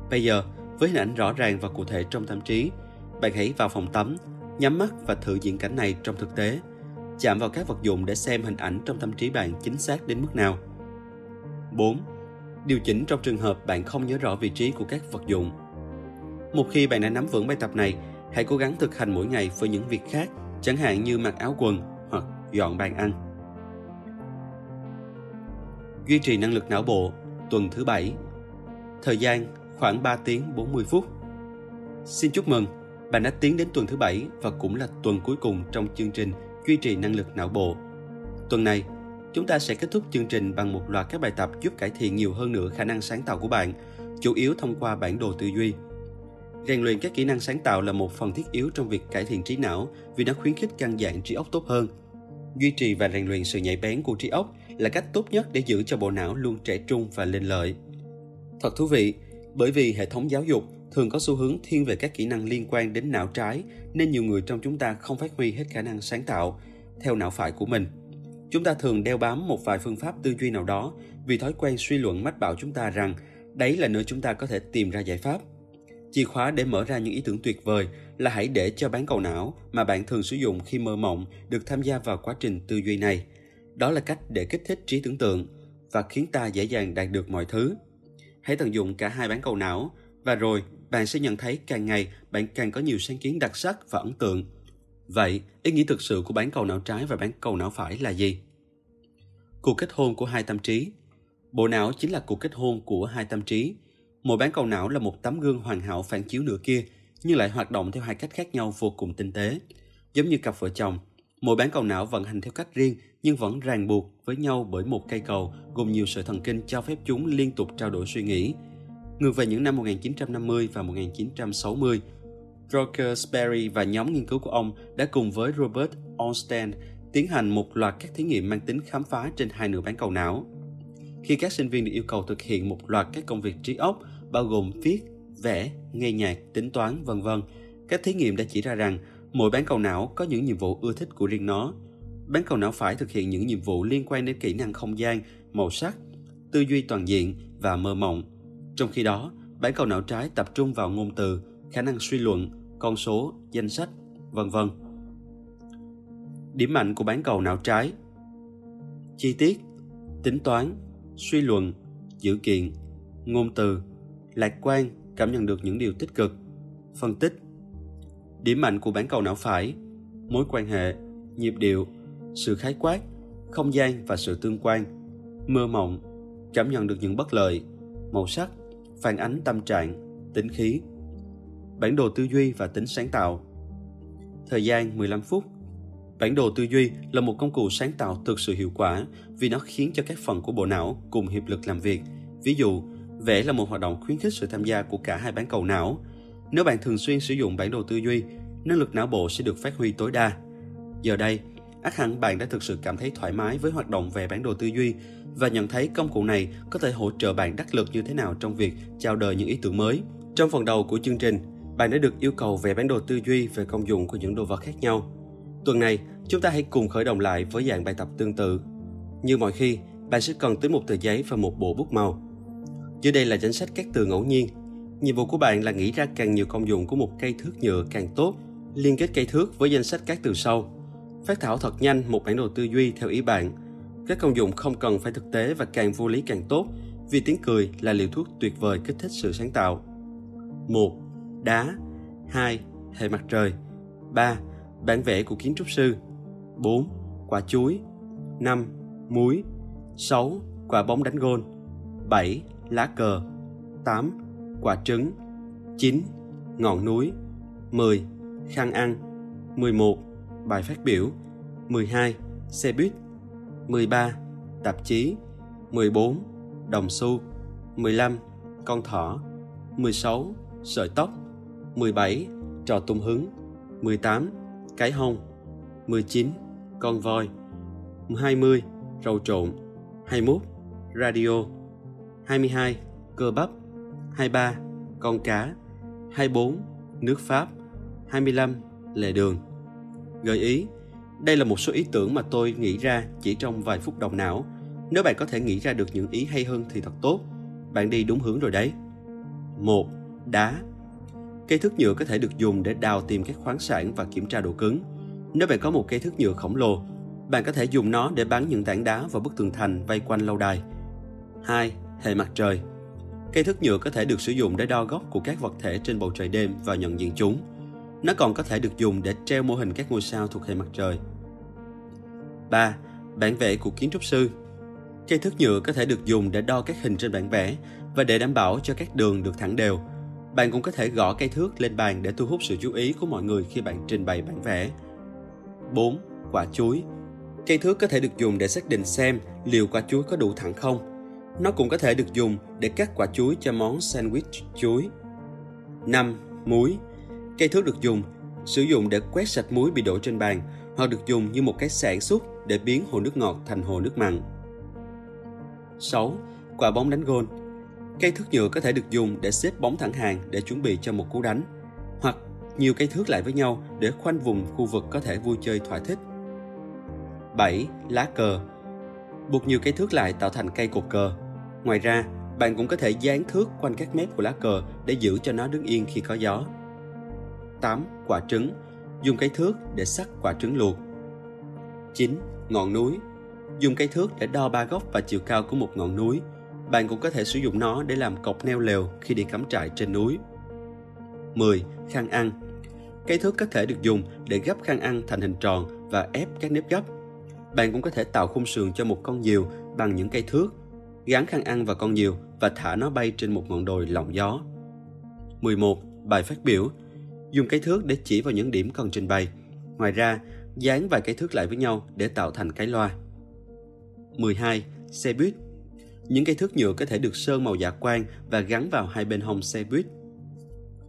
Bây giờ, với hình ảnh rõ ràng và cụ thể trong tâm trí, bạn hãy vào phòng tắm, nhắm mắt và thử diễn cảnh này trong thực tế. Chạm vào các vật dụng để xem hình ảnh trong tâm trí bạn chính xác đến mức nào. 4. Điều chỉnh trong trường hợp bạn không nhớ rõ vị trí của các vật dụng một khi bạn đã nắm vững bài tập này, hãy cố gắng thực hành mỗi ngày với những việc khác, chẳng hạn như mặc áo quần hoặc dọn bàn ăn. Duy trì năng lực não bộ, tuần thứ bảy Thời gian khoảng 3 tiếng 40 phút. Xin chúc mừng, Bạn đã tiến đến tuần thứ bảy và cũng là tuần cuối cùng trong chương trình duy trì năng lực não bộ. Tuần này, chúng ta sẽ kết thúc chương trình bằng một loạt các bài tập giúp cải thiện nhiều hơn nữa khả năng sáng tạo của bạn, chủ yếu thông qua bản đồ tư duy. Rèn luyện các kỹ năng sáng tạo là một phần thiết yếu trong việc cải thiện trí não vì nó khuyến khích căn dạng trí óc tốt hơn. Duy trì và rèn luyện sự nhạy bén của trí óc là cách tốt nhất để giữ cho bộ não luôn trẻ trung và lên lợi. Thật thú vị, bởi vì hệ thống giáo dục thường có xu hướng thiên về các kỹ năng liên quan đến não trái nên nhiều người trong chúng ta không phát huy hết khả năng sáng tạo theo não phải của mình. Chúng ta thường đeo bám một vài phương pháp tư duy nào đó vì thói quen suy luận mách bảo chúng ta rằng đấy là nơi chúng ta có thể tìm ra giải pháp. Chìa khóa để mở ra những ý tưởng tuyệt vời là hãy để cho bán cầu não mà bạn thường sử dụng khi mơ mộng được tham gia vào quá trình tư duy này. Đó là cách để kích thích trí tưởng tượng và khiến ta dễ dàng đạt được mọi thứ. Hãy tận dụng cả hai bán cầu não và rồi bạn sẽ nhận thấy càng ngày bạn càng có nhiều sáng kiến đặc sắc và ấn tượng. Vậy, ý nghĩa thực sự của bán cầu não trái và bán cầu não phải là gì? Cuộc kết hôn của hai tâm trí Bộ não chính là cuộc kết hôn của hai tâm trí. Mỗi bán cầu não là một tấm gương hoàn hảo phản chiếu nửa kia, nhưng lại hoạt động theo hai cách khác nhau vô cùng tinh tế. Giống như cặp vợ chồng, mỗi bán cầu não vận hành theo cách riêng nhưng vẫn ràng buộc với nhau bởi một cây cầu gồm nhiều sợi thần kinh cho phép chúng liên tục trao đổi suy nghĩ, Ngược về những năm 1950 và 1960, Roger Sperry và nhóm nghiên cứu của ông đã cùng với Robert Onstein tiến hành một loạt các thí nghiệm mang tính khám phá trên hai nửa bán cầu não. Khi các sinh viên được yêu cầu thực hiện một loạt các công việc trí óc bao gồm viết, vẽ, nghe nhạc, tính toán, vân vân, các thí nghiệm đã chỉ ra rằng mỗi bán cầu não có những nhiệm vụ ưa thích của riêng nó. Bán cầu não phải thực hiện những nhiệm vụ liên quan đến kỹ năng không gian, màu sắc, tư duy toàn diện và mơ mộng trong khi đó, bán cầu não trái tập trung vào ngôn từ, khả năng suy luận, con số, danh sách, vân vân. Điểm mạnh của bán cầu não trái Chi tiết, tính toán, suy luận, dự kiện, ngôn từ, lạc quan, cảm nhận được những điều tích cực, phân tích. Điểm mạnh của bán cầu não phải mối quan hệ, nhịp điệu, sự khái quát, không gian và sự tương quan, mơ mộng, cảm nhận được những bất lợi, màu sắc, phản ánh tâm trạng, tính khí. Bản đồ tư duy và tính sáng tạo. Thời gian 15 phút. Bản đồ tư duy là một công cụ sáng tạo thực sự hiệu quả vì nó khiến cho các phần của bộ não cùng hiệp lực làm việc. Ví dụ, vẽ là một hoạt động khuyến khích sự tham gia của cả hai bán cầu não. Nếu bạn thường xuyên sử dụng bản đồ tư duy, năng lực não bộ sẽ được phát huy tối đa. Giờ đây, ác hẳn bạn đã thực sự cảm thấy thoải mái với hoạt động về bản đồ tư duy và nhận thấy công cụ này có thể hỗ trợ bạn đắc lực như thế nào trong việc chào đời những ý tưởng mới. Trong phần đầu của chương trình, bạn đã được yêu cầu vẽ bản đồ tư duy về công dụng của những đồ vật khác nhau. Tuần này, chúng ta hãy cùng khởi động lại với dạng bài tập tương tự. Như mọi khi, bạn sẽ cần tới một tờ giấy và một bộ bút màu. Dưới đây là danh sách các từ ngẫu nhiên. Nhiệm vụ của bạn là nghĩ ra càng nhiều công dụng của một cây thước nhựa càng tốt, liên kết cây thước với danh sách các từ sau. Phát thảo thật nhanh một bản đồ tư duy theo ý bạn các công dụng không cần phải thực tế và càng vô lý càng tốt, vì tiếng cười là liều thuốc tuyệt vời kích thích sự sáng tạo. 1. Đá 2. Hệ mặt trời 3. Bản vẽ của kiến trúc sư 4. Quả chuối 5. Muối 6. Quả bóng đánh gôn 7. Lá cờ 8. Quả trứng 9. Ngọn núi 10. Khăn ăn 11. Bài phát biểu 12. Xe buýt 13. Tạp chí 14. Đồng xu 15. Con thỏ 16. Sợi tóc 17. Trò tung hứng 18. Cái hông 19. Con voi 20. Rau trộn 21. Radio 22. Cơ bắp 23. Con cá 24. Nước Pháp 25. Lề đường Gợi ý đây là một số ý tưởng mà tôi nghĩ ra chỉ trong vài phút đồng não. Nếu bạn có thể nghĩ ra được những ý hay hơn thì thật tốt. Bạn đi đúng hướng rồi đấy. 1. Đá Cây thước nhựa có thể được dùng để đào tìm các khoáng sản và kiểm tra độ cứng. Nếu bạn có một cây thước nhựa khổng lồ, bạn có thể dùng nó để bắn những tảng đá vào bức tường thành vây quanh lâu đài. 2. Hệ mặt trời Cây thước nhựa có thể được sử dụng để đo góc của các vật thể trên bầu trời đêm và nhận diện chúng. Nó còn có thể được dùng để treo mô hình các ngôi sao thuộc hệ mặt trời. 3. Bản vẽ của kiến trúc sư Cây thước nhựa có thể được dùng để đo các hình trên bản vẽ và để đảm bảo cho các đường được thẳng đều. Bạn cũng có thể gõ cây thước lên bàn để thu hút sự chú ý của mọi người khi bạn trình bày bản vẽ. 4. Quả chuối Cây thước có thể được dùng để xác định xem liệu quả chuối có đủ thẳng không. Nó cũng có thể được dùng để cắt quả chuối cho món sandwich chuối. 5. Muối Cây thước được dùng sử dụng để quét sạch muối bị đổ trên bàn hoặc được dùng như một cái sản xúc để biến hồ nước ngọt thành hồ nước mặn. 6. Quả bóng đánh gôn Cây thước nhựa có thể được dùng để xếp bóng thẳng hàng để chuẩn bị cho một cú đánh, hoặc nhiều cây thước lại với nhau để khoanh vùng khu vực có thể vui chơi thỏa thích. 7. Lá cờ Buộc nhiều cây thước lại tạo thành cây cột cờ. Ngoài ra, bạn cũng có thể dán thước quanh các mép của lá cờ để giữ cho nó đứng yên khi có gió. 8. Quả trứng Dùng cây thước để sắc quả trứng luộc. 9. Ngọn núi Dùng cây thước để đo ba góc và chiều cao của một ngọn núi. Bạn cũng có thể sử dụng nó để làm cọc neo lều khi đi cắm trại trên núi. 10. Khăn ăn Cây thước có thể được dùng để gấp khăn ăn thành hình tròn và ép các nếp gấp. Bạn cũng có thể tạo khung sườn cho một con diều bằng những cây thước, gắn khăn ăn vào con diều và thả nó bay trên một ngọn đồi lộng gió. 11. Bài phát biểu Dùng cái thước để chỉ vào những điểm cần trình bày. Ngoài ra, dán vài cái thước lại với nhau để tạo thành cái loa. 12. Xe buýt Những cái thước nhựa có thể được sơn màu dạ quang và gắn vào hai bên hông xe buýt.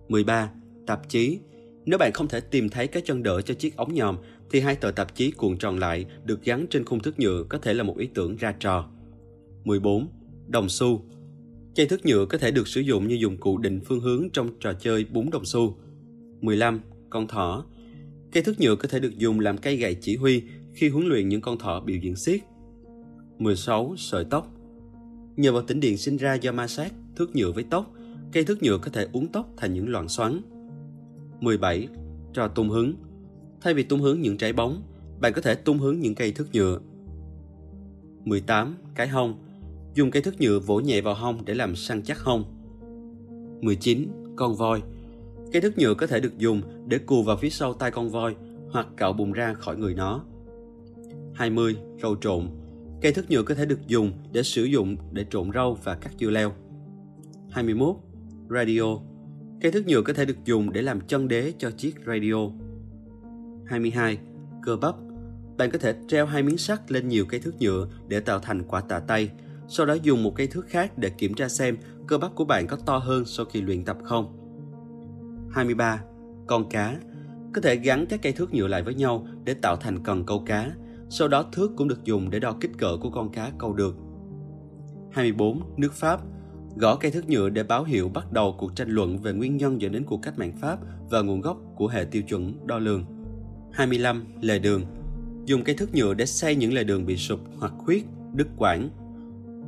13. Tạp chí Nếu bạn không thể tìm thấy cái chân đỡ cho chiếc ống nhòm thì hai tờ tạp chí cuộn tròn lại được gắn trên khung thước nhựa có thể là một ý tưởng ra trò. 14. Đồng xu Cây thước nhựa có thể được sử dụng như dụng cụ định phương hướng trong trò chơi bún đồng xu. 15. Con thỏ Cây thước nhựa có thể được dùng làm cây gậy chỉ huy khi huấn luyện những con thỏ biểu diễn xiết. 16. Sợi tóc Nhờ vào tĩnh điện sinh ra do ma sát thước nhựa với tóc, cây thước nhựa có thể uốn tóc thành những loạn xoắn. 17. Trò tung hứng Thay vì tung hướng những trái bóng, bạn có thể tung hướng những cây thước nhựa. 18. Cái hông Dùng cây thước nhựa vỗ nhẹ vào hông để làm săn chắc hông. 19. Con voi Cây thước nhựa có thể được dùng để cù vào phía sau tay con voi hoặc cạo bùn ra khỏi người nó. 20. Rau trộn Cây thước nhựa có thể được dùng để sử dụng để trộn rau và cắt dưa leo. 21. Radio Cây thước nhựa có thể được dùng để làm chân đế cho chiếc radio. 22. Cơ bắp Bạn có thể treo hai miếng sắt lên nhiều cây thước nhựa để tạo thành quả tạ tay, sau đó dùng một cây thước khác để kiểm tra xem cơ bắp của bạn có to hơn sau khi luyện tập không. 23. Con cá Có thể gắn các cây thước nhựa lại với nhau để tạo thành cần câu cá, sau đó thước cũng được dùng để đo kích cỡ của con cá câu được. 24. Nước Pháp Gõ cây thước nhựa để báo hiệu bắt đầu cuộc tranh luận về nguyên nhân dẫn đến cuộc cách mạng Pháp và nguồn gốc của hệ tiêu chuẩn đo lường. 25. Lề đường Dùng cây thước nhựa để xây những lề đường bị sụp hoặc khuyết, đứt quãng.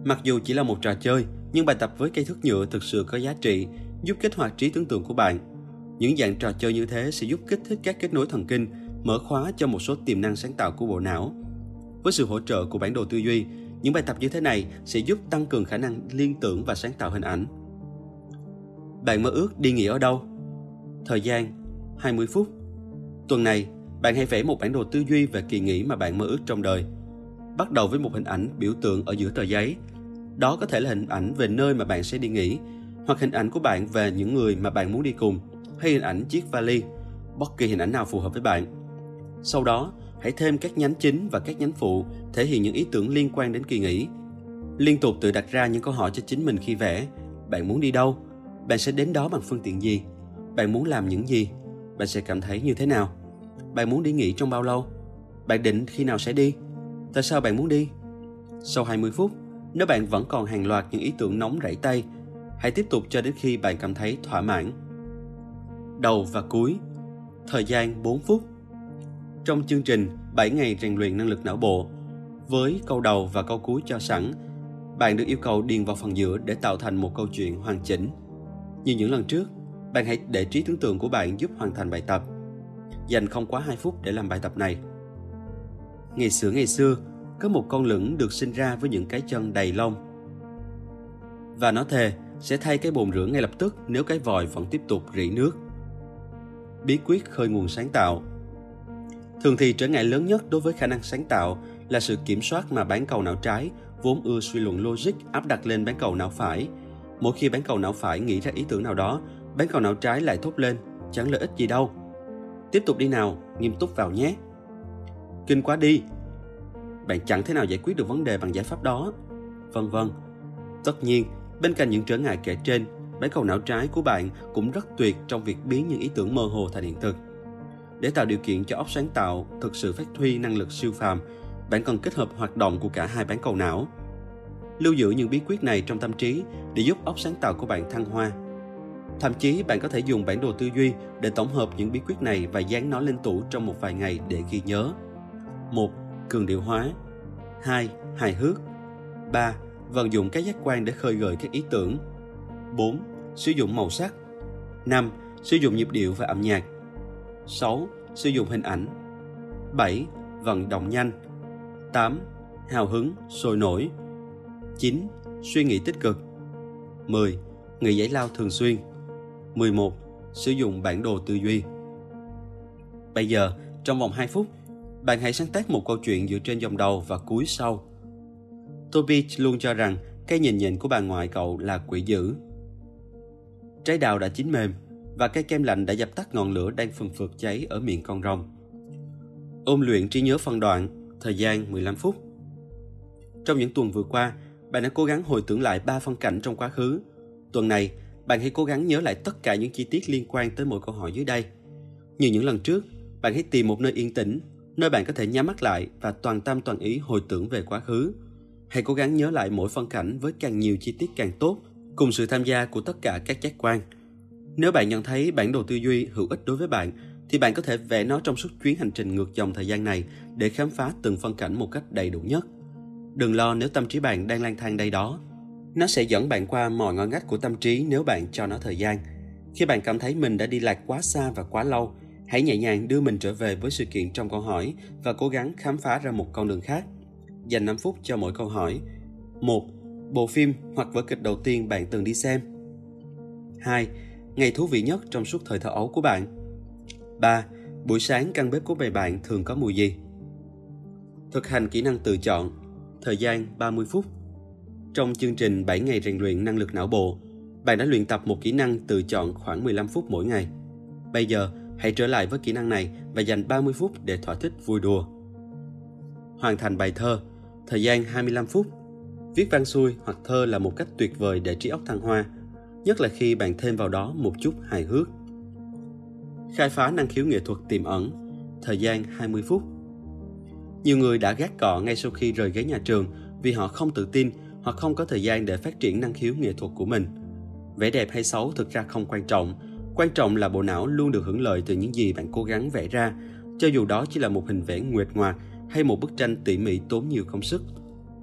Mặc dù chỉ là một trò chơi, nhưng bài tập với cây thước nhựa thực sự có giá trị, giúp kích hoạt trí tưởng tượng của bạn. Những dạng trò chơi như thế sẽ giúp kích thích các kết nối thần kinh, mở khóa cho một số tiềm năng sáng tạo của bộ não. Với sự hỗ trợ của bản đồ tư duy, những bài tập như thế này sẽ giúp tăng cường khả năng liên tưởng và sáng tạo hình ảnh. Bạn mơ ước đi nghỉ ở đâu? Thời gian 20 phút. Tuần này, bạn hãy vẽ một bản đồ tư duy về kỳ nghỉ mà bạn mơ ước trong đời. Bắt đầu với một hình ảnh biểu tượng ở giữa tờ giấy. Đó có thể là hình ảnh về nơi mà bạn sẽ đi nghỉ, hoặc hình ảnh của bạn về những người mà bạn muốn đi cùng, hay hình ảnh chiếc vali, bất kỳ hình ảnh nào phù hợp với bạn. Sau đó, hãy thêm các nhánh chính và các nhánh phụ thể hiện những ý tưởng liên quan đến kỳ nghỉ. Liên tục tự đặt ra những câu hỏi cho chính mình khi vẽ. Bạn muốn đi đâu? Bạn sẽ đến đó bằng phương tiện gì? Bạn muốn làm những gì? Bạn sẽ cảm thấy như thế nào? Bạn muốn đi nghỉ trong bao lâu? Bạn định khi nào sẽ đi? Tại sao bạn muốn đi? Sau 20 phút, nếu bạn vẫn còn hàng loạt những ý tưởng nóng rảy tay, hãy tiếp tục cho đến khi bạn cảm thấy thỏa mãn. Đầu và cuối Thời gian 4 phút Trong chương trình 7 ngày rèn luyện năng lực não bộ, với câu đầu và câu cuối cho sẵn, bạn được yêu cầu điền vào phần giữa để tạo thành một câu chuyện hoàn chỉnh. Như những lần trước, bạn hãy để trí tưởng tượng của bạn giúp hoàn thành bài tập. Dành không quá 2 phút để làm bài tập này. Ngày xưa ngày xưa, có một con lửng được sinh ra với những cái chân đầy lông. Và nó thề sẽ thay cái bồn rửa ngay lập tức nếu cái vòi vẫn tiếp tục rỉ nước. Bí quyết khơi nguồn sáng tạo Thường thì trở ngại lớn nhất đối với khả năng sáng tạo là sự kiểm soát mà bán cầu não trái vốn ưa suy luận logic áp đặt lên bán cầu não phải. Mỗi khi bán cầu não phải nghĩ ra ý tưởng nào đó, Bán cầu não trái lại thốt lên, chẳng lợi ích gì đâu. Tiếp tục đi nào, nghiêm túc vào nhé. Kinh quá đi. Bạn chẳng thể nào giải quyết được vấn đề bằng giải pháp đó. Vân vân. Tất nhiên, bên cạnh những trở ngại kể trên, bán cầu não trái của bạn cũng rất tuyệt trong việc biến những ý tưởng mơ hồ thành hiện thực. Để tạo điều kiện cho óc sáng tạo thực sự phát huy năng lực siêu phàm, bạn cần kết hợp hoạt động của cả hai bán cầu não. Lưu giữ những bí quyết này trong tâm trí để giúp óc sáng tạo của bạn thăng hoa. Thậm chí bạn có thể dùng bản đồ tư duy để tổng hợp những bí quyết này và dán nó lên tủ trong một vài ngày để ghi nhớ. 1. Cường điệu hóa 2. Hài hước 3. Vận dụng các giác quan để khơi gợi các ý tưởng 4. Sử dụng màu sắc 5. Sử dụng nhịp điệu và âm nhạc 6. Sử dụng hình ảnh 7. Vận động nhanh 8. Hào hứng, sôi nổi 9. Suy nghĩ tích cực 10. Nghỉ giải lao thường xuyên 11. Sử dụng bản đồ tư duy Bây giờ, trong vòng 2 phút, bạn hãy sáng tác một câu chuyện dựa trên dòng đầu và cuối sau. Toby luôn cho rằng cái nhìn nhìn của bà ngoại cậu là quỷ dữ. Trái đào đã chín mềm và cây kem lạnh đã dập tắt ngọn lửa đang phừng phực cháy ở miệng con rồng. Ôn luyện trí nhớ phân đoạn, thời gian 15 phút. Trong những tuần vừa qua, bạn đã cố gắng hồi tưởng lại ba phân cảnh trong quá khứ. Tuần này, bạn hãy cố gắng nhớ lại tất cả những chi tiết liên quan tới mỗi câu hỏi dưới đây. Như những lần trước, bạn hãy tìm một nơi yên tĩnh, nơi bạn có thể nhắm mắt lại và toàn tâm toàn ý hồi tưởng về quá khứ. Hãy cố gắng nhớ lại mỗi phân cảnh với càng nhiều chi tiết càng tốt, cùng sự tham gia của tất cả các giác quan. Nếu bạn nhận thấy bản đồ tư duy hữu ích đối với bạn, thì bạn có thể vẽ nó trong suốt chuyến hành trình ngược dòng thời gian này để khám phá từng phân cảnh một cách đầy đủ nhất. Đừng lo nếu tâm trí bạn đang lang thang đây đó. Nó sẽ dẫn bạn qua mọi ngõ ngách của tâm trí nếu bạn cho nó thời gian. Khi bạn cảm thấy mình đã đi lạc quá xa và quá lâu, hãy nhẹ nhàng đưa mình trở về với sự kiện trong câu hỏi và cố gắng khám phá ra một con đường khác. Dành 5 phút cho mỗi câu hỏi. 1. Bộ phim hoặc vở kịch đầu tiên bạn từng đi xem. 2. Ngày thú vị nhất trong suốt thời thơ ấu của bạn. 3. Buổi sáng căn bếp của bầy bạn thường có mùi gì? Thực hành kỹ năng tự chọn. Thời gian 30 phút. Trong chương trình 7 ngày rèn luyện năng lực não bộ, bạn đã luyện tập một kỹ năng tự chọn khoảng 15 phút mỗi ngày. Bây giờ, hãy trở lại với kỹ năng này và dành 30 phút để thỏa thích vui đùa. Hoàn thành bài thơ, thời gian 25 phút. Viết văn xuôi hoặc thơ là một cách tuyệt vời để trí óc thăng hoa, nhất là khi bạn thêm vào đó một chút hài hước. Khai phá năng khiếu nghệ thuật tiềm ẩn, thời gian 20 phút. Nhiều người đã gác cọ ngay sau khi rời ghế nhà trường vì họ không tự tin hoặc không có thời gian để phát triển năng khiếu nghệ thuật của mình. Vẻ đẹp hay xấu thực ra không quan trọng, quan trọng là bộ não luôn được hưởng lợi từ những gì bạn cố gắng vẽ ra, cho dù đó chỉ là một hình vẽ nguyệt ngoạc hay một bức tranh tỉ mỉ tốn nhiều công sức.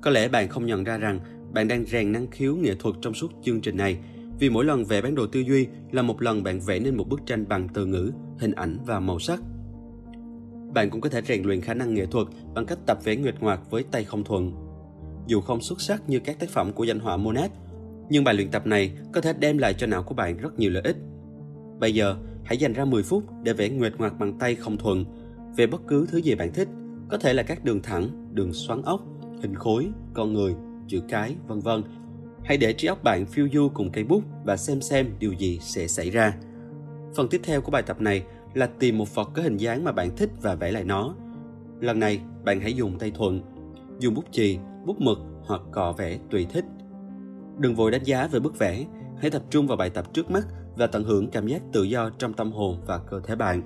Có lẽ bạn không nhận ra rằng bạn đang rèn năng khiếu nghệ thuật trong suốt chương trình này, vì mỗi lần vẽ bản đồ tư duy là một lần bạn vẽ nên một bức tranh bằng từ ngữ, hình ảnh và màu sắc. Bạn cũng có thể rèn luyện khả năng nghệ thuật bằng cách tập vẽ nguyệt ngoạc với tay không thuận. Dù không xuất sắc như các tác phẩm của danh họa Monet, nhưng bài luyện tập này có thể đem lại cho não của bạn rất nhiều lợi ích. Bây giờ, hãy dành ra 10 phút để vẽ nguyệt ngoạc bằng tay không thuận, về bất cứ thứ gì bạn thích, có thể là các đường thẳng, đường xoắn ốc, hình khối, con người, chữ cái, vân vân. Hãy để trí óc bạn phiêu du cùng cây bút và xem xem điều gì sẽ xảy ra. Phần tiếp theo của bài tập này là tìm một vật có hình dáng mà bạn thích và vẽ lại nó. Lần này, bạn hãy dùng tay thuận, dùng bút chì, bút mực hoặc cọ vẽ tùy thích. Đừng vội đánh giá về bức vẽ, hãy tập trung vào bài tập trước mắt và tận hưởng cảm giác tự do trong tâm hồn và cơ thể bạn.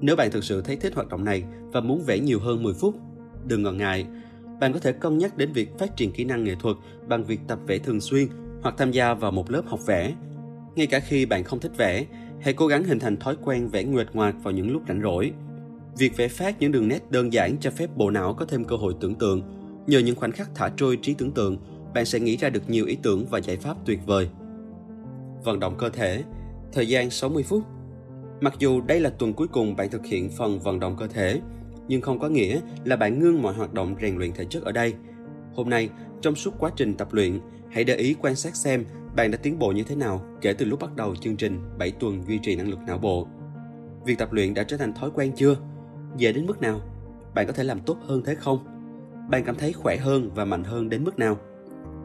Nếu bạn thực sự thấy thích hoạt động này và muốn vẽ nhiều hơn 10 phút, đừng ngần ngại. Bạn có thể cân nhắc đến việc phát triển kỹ năng nghệ thuật bằng việc tập vẽ thường xuyên hoặc tham gia vào một lớp học vẽ. Ngay cả khi bạn không thích vẽ, hãy cố gắng hình thành thói quen vẽ nguệt ngoạc vào những lúc rảnh rỗi. Việc vẽ phát những đường nét đơn giản cho phép bộ não có thêm cơ hội tưởng tượng. Nhờ những khoảnh khắc thả trôi trí tưởng tượng, bạn sẽ nghĩ ra được nhiều ý tưởng và giải pháp tuyệt vời. Vận động cơ thể, thời gian 60 phút. Mặc dù đây là tuần cuối cùng bạn thực hiện phần vận động cơ thể, nhưng không có nghĩa là bạn ngưng mọi hoạt động rèn luyện thể chất ở đây. Hôm nay, trong suốt quá trình tập luyện, hãy để ý quan sát xem bạn đã tiến bộ như thế nào kể từ lúc bắt đầu chương trình 7 tuần duy trì năng lực não bộ. Việc tập luyện đã trở thành thói quen chưa? Dễ đến mức nào? Bạn có thể làm tốt hơn thế không? Bạn cảm thấy khỏe hơn và mạnh hơn đến mức nào?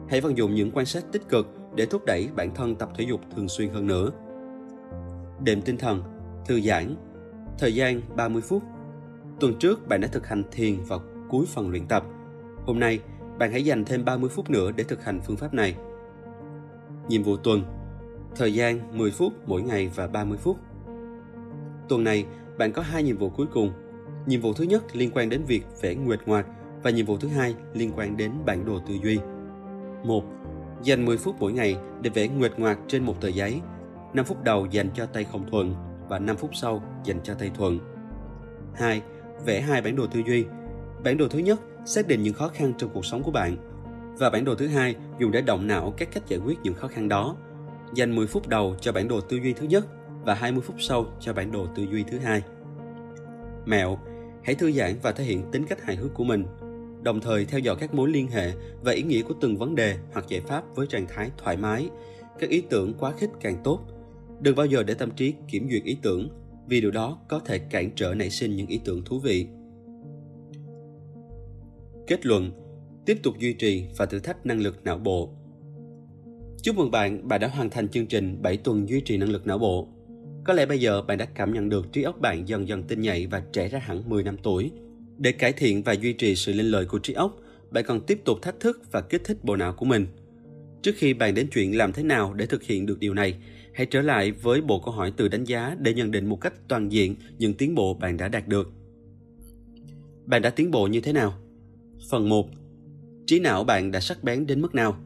Hãy vận dụng những quan sát tích cực để thúc đẩy bản thân tập thể dục thường xuyên hơn nữa. đệm tinh thần, thư giãn, thời gian 30 phút. Tuần trước bạn đã thực hành thiền vào cuối phần luyện tập. Hôm nay, bạn hãy dành thêm 30 phút nữa để thực hành phương pháp này. Nhiệm vụ tuần Thời gian 10 phút mỗi ngày và 30 phút. Tuần này, bạn có hai nhiệm vụ cuối cùng. Nhiệm vụ thứ nhất liên quan đến việc vẽ nguệch ngoạc và nhiệm vụ thứ hai liên quan đến bản đồ tư duy. 1. Dành 10 phút mỗi ngày để vẽ nguyệt ngoạc trên một tờ giấy. 5 phút đầu dành cho tay không thuận và 5 phút sau dành cho tay thuận. 2. Vẽ hai bản đồ tư duy. Bản đồ thứ nhất xác định những khó khăn trong cuộc sống của bạn và bản đồ thứ hai dùng để động não các cách giải quyết những khó khăn đó. Dành 10 phút đầu cho bản đồ tư duy thứ nhất và 20 phút sau cho bản đồ tư duy thứ hai. Mẹo, hãy thư giãn và thể hiện tính cách hài hước của mình, đồng thời theo dõi các mối liên hệ và ý nghĩa của từng vấn đề hoặc giải pháp với trạng thái thoải mái. Các ý tưởng quá khích càng tốt. Đừng bao giờ để tâm trí kiểm duyệt ý tưởng, vì điều đó có thể cản trở nảy sinh những ý tưởng thú vị. Kết luận, tiếp tục duy trì và thử thách năng lực não bộ. Chúc mừng bạn, bạn đã hoàn thành chương trình 7 tuần duy trì năng lực não bộ. Có lẽ bây giờ bạn đã cảm nhận được trí óc bạn dần dần tinh nhạy và trẻ ra hẳn 10 năm tuổi. Để cải thiện và duy trì sự linh lợi của trí óc, bạn cần tiếp tục thách thức và kích thích bộ não của mình. Trước khi bàn đến chuyện làm thế nào để thực hiện được điều này, hãy trở lại với bộ câu hỏi từ đánh giá để nhận định một cách toàn diện những tiến bộ bạn đã đạt được. Bạn đã tiến bộ như thế nào? Phần 1. Trí não bạn đã sắc bén đến mức nào?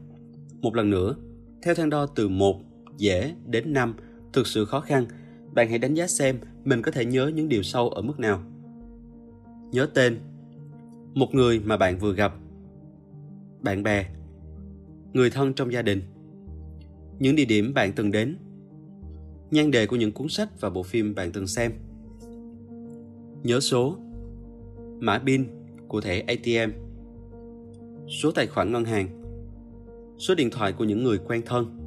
Một lần nữa, theo thang đo từ 1, dễ đến 5, thực sự khó khăn, bạn hãy đánh giá xem mình có thể nhớ những điều sâu ở mức nào. Nhớ tên. Một người mà bạn vừa gặp. Bạn bè. Người thân trong gia đình. Những địa điểm bạn từng đến. Nhan đề của những cuốn sách và bộ phim bạn từng xem. Nhớ số. Mã pin của thẻ ATM Số tài khoản ngân hàng. Số điện thoại của những người quen thân.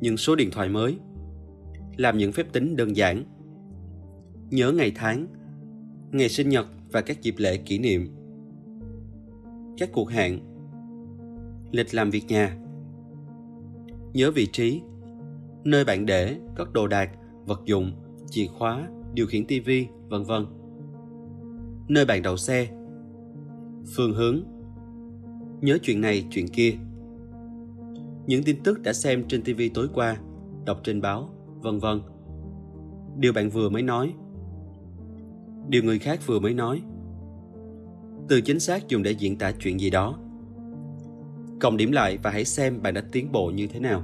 Những số điện thoại mới. Làm những phép tính đơn giản. Nhớ ngày tháng, ngày sinh nhật và các dịp lễ kỷ niệm. Các cuộc hẹn, lịch làm việc nhà. Nhớ vị trí, nơi bạn để, các đồ đạc, vật dụng, chìa khóa, điều khiển tivi, vân vân. Nơi bạn đậu xe, phương hướng, nhớ chuyện này, chuyện kia. Những tin tức đã xem trên tivi tối qua, đọc trên báo, vân vân. Điều bạn vừa mới nói. Điều người khác vừa mới nói. Từ chính xác dùng để diễn tả chuyện gì đó. Cộng điểm lại và hãy xem bạn đã tiến bộ như thế nào.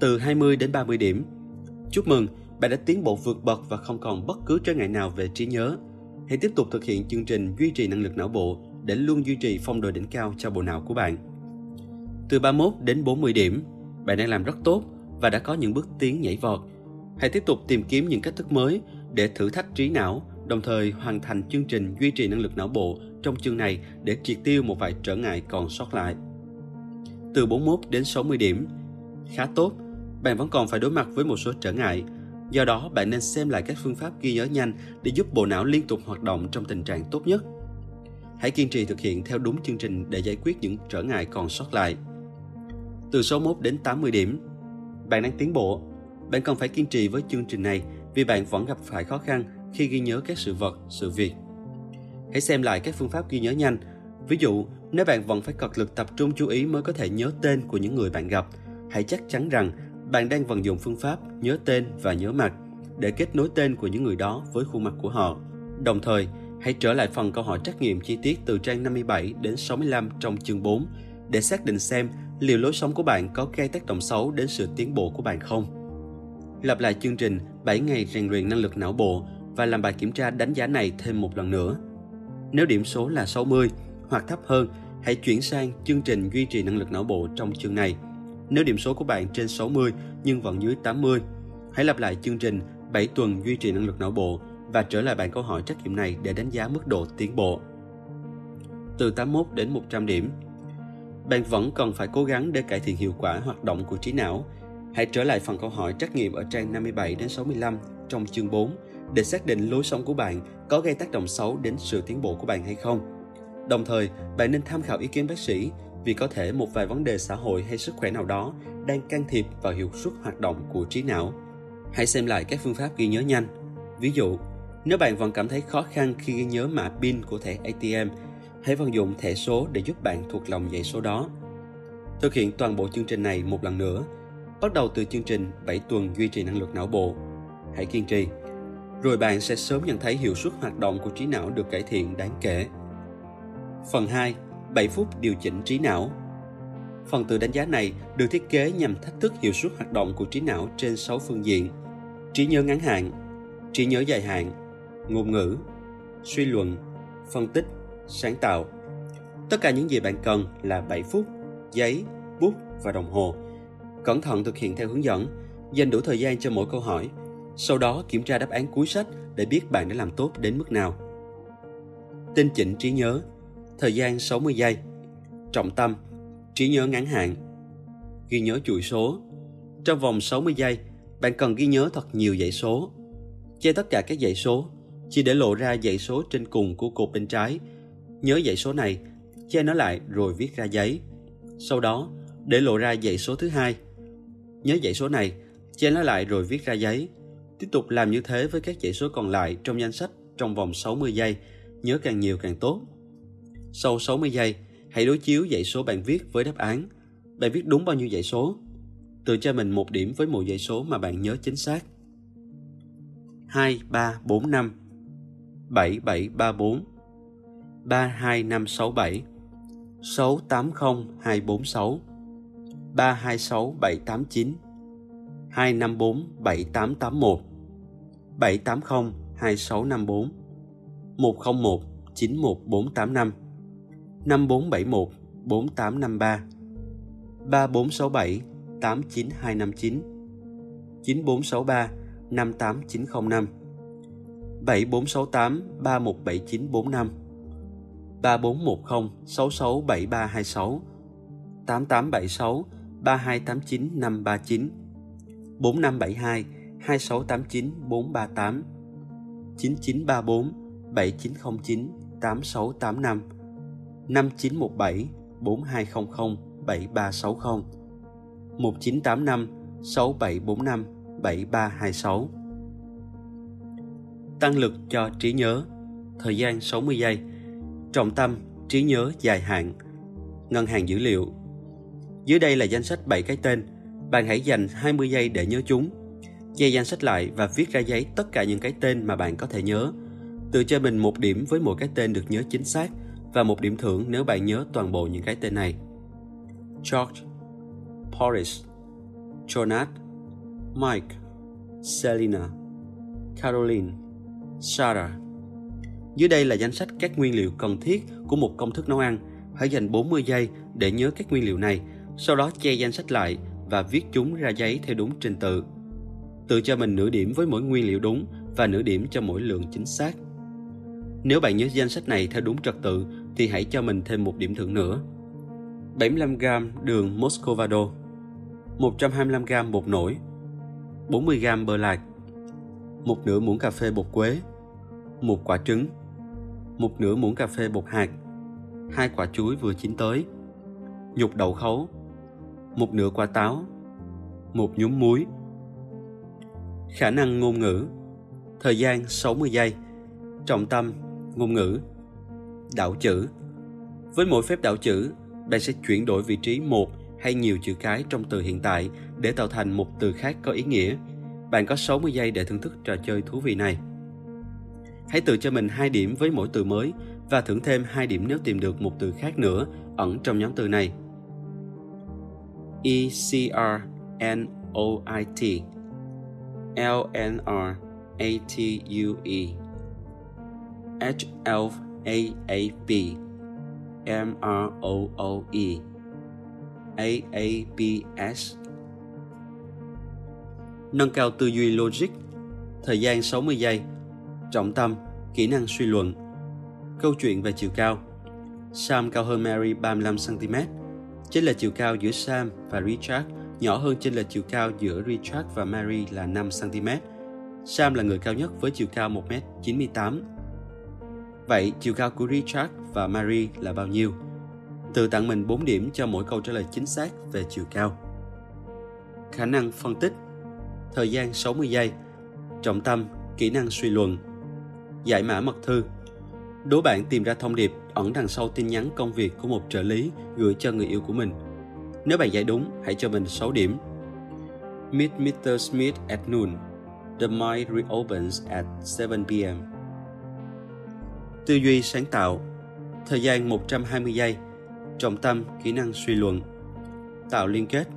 Từ 20 đến 30 điểm. Chúc mừng, bạn đã tiến bộ vượt bậc và không còn bất cứ trở ngại nào về trí nhớ. Hãy tiếp tục thực hiện chương trình duy trì năng lực não bộ để luôn duy trì phong độ đỉnh cao cho bộ não của bạn. Từ 31 đến 40 điểm, bạn đang làm rất tốt và đã có những bước tiến nhảy vọt. Hãy tiếp tục tìm kiếm những cách thức mới để thử thách trí não, đồng thời hoàn thành chương trình duy trì năng lực não bộ trong chương này để triệt tiêu một vài trở ngại còn sót lại. Từ 41 đến 60 điểm, khá tốt, bạn vẫn còn phải đối mặt với một số trở ngại. Do đó, bạn nên xem lại các phương pháp ghi nhớ nhanh để giúp bộ não liên tục hoạt động trong tình trạng tốt nhất. Hãy kiên trì thực hiện theo đúng chương trình để giải quyết những trở ngại còn sót lại. Từ số 1 đến 80 điểm, bạn đang tiến bộ. Bạn cần phải kiên trì với chương trình này vì bạn vẫn gặp phải khó khăn khi ghi nhớ các sự vật, sự việc. Hãy xem lại các phương pháp ghi nhớ nhanh. Ví dụ, nếu bạn vẫn phải cật lực tập trung chú ý mới có thể nhớ tên của những người bạn gặp, hãy chắc chắn rằng bạn đang vận dụng phương pháp nhớ tên và nhớ mặt để kết nối tên của những người đó với khuôn mặt của họ. Đồng thời, hãy trở lại phần câu hỏi trắc nghiệm chi tiết từ trang 57 đến 65 trong chương 4 để xác định xem liệu lối sống của bạn có gây tác động xấu đến sự tiến bộ của bạn không. Lặp lại chương trình 7 ngày rèn luyện năng lực não bộ và làm bài kiểm tra đánh giá này thêm một lần nữa. Nếu điểm số là 60 hoặc thấp hơn, hãy chuyển sang chương trình duy trì năng lực não bộ trong chương này. Nếu điểm số của bạn trên 60 nhưng vẫn dưới 80, hãy lặp lại chương trình 7 tuần duy trì năng lực não bộ và trở lại bản câu hỏi trắc nghiệm này để đánh giá mức độ tiến bộ. Từ 81 đến 100 điểm, bạn vẫn cần phải cố gắng để cải thiện hiệu quả hoạt động của trí não. Hãy trở lại phần câu hỏi trắc nghiệm ở trang 57 đến 65 trong chương 4 để xác định lối sống của bạn có gây tác động xấu đến sự tiến bộ của bạn hay không. Đồng thời, bạn nên tham khảo ý kiến bác sĩ vì có thể một vài vấn đề xã hội hay sức khỏe nào đó đang can thiệp vào hiệu suất hoạt động của trí não. Hãy xem lại các phương pháp ghi nhớ nhanh. Ví dụ, nếu bạn vẫn cảm thấy khó khăn khi ghi nhớ mã PIN của thẻ ATM, hãy vận dụng thẻ số để giúp bạn thuộc lòng dãy số đó. Thực hiện toàn bộ chương trình này một lần nữa, bắt đầu từ chương trình 7 tuần duy trì năng lực não bộ. Hãy kiên trì, rồi bạn sẽ sớm nhận thấy hiệu suất hoạt động của trí não được cải thiện đáng kể. Phần 2. 7 phút điều chỉnh trí não Phần tự đánh giá này được thiết kế nhằm thách thức hiệu suất hoạt động của trí não trên 6 phương diện. Trí nhớ ngắn hạn, trí nhớ dài hạn, ngôn ngữ, suy luận, phân tích, sáng tạo. Tất cả những gì bạn cần là 7 phút, giấy, bút và đồng hồ. Cẩn thận thực hiện theo hướng dẫn, dành đủ thời gian cho mỗi câu hỏi, sau đó kiểm tra đáp án cuối sách để biết bạn đã làm tốt đến mức nào. Tinh chỉnh trí nhớ, thời gian 60 giây. Trọng tâm, trí nhớ ngắn hạn. Ghi nhớ chuỗi số. Trong vòng 60 giây, bạn cần ghi nhớ thật nhiều dãy số. Che tất cả các dãy số, chỉ để lộ ra dãy số trên cùng của cột bên trái. Nhớ dãy số này, che nó lại rồi viết ra giấy. Sau đó, để lộ ra dãy số thứ hai. Nhớ dãy số này, che nó lại rồi viết ra giấy. Tiếp tục làm như thế với các dãy số còn lại trong danh sách trong vòng 60 giây, nhớ càng nhiều càng tốt. Sau 60 giây, hãy đối chiếu dãy số bạn viết với đáp án. Bạn viết đúng bao nhiêu dãy số? Tự cho mình một điểm với mỗi dãy số mà bạn nhớ chính xác. 2, 3, 4, 5 7, 7, 3, 4 3, 2, 5, 6, 7 6, 8, 0, 2, 4, 6 326 789 254 7881 780 2654 101 91485 5471 4853 3467 89259 9463 58905 7468 317945 3410 667326 8876 3289 539 4572 2689 438 9934 7909 8685 5917 4200 7360 1985 6745 7326 Tăng lực cho trí nhớ, Thời gian 60 giây, Trọng tâm trí nhớ dài hạn, Ngân hàng dữ liệu dưới đây là danh sách 7 cái tên Bạn hãy dành 20 giây để nhớ chúng Che danh sách lại và viết ra giấy tất cả những cái tên mà bạn có thể nhớ Tự cho mình một điểm với mỗi cái tên được nhớ chính xác và một điểm thưởng nếu bạn nhớ toàn bộ những cái tên này. George, Boris, Jonat, Mike, Selina, Caroline, Sarah. Dưới đây là danh sách các nguyên liệu cần thiết của một công thức nấu ăn. Hãy dành 40 giây để nhớ các nguyên liệu này, sau đó che danh sách lại và viết chúng ra giấy theo đúng trình tự. Tự cho mình nửa điểm với mỗi nguyên liệu đúng và nửa điểm cho mỗi lượng chính xác. Nếu bạn nhớ danh sách này theo đúng trật tự, thì hãy cho mình thêm một điểm thưởng nữa. 75g đường Moscovado 125g bột nổi 40g bơ lạc, một nửa muỗng cà phê bột quế, một quả trứng, một nửa muỗng cà phê bột hạt, hai quả chuối vừa chín tới, nhục đậu khấu một nửa quả táo, một nhúm muối. Khả năng ngôn ngữ, thời gian 60 giây, trọng tâm ngôn ngữ đảo chữ. Với mỗi phép đảo chữ, bạn sẽ chuyển đổi vị trí một hay nhiều chữ cái trong từ hiện tại để tạo thành một từ khác có ý nghĩa. Bạn có 60 giây để thưởng thức trò chơi thú vị này. Hãy tự cho mình hai điểm với mỗi từ mới và thưởng thêm hai điểm nếu tìm được một từ khác nữa ẩn trong nhóm từ này. E C R N O I T, L N R A T U E H L A A B, M R O O E A A B S. Nâng cao tư duy logic, Thời gian 60 giây, Trọng tâm, Kỹ năng suy luận. Câu chuyện về chiều cao. Sam cao hơn Mary 35cm Chênh lệch chiều cao giữa Sam và Richard nhỏ hơn chênh lệch chiều cao giữa Richard và Mary là 5cm. Sam là người cao nhất với chiều cao 1m98 Vậy chiều cao của Richard và Mary là bao nhiêu? Tự tặng mình 4 điểm cho mỗi câu trả lời chính xác về chiều cao. Khả năng phân tích Thời gian 60 giây. Trọng tâm, kỹ năng suy luận. Giải mã mật thư. Đố bạn tìm ra thông điệp ẩn đằng sau tin nhắn công việc của một trợ lý gửi cho người yêu của mình. Nếu bạn giải đúng, hãy cho mình 6 điểm. Meet Mr. Smith at noon. The mind reopens at 7 p.m. Tư duy sáng tạo. Thời gian 120 giây. Trọng tâm, kỹ năng suy luận. Tạo liên kết.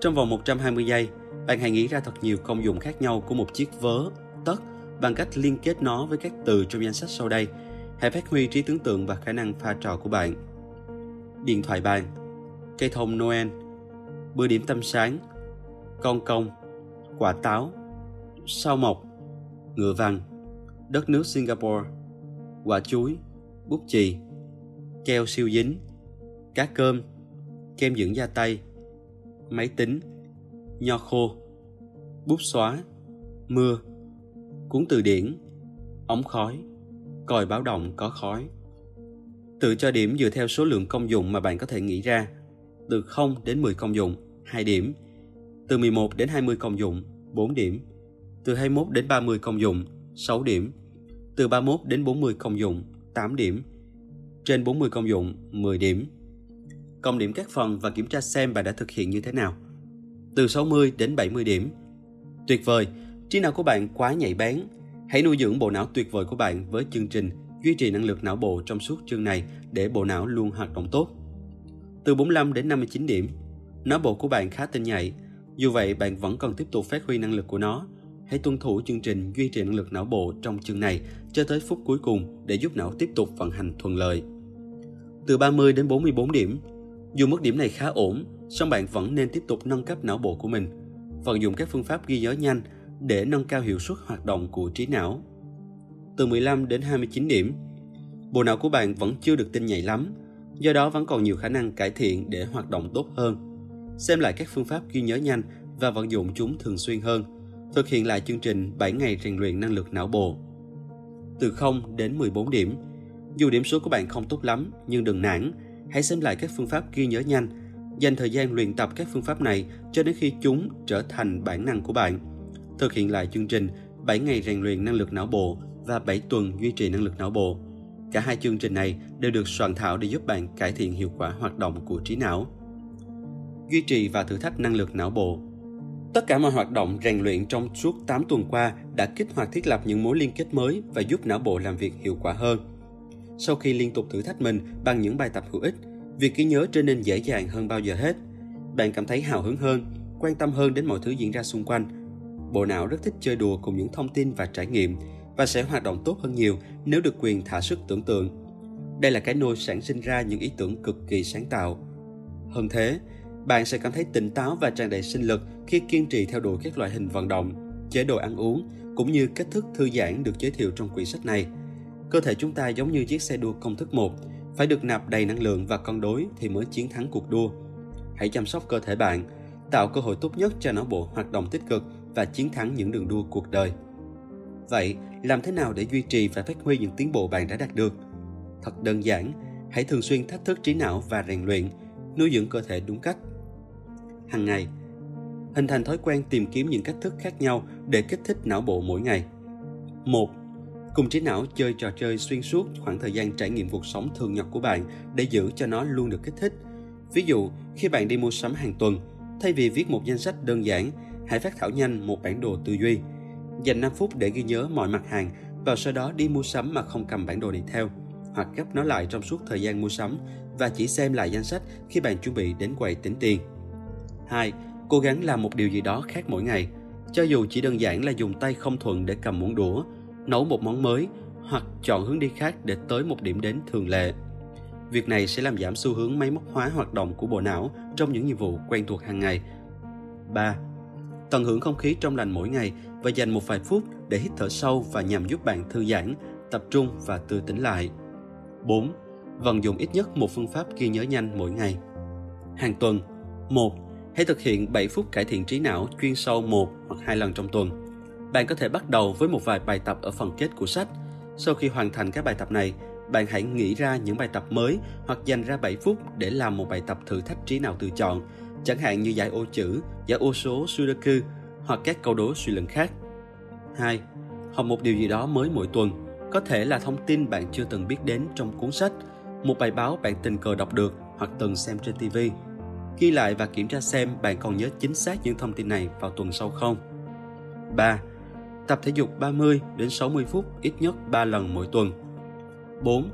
Trong vòng 120 giây, bạn hãy nghĩ ra thật nhiều công dụng khác nhau của một chiếc vớ, tất bằng cách liên kết nó với các từ trong danh sách sau đây. Hãy phát huy trí tưởng tượng và khả năng pha trò của bạn. Điện thoại bàn, cây thông Noel, bữa điểm tâm sáng, con công, quả táo, sao mộc, ngựa vằn, đất nước Singapore, quả chuối, bút chì, keo siêu dính, cá cơm, kem dưỡng da tay, máy tính, nho khô, bút xóa, mưa, cuốn từ điển, ống khói, còi báo động có khói. Tự cho điểm dựa theo số lượng công dụng mà bạn có thể nghĩ ra. Từ 0 đến 10 công dụng, 2 điểm. Từ 11 đến 20 công dụng, 4 điểm. Từ 21 đến 30 công dụng, 6 điểm. Từ 31 đến 40 công dụng, 8 điểm. Trên 40 công dụng, 10 điểm. Cộng điểm các phần và kiểm tra xem bạn đã thực hiện như thế nào. Từ 60 đến 70 điểm. Tuyệt vời, trí não của bạn quá nhạy bén. Hãy nuôi dưỡng bộ não tuyệt vời của bạn với chương trình duy trì năng lực não bộ trong suốt chương này để bộ não luôn hoạt động tốt. Từ 45 đến 59 điểm, não bộ của bạn khá tinh nhạy. Dù vậy, bạn vẫn cần tiếp tục phát huy năng lực của nó. Hãy tuân thủ chương trình duy trì năng lực não bộ trong chương này cho tới phút cuối cùng để giúp não tiếp tục vận hành thuận lợi. Từ 30 đến 44 điểm, dù mức điểm này khá ổn, song bạn vẫn nên tiếp tục nâng cấp não bộ của mình. Vận dụng các phương pháp ghi nhớ nhanh để nâng cao hiệu suất hoạt động của trí não. Từ 15 đến 29 điểm, bộ não của bạn vẫn chưa được tinh nhạy lắm, do đó vẫn còn nhiều khả năng cải thiện để hoạt động tốt hơn. Xem lại các phương pháp ghi nhớ nhanh và vận dụng chúng thường xuyên hơn. Thực hiện lại chương trình 7 ngày rèn luyện năng lực não bộ. Từ 0 đến 14 điểm, dù điểm số của bạn không tốt lắm, nhưng đừng nản, hãy xem lại các phương pháp ghi nhớ nhanh, dành thời gian luyện tập các phương pháp này cho đến khi chúng trở thành bản năng của bạn. Thực hiện lại chương trình 7 ngày rèn luyện năng lực não bộ và 7 tuần duy trì năng lực não bộ. Cả hai chương trình này đều được soạn thảo để giúp bạn cải thiện hiệu quả hoạt động của trí não. Duy trì và thử thách năng lực não bộ Tất cả mọi hoạt động rèn luyện trong suốt 8 tuần qua đã kích hoạt thiết lập những mối liên kết mới và giúp não bộ làm việc hiệu quả hơn. Sau khi liên tục thử thách mình bằng những bài tập hữu ích, việc ghi nhớ trở nên dễ dàng hơn bao giờ hết. Bạn cảm thấy hào hứng hơn, quan tâm hơn đến mọi thứ diễn ra xung quanh. Bộ não rất thích chơi đùa cùng những thông tin và trải nghiệm và sẽ hoạt động tốt hơn nhiều nếu được quyền thả sức tưởng tượng. Đây là cái nôi sản sinh ra những ý tưởng cực kỳ sáng tạo. Hơn thế, bạn sẽ cảm thấy tỉnh táo và tràn đầy sinh lực khi kiên trì theo đuổi các loại hình vận động, chế độ ăn uống cũng như cách thức thư giãn được giới thiệu trong quyển sách này. Cơ thể chúng ta giống như chiếc xe đua công thức 1, phải được nạp đầy năng lượng và cân đối thì mới chiến thắng cuộc đua. Hãy chăm sóc cơ thể bạn, tạo cơ hội tốt nhất cho não bộ hoạt động tích cực và chiến thắng những đường đua cuộc đời. Vậy, làm thế nào để duy trì và phát huy những tiến bộ bạn đã đạt được? Thật đơn giản, hãy thường xuyên thách thức trí não và rèn luyện, nuôi dưỡng cơ thể đúng cách. Hàng ngày, hình thành thói quen tìm kiếm những cách thức khác nhau để kích thích não bộ mỗi ngày. 1. Cùng trí não chơi trò chơi xuyên suốt khoảng thời gian trải nghiệm cuộc sống thường nhật của bạn để giữ cho nó luôn được kích thích. Ví dụ, khi bạn đi mua sắm hàng tuần, thay vì viết một danh sách đơn giản, hãy phát thảo nhanh một bản đồ tư duy. Dành 5 phút để ghi nhớ mọi mặt hàng và sau đó đi mua sắm mà không cầm bản đồ này theo, hoặc gấp nó lại trong suốt thời gian mua sắm và chỉ xem lại danh sách khi bạn chuẩn bị đến quầy tính tiền. 2. Cố gắng làm một điều gì đó khác mỗi ngày, cho dù chỉ đơn giản là dùng tay không thuận để cầm muỗng đũa, nấu một món mới hoặc chọn hướng đi khác để tới một điểm đến thường lệ. Việc này sẽ làm giảm xu hướng máy móc hóa hoạt động của bộ não trong những nhiệm vụ quen thuộc hàng ngày. 3. Tận hưởng không khí trong lành mỗi ngày và dành một vài phút để hít thở sâu và nhằm giúp bạn thư giãn, tập trung và tư tỉnh lại. 4. Vận dụng ít nhất một phương pháp ghi nhớ nhanh mỗi ngày. Hàng tuần 1. Hãy thực hiện 7 phút cải thiện trí não chuyên sâu một hoặc hai lần trong tuần. Bạn có thể bắt đầu với một vài bài tập ở phần kết của sách. Sau khi hoàn thành các bài tập này, bạn hãy nghĩ ra những bài tập mới hoặc dành ra 7 phút để làm một bài tập thử thách trí não tự chọn, chẳng hạn như giải ô chữ, giải ô số Sudoku hoặc các câu đố suy luận khác. 2. Học một điều gì đó mới mỗi tuần, có thể là thông tin bạn chưa từng biết đến trong cuốn sách, một bài báo bạn tình cờ đọc được hoặc từng xem trên TV. Ghi lại và kiểm tra xem bạn còn nhớ chính xác những thông tin này vào tuần sau không. 3. Tập thể dục 30 đến 60 phút ít nhất 3 lần mỗi tuần. 4.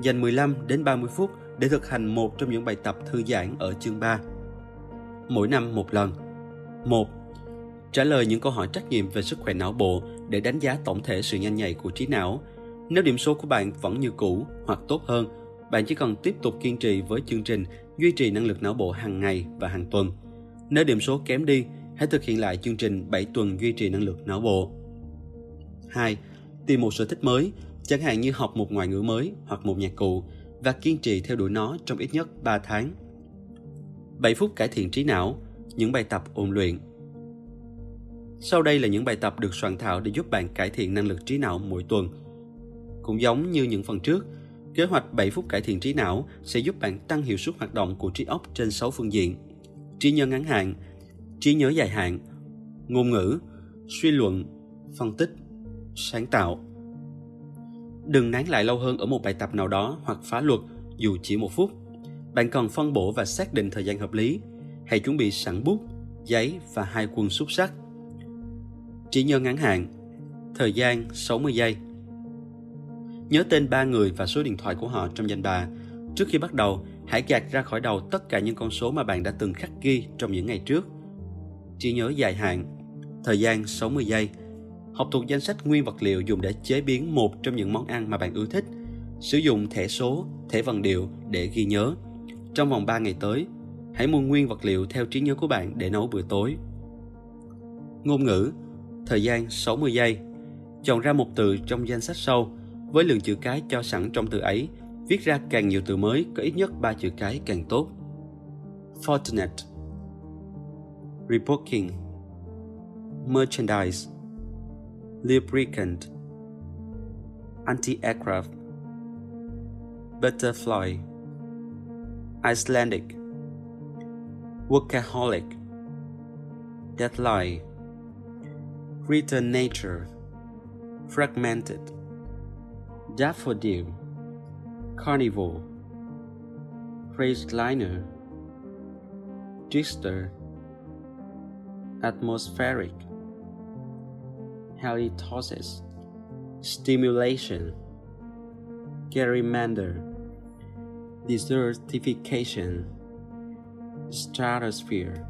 Dành 15 đến 30 phút để thực hành một trong những bài tập thư giãn ở chương 3. Mỗi năm một lần. 1. Trả lời những câu hỏi trắc nghiệm về sức khỏe não bộ để đánh giá tổng thể sự nhanh nhạy của trí não. Nếu điểm số của bạn vẫn như cũ hoặc tốt hơn, bạn chỉ cần tiếp tục kiên trì với chương trình duy trì năng lực não bộ hàng ngày và hàng tuần. Nếu điểm số kém đi, hãy thực hiện lại chương trình 7 tuần duy trì năng lực não bộ. 2. Tìm một sở thích mới, chẳng hạn như học một ngoại ngữ mới hoặc một nhạc cụ và kiên trì theo đuổi nó trong ít nhất 3 tháng. 7 phút cải thiện trí não, những bài tập ôn luyện. Sau đây là những bài tập được soạn thảo để giúp bạn cải thiện năng lực trí não mỗi tuần. Cũng giống như những phần trước, kế hoạch 7 phút cải thiện trí não sẽ giúp bạn tăng hiệu suất hoạt động của trí óc trên 6 phương diện. Trí nhớ ngắn hạn, trí nhớ dài hạn, ngôn ngữ, suy luận, phân tích, sáng tạo. Đừng nán lại lâu hơn ở một bài tập nào đó hoặc phá luật dù chỉ một phút. Bạn cần phân bổ và xác định thời gian hợp lý. Hãy chuẩn bị sẵn bút, giấy và hai quân xúc sắc. Trí nhớ ngắn hạn Thời gian 60 giây Nhớ tên ba người và số điện thoại của họ trong danh bạ. Trước khi bắt đầu, hãy gạt ra khỏi đầu tất cả những con số mà bạn đã từng khắc ghi trong những ngày trước. Trí nhớ dài hạn Thời gian 60 giây Học thuộc danh sách nguyên vật liệu dùng để chế biến một trong những món ăn mà bạn ưa thích. Sử dụng thẻ số, thẻ vần điệu để ghi nhớ. Trong vòng 3 ngày tới, hãy mua nguyên vật liệu theo trí nhớ của bạn để nấu bữa tối. Ngôn ngữ Thời gian 60 giây Chọn ra một từ trong danh sách sau với lượng chữ cái cho sẵn trong từ ấy viết ra càng nhiều từ mới có ít nhất 3 chữ cái càng tốt. Fortinet Rebooking Merchandise lubricant, anti-aircraft, butterfly, Icelandic, workaholic, deadline, return nature, fragmented, daffodil, carnivore, liner, gister, atmospheric, halitosis, stimulation, gerrymander, desertification, stratosphere,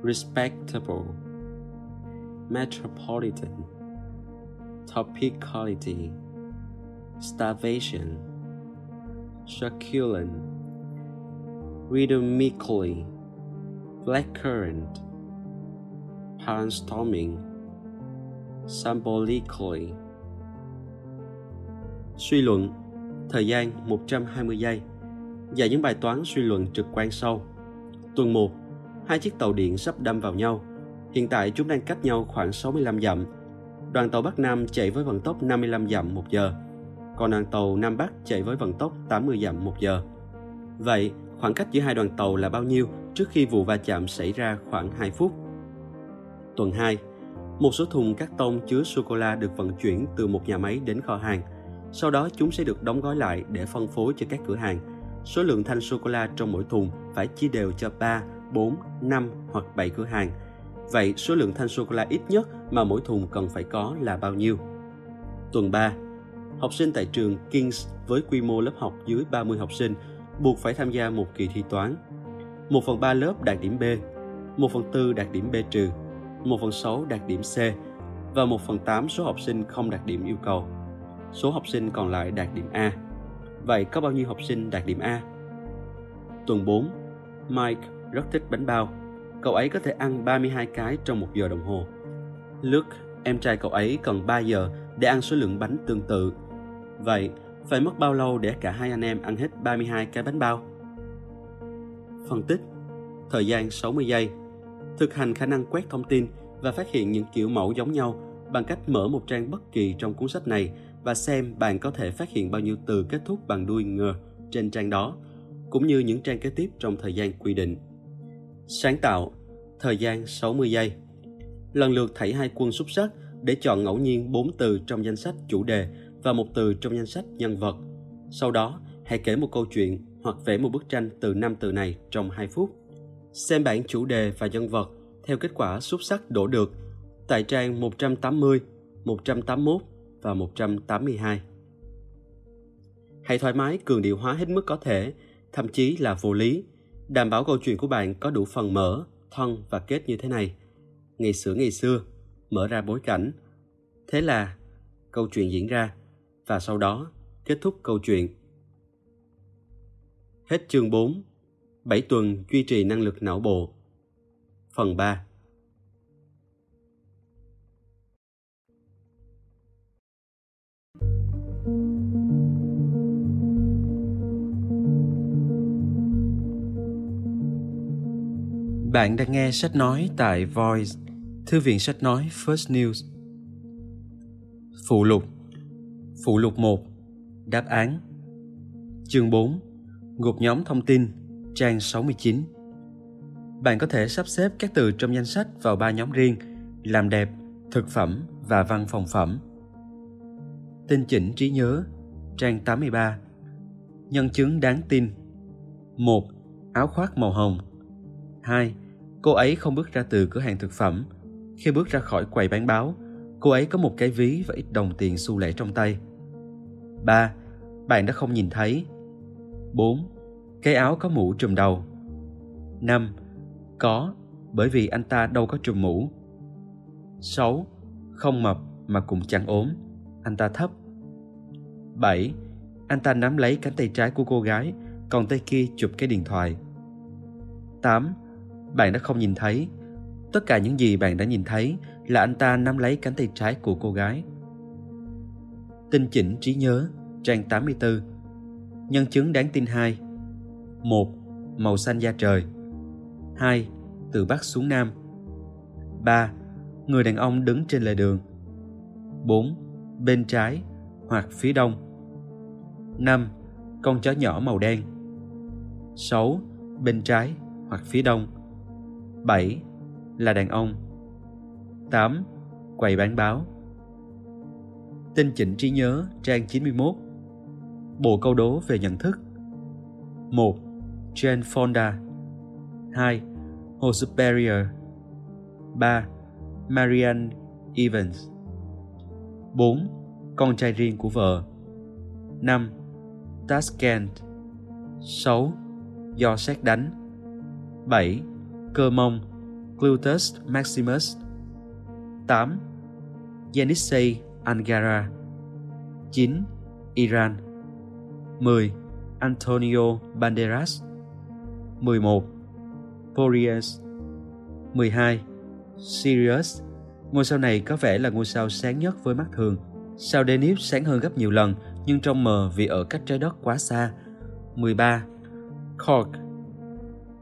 respectable, metropolitan, topicality, starvation, succulent, rhythmically, blackcurrant, panstorming, symbolically. Suy luận Thời gian 120 giây và những bài toán suy luận trực quan sau Tuần 1 Hai chiếc tàu điện sắp đâm vào nhau Hiện tại chúng đang cách nhau khoảng 65 dặm Đoàn tàu Bắc Nam chạy với vận tốc 55 dặm một giờ, Còn đoàn tàu Nam Bắc chạy với vận tốc 80 dặm một giờ Vậy, khoảng cách giữa hai đoàn tàu là bao nhiêu trước khi vụ va chạm xảy ra khoảng 2 phút? Tuần 2 một số thùng cắt tông chứa sô-cô-la được vận chuyển từ một nhà máy đến kho hàng. Sau đó chúng sẽ được đóng gói lại để phân phối cho các cửa hàng. Số lượng thanh sô-cô-la trong mỗi thùng phải chia đều cho 3, 4, 5 hoặc 7 cửa hàng. Vậy số lượng thanh sô-cô-la ít nhất mà mỗi thùng cần phải có là bao nhiêu? Tuần 3 Học sinh tại trường King's với quy mô lớp học dưới 30 học sinh buộc phải tham gia một kỳ thi toán. 1 phần 3 lớp đạt điểm B, 1 phần 4 đạt điểm B trừ 1 phần 6 đạt điểm C và 1 phần 8 số học sinh không đạt điểm yêu cầu. Số học sinh còn lại đạt điểm A. Vậy có bao nhiêu học sinh đạt điểm A? Tuần 4, Mike rất thích bánh bao. Cậu ấy có thể ăn 32 cái trong một giờ đồng hồ. Luke, em trai cậu ấy cần 3 giờ để ăn số lượng bánh tương tự. Vậy, phải mất bao lâu để cả hai anh em ăn hết 32 cái bánh bao? Phân tích Thời gian 60 giây thực hành khả năng quét thông tin và phát hiện những kiểu mẫu giống nhau bằng cách mở một trang bất kỳ trong cuốn sách này và xem bạn có thể phát hiện bao nhiêu từ kết thúc bằng đuôi ngờ trên trang đó, cũng như những trang kế tiếp trong thời gian quy định. Sáng tạo, thời gian 60 giây. lần lượt thảy hai quân xúc sắc để chọn ngẫu nhiên bốn từ trong danh sách chủ đề và một từ trong danh sách nhân vật. Sau đó, hãy kể một câu chuyện hoặc vẽ một bức tranh từ năm từ này trong 2 phút. Xem bảng chủ đề và nhân vật theo kết quả xúc sắc đổ được tại trang 180, 181 và 182. Hãy thoải mái cường điệu hóa hết mức có thể, thậm chí là vô lý, đảm bảo câu chuyện của bạn có đủ phần mở, thân và kết như thế này. Ngày xưa ngày xưa, mở ra bối cảnh. Thế là câu chuyện diễn ra và sau đó kết thúc câu chuyện. Hết chương 4. 7 tuần duy trì năng lực não bộ. Phần 3. Bạn đang nghe sách nói tại Voice, thư viện sách nói First News. Phụ lục. Phụ lục 1 Đáp án. Chương 4 Gục nhóm thông tin. Trang 69 Bạn có thể sắp xếp các từ trong danh sách vào ba nhóm riêng Làm đẹp, thực phẩm và văn phòng phẩm. Tinh chỉnh trí nhớ. Trang 83 Nhân chứng đáng tin. 1. Áo khoác màu hồng. 2. Cô ấy không bước ra từ cửa hàng thực phẩm. Khi bước ra khỏi quầy bán báo, cô ấy có một cái ví và ít đồng tiền xu lẻ trong tay. 3. Bạn đã không nhìn thấy. 4. Cái áo có mũ trùm đầu. 5. Có, bởi vì anh ta đâu có trùm mũ. 6. Không mập mà cũng chẳng ốm, anh ta thấp. 7. Anh ta nắm lấy cánh tay trái của cô gái, còn tay kia chụp cái điện thoại. 8 bạn đã không nhìn thấy. Tất cả những gì bạn đã nhìn thấy là anh ta nắm lấy cánh tay trái của cô gái. Tinh chỉnh trí nhớ, trang 84. Nhân chứng đáng tin 2. 1. Màu xanh da trời. 2. Từ Bắc xuống Nam. 3. Người đàn ông đứng trên lề đường. 4. Bên trái hoặc phía đông. 5. Con chó nhỏ màu đen. 6. Bên trái hoặc phía đông. 7. Là đàn ông 8. Quầy bán báo Tinh chỉnh trí nhớ, trang 91 Bộ câu đố về nhận thức 1. Jane Fonda 2. Hồ Superior 3. Marianne Evans 4. Con trai riêng của vợ 5. Tashkent 6. Do xét đánh 7 cơ mông Gluteus maximus 8. Yenisei Angara 9. Iran 10. Antonio Banderas 11. Porius 12. Sirius Ngôi sao này có vẻ là ngôi sao sáng nhất với mắt thường. Sao Denip sáng hơn gấp nhiều lần, nhưng trong mờ vì ở cách trái đất quá xa. 13. Cork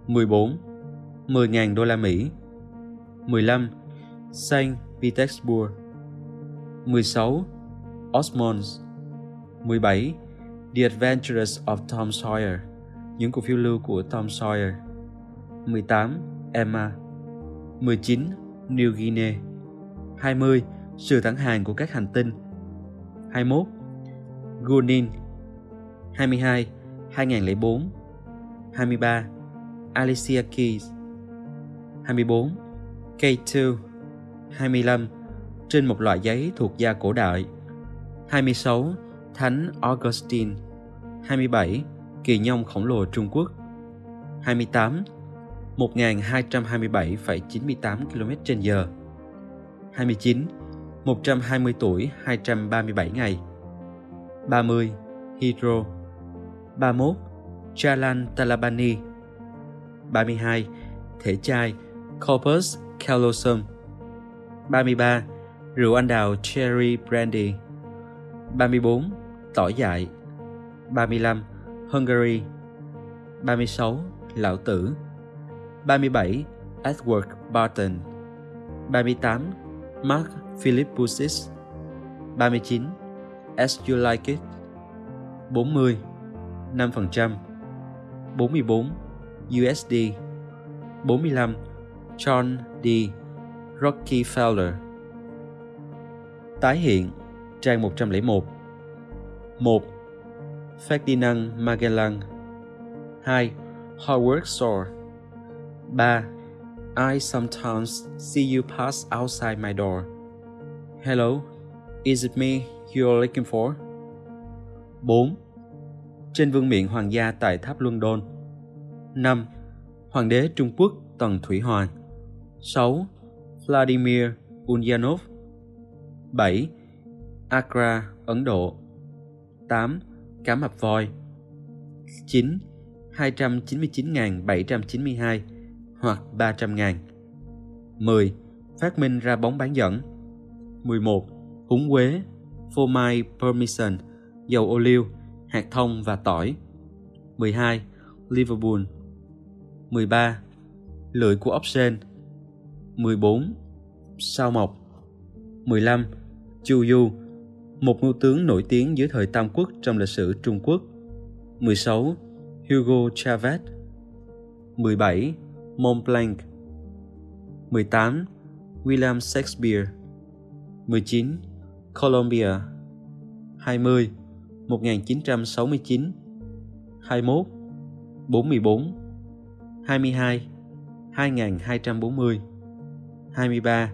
14. 10.000 đô la Mỹ 15. Saint Petersburg 16. Osmonds 17. The Adventures of Tom Sawyer, Những cuộc phiêu lưu của Tom Sawyer 18. Emma 19. New Guinea 20. Sự thẳng hàng của các hành tinh 21. Gunin 22. 2004 23. Alicia Keys 24. K2 25. Trên một loại giấy thuộc da cổ đại 26. Thánh Augustine 27. Kỳ nhông khổng lồ Trung Quốc 28. 1227,98 km h 29. 120 tuổi 237 ngày 30. Hydro 31. Jalan Talabani 32. Thể trai Corpus callosum 33. Rượu anh đào Cherry Brandy 34. Tỏi dại 35. Hungary 36. Lão Tử 37. Edward Barton 38. Mark Philippusis 39. As You Like It 40. 5% 44. USD 45. John D. Rockefeller Tái hiện trang 101 1. Ferdinand Magellan 2. Howard Shore 3. I sometimes see you pass outside my door. Hello, is it me you're looking for? 4. Trên vương miện hoàng gia tại tháp London 5. Hoàng đế Trung Quốc Tần Thủy Hoàng 6. Vladimir Ulyanov 7. Agra, Ấn Độ 8. Cá mập voi 9. 299.792 hoặc 300.000 10. Phát minh ra bóng bán dẫn 11. Húng quế, phô mai permission, dầu ô liu, hạt thông và tỏi 12. Liverpool 13. Lưỡi của ốc sên 14. Sao mộc 15. Chu Du, một ngưu tướng nổi tiếng dưới thời Tam Quốc trong lịch sử Trung Quốc 16. Hugo Chavez 17. Mont Blanc 18. William Shakespeare 19. Colombia 20. 1969 21. 44 22 2240 23.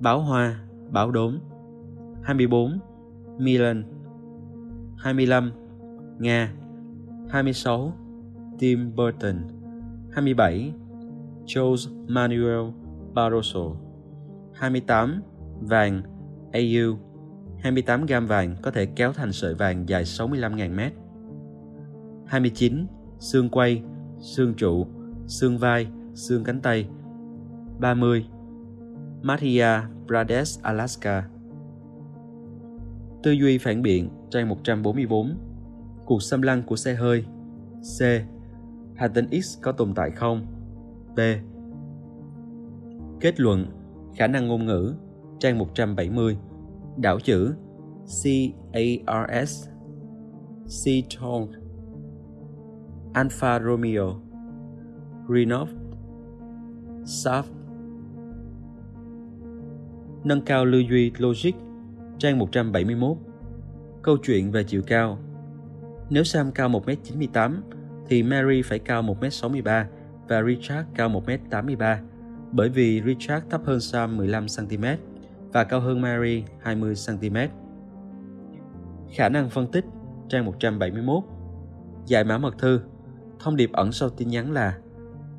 Báo Hoa, Báo Đốm 24. Milan 25. Nga 26. Tim Burton 27. Jose Manuel Barroso 28. Vàng AU 28 gam vàng có thể kéo thành sợi vàng dài 65.000 mét 29. Xương quay, xương trụ, xương vai, xương cánh tay 30. Madhya Pradesh, Alaska. Tư duy phản biện, trang 144 Cuộc xâm lăng của xe hơi. C. Hành tinh X có tồn tại không? B. Kết luận Khả năng ngôn ngữ Trang 170 Đảo chữ C-A-R-S C-Tone Alpha Romeo. Renov Saf Nâng cao lưu duy logic. Trang 171 Câu chuyện về chiều cao. Nếu Sam cao 1m98 thì Mary phải cao 1m63 và Richard cao 1m83 bởi vì Richard thấp hơn Sam 15cm và cao hơn Mary 20cm. Khả năng phân tích, trang 171 Giải mã mật thư. Thông điệp ẩn sau tin nhắn là,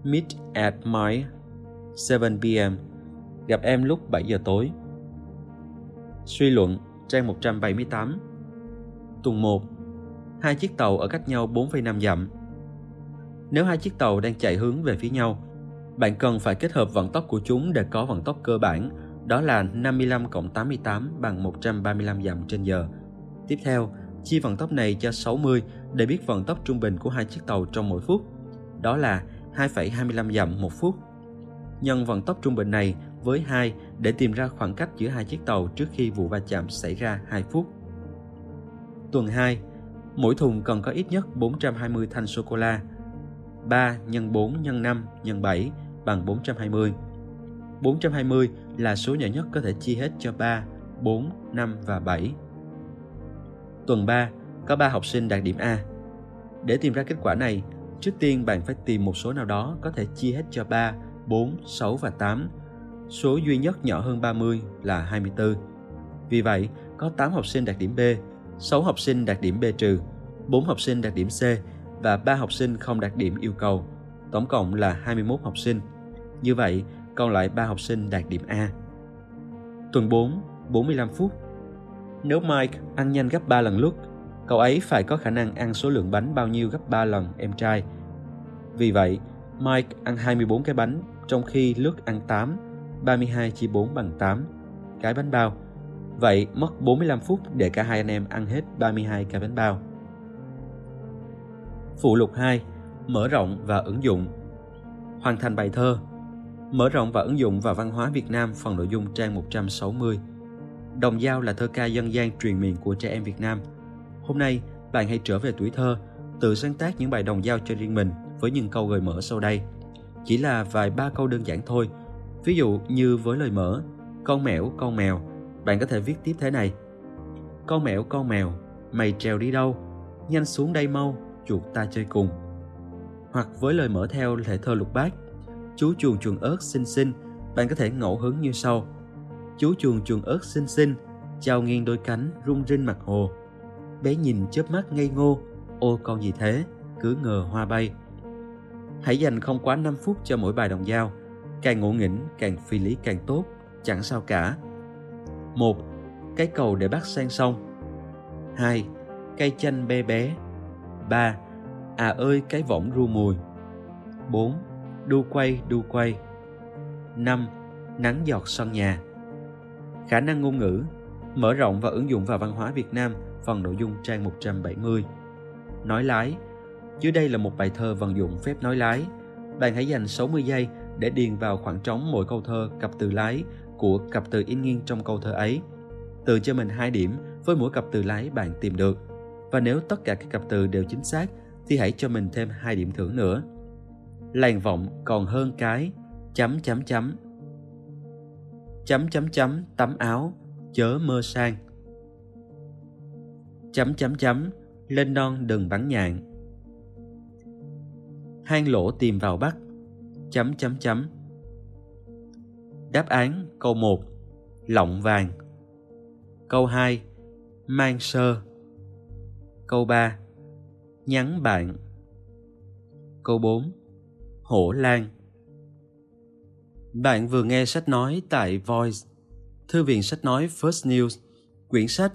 Meet at my 7pm Gặp em lúc 7 giờ tối Suy luận trang 178 Tuần 1 Hai chiếc tàu ở cách nhau 4,5 dặm nếu hai chiếc tàu đang chạy hướng về phía nhau, bạn cần phải kết hợp vận tốc của chúng để có vận tốc cơ bản, đó là 55 cộng 88 bằng 135 dặm trên giờ. Tiếp theo, chia vận tốc này cho 60 để biết vận tốc trung bình của hai chiếc tàu trong mỗi phút, đó là 2,25 dặm một phút. Nhân vận tốc trung bình này với 2 để tìm ra khoảng cách giữa hai chiếc tàu trước khi vụ va chạm xảy ra 2 phút. Tuần 2, mỗi thùng cần có ít nhất 420 thanh sô-cô-la 3 x 4 x 5 x 7 bằng 420. 420 là số nhỏ nhất có thể chia hết cho 3, 4, 5 và 7. Tuần 3 có 3 học sinh đạt điểm A. Để tìm ra kết quả này, trước tiên bạn phải tìm một số nào đó có thể chia hết cho 3, 4, 6 và 8. Số duy nhất nhỏ hơn 30 là 24. Vì vậy, có 8 học sinh đạt điểm B, 6 học sinh đạt điểm B trừ, 4 học sinh đạt điểm C và 3 học sinh không đạt điểm yêu cầu. Tổng cộng là 21 học sinh. Như vậy, còn lại 3 học sinh đạt điểm A. Tuần 4, 45 phút. Nếu Mike ăn nhanh gấp 3 lần lúc, cậu ấy phải có khả năng ăn số lượng bánh bao nhiêu gấp 3 lần em trai. Vì vậy, Mike ăn 24 cái bánh, trong khi Luke ăn 8, 32 chia 4 bằng 8 cái bánh bao. Vậy mất 45 phút để cả hai anh em ăn hết 32 cái bánh bao. Phụ lục 2. Mở rộng và ứng dụng Hoàn thành bài thơ Mở rộng và ứng dụng vào văn hóa Việt Nam phần nội dung trang 160 Đồng Dao là thơ ca dân gian truyền miệng của trẻ em Việt Nam. Hôm nay, bạn hãy trở về tuổi thơ, tự sáng tác những bài đồng dao cho riêng mình với những câu gợi mở sau đây. Chỉ là vài ba câu đơn giản thôi, Ví dụ như với lời mở, con mèo, con mèo, bạn có thể viết tiếp thế này. Con mèo, con mèo, mày trèo đi đâu? Nhanh xuống đây mau, chuột ta chơi cùng. Hoặc với lời mở theo thể thơ lục bát, chú chuồn chuồn ớt xinh xinh, bạn có thể ngẫu hứng như sau. Chú chuồn chuồn ớt xinh xinh, chào nghiêng đôi cánh rung rinh mặt hồ. Bé nhìn chớp mắt ngây ngô, ô con gì thế, cứ ngờ hoa bay. Hãy dành không quá 5 phút cho mỗi bài đồng dao, càng ngộ nghĩnh càng phi lý càng tốt, chẳng sao cả. một Cái cầu để bắt sang sông 2. Cây chanh bé bé 3. À ơi cái võng ru mùi 4. Đu quay đu quay 5. Nắng giọt sân nhà Khả năng ngôn ngữ Mở rộng và ứng dụng vào văn hóa Việt Nam phần nội dung trang 170 Nói lái Dưới đây là một bài thơ vận dụng phép nói lái Bạn hãy dành 60 giây để điền vào khoảng trống mỗi câu thơ cặp từ lái của cặp từ in nghiêng trong câu thơ ấy. Tự cho mình 2 điểm với mỗi cặp từ lái bạn tìm được. Và nếu tất cả các cặp từ đều chính xác, thì hãy cho mình thêm 2 điểm thưởng nữa. Làng vọng còn hơn cái chấm chấm chấm chấm chấm chấm tắm áo chớ mơ sang chấm chấm chấm lên non đừng bắn nhạn hang lỗ tìm vào bắt chấm chấm chấm. Đáp án câu 1 lọng vàng. Câu 2 mang sơ. Câu 3 nhắn bạn. Câu 4 hổ lan bạn vừa nghe sách nói tại Voice, Thư viện sách nói First News, quyển sách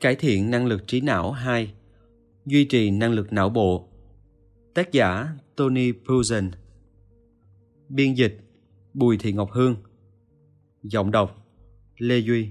Cải thiện năng lực trí não 2, Duy trì năng lực não bộ. Tác giả Tony Puzen Biên dịch Bùi Thị Ngọc Hương. Giọng đọc Lê Duy.